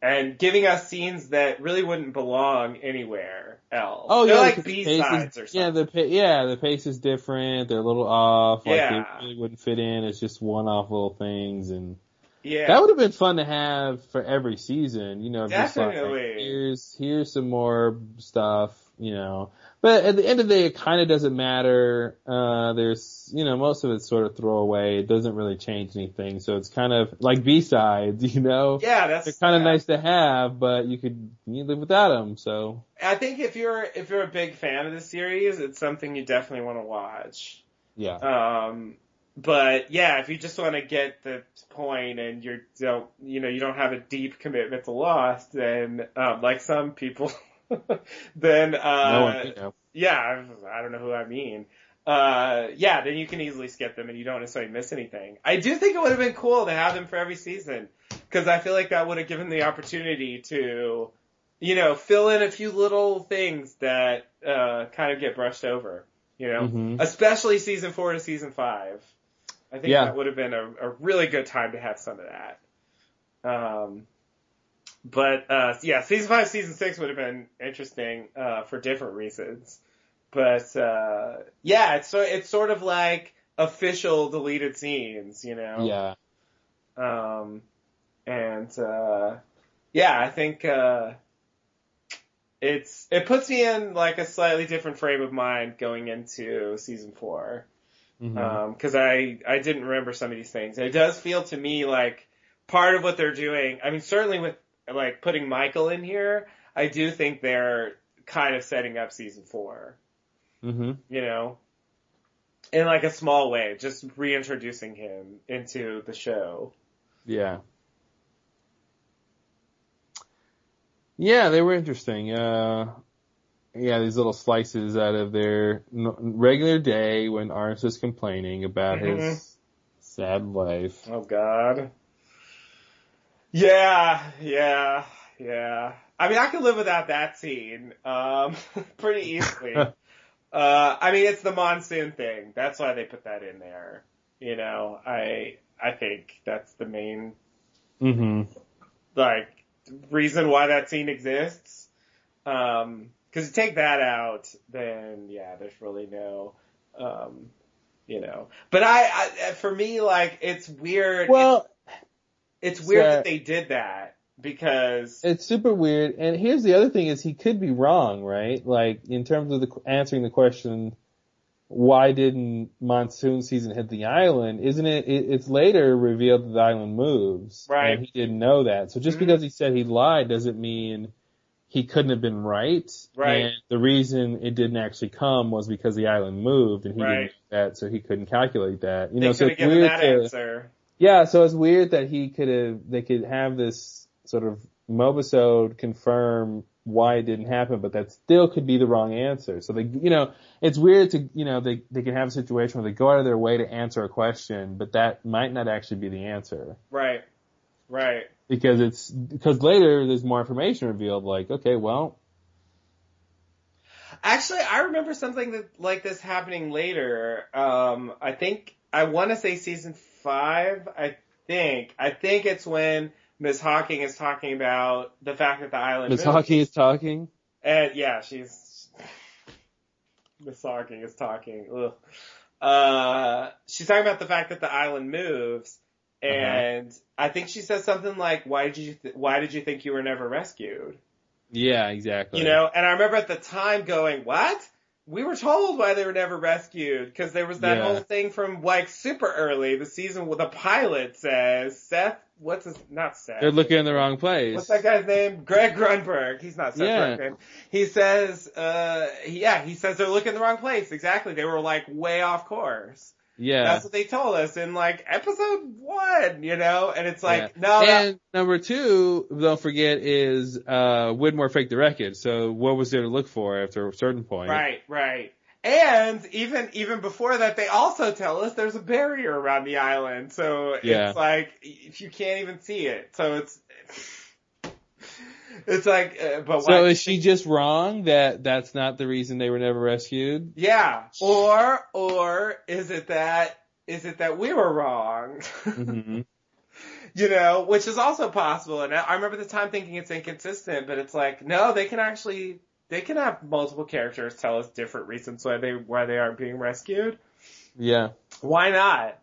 Speaker 2: and giving us scenes that really wouldn't belong anywhere else.
Speaker 1: Oh
Speaker 2: They're
Speaker 1: yeah,
Speaker 2: like B sides or something.
Speaker 1: Yeah, the yeah, the pace is different. They're a little off. Like
Speaker 2: Yeah.
Speaker 1: they really wouldn't fit in. It's just one-off little things, and
Speaker 2: Yeah.
Speaker 1: that would have been fun to have for every season. You know, just like
Speaker 2: Definitely.
Speaker 1: here's here's some more stuff. You know, but at the end of the day, it kind of doesn't matter. Uh, there's you know most of it's sort of throwaway. It doesn't really change anything. So it's kind of like B sides. *laughs* You know.
Speaker 2: Yeah, that's
Speaker 1: They're kind of nice to have, but you could you live without them. So
Speaker 2: I think if you're if you're a big fan of the series, it's something you definitely want to watch.
Speaker 1: yeah.
Speaker 2: Um, but yeah, if you just want to get the point and you're don't, you know, you don't have a deep commitment to Lost, then um, like some people, *laughs* then uh,
Speaker 1: no
Speaker 2: yeah, I, I don't know who I mean. Uh, yeah, then you can easily skip them and you don't necessarily miss anything. I do think it would have been cool to have them for every season because I feel like that would have given the opportunity to, you know, fill in a few little things that uh, kind of get brushed over. You know,
Speaker 1: Mhm.
Speaker 2: especially season four to season five. I think
Speaker 1: Yeah.
Speaker 2: that would have been a, a really good time to have some of that. Um, but uh, yeah, season five, season six would have been interesting uh, for different reasons. But uh, yeah, it's so it's sort of like official deleted scenes, you know.
Speaker 1: Yeah.
Speaker 2: Um, and uh, yeah, I think uh, it's it puts me in like a slightly different frame of mind going into season four because I I didn't remember some of these things. And it does feel to me like part of what they're doing. I mean, certainly with like putting Michael in here, I do think they're kind of setting up season four.
Speaker 1: hmm
Speaker 2: You know, in like a small way, just reintroducing him into the show.
Speaker 1: Yeah. Yeah, they were interesting. Uh, yeah, these little slices out of their n- regular day when Arzt is complaining about
Speaker 2: Mhm.
Speaker 1: his sad life.
Speaker 2: Oh God. Yeah, yeah, yeah. I mean, I could live without that scene, um, *laughs* pretty easily. *laughs* uh, I mean, it's the monsoon thing. That's why they put that in there. You know, I, I think that's the main,
Speaker 1: mm-hmm.
Speaker 2: like, reason why that scene exists. Um, cause you take that out, then yeah, there's really no, um, you know, but I, I, for me, like, it's weird.
Speaker 1: Well,
Speaker 2: It's weird
Speaker 1: So-
Speaker 2: that they did that because
Speaker 1: It's super weird. And here's the other thing is he could be wrong, right? Like in terms of the answering the question, why didn't monsoon season hit the island? Isn't it, it it's later revealed that the island moves.
Speaker 2: Right.
Speaker 1: And he didn't know that. So just
Speaker 2: Mhm.
Speaker 1: because he said he lied doesn't mean he couldn't have been right.
Speaker 2: Right.
Speaker 1: And the reason it didn't actually come was because the island moved and he
Speaker 2: Right.
Speaker 1: didn't know that, so he couldn't calculate that. You
Speaker 2: they
Speaker 1: know, so it's weird to,
Speaker 2: answer.
Speaker 1: Yeah, so it's weird that he could have, they could have this sort of mobisode confirm why it didn't happen, but that still could be the wrong answer. So they, you know, it's weird to, you know, they, they can have a situation where they go out of their way to answer a question, but that might not actually be the answer.
Speaker 2: Right. Right.
Speaker 1: Because it's, because later there's more information revealed, like, okay, well,
Speaker 2: Actually, I remember something that, like this happening later. Um, I think, I want to say season five, I think. I think it's when Miss Hawking is talking about the fact that the island
Speaker 1: Miss. Hawking is talking.
Speaker 2: And yeah, she's Miss Hawking is talking. Ugh. Uh, she's talking about the fact that the island moves, and I think she says something like, "Why did you th- Why did you think you were never rescued?"
Speaker 1: Yeah, exactly.
Speaker 2: You know, and I remember at the time going, "What?" We were told why they were never rescued because there was that
Speaker 1: Yeah.
Speaker 2: whole thing from like super early the season where the pilot says Seth, what's his not Seth,
Speaker 1: They're looking in the wrong place.
Speaker 2: What's that guy's name? Greg Grunberg. He's not Seth
Speaker 1: Yeah.
Speaker 2: Rogen. He says, uh, yeah, he says they're looking in the wrong place. Exactly. They were like way off course.
Speaker 1: Yeah.
Speaker 2: That's what they told us in like episode one, you know? And it's like,
Speaker 1: Yeah.
Speaker 2: no,
Speaker 1: And number two, don't forget, is uh Widmore faked the wreckage. So what was there to look for after a certain point?
Speaker 2: right, right. And even, even before that, they also tell us there's a barrier around the island. So
Speaker 1: Yeah.
Speaker 2: it's like, if you can't even see it. So it's, it's like, uh, but
Speaker 1: So
Speaker 2: why?
Speaker 1: is she just wrong that that's not the reason they were never rescued?
Speaker 2: Yeah. Or, or is it that, is it that we were wrong?
Speaker 1: hmm *laughs*
Speaker 2: you know, which is also possible. And I I remember the time thinking it's inconsistent, but it's like, no, they can actually, they can have multiple characters tell us different reasons why they, why they aren't being rescued.
Speaker 1: Yeah.
Speaker 2: Why not?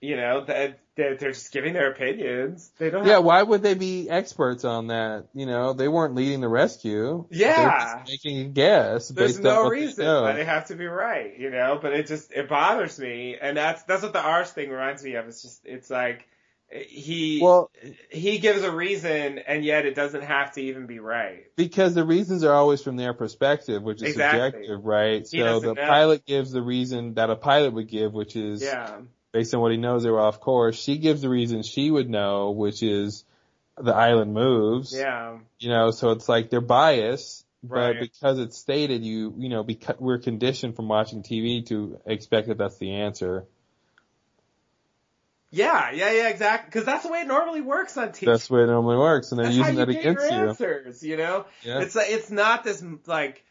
Speaker 2: You know, that they're, they're just giving their opinions. They don't
Speaker 1: Yeah,
Speaker 2: have,
Speaker 1: why would they be experts on that? You know, they weren't leading the rescue.
Speaker 2: Yeah.
Speaker 1: They're just making a guess
Speaker 2: there's no
Speaker 1: they
Speaker 2: reason
Speaker 1: know.
Speaker 2: why they have to be right, you know, but it just, it bothers me. And that's, that's what the Arzt thing reminds me of. It's just, it's like, he,
Speaker 1: Well,
Speaker 2: he gives a reason and yet it doesn't have to even be right.
Speaker 1: because the reasons are always from their perspective, which is
Speaker 2: Exactly.
Speaker 1: subjective, right?
Speaker 2: He
Speaker 1: so the
Speaker 2: know.
Speaker 1: pilot gives the reason that a pilot would give, which is
Speaker 2: Yeah.
Speaker 1: Based on what he knows they were off course. She gives the reason she would know, which is the island moves.
Speaker 2: Yeah.
Speaker 1: You know, so it's like they're biased,
Speaker 2: right.
Speaker 1: but because it's stated, you, you know, because we're conditioned from watching TV to expect that that's the answer.
Speaker 2: Yeah, yeah, yeah, exactly. Cause that's the way it normally works on TV.
Speaker 1: That's the way it normally works, and they're
Speaker 2: That's
Speaker 1: using that
Speaker 2: you
Speaker 1: against you.
Speaker 2: answers, you know?
Speaker 1: Yeah.
Speaker 2: It's like, it's not this like,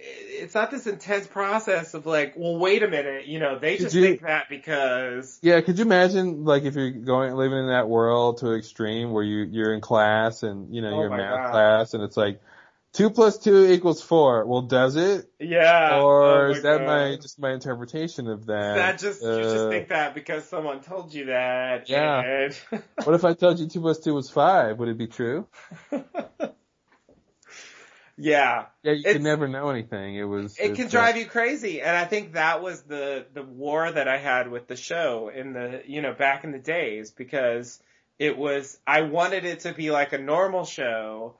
Speaker 2: it's not this intense process of like, well, wait a minute, you know, they
Speaker 1: Did
Speaker 2: just
Speaker 1: you-
Speaker 2: think that because,
Speaker 1: Yeah, could you imagine like if you're going living in that world to an extreme where you you're in class and you know
Speaker 2: Oh
Speaker 1: you're in math
Speaker 2: God.
Speaker 1: class and it's like two plus two equals four. Well, does it?
Speaker 2: yeah.
Speaker 1: or
Speaker 2: oh
Speaker 1: is that
Speaker 2: God.
Speaker 1: my just my interpretation of that?
Speaker 2: that just, you just
Speaker 1: Uh,
Speaker 2: think that because someone told you that.
Speaker 1: Yeah.
Speaker 2: and-
Speaker 1: What if I told you two plus two was five? Would it be true? *laughs*
Speaker 2: yeah.
Speaker 1: Yeah, you could never know anything. It was.
Speaker 2: it can drive you crazy and i think that was the the war that i had with the show in the you know back in the days because it was, I wanted it to be like a normal show.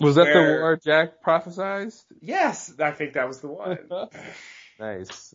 Speaker 1: Was that the war Jack prophesized?
Speaker 2: Yes, I think that was the one. *laughs*
Speaker 1: Nice.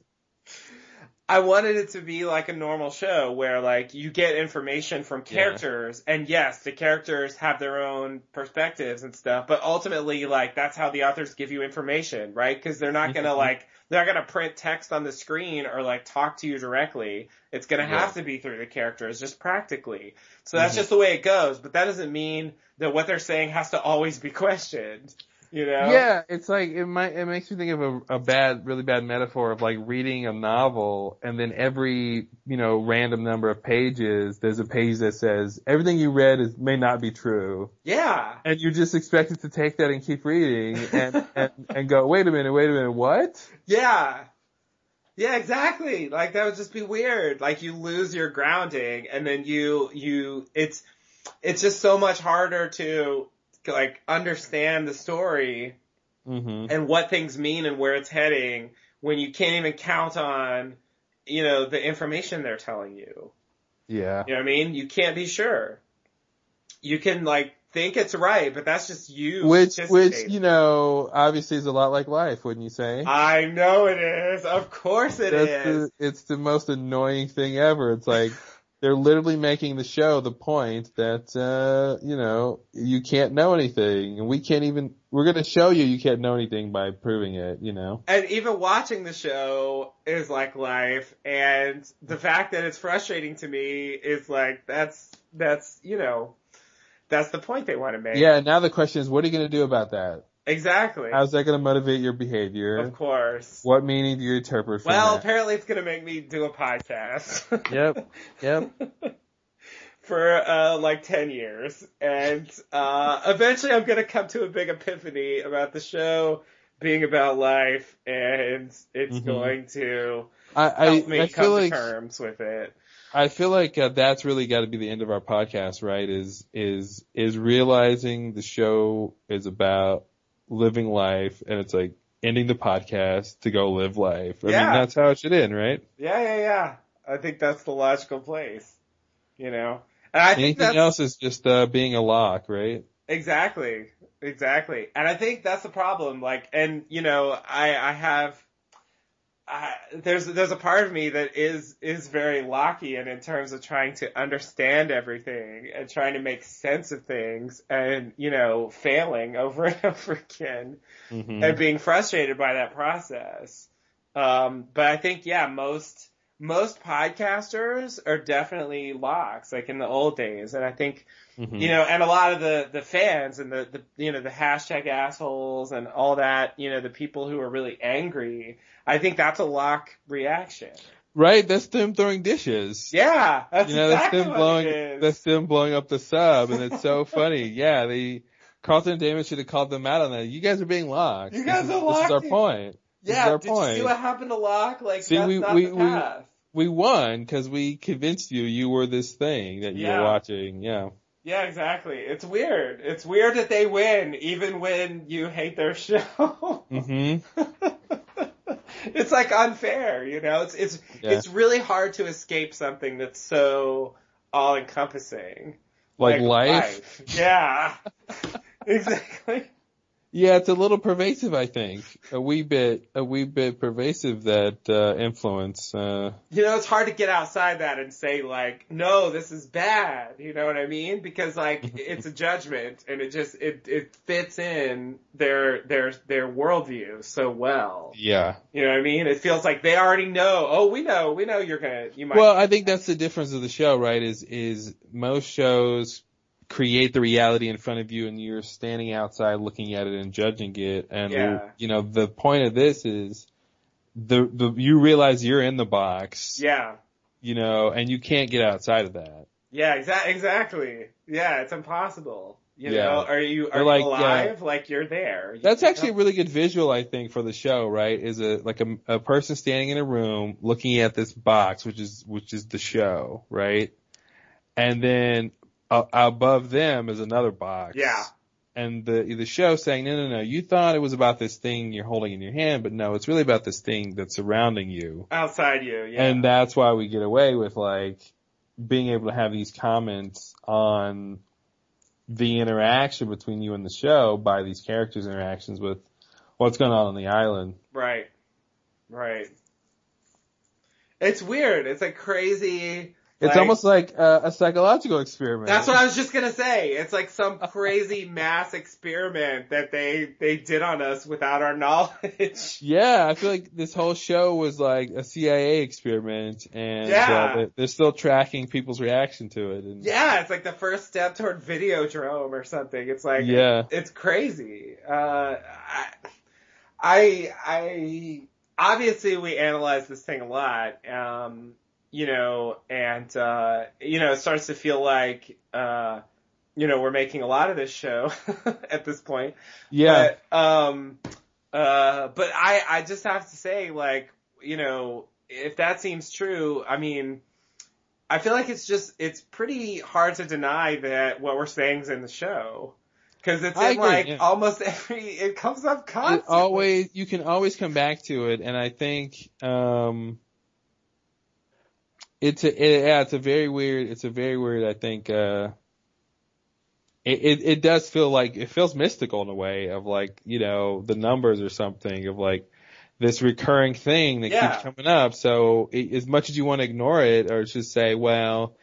Speaker 2: I wanted it to be like a normal show where like you get information from
Speaker 1: Yeah.
Speaker 2: characters and yes, the characters have their own perspectives and stuff, but ultimately like that's how the authors give you information, right? Cause they're not gonna like, they're not gonna print text on the screen or like talk to you directly. It's gonna
Speaker 1: Yeah.
Speaker 2: have to be through the characters just practically. So that's
Speaker 1: Mhm.
Speaker 2: just the way it goes, but that doesn't mean that what they're saying has to always be questioned, you know?
Speaker 1: Yeah, it's like it might it makes me think of a, a bad, really bad metaphor of like reading a novel and then every you know random number of pages, there's a page that says everything you read is may not be true,
Speaker 2: Yeah.
Speaker 1: and you're just expected to take that and keep reading and *laughs* and, and go wait a minute, wait a minute, what?
Speaker 2: Yeah. Yeah, exactly. Like that would just be weird. Like you lose your grounding and then you, you, it's, it's just so much harder to like understand the story
Speaker 1: Mm-hmm.
Speaker 2: and what things mean and where it's heading when you can't even count on, you know, the information they're telling you.
Speaker 1: Yeah.
Speaker 2: You know what I mean? You can't be sure. You can like think it's right, but that's just you.
Speaker 1: Which which you know obviously is a lot like life, wouldn't you say?
Speaker 2: I know it is. Of course it is.
Speaker 1: That's the, it's the most annoying thing ever. It's like *laughs* they're literally making the show the point that uh you know you can't know anything, and we can't even. We're gonna show you you can't know anything by proving it. You know.
Speaker 2: And even watching the show is like life, and the fact that it's frustrating to me is like that's that's you know that's the point they want to make.
Speaker 1: Yeah. Now the question is, what are you gonna do about that?
Speaker 2: Exactly.
Speaker 1: How's that gonna motivate your behavior?
Speaker 2: Of course.
Speaker 1: What meaning do you interpret from
Speaker 2: Well,
Speaker 1: that?
Speaker 2: apparently it's gonna make me do a podcast. *laughs*
Speaker 1: Yep. Yep.
Speaker 2: For uh like ten years, and uh eventually I'm gonna come to a big epiphany about the show being about life, and it's
Speaker 1: Mhm.
Speaker 2: going to
Speaker 1: I I,
Speaker 2: help me
Speaker 1: I
Speaker 2: come
Speaker 1: feel
Speaker 2: to
Speaker 1: like
Speaker 2: terms with it.
Speaker 1: I feel like uh, that's really got to be the end of our podcast, right? Is is is realizing the show is about living life, and it's like ending the podcast to go live life. I
Speaker 2: Yeah.
Speaker 1: mean, that's how it should end, right?
Speaker 2: Yeah, yeah, yeah. I think that's the logical place. You know? And I
Speaker 1: Anything
Speaker 2: that's
Speaker 1: else is just uh, being a Locke, right?
Speaker 2: exactly, exactly. And I think that's the problem. Like, and you know, I, I have, I, there's, there's a part of me that is, is very Lockean in terms of trying to understand everything and trying to make sense of things and, you know, failing *laughs* over and over again.
Speaker 1: Mhm.
Speaker 2: and being frustrated by that process. Um, but I think, yeah, most, most podcasters are definitely Lockes, like in the old days. And I think,
Speaker 1: Mhm.
Speaker 2: you know, and a lot of the, the fans and the, the, you know, the hashtag assholes and all that, you know, the people who are really angry, I think that's a Locke reaction.
Speaker 1: Right? That's them throwing dishes.
Speaker 2: Yeah, that's
Speaker 1: you know,
Speaker 2: exactly
Speaker 1: that's them blowing. That's them blowing up the sub, and it's so *laughs* funny. Yeah, the Carlton and Damon should have called them out on that. You guys are being locked.
Speaker 2: You guys
Speaker 1: this is,
Speaker 2: are
Speaker 1: This is our
Speaker 2: locked.
Speaker 1: point. This
Speaker 2: yeah,
Speaker 1: is our
Speaker 2: did
Speaker 1: point.
Speaker 2: you see what happened to Locke? Like,
Speaker 1: See,
Speaker 2: that's
Speaker 1: we-
Speaker 2: not
Speaker 1: we-
Speaker 2: the path.
Speaker 1: We won because we convinced you you were this thing that you
Speaker 2: Yeah.
Speaker 1: were watching. Yeah.
Speaker 2: Yeah, exactly. It's weird. It's weird that they win even when you hate their *laughs* show.
Speaker 1: hmm *laughs*
Speaker 2: it's like unfair, you know? It's it's
Speaker 1: Yeah.
Speaker 2: it's really hard to escape something that's so all encompassing.
Speaker 1: Like, life.
Speaker 2: Yeah. *laughs* exactly.
Speaker 1: Yeah, it's a little pervasive, I think. A wee bit, a wee bit pervasive that uh, influence. Uh,
Speaker 2: You know, it's hard to get outside that and say like, no, this is bad. You know what I mean? Because like, *laughs* it's a judgment and it just, it, it fits in their, their, their worldview so well.
Speaker 1: yeah.
Speaker 2: You know what I mean? It feels like they already know. Oh, we know, we know you're gonna, you might.
Speaker 1: Well, I think that's the difference of the show, right? Is is most shows create the reality in front of you, and you're standing outside looking at it and judging it. And
Speaker 2: Yeah.
Speaker 1: you know, the point of this is the the you realize you're in the box,
Speaker 2: yeah.
Speaker 1: you know, and you can't get outside of that.
Speaker 2: Yeah, exa- exactly. Yeah, it's impossible. You
Speaker 1: Yeah.
Speaker 2: know, are you, are
Speaker 1: like,
Speaker 2: you
Speaker 1: yeah.
Speaker 2: alive? Like you're there. You
Speaker 1: That's actually a really good visual, I think, for the show, right? Is a like a, a person standing in a room looking at this box, which is which is the show, right? And then uh, above them is another box.
Speaker 2: Yeah.
Speaker 1: And the the show saying, no, no, no, you thought it was about this thing you're holding in your hand, but no, it's really about this thing that's surrounding you.
Speaker 2: outside you. Yeah.
Speaker 1: And that's why we get away with like, being able to have these comments on the interaction between you and the show by these characters' interactions with what's going on on the island.
Speaker 2: Right. Right. It's weird. It's a crazy.
Speaker 1: It's
Speaker 2: like-
Speaker 1: almost like a, a psychological experiment.
Speaker 2: That's what I was just gonna say. It's like some crazy *laughs* mass experiment that they they did on us without our knowledge. *laughs*
Speaker 1: Yeah, I feel like this whole show was like a CIA experiment, and
Speaker 2: Yeah.
Speaker 1: uh, they- they're still tracking people's reaction to it. And
Speaker 2: Yeah, it's like the first step toward Videodrome or something. It's like
Speaker 1: Yeah.
Speaker 2: it's crazy. Uh, I, I, I obviously we analyze this thing a lot. Um, you know, and uh, you know, it starts to feel like uh, you know, we're making a lot of this show *laughs* at this point.
Speaker 1: Yeah.
Speaker 2: But, um, uh, but I, I just have to say, like, you know, if that seems true, I mean, I feel like it's just, it's pretty hard to deny that what we're saying is in the show. Cause it's in
Speaker 1: agree,
Speaker 2: like
Speaker 1: yeah.
Speaker 2: almost every, it comes up
Speaker 1: it
Speaker 2: constantly.
Speaker 1: always you can always come back to it, and I think um, it's a it, yeah, it's a very weird. It's a very weird. I think uh, it, it it does feel like it feels mystical in a way of like you know the numbers or something of like this recurring thing that
Speaker 2: Yeah.
Speaker 1: keeps coming up. So it, as much as you want to ignore it or just say, well,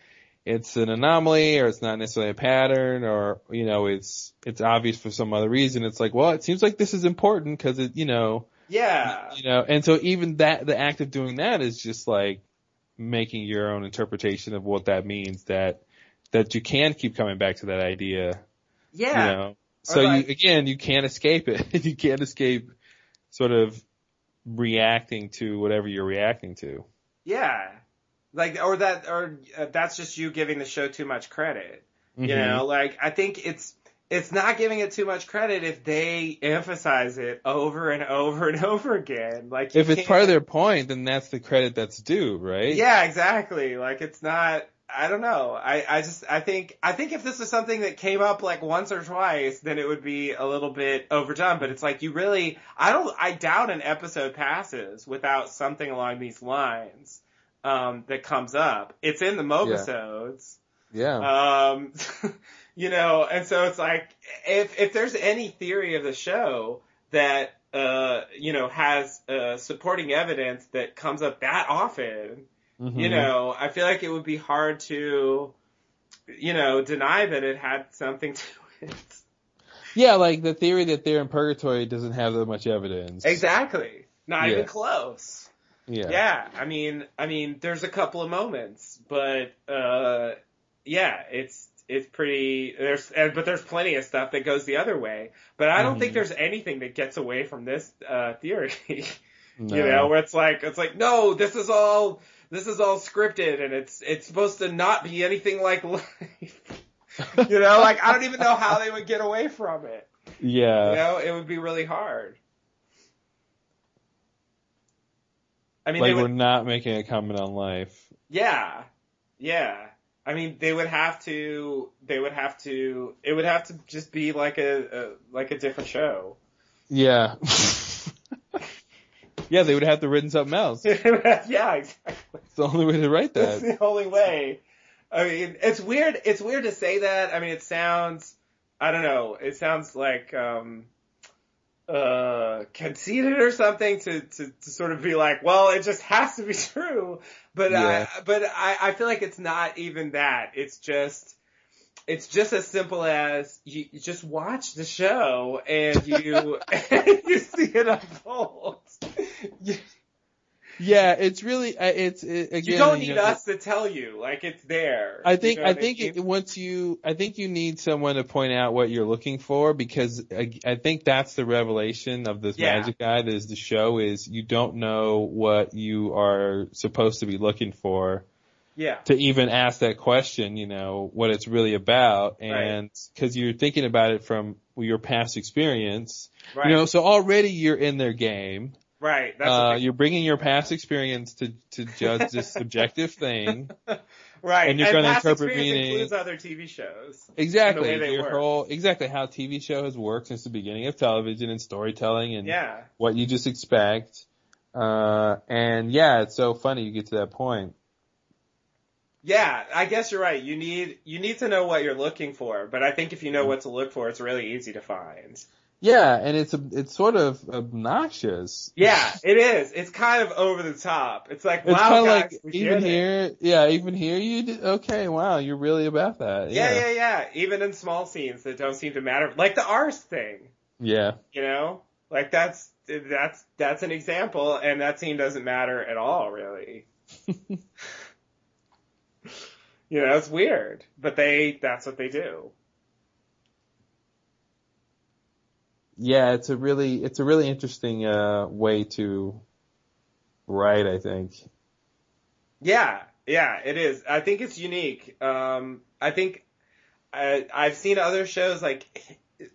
Speaker 1: it's an anomaly or it's not necessarily a pattern or, you know, it's, it's obvious for some other reason. It's like, well, it seems like this is important because it, you know,
Speaker 2: Yeah.
Speaker 1: you know, and so even that, the act of doing that is just like making your own interpretation of what that means that, that you can keep coming back to that idea.
Speaker 2: Yeah.
Speaker 1: You know, so
Speaker 2: like-
Speaker 1: you, again, you can't escape it. *laughs* you can't escape sort of reacting to whatever you're reacting to.
Speaker 2: Yeah. Like, or that, or uh, that's just you giving the show too much credit. You
Speaker 1: Mhm.
Speaker 2: know, like, I think it's, it's not giving it too much credit if they emphasize it over and over and *laughs* over again. Like,
Speaker 1: If it's
Speaker 2: can't-
Speaker 1: part of their point, then that's the credit that's due, right?
Speaker 2: Yeah, exactly. Like, it's not, I don't know. I, I just, I think, I think if this was something that came up like once or twice, then it would be a little bit overdone, but it's like you really, I don't, I doubt an episode passes without something along these lines, um, that comes up. It's in the mobisodes.
Speaker 1: Yeah.
Speaker 2: Um, *laughs* you know, and so it's like, if, if there's any theory of the show that, uh, you know, has, uh, supporting evidence that comes up that often, you
Speaker 1: Mhm.
Speaker 2: know, I feel like it would be hard to, you know, deny that it had something to it.
Speaker 1: Yeah, like the theory that they're in purgatory doesn't have that much evidence.
Speaker 2: Exactly. Not
Speaker 1: Yeah.
Speaker 2: even close.
Speaker 1: Yeah.
Speaker 2: Yeah. I mean, I mean, there's a couple of moments, but, uh, yeah, it's, it's pretty, there's, and, but there's plenty of stuff that goes the other way. But I don't think
Speaker 1: Mhm.
Speaker 2: there's anything that gets away from this, uh, theory. *laughs*
Speaker 1: No.
Speaker 2: You know, where it's like, it's like, no, this is all, this is all scripted and it's, it's supposed to not be anything like *laughs* life. you know, like, I don't even know how they would get away from it.
Speaker 1: Yeah.
Speaker 2: You know, it would be really hard. I mean,
Speaker 1: like
Speaker 2: they
Speaker 1: we're not making a comment on life.
Speaker 2: yeah, yeah. I mean, they would have to, they would have to, it would have to just be like a, a like a different show.
Speaker 1: Yeah. *laughs* *laughs* yeah, they would have to written something else. *laughs*
Speaker 2: Yeah, exactly.
Speaker 1: It's the only way to write that.
Speaker 2: the only way. I mean, it's weird. It's weird to say that. I mean, it sounds. I don't know. It sounds like um, uh, conceited or something to, to to sort of be like, well, it just has to be true. But uh,
Speaker 1: Yeah.
Speaker 2: I but I I feel like it's not even that. It's just. It's just as simple as you, you just watch the show and you *laughs* and you see it unfold. *laughs* You,
Speaker 1: Yeah, it's really, uh, it's, it, again.
Speaker 2: you don't need
Speaker 1: know,
Speaker 2: us to tell you, like it's there.
Speaker 1: I
Speaker 2: You
Speaker 1: think
Speaker 2: know
Speaker 1: I think
Speaker 2: mean?
Speaker 1: it, once you I think you need someone to point out what you're looking for because I, I think that's the revelation of this
Speaker 2: Yeah.
Speaker 1: magic guide is the show is you don't know what you are supposed to be looking for
Speaker 2: Yeah.
Speaker 1: to even ask that question, you know, what it's really about and cuz you're thinking about it from your past experience.
Speaker 2: Right.
Speaker 1: You know, so already you're in their game.
Speaker 2: Right. That's
Speaker 1: Uh, you're bringing your past experience to to judge this *laughs* subjective thing.
Speaker 2: right.
Speaker 1: and you're gonna
Speaker 2: past
Speaker 1: interpret meaning-
Speaker 2: includes other TV shows.
Speaker 1: Exactly.
Speaker 2: The way they
Speaker 1: Your
Speaker 2: work.
Speaker 1: whole exactly how TV show has worked since the beginning of television and storytelling and
Speaker 2: Yeah.
Speaker 1: what you just expect. Uh and yeah, it's so funny you get to that point.
Speaker 2: Yeah, I guess you're right. You need you need to know what you're looking for, but I think if you
Speaker 1: Mm.
Speaker 2: know what to look for, it's really easy to find.
Speaker 1: Yeah, and it's a, it's sort of obnoxious.
Speaker 2: Yeah, it is. It's kind of over the top. It's like,
Speaker 1: It's
Speaker 2: wow, guys,
Speaker 1: like even
Speaker 2: get it.
Speaker 1: here, yeah, even here you did, okay, wow, you're really about that.
Speaker 2: Yeah,
Speaker 1: Yeah,
Speaker 2: yeah, yeah. Even in small scenes that don't seem to matter, like the Arzt thing.
Speaker 1: yeah.
Speaker 2: You know, like that's that's that's an example, and that scene doesn't matter at all, really. *laughs* you know, it's weird, but they that's what they do.
Speaker 1: Yeah, it's a really it's a really interesting uh way to write, I think.
Speaker 2: Yeah, yeah, it is. I think it's unique. Um, I think I, I've seen other shows like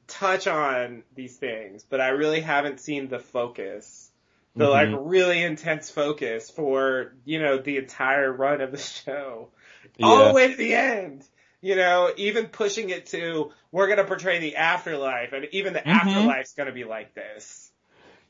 Speaker 2: touch on these things, but I really haven't seen the focus, the
Speaker 1: Mhm.
Speaker 2: like really intense focus for you know the entire run of the *laughs* show, all the way to the end. You know, even pushing it to we're gonna portray the afterlife, and even the
Speaker 1: Mhm.
Speaker 2: afterlife's gonna be like this.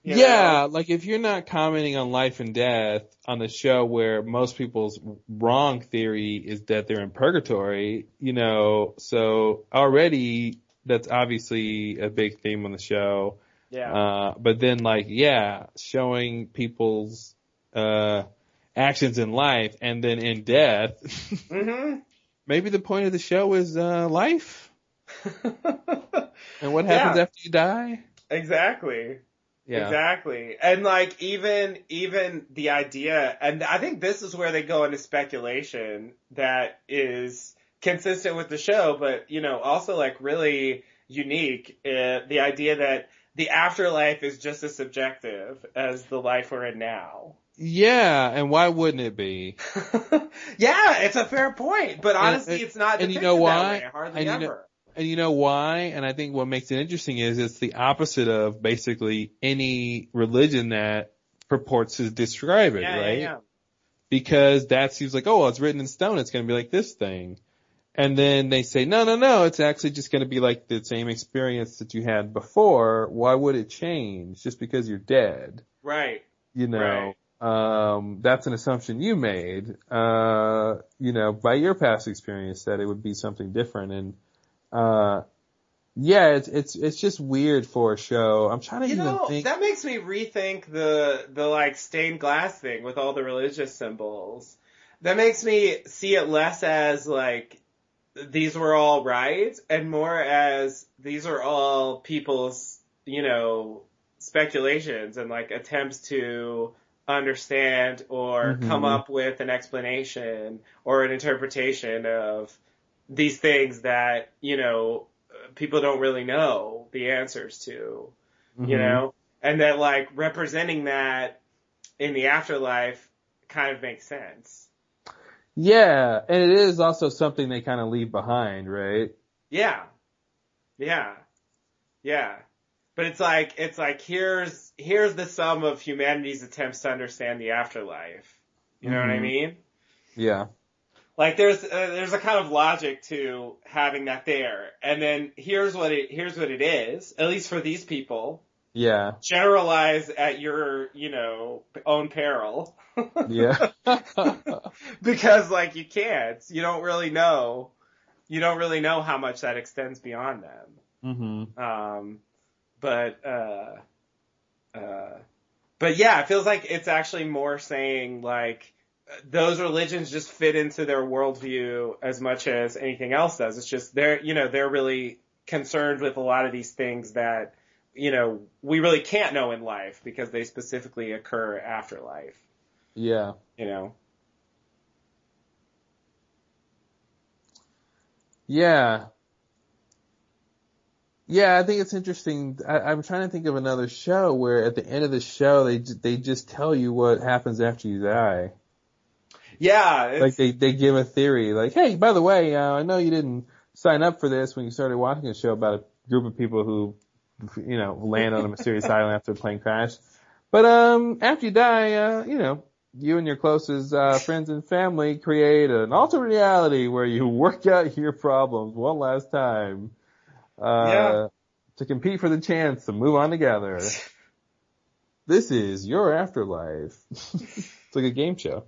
Speaker 2: you
Speaker 1: yeah,
Speaker 2: know?
Speaker 1: like if you're not commenting on life and death on the show where most people's wrong theory is that they're in purgatory, you know, so already that's obviously a big theme on the show.
Speaker 2: Yeah.
Speaker 1: Uh, but then like, yeah, showing people's, uh, actions in life and then in death. *laughs*
Speaker 2: hmm
Speaker 1: Maybe the point of the show is, uh, life *laughs* and what happens
Speaker 2: Yeah.
Speaker 1: after you die.
Speaker 2: Exactly.
Speaker 1: Yeah.
Speaker 2: Exactly. And like even even the idea and I think this is where they go into speculation that is consistent with the show but you know also like really unique uh, the idea that the afterlife is just as subjective as the life we're in now.
Speaker 1: Yeah, and why wouldn't it be? *laughs*
Speaker 2: Yeah, it's a fair point, but honestly
Speaker 1: and-
Speaker 2: it's not
Speaker 1: and you know why?
Speaker 2: way, hardly
Speaker 1: And you know-
Speaker 2: ever.
Speaker 1: And you know why? And I think what makes it interesting is it's the opposite of basically any religion that purports to describe it,
Speaker 2: yeah, yeah,
Speaker 1: right?
Speaker 2: yeah.
Speaker 1: Because that seems like, oh, well, it's written in stone. It's going to be like this thing. And then they say, no, no, no, it's actually just going to be like the same experience that you had before. Why would it change just because you're dead?
Speaker 2: Right.
Speaker 1: You know, um, that's an assumption you made, uh, you know, by your past experience that it would be something different. And, uh, yeah, it's, it's, it's just weird for a show. I'm trying to
Speaker 2: You
Speaker 1: even
Speaker 2: know,
Speaker 1: think.
Speaker 2: that makes me rethink the the like stained glass thing with all the religious symbols. That makes me see it less as like these were all right and more as these are all people's, you know, speculations and like attempts to understand or
Speaker 1: Mhm.
Speaker 2: come up with an explanation or an interpretation of these things that, you know, people don't really know the answers to you
Speaker 1: Mhm.
Speaker 2: know, and that like representing that in the afterlife kind of makes sense.
Speaker 1: Yeah, and it is also something they kind of leave behind, right?
Speaker 2: Yeah. Yeah. Yeah. But it's like, it's like, here's, here's the sum of humanity's attempts to understand the afterlife. You know what I
Speaker 1: Mhm.
Speaker 2: mean?
Speaker 1: Yeah.
Speaker 2: Like there's, uh, there's a kind of logic to having that there. And then here's what it, here's what it is, at least for these people.
Speaker 1: Yeah.
Speaker 2: Generalize at your, you know, own peril. *laughs*
Speaker 1: Yeah. *laughs*
Speaker 2: because like you can't. You don't really know. You don't really know how much that extends beyond them.
Speaker 1: mhm.
Speaker 2: Um, but uh, uh, but yeah, it feels like it's actually more saying like those religions just fit into their worldview as much as anything else does. It's just they're you know they're really concerned with a lot of these things that you know we really can't know in life because they specifically occur after life.
Speaker 1: Yeah.
Speaker 2: You know.
Speaker 1: Yeah. Yeah, I think it's interesting. I, I'm trying to think of another show where at the end of the show they they just tell you what happens after you die.
Speaker 2: Yeah, it's,
Speaker 1: Like they they give a theory, like, hey, by the way, uh, I know you didn't sign up for this when you started watching a show about a group of people who, you know, land on a mysterious *laughs* island after a plane crash. But um, after you die, uh, you know, you and your closest uh, friends and family create an alternate reality where you work out your problems one last time. Uh,
Speaker 2: Yeah.
Speaker 1: to compete for the chance to move on together. *laughs* This is your afterlife. *laughs* it's like a game show.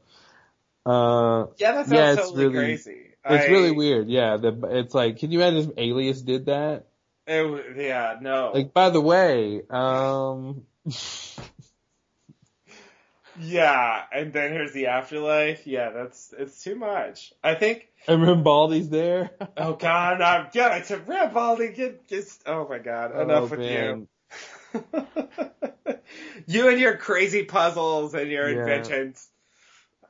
Speaker 1: Uh,
Speaker 2: Yeah, that sounds
Speaker 1: yeah, it's
Speaker 2: totally
Speaker 1: really,
Speaker 2: crazy.
Speaker 1: It's
Speaker 2: I-
Speaker 1: really weird. Yeah, the, it's like, can you imagine if Alias did that?
Speaker 2: It, yeah, no.
Speaker 1: Like, by the way, um, *laughs*
Speaker 2: yeah, and then here's the afterlife. Yeah, that's it's too much. I think.
Speaker 1: and Rambaldi's there.
Speaker 2: Oh God, I'm yeah, it's a Rambaldi. Get, get, oh my God, enough
Speaker 1: Oh,
Speaker 2: with
Speaker 1: man.
Speaker 2: you. *laughs* you and your crazy puzzles and your
Speaker 1: Yeah.
Speaker 2: inventions.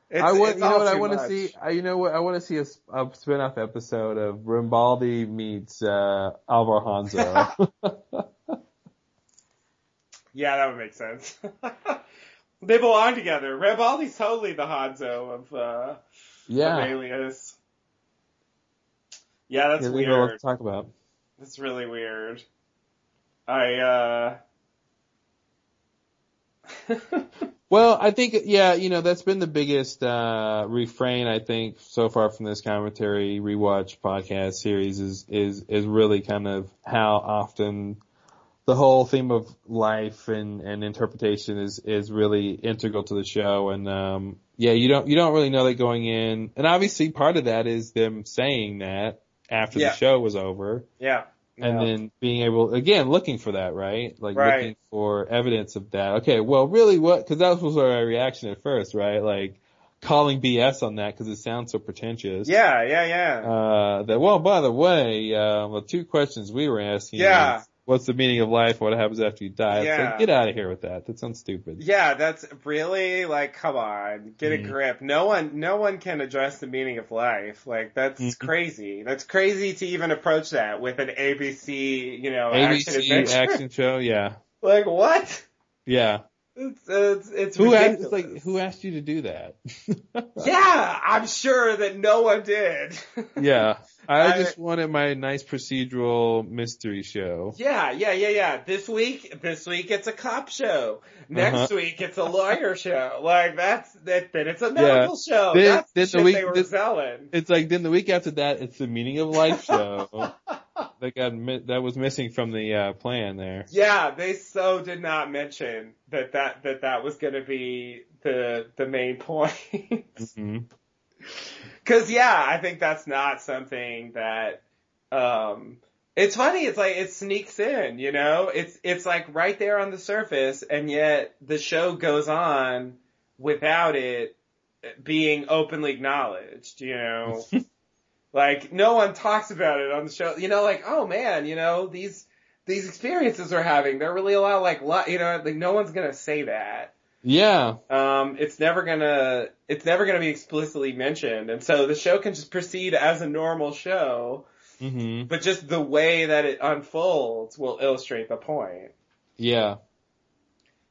Speaker 2: It's,
Speaker 1: I want, you know what I want to see? I, you know what? I want to see a, a spin-off episode of Rimbaldi meets, uh, Alvar Hanso. *laughs*
Speaker 2: Yeah, that would make sense. *laughs* they belong together. Rambaldi's totally the Hanso of uh,
Speaker 1: yeah.
Speaker 2: of Alias. Yeah, that's
Speaker 1: Yeah, we got a lot
Speaker 2: weird.
Speaker 1: to talk about.
Speaker 2: That's really weird. I uh *laughs*
Speaker 1: Well, I think, yeah, you know, that's been the biggest, uh, refrain, I think, so far from this commentary rewatch podcast series is, is, is really kind of how often the whole theme of life and, and interpretation is, is really integral to the show. And, um, yeah, you don't, you don't really know that going in. And obviously part of that is them saying that after
Speaker 2: Yeah.
Speaker 1: the show was over.
Speaker 2: yeah.
Speaker 1: And
Speaker 2: yeah.
Speaker 1: then being able, again, looking for that, right? Like
Speaker 2: Right.
Speaker 1: looking for evidence of that. Okay, well, really what, cause that was our reaction at first, right? Like calling BS on that cause it sounds so pretentious.
Speaker 2: Yeah, yeah, yeah.
Speaker 1: Uh, that, well, by the way, uh, well, two questions we were asking.
Speaker 2: Yeah.
Speaker 1: is, What's the meaning of life? What happens after you die? It's
Speaker 2: Yeah.
Speaker 1: like, get out of here with that. That sounds stupid.
Speaker 2: Yeah, that's really like come on, get a
Speaker 1: Mhm.
Speaker 2: grip. No one no one can address the meaning of life. Like that's
Speaker 1: Mhm.
Speaker 2: crazy. That's crazy to even approach that with an ABC, you know, action
Speaker 1: ABC
Speaker 2: adventure.
Speaker 1: action show, yeah. *laughs*
Speaker 2: Like what?
Speaker 1: Yeah.
Speaker 2: It's it's, it's
Speaker 1: Who asked,
Speaker 2: ridiculous.
Speaker 1: it's like, who asked you to do that? *laughs*
Speaker 2: Yeah, I'm sure that no one did. *laughs*
Speaker 1: yeah. I
Speaker 2: I-
Speaker 1: just wanted my nice procedural mystery show.
Speaker 2: Yeah, yeah, yeah, yeah. This week, this week it's a cop show. Next
Speaker 1: Uh-huh.
Speaker 2: week it's a lawyer show. Like that's that. Then it's a medical show.
Speaker 1: Then-
Speaker 2: that's
Speaker 1: then
Speaker 2: the
Speaker 1: week-
Speaker 2: they were
Speaker 1: then-
Speaker 2: selling.
Speaker 1: It's like then the week after that, it's the meaning of life *laughs* show that got that was missing from the uh, plan there.
Speaker 2: Yeah, they so did not mention that that that that was going to be the the main point.
Speaker 1: hmm
Speaker 2: Cause yeah, I think that's not something that, um, it's funny. It's like it sneaks in, you know. It's it's like right there on the surface, and yet the show goes on without it being openly acknowledged. You know, *laughs* like no one talks about it on the show. You know, like oh man, you know these these experiences we're having, they're really a lot like li- you know, like no one's gonna say that.
Speaker 1: Yeah.
Speaker 2: Um, it's never gonna, it's never gonna be explicitly mentioned, and so the show can just proceed as a normal show,
Speaker 1: hmm
Speaker 2: but just the way that it unfolds will illustrate the point.
Speaker 1: Yeah.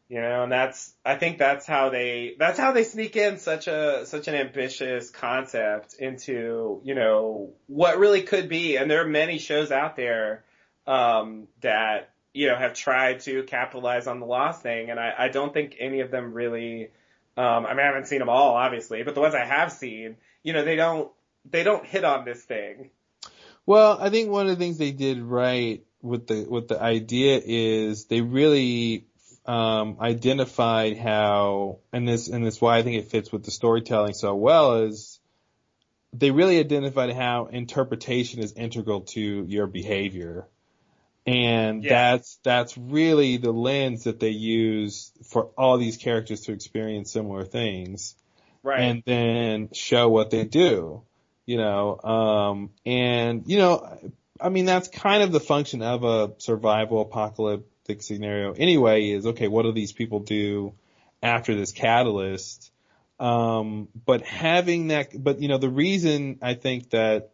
Speaker 2: You know, and that's, I think that's how they, that's how they sneak in such a, such an ambitious concept into, you know, what really could be, and there are many shows out there, um, that, you know, have tried to capitalize on the Lost thing, and I, I don't think any of them really, um, I mean, I haven't seen them all, obviously, but the ones I have seen, you know, they don't, they don't hit on this thing.
Speaker 1: Well, I think one of the things they did right with the with the idea is they really um, identified how, and this and this why I think it fits with the storytelling so well is they really identified how interpretation is integral to your behavior. And
Speaker 2: Yeah.
Speaker 1: that's, that's really the lens that they use for all these characters to experience similar things
Speaker 2: Right.
Speaker 1: and then show what they do, you know, um, and, you know, I mean, that's kind of the function of a survival apocalyptic scenario anyway is, okay, what do these people do after this catalyst? Um, but having that, but you know, the reason I think that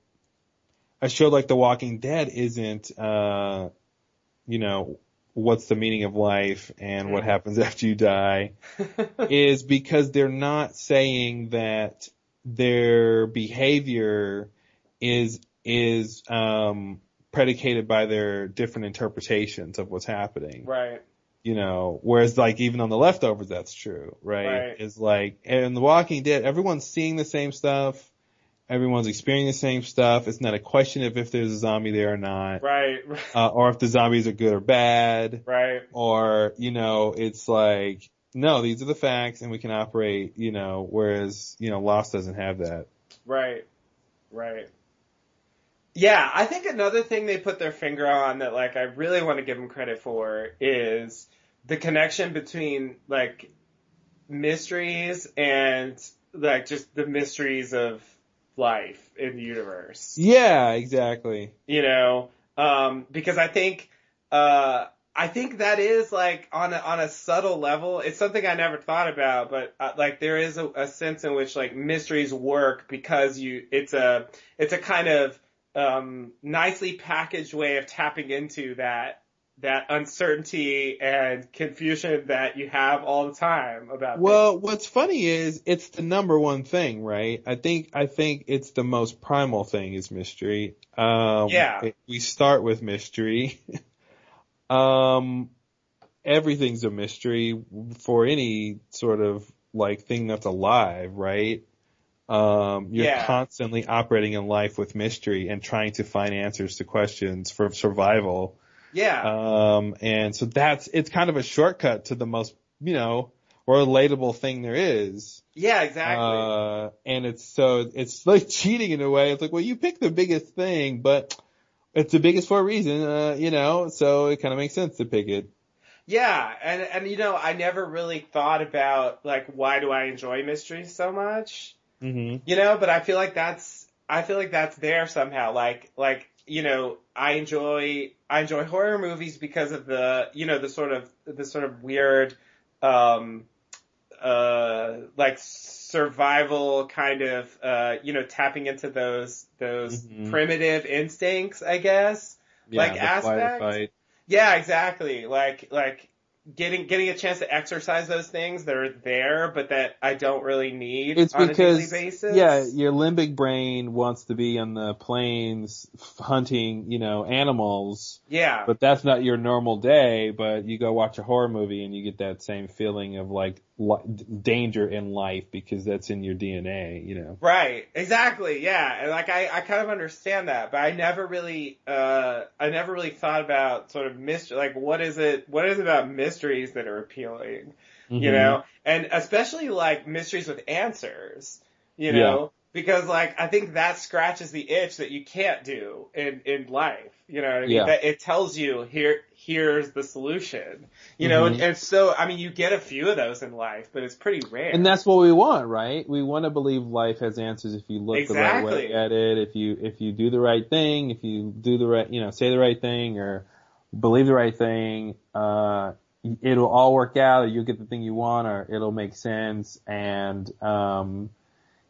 Speaker 1: a show like The Walking Dead isn't, uh, you know, what's the meaning of life and what happens *laughs* after you die is because they're not saying that their behavior is is um predicated by their different interpretations of what's happening.
Speaker 2: right.
Speaker 1: You know, whereas like even on the leftovers that's true, right?
Speaker 2: Right.
Speaker 1: Is like in The Walking Dead, everyone's seeing the same stuff, everyone's experiencing the same stuff. It's not a question of if there's a zombie there or not.
Speaker 2: Right.
Speaker 1: Uh, or if the zombies are good or bad
Speaker 2: Right.
Speaker 1: or you know it's like no, these are the facts and we can operate, you know, whereas, you know, Lost doesn't have that.
Speaker 2: Right. Right. Yeah, I think another thing they put their finger on that like I really want to give them credit for is the connection between like mysteries and like just the mysteries of life in the universe.
Speaker 1: Yeah, exactly.
Speaker 2: You know, um, because I think, uh, I think that is like on a, on a subtle level. It's something I never thought about, but uh, like there is a, a sense in which like mysteries work because you, it's a, it's a kind of, um, nicely packaged way of tapping into that, that uncertainty and confusion that you have all the time about
Speaker 1: Well, things. what's funny is it's the number one thing, right? I think I think it's the most primal thing is mystery. Um
Speaker 2: yeah.
Speaker 1: It, we start with mystery. *laughs* um everything's a mystery for any sort of like thing that's alive, right? Um, you're
Speaker 2: yeah.
Speaker 1: constantly operating in life with mystery and trying to find answers to questions for survival.
Speaker 2: Yeah.
Speaker 1: Um, and so that's, it's kind of a shortcut to the most, you know, relatable thing there is.
Speaker 2: Yeah, exactly.
Speaker 1: Uh, and it's so, it's like *laughs* cheating in a way. It's like, well, you pick the biggest thing, but it's the biggest for a reason, uh, you know, so it kind of makes sense to pick it.
Speaker 2: Yeah, and, and you know, I never really thought about, like, why do I enjoy mysteries so much?
Speaker 1: Mm-hmm.
Speaker 2: You know, but I feel like that's, I feel like that's there somehow. Like, like, you know, I enjoy, I enjoy horror movies because of the, you know, the sort of, the sort of weird, um, uh, like survival kind of, uh, you know, tapping into those, those
Speaker 1: Mhm.
Speaker 2: primitive instincts, I guess.
Speaker 1: Yeah,
Speaker 2: like
Speaker 1: the flight
Speaker 2: aspects.
Speaker 1: fight.
Speaker 2: Yeah, exactly. Like, like getting, getting a chance to exercise those things that are there, but that I don't really need
Speaker 1: It's
Speaker 2: on
Speaker 1: because,
Speaker 2: a daily basis.
Speaker 1: yeah, your limbic brain wants to be on the plains hunting, you know, animals,
Speaker 2: Yeah.
Speaker 1: but that's not your normal day, but you go watch a horror movie and you get that same feeling of like li- danger in life because that's in your DNA, you know.
Speaker 2: Right, exactly, yeah, and like I, I kind of understand that, but I never really, uh, I never really thought about sort of mystery, like what is it, what is it about mysteries that are appealing, you
Speaker 1: Mhm.
Speaker 2: know, and especially like mysteries with answers, you know, because like I think that scratches the itch that you can't do in in life, you know what I mean?
Speaker 1: Yeah.
Speaker 2: That it tells you here, here's the solution, you know, and, and so I mean you get a few of those in life, but it's pretty rare.
Speaker 1: And that's what we want, right? We want to believe life has answers if you look the right way
Speaker 2: Exactly.
Speaker 1: at it, if you, if you do the right thing, if you do the right, you know, say the right thing or believe the right thing, uh, it'll all work out or you'll get the thing you want or it'll make sense. And, um,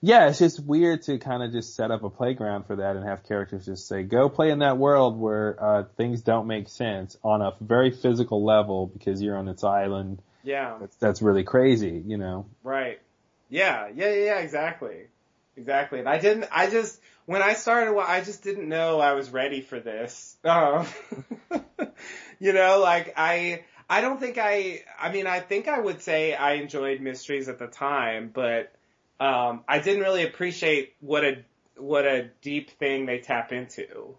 Speaker 1: yeah, it's just weird to kind of just set up a playground for that and have characters just say, go play in that world where, uh, things don't make sense on a very physical level because you're on its island.
Speaker 2: yeah.
Speaker 1: That's, that's really crazy, you know?
Speaker 2: Right. Yeah, yeah, yeah, yeah, exactly. Exactly. And I didn't, I just, when I started, well, I just didn't know I was ready for this. Um, *laughs* you know, like I, I don't think I, I mean, I think I would say I enjoyed mysteries at the time, but, um, I didn't really appreciate what a, what a deep thing they tap into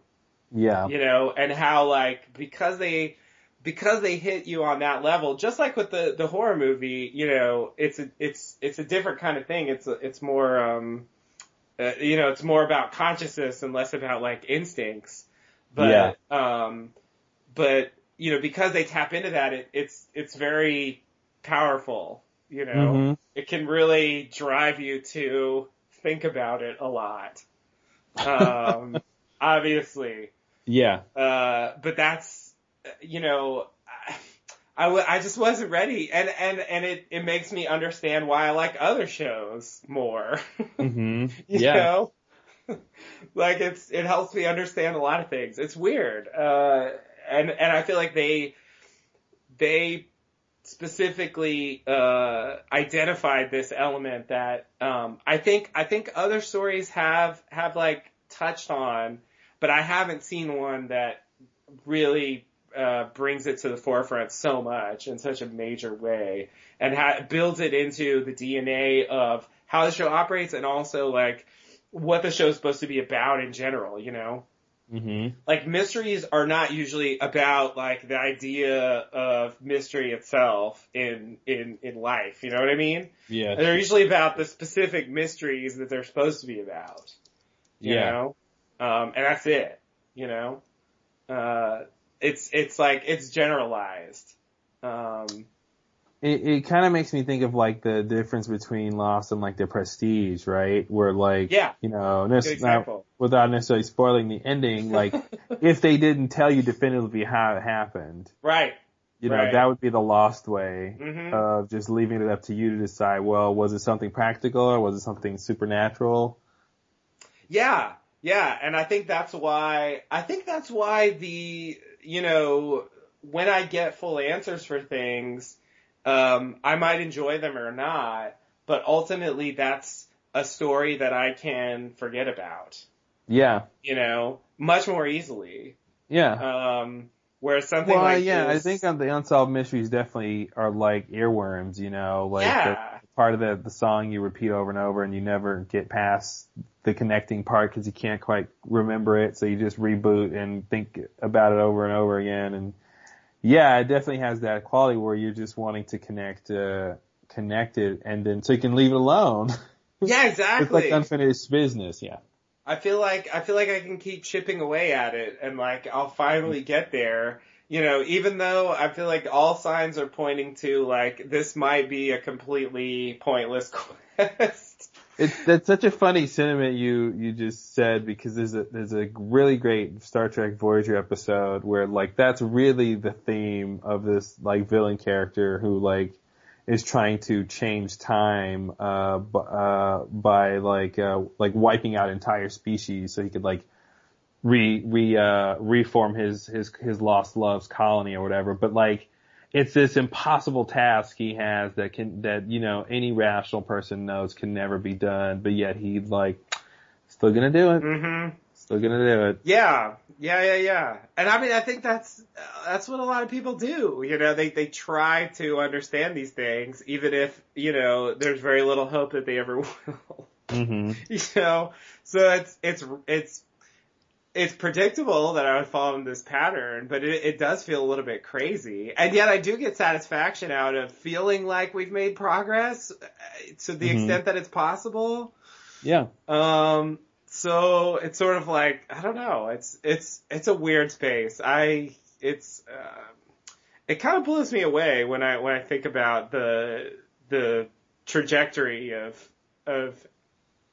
Speaker 1: Yeah.
Speaker 2: you know, and how like because they because they hit you on that level, just like with the the horror movie, you know, it's a it's it's a different kind of thing. It's a, it's more um, uh, you know, it's more about consciousness and less about like instincts. But um, but you know, because they tap into that, it, it's it's very powerful. You know,
Speaker 1: Mhm.
Speaker 2: It can really drive you to think about it a lot. Um, *laughs* obviously.
Speaker 1: Yeah.
Speaker 2: Uh, but that's, you know, I, I, w- I just wasn't ready. And, and, and it, it makes me understand why I like other shows more. *laughs*
Speaker 1: hmm
Speaker 2: you
Speaker 1: Yeah.
Speaker 2: know? *laughs* like it's, it helps me understand a lot of things. It's weird. Uh, and, and I feel like they, they specifically, uh, identified this element that, um, I think, I think other stories have, have like touched on, but I haven't seen one that really, uh, brings it to the forefront so much in such a major way and ha- builds it into the DNA of how the show operates and also like what the show's supposed to be about in general, you know?
Speaker 1: Hmm
Speaker 2: Like mysteries are not usually about like the idea of mystery itself in in in life. You know what I mean?
Speaker 1: Yeah.
Speaker 2: They're usually about the specific mysteries that they're supposed to be about. You
Speaker 1: Yeah.
Speaker 2: know? Um, and that's it. You know? Uh, it's, it's like, it's generalized. Um,
Speaker 1: It it kind of makes me think of like the difference between Lost and like the Prestige, right? Where like,
Speaker 2: Yeah.
Speaker 1: you know, not, without necessarily spoiling the ending, *laughs* like if they didn't tell you definitively how it happened,
Speaker 2: right.
Speaker 1: you know,
Speaker 2: Right.
Speaker 1: that would be the Lost way
Speaker 2: Mhm.
Speaker 1: of just leaving it up to you to decide. Well, was it something practical or was it something supernatural?
Speaker 2: Yeah, yeah, and I think that's why I think that's why the you know when I get full answers for things, um, I might enjoy them or not, but ultimately that's a story that I can forget about.
Speaker 1: Yeah,
Speaker 2: You know, much more easily.
Speaker 1: yeah.
Speaker 2: Um, whereas something
Speaker 1: well,
Speaker 2: like
Speaker 1: yeah,
Speaker 2: this,
Speaker 1: I think on the unsolved mysteries definitely are like earworms, you know, like
Speaker 2: Yeah.
Speaker 1: the part of the the song you repeat over and over, and you never get past the connecting part because you can't quite remember it, so you just reboot and think about it over and over again. And yeah, it definitely has that quality where you're just wanting to connect, uh, connect it, and then so you can leave it alone.
Speaker 2: yeah, exactly. *laughs*
Speaker 1: it's like unfinished business, yeah.
Speaker 2: I feel like I feel like I can keep chipping away at it and like I'll finally get there. You know, even though I feel like all signs are pointing to like this might be a completely pointless *laughs* quest.
Speaker 1: It's that's such a funny sentiment you you just said because there's a there's a really great Star Trek Voyager episode where like that's really the theme of this like villain character who like is trying to change time uh b- uh by like uh like wiping out entire species so he could like re re uh reform his his his lost loves colony or whatever. But like it's this impossible task he has that can that you know any rational person knows can never be done but yet he like still gonna do it
Speaker 2: Mhm.
Speaker 1: still gonna do it
Speaker 2: Yeah, yeah, yeah, yeah. And I mean, I think that's that's what a lot of people do. You know, they they try to understand these things, even if you know there's very little hope that they ever *laughs* will.
Speaker 1: hmm
Speaker 2: you know, so it's it's it's it's predictable that I would fall in this pattern, but it, it does feel a little bit crazy. And yet I do get satisfaction out of feeling like we've made progress uh, to the
Speaker 1: Mhm.
Speaker 2: extent that it's possible.
Speaker 1: yeah
Speaker 2: Um, so it's sort of like, I don't know, it's, it's, it's a weird space. I, it's, uh, it kind of blows me away when I, when I think about the, the trajectory of, of,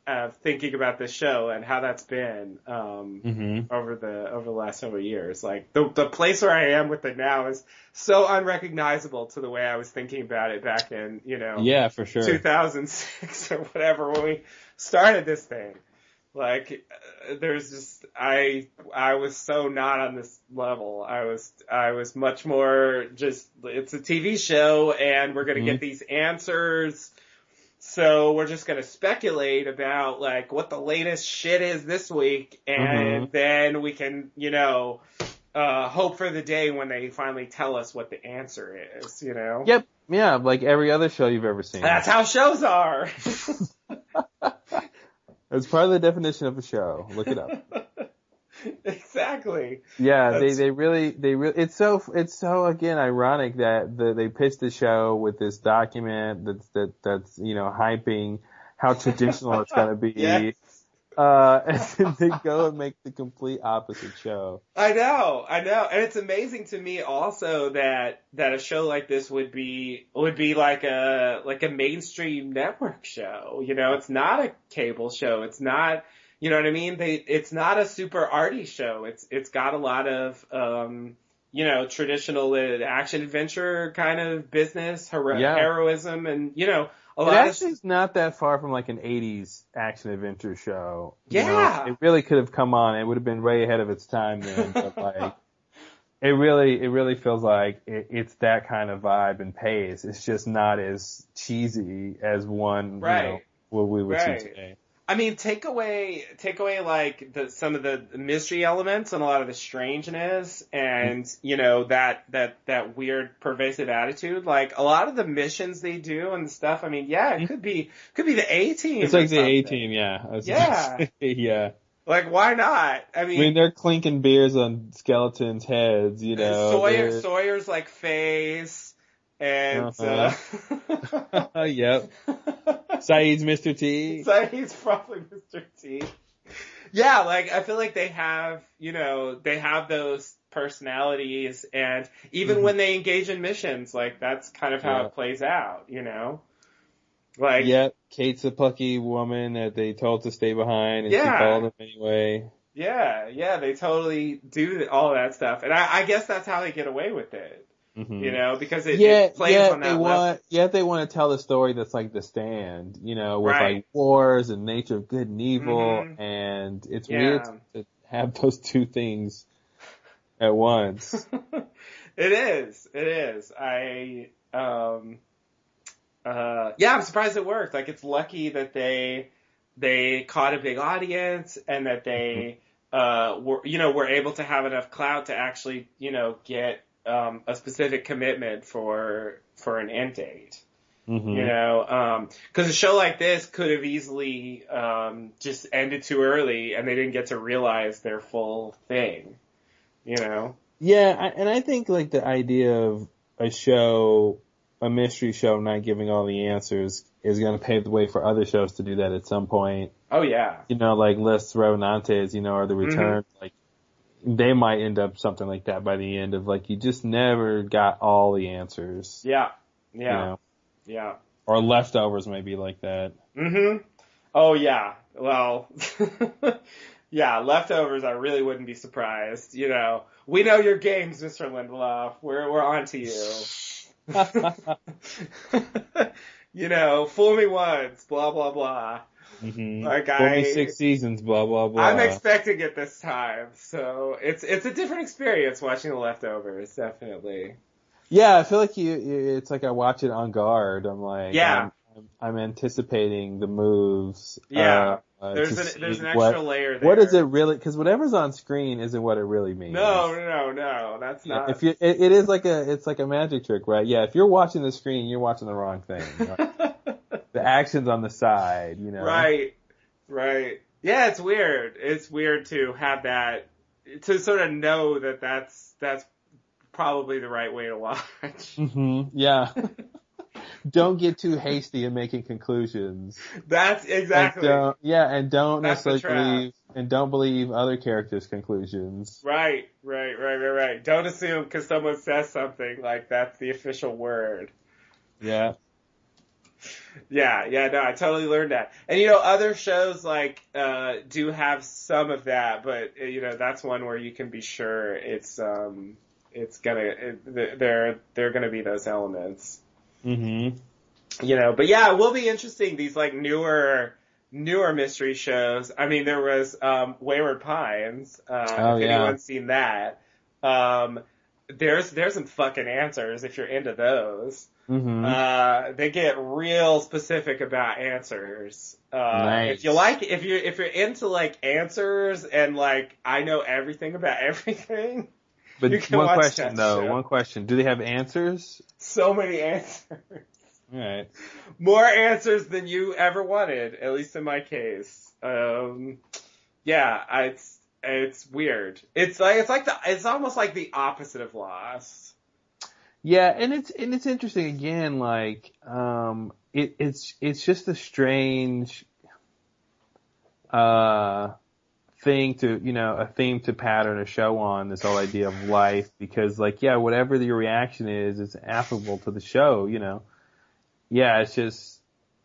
Speaker 2: of thinking about this show and how that's been, um,
Speaker 1: hmm
Speaker 2: over the over the last several years. Like the the place where I am with it now is so unrecognizable to the way I was thinking about it back in you know
Speaker 1: yeah for sure
Speaker 2: 2006 *laughs* or whatever when we started this thing. Like uh, there's just I I was so not on this level. I was I was much more just it's a TV show and we're gonna
Speaker 1: Mhm.
Speaker 2: get these answers. So we're just gonna speculate about like what the latest shit is this week and then we can, you know, uh, hope for the day when they finally tell us what the answer is, you know?
Speaker 1: yep. Yeah like every other show you've ever seen.
Speaker 2: That's how shows are. *laughs*
Speaker 1: it's part of the definition of a show. Look it up *laughs* *laughs*
Speaker 2: exactly.
Speaker 1: Yeah,
Speaker 2: That's-
Speaker 1: they they really they really it's so it's so again ironic that the, they pitched the show with this document that's that that's you know hyping how traditional it's gonna be. *laughs*
Speaker 2: Yes.
Speaker 1: Uh, *laughs* and then they go and make the complete opposite show.
Speaker 2: I know, I know, and it's amazing to me also that that a show like this would be would be like a like a mainstream network show. You know, it's not a cable show. It's not, you know what I mean? They it's not a super arty show. It's it's got a lot of um you know traditional action adventure kind of business, hero-
Speaker 1: Yeah.
Speaker 2: heroism, and you know a
Speaker 1: It
Speaker 2: lot
Speaker 1: actually
Speaker 2: of
Speaker 1: is not that far from like an 80s action adventure show. you know?
Speaker 2: Yeah.
Speaker 1: It really could have come on. It would have been way ahead of its time then, but *laughs* like, it really, it really feels like it, it's that kind of vibe and pace. It's just not as cheesy as one, you know,
Speaker 2: Right.
Speaker 1: what we would
Speaker 2: Right.
Speaker 1: see today.
Speaker 2: I mean, take away take away like the some of the mystery elements and a lot of the strangeness and you know that that that weird pervasive attitude. Like a lot of the missions they do and stuff. I mean, yeah, it mm-hmm. could be could be the A team.
Speaker 1: It's like the A team, yeah.
Speaker 2: Yeah. *laughs*
Speaker 1: yeah.
Speaker 2: Like, why not? I mean,
Speaker 1: I
Speaker 2: mean,
Speaker 1: mean, they're clinking beers on skeletons' heads, you know.
Speaker 2: Sawyer,
Speaker 1: they're-
Speaker 2: Sawyer's like face, and
Speaker 1: Uh-huh.
Speaker 2: uh, *laughs*
Speaker 1: yep. *laughs* Sayid's Mr. T.
Speaker 2: so he's probably Mr. T. Yeah, like I feel like they have, you know, they have those personalities, and even
Speaker 1: Mhm.
Speaker 2: when they engage in missions, like that's kind of how
Speaker 1: Yeah.
Speaker 2: it plays out, you know. Like,
Speaker 1: Yep, Kate's a plucky woman that they told to stay behind, and
Speaker 2: Yeah.
Speaker 1: she followed them anyway.
Speaker 2: yeah, yeah, they totally do all that stuff, and I, I guess that's how they get away with it,
Speaker 1: Mhm.
Speaker 2: you know, because it,
Speaker 1: yeah,
Speaker 2: it plays
Speaker 1: yeah,
Speaker 2: on that
Speaker 1: they
Speaker 2: level.
Speaker 1: want, yeah, they want to tell the story that's like the stand, you know, with
Speaker 2: Right.
Speaker 1: like wars and nature of good and evil,
Speaker 2: Mhm.
Speaker 1: and it's
Speaker 2: Yeah.
Speaker 1: weird to have those two things at once. *laughs*
Speaker 2: It is. It is. I um uh yeah, I'm surprised it worked. Like it's lucky that they they caught a big audience and that they uh were you know were able to have enough clout to actually, you know, get um a specific commitment for for an end date.
Speaker 1: Mhm.
Speaker 2: You know, um 'cause a show like this could have easily um just ended too early and they didn't get to realize their full thing. You know?
Speaker 1: Yeah, I, and I think like the idea of a show, a mystery show, not giving all the answers is going to pave the way for other shows to do that at some point.
Speaker 2: Oh yeah.
Speaker 1: You know, like Les Revenants, you know, or The. Return, like they might end up something like that by the end of like you just never got all the answers.
Speaker 2: Yeah.
Speaker 1: you
Speaker 2: Yeah.
Speaker 1: know?
Speaker 2: Yeah.
Speaker 1: Or leftovers may be like that.
Speaker 2: hmm Oh yeah. Well, *laughs* yeah, leftovers, I really wouldn't be surprised. You know, we know your games, Mr. Lindelof. We're, we're on to you. *laughs* *laughs* you know, fool me once, blah, blah, blah.
Speaker 1: Mm-hmm.
Speaker 2: Like I,
Speaker 1: six seasons, blah blah blah.
Speaker 2: I'm expecting it this time. So it's, it's a different experience watching the leftovers, definitely.
Speaker 1: Yeah, I feel like you, you- it's like I watch it on guard. I'm like,
Speaker 2: Yeah.
Speaker 1: I'm, I'm, I'm anticipating the moves.
Speaker 2: Yeah.
Speaker 1: uh, uh,
Speaker 2: There's an- there's an
Speaker 1: what-
Speaker 2: extra layer
Speaker 1: What
Speaker 2: there.
Speaker 1: is it really? Because whatever's on screen isn't what it really means.
Speaker 2: No, no, no, that's not.
Speaker 1: If you, it, it is like a, it's like a magic trick, right? Yeah. If you're watching the screen, you're watching the wrong thing. *laughs* the action's on the side, you know.
Speaker 2: Right, right. Yeah, it's weird. It's weird to have that, to sort of know that that's, that's probably the right way to watch. *laughs*
Speaker 1: hmm Yeah. *laughs* don't get too hasty in making conclusions.
Speaker 2: That's exactly.
Speaker 1: And don't, yeah, and don't
Speaker 2: That's
Speaker 1: necessarily believe, and don't believe other characters' conclusions.
Speaker 2: Right, right, right, right, right. Don't assume because someone says something like that's the official word.
Speaker 1: Yeah.
Speaker 2: Yeah, yeah, no, I totally learned that. And you know, other shows like uh do have some of that, but uh, you know, that's one where you can be sure it's um it's gonna it, there there are gonna be those elements.
Speaker 1: Mm-hmm.
Speaker 2: You know, but yeah, it will be interesting these like newer newer mystery shows. I mean, there was um Wayward Pines. Uh
Speaker 1: Oh,
Speaker 2: if
Speaker 1: yeah.
Speaker 2: anyone's seen that. Um there's there's some fucking answers if you're into those.
Speaker 1: Mm-hmm.
Speaker 2: Uh, they get real specific about answers. Uh,
Speaker 1: Nice.
Speaker 2: if you like, if you're, if you're into like answers and like, I know everything about *laughs* everything,
Speaker 1: but one question though,
Speaker 2: show.
Speaker 1: one question. Do they have answers?
Speaker 2: so many answers.
Speaker 1: Alright.
Speaker 2: More answers than you ever wanted, at least in my case. Um, yeah, I, it's, it's weird. It's like, it's like the, it's almost like the opposite of Lost.
Speaker 1: Yeah, and it's and it's interesting again. Like, um, it it's it's just a strange, uh, thing to you know a theme to pattern a show on this whole idea of life because like yeah whatever your reaction is it's affable to the show you know yeah it's just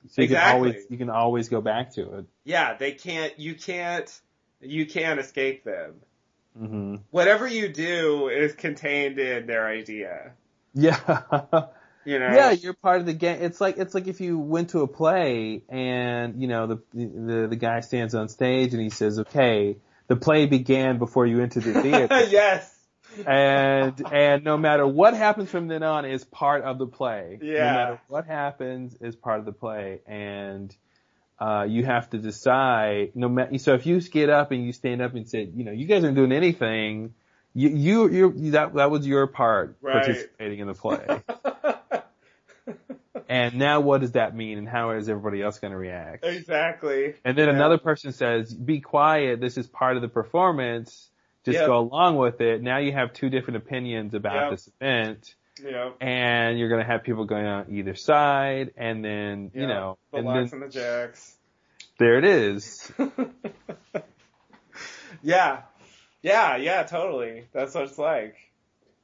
Speaker 1: so you can always you can always go back to it
Speaker 2: Yeah, they can't, you can't, you can't escape them.
Speaker 1: hmm
Speaker 2: whatever you do is contained in their idea. *laughs*
Speaker 1: yeah
Speaker 2: You know?
Speaker 1: Yeah, you're part of the game. It's like it's like if you went to a play and you know the the the guy stands on stage and he says, "Okay, the play began before you entered the theater." *laughs*
Speaker 2: yes.
Speaker 1: and and no matter what happens from then on is part of the play.
Speaker 2: Yeah.
Speaker 1: No matter what happens is part of the play, and uh, you have to decide. No matter so if you get up and you stand up and say, you know, you guys aren't doing anything. You you you that that was your part
Speaker 2: Right.
Speaker 1: participating in the play. *laughs* And now what does that mean and how is everybody else going to react?
Speaker 2: exactly.
Speaker 1: And then
Speaker 2: Yeah.
Speaker 1: another person says, be quiet, this is part of the performance, just
Speaker 2: Yep.
Speaker 1: go along with it. Now you have two different opinions about
Speaker 2: Yep.
Speaker 1: this event.
Speaker 2: Yep.
Speaker 1: And you're gonna have people going on either side, and then, you know,
Speaker 2: the
Speaker 1: and
Speaker 2: Lockes
Speaker 1: then
Speaker 2: and the Jacks.
Speaker 1: there it is. *laughs*
Speaker 2: Yeah. Yeah, yeah, totally. That's what it's like.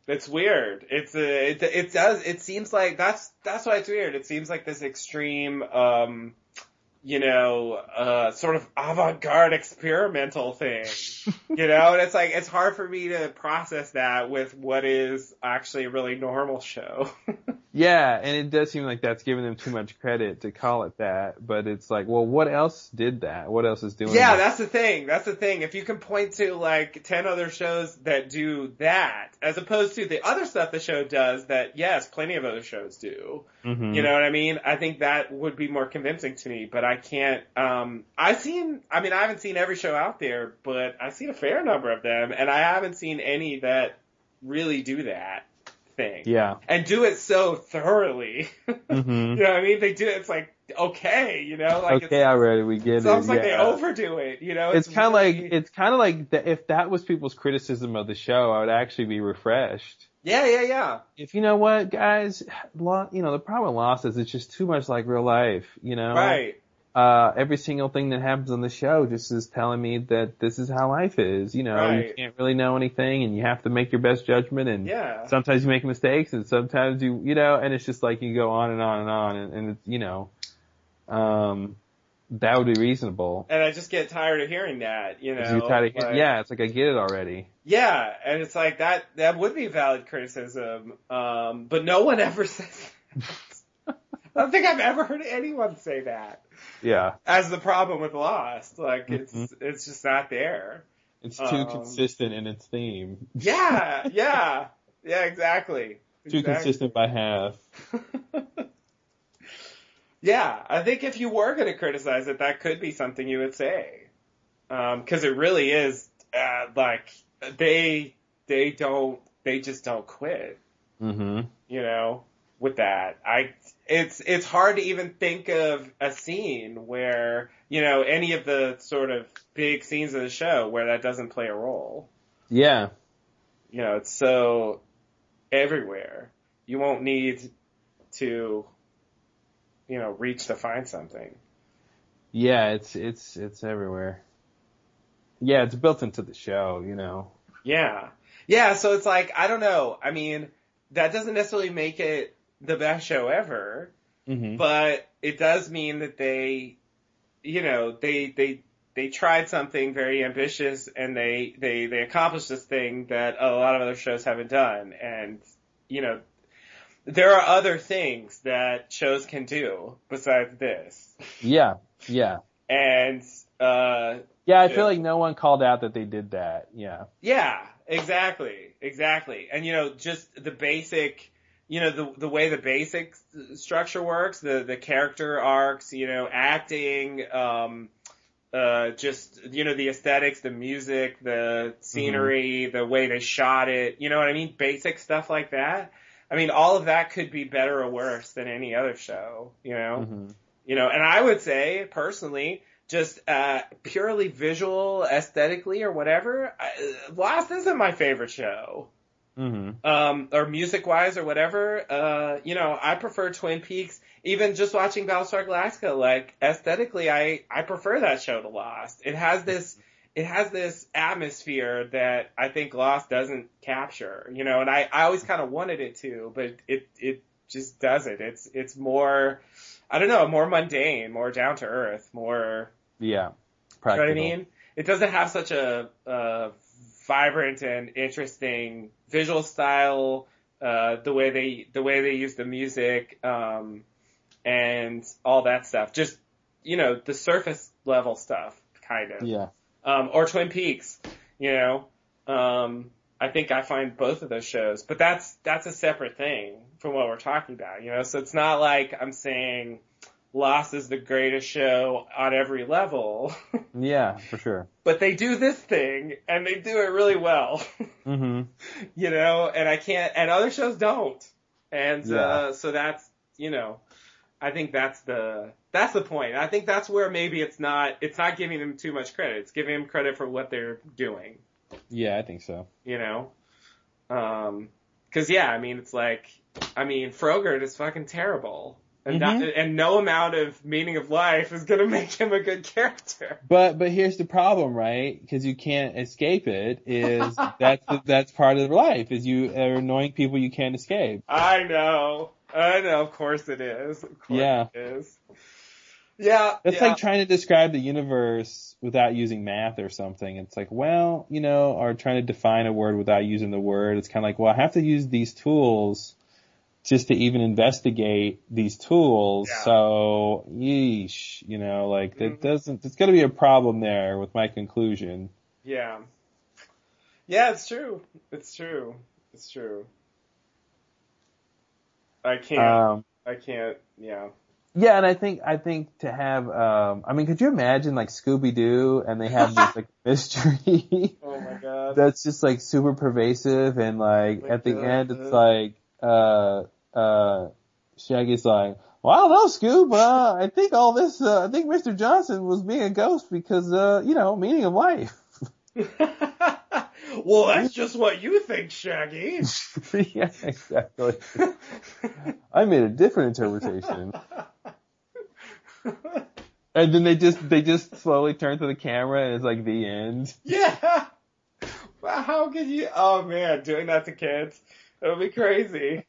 Speaker 2: It's weird. It's a, it, it does, it seems like, that's, that's why it's weird. It seems like this extreme, um, you know, uh, sort of avant-garde experimental thing. you know, and it's like, it's hard for me to process that with what is actually a really normal show. *laughs*
Speaker 1: Yeah, and it does seem like that's giving them too much credit to call it that, but it's like, well, what else did that? What else is doing
Speaker 2: Yeah,
Speaker 1: that?
Speaker 2: that's the thing. That's the thing. If you can point to like 10 other shows that do that, as opposed to the other stuff the show does that, yes, plenty of other shows do.
Speaker 1: Mhm.
Speaker 2: You know what I mean? I think that would be more convincing to me, but I can't, um, I've seen, I mean, I haven't seen every show out there, but I've seen a fair number of them, and I haven't seen any that really do that thing.
Speaker 1: Yeah.
Speaker 2: And do it so thoroughly. *laughs*
Speaker 1: Mm-hmm.
Speaker 2: you know what I mean? They do it, it's like, okay, you know, like
Speaker 1: okay, I already we get it.
Speaker 2: almost like
Speaker 1: yeah.
Speaker 2: they overdo it, you know?
Speaker 1: it's kind of like it's kind of like the, if that was people's criticism of the show, I would actually be refreshed.
Speaker 2: Yeah, yeah, yeah.
Speaker 1: If you know what, guys, lo- you know the problem with Lost is it's just too much like real life. You know,
Speaker 2: Right.
Speaker 1: Uh, every single thing that happens on the show just is telling me that this is how life is. You know, you can't really know anything, and you have to make your best judgment. And
Speaker 2: Yeah.
Speaker 1: sometimes you make mistakes, and sometimes you, you know, and it's just like you go on and on and on, and, and it's, you know, um, that would be reasonable.
Speaker 2: And I just get tired of hearing that, you know.
Speaker 1: you try to,
Speaker 2: like-
Speaker 1: yeah, it's like I get it already.
Speaker 2: Yeah, and it's like that, that would be valid criticism, um, but no one ever *laughs* says that. I don't think I've ever heard anyone say that
Speaker 1: Yeah.
Speaker 2: as the problem with Lost. Like, it's,
Speaker 1: Mhm.
Speaker 2: it's just not there.
Speaker 1: It's too
Speaker 2: Um,
Speaker 1: consistent in its theme.
Speaker 2: Yeah, *laughs* yeah, yeah, exactly.
Speaker 1: Too
Speaker 2: Exactly.
Speaker 1: consistent by half. *laughs*
Speaker 2: Yeah, I think if you were going to criticize it, that could be something you would say. Um, cause it really is, uh, like, they, they don't, they just don't quit,
Speaker 1: Mm-hmm.
Speaker 2: you know, with that. I, it's, it's hard to even think of a scene where, you know, any of the sort of big scenes of the show where that doesn't play a role.
Speaker 1: Yeah.
Speaker 2: You know, it's so everywhere. You won't need to, you know, reach to find something.
Speaker 1: Yeah, it's it's it's everywhere. Yeah, it's built into the show, you know.
Speaker 2: Yeah. Yeah, so it's like, I don't know. I mean, that doesn't necessarily make it the best show ever,
Speaker 1: Mm-hmm.
Speaker 2: but it does mean that they, you know, they, they, they tried something very ambitious and they, they, they accomplished this thing that a lot of other shows haven't done. And, you know, there are other things that shows can do besides this.
Speaker 1: Yeah, yeah,
Speaker 2: And, uh,
Speaker 1: yeah. I feel like no one called out that they did that. Yeah.
Speaker 2: Yeah, exactly, exactly. And you know, just the basic, you know, the the way the basic structure works, the the character arcs, you know, acting, um, uh, just you know, the aesthetics, the music, the scenery, the way they shot it. You know what I mean? Basic stuff like that. I mean, all of that could be better or worse than any other show. You know
Speaker 1: Mm-hmm.
Speaker 2: you know, and I would say personally, just uh, purely visual, aesthetically, or whatever, I, Lost isn't my favorite show.
Speaker 1: Mm-hmm.
Speaker 2: Um, or music wise, or whatever. Uh, you know, I prefer Twin Peaks. Even just watching Battlestar Galactica, like aesthetically, I I prefer that show to Lost. It has this. *laughs* It has this atmosphere that I think Lost doesn't capture, you know, and I, I always kind of wanted it to, but it, it just doesn't. It's, it's more, I don't know, more mundane, more down to earth, more,
Speaker 1: Yeah.
Speaker 2: you know what I mean? It doesn't have such a, uh, vibrant and interesting visual style, uh, the way they, the way they use the music, um, and all that stuff. Just, you know, the surface level stuff, kind of.
Speaker 1: Yeah.
Speaker 2: Um, or Twin Peaks, you know. Um, I think I find both of those shows, but that's, that's a separate thing from what we're talking about, you know, so it's not like I'm saying Lost is the greatest show on every level, *laughs*
Speaker 1: Yeah, for sure.
Speaker 2: but they do this thing and they do it really well, *laughs*
Speaker 1: Mm-hmm.
Speaker 2: you know, and I can't, and other shows don't. And,
Speaker 1: Yeah.
Speaker 2: uh, so that's, you know, I think that's the that's the point. I think that's where maybe it's not it's not giving them too much credit. It's giving them credit for what they're doing.
Speaker 1: Yeah, I think so.
Speaker 2: You know, um, because yeah, I mean it's like I mean Frogurt is fucking terrible. And,
Speaker 1: Mhm.
Speaker 2: not, and no amount of meaning of life is gonna *laughs* make him a good character.
Speaker 1: But but here's the problem, right? Because you can't escape it. Is *laughs* that's that's part of life. Is you are annoying people you can't escape.
Speaker 2: I know. I know, of course it is. Of course
Speaker 1: Yeah.
Speaker 2: it is. Yeah.
Speaker 1: That's
Speaker 2: yeah.
Speaker 1: like trying to describe the universe without using math or something. It's like, well, you know, or trying to define a word without using the word. It's kind of like, well, I have to use these tools just to even investigate these tools. So, yeesh, you know, like that doesn't, there's going to be a problem there with my conclusion.
Speaker 2: Yeah. Yeah, it's true. It's true. It's true. I can't.
Speaker 1: Um,
Speaker 2: I can't. Yeah.
Speaker 1: Yeah, and I think I think to have um I mean, could you imagine like Scooby Doo and they have this like *laughs* mystery
Speaker 2: Oh my god.
Speaker 1: that's just like super pervasive and like
Speaker 2: my
Speaker 1: at the
Speaker 2: God.
Speaker 1: end it's like uh uh Shaggy's like, Well I don't know, Scoob, uh I think all this uh I think Mr. Johnson was being a ghost because uh, you know, meaning of life. *laughs*
Speaker 2: well, that's just what you think, Shaggy. *laughs*
Speaker 1: yeah, exactly. I made a different interpretation. And then they just they just slowly turn to the camera and it's like the end.
Speaker 2: yeah. Well, how could you? Oh man, doing that to kids, it would be crazy.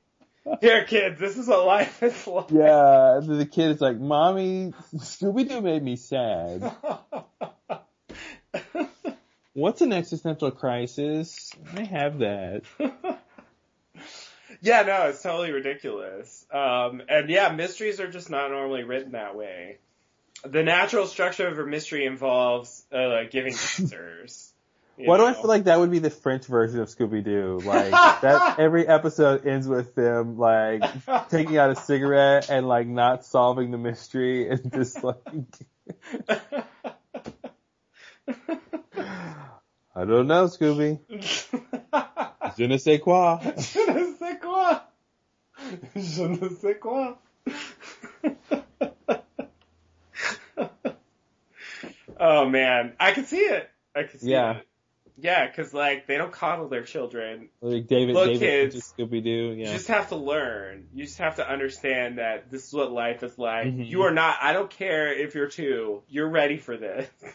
Speaker 2: Here, kids, this is what life is like.
Speaker 1: Yeah, and then the kid is like, "Mommy, Scooby Doo made me sad." *laughs* What's an existential crisis? I have that. *laughs*
Speaker 2: Yeah, no, it's totally ridiculous. Um, and yeah, mysteries are just not normally written that way. The natural structure of a mystery involves uh, like giving answers.
Speaker 1: Why do I feel like that would be the French version of Scooby Doo? Like *laughs* that every episode ends with them like taking out a cigarette and like not solving the mystery and just *laughs* like I don't know, Scooby. *laughs* Je ne sais quoi.
Speaker 2: Je ne sais quoi. Je ne sais quoi. oh man, I can see it. I can see
Speaker 1: Yeah.
Speaker 2: it. Yeah, cause like they don't coddle their children.
Speaker 1: Like David,
Speaker 2: Look,
Speaker 1: David,
Speaker 2: kids,
Speaker 1: Scooby Doo. Yeah.
Speaker 2: You just have to learn. You just have to understand that this is what life is like.
Speaker 1: Mhm.
Speaker 2: You are not, I don't care if you're two, you're ready for this. *laughs*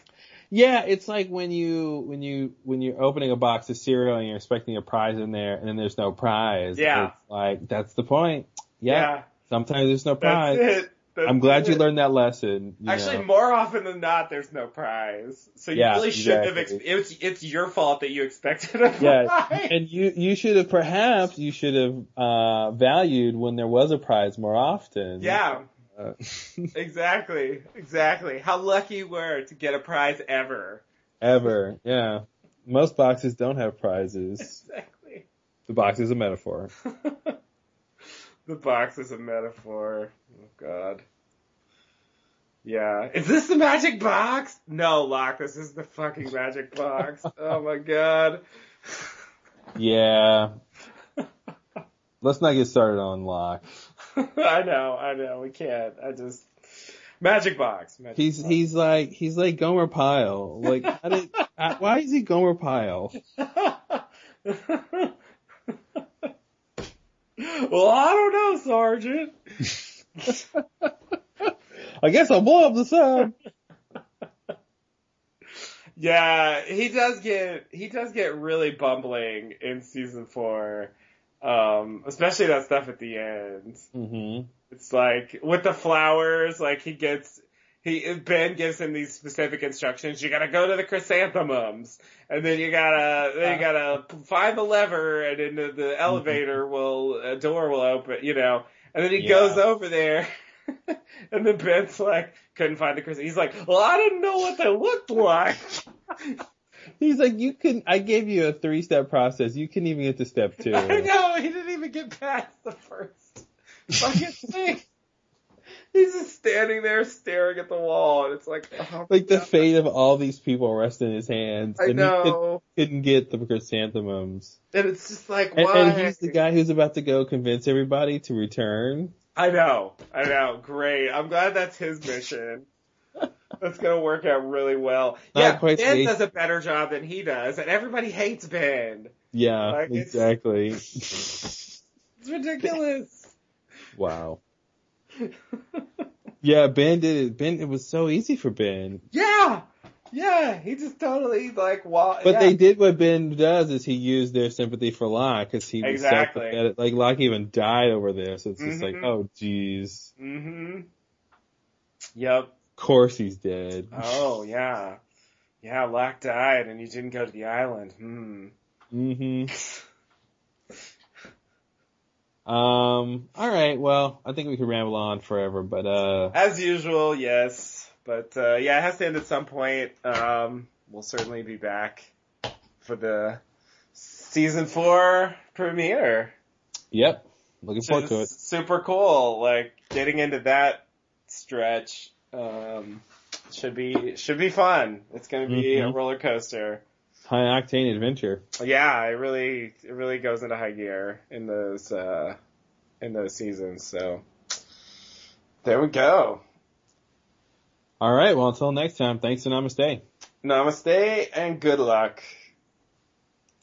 Speaker 1: Yeah, it's like when you when you when you're opening a box of cereal and you're expecting a prize in there and then there's no prize.
Speaker 2: Yeah.
Speaker 1: It's like that's the point. Yeah.
Speaker 2: Yeah.
Speaker 1: Sometimes there's no
Speaker 2: That's
Speaker 1: prize. I'm glad you learned that lesson.
Speaker 2: Actually,
Speaker 1: know.
Speaker 2: more often than not, there's no prize. So you
Speaker 1: Yeah,
Speaker 2: really shouldn't have. Ex- it's it's your fault that you expected a
Speaker 1: yeah,
Speaker 2: prize.
Speaker 1: and you you should have perhaps you should have uh valued when there was a prize more often.
Speaker 2: Yeah,
Speaker 1: Uh, *laughs*
Speaker 2: exactly, exactly. How lucky you were to get a prize ever.
Speaker 1: ever. Yeah. Most boxes don't have prizes. *laughs*
Speaker 2: Exactly.
Speaker 1: The box is a metaphor. *laughs*
Speaker 2: The box is a metaphor. Oh God. Yeah. Is this the magic box? No, Locke, this is the fucking magic box. oh my god.
Speaker 1: Yeah. Let's not get started on Locke. *laughs*
Speaker 2: I know, I know, we can't. I just magic box. Magic
Speaker 1: He's he's like he's like Gomer Pyle. Like how did, why is he Gomer Pyle? *laughs*
Speaker 2: well, I don't know, Sergeant.
Speaker 1: I guess I'll blow up the sub.
Speaker 2: Yeah, he does get he does get really bumbling in season four, um, especially that stuff at the end.
Speaker 1: Mm-hmm.
Speaker 2: It's like with the flowers, like he gets he Ben gives him these specific instructions. You gotta go to the chrysanthemums, and then you gotta then you uh. gotta find the lever, and then the, the mm-hmm. elevator will a door will open, you know. And then he
Speaker 1: Yeah.
Speaker 2: goes over there, *laughs* and then Ben's like couldn't find the chrysanthemums. He's like, well, I didn't know what they looked like. *laughs*
Speaker 1: He's like, you can. I gave you a three step process. You couldn't even get to step two. *laughs*
Speaker 2: I know he didn't even get past the first fucking thing. He's just standing there staring at the wall, and it's like, oh,
Speaker 1: Like the fate of all these people rests in his hands,
Speaker 2: I
Speaker 1: and he could,
Speaker 2: know.
Speaker 1: couldn't get the chrysanthemums.
Speaker 2: and it's just like,
Speaker 1: And,
Speaker 2: why?
Speaker 1: and he's the guy who's about to go convince everybody to return.
Speaker 2: I know, I know, great. I'm glad that's his mission. That's gonna work out really well.
Speaker 1: Not
Speaker 2: yeah,
Speaker 1: quite
Speaker 2: Ben does a better job than he does, and everybody hates Ben.
Speaker 1: Yeah,
Speaker 2: Like, it's-
Speaker 1: exactly. *laughs*
Speaker 2: It's ridiculous.
Speaker 1: wow. *laughs* Yeah, Ben did it. Ben, it was so easy for Ben.
Speaker 2: yeah, yeah, he just totally like wa-
Speaker 1: But
Speaker 2: yeah.
Speaker 1: they did what Ben does is he used their sympathy for Locke because he was
Speaker 2: Exactly.
Speaker 1: so pathetic. Like Locke even died over this. It's just like,
Speaker 2: Mhm.
Speaker 1: oh jeez.
Speaker 2: Mm-hmm. Yep.
Speaker 1: Of course he's dead.
Speaker 2: Oh yeah, yeah. Locke died, and he didn't go to the island. Hmm.
Speaker 1: hmm *laughs* Um. All right. Well, I think we could ramble on forever, but uh,
Speaker 2: As usual, yes. But uh, yeah, it has to end at some point. Um, we'll certainly be back for the season four premiere.
Speaker 1: yep. Looking forward to it.
Speaker 2: Super cool. Like getting into that stretch um, should be should be fun. It's going to be a
Speaker 1: Mhm.
Speaker 2: roller coaster.
Speaker 1: High octane adventure.
Speaker 2: Yeah, it really it really goes into high gear in those uh, in those seasons. So there we go.
Speaker 1: All right. Well, until next time. Thanks and namaste.
Speaker 2: Namaste and good luck.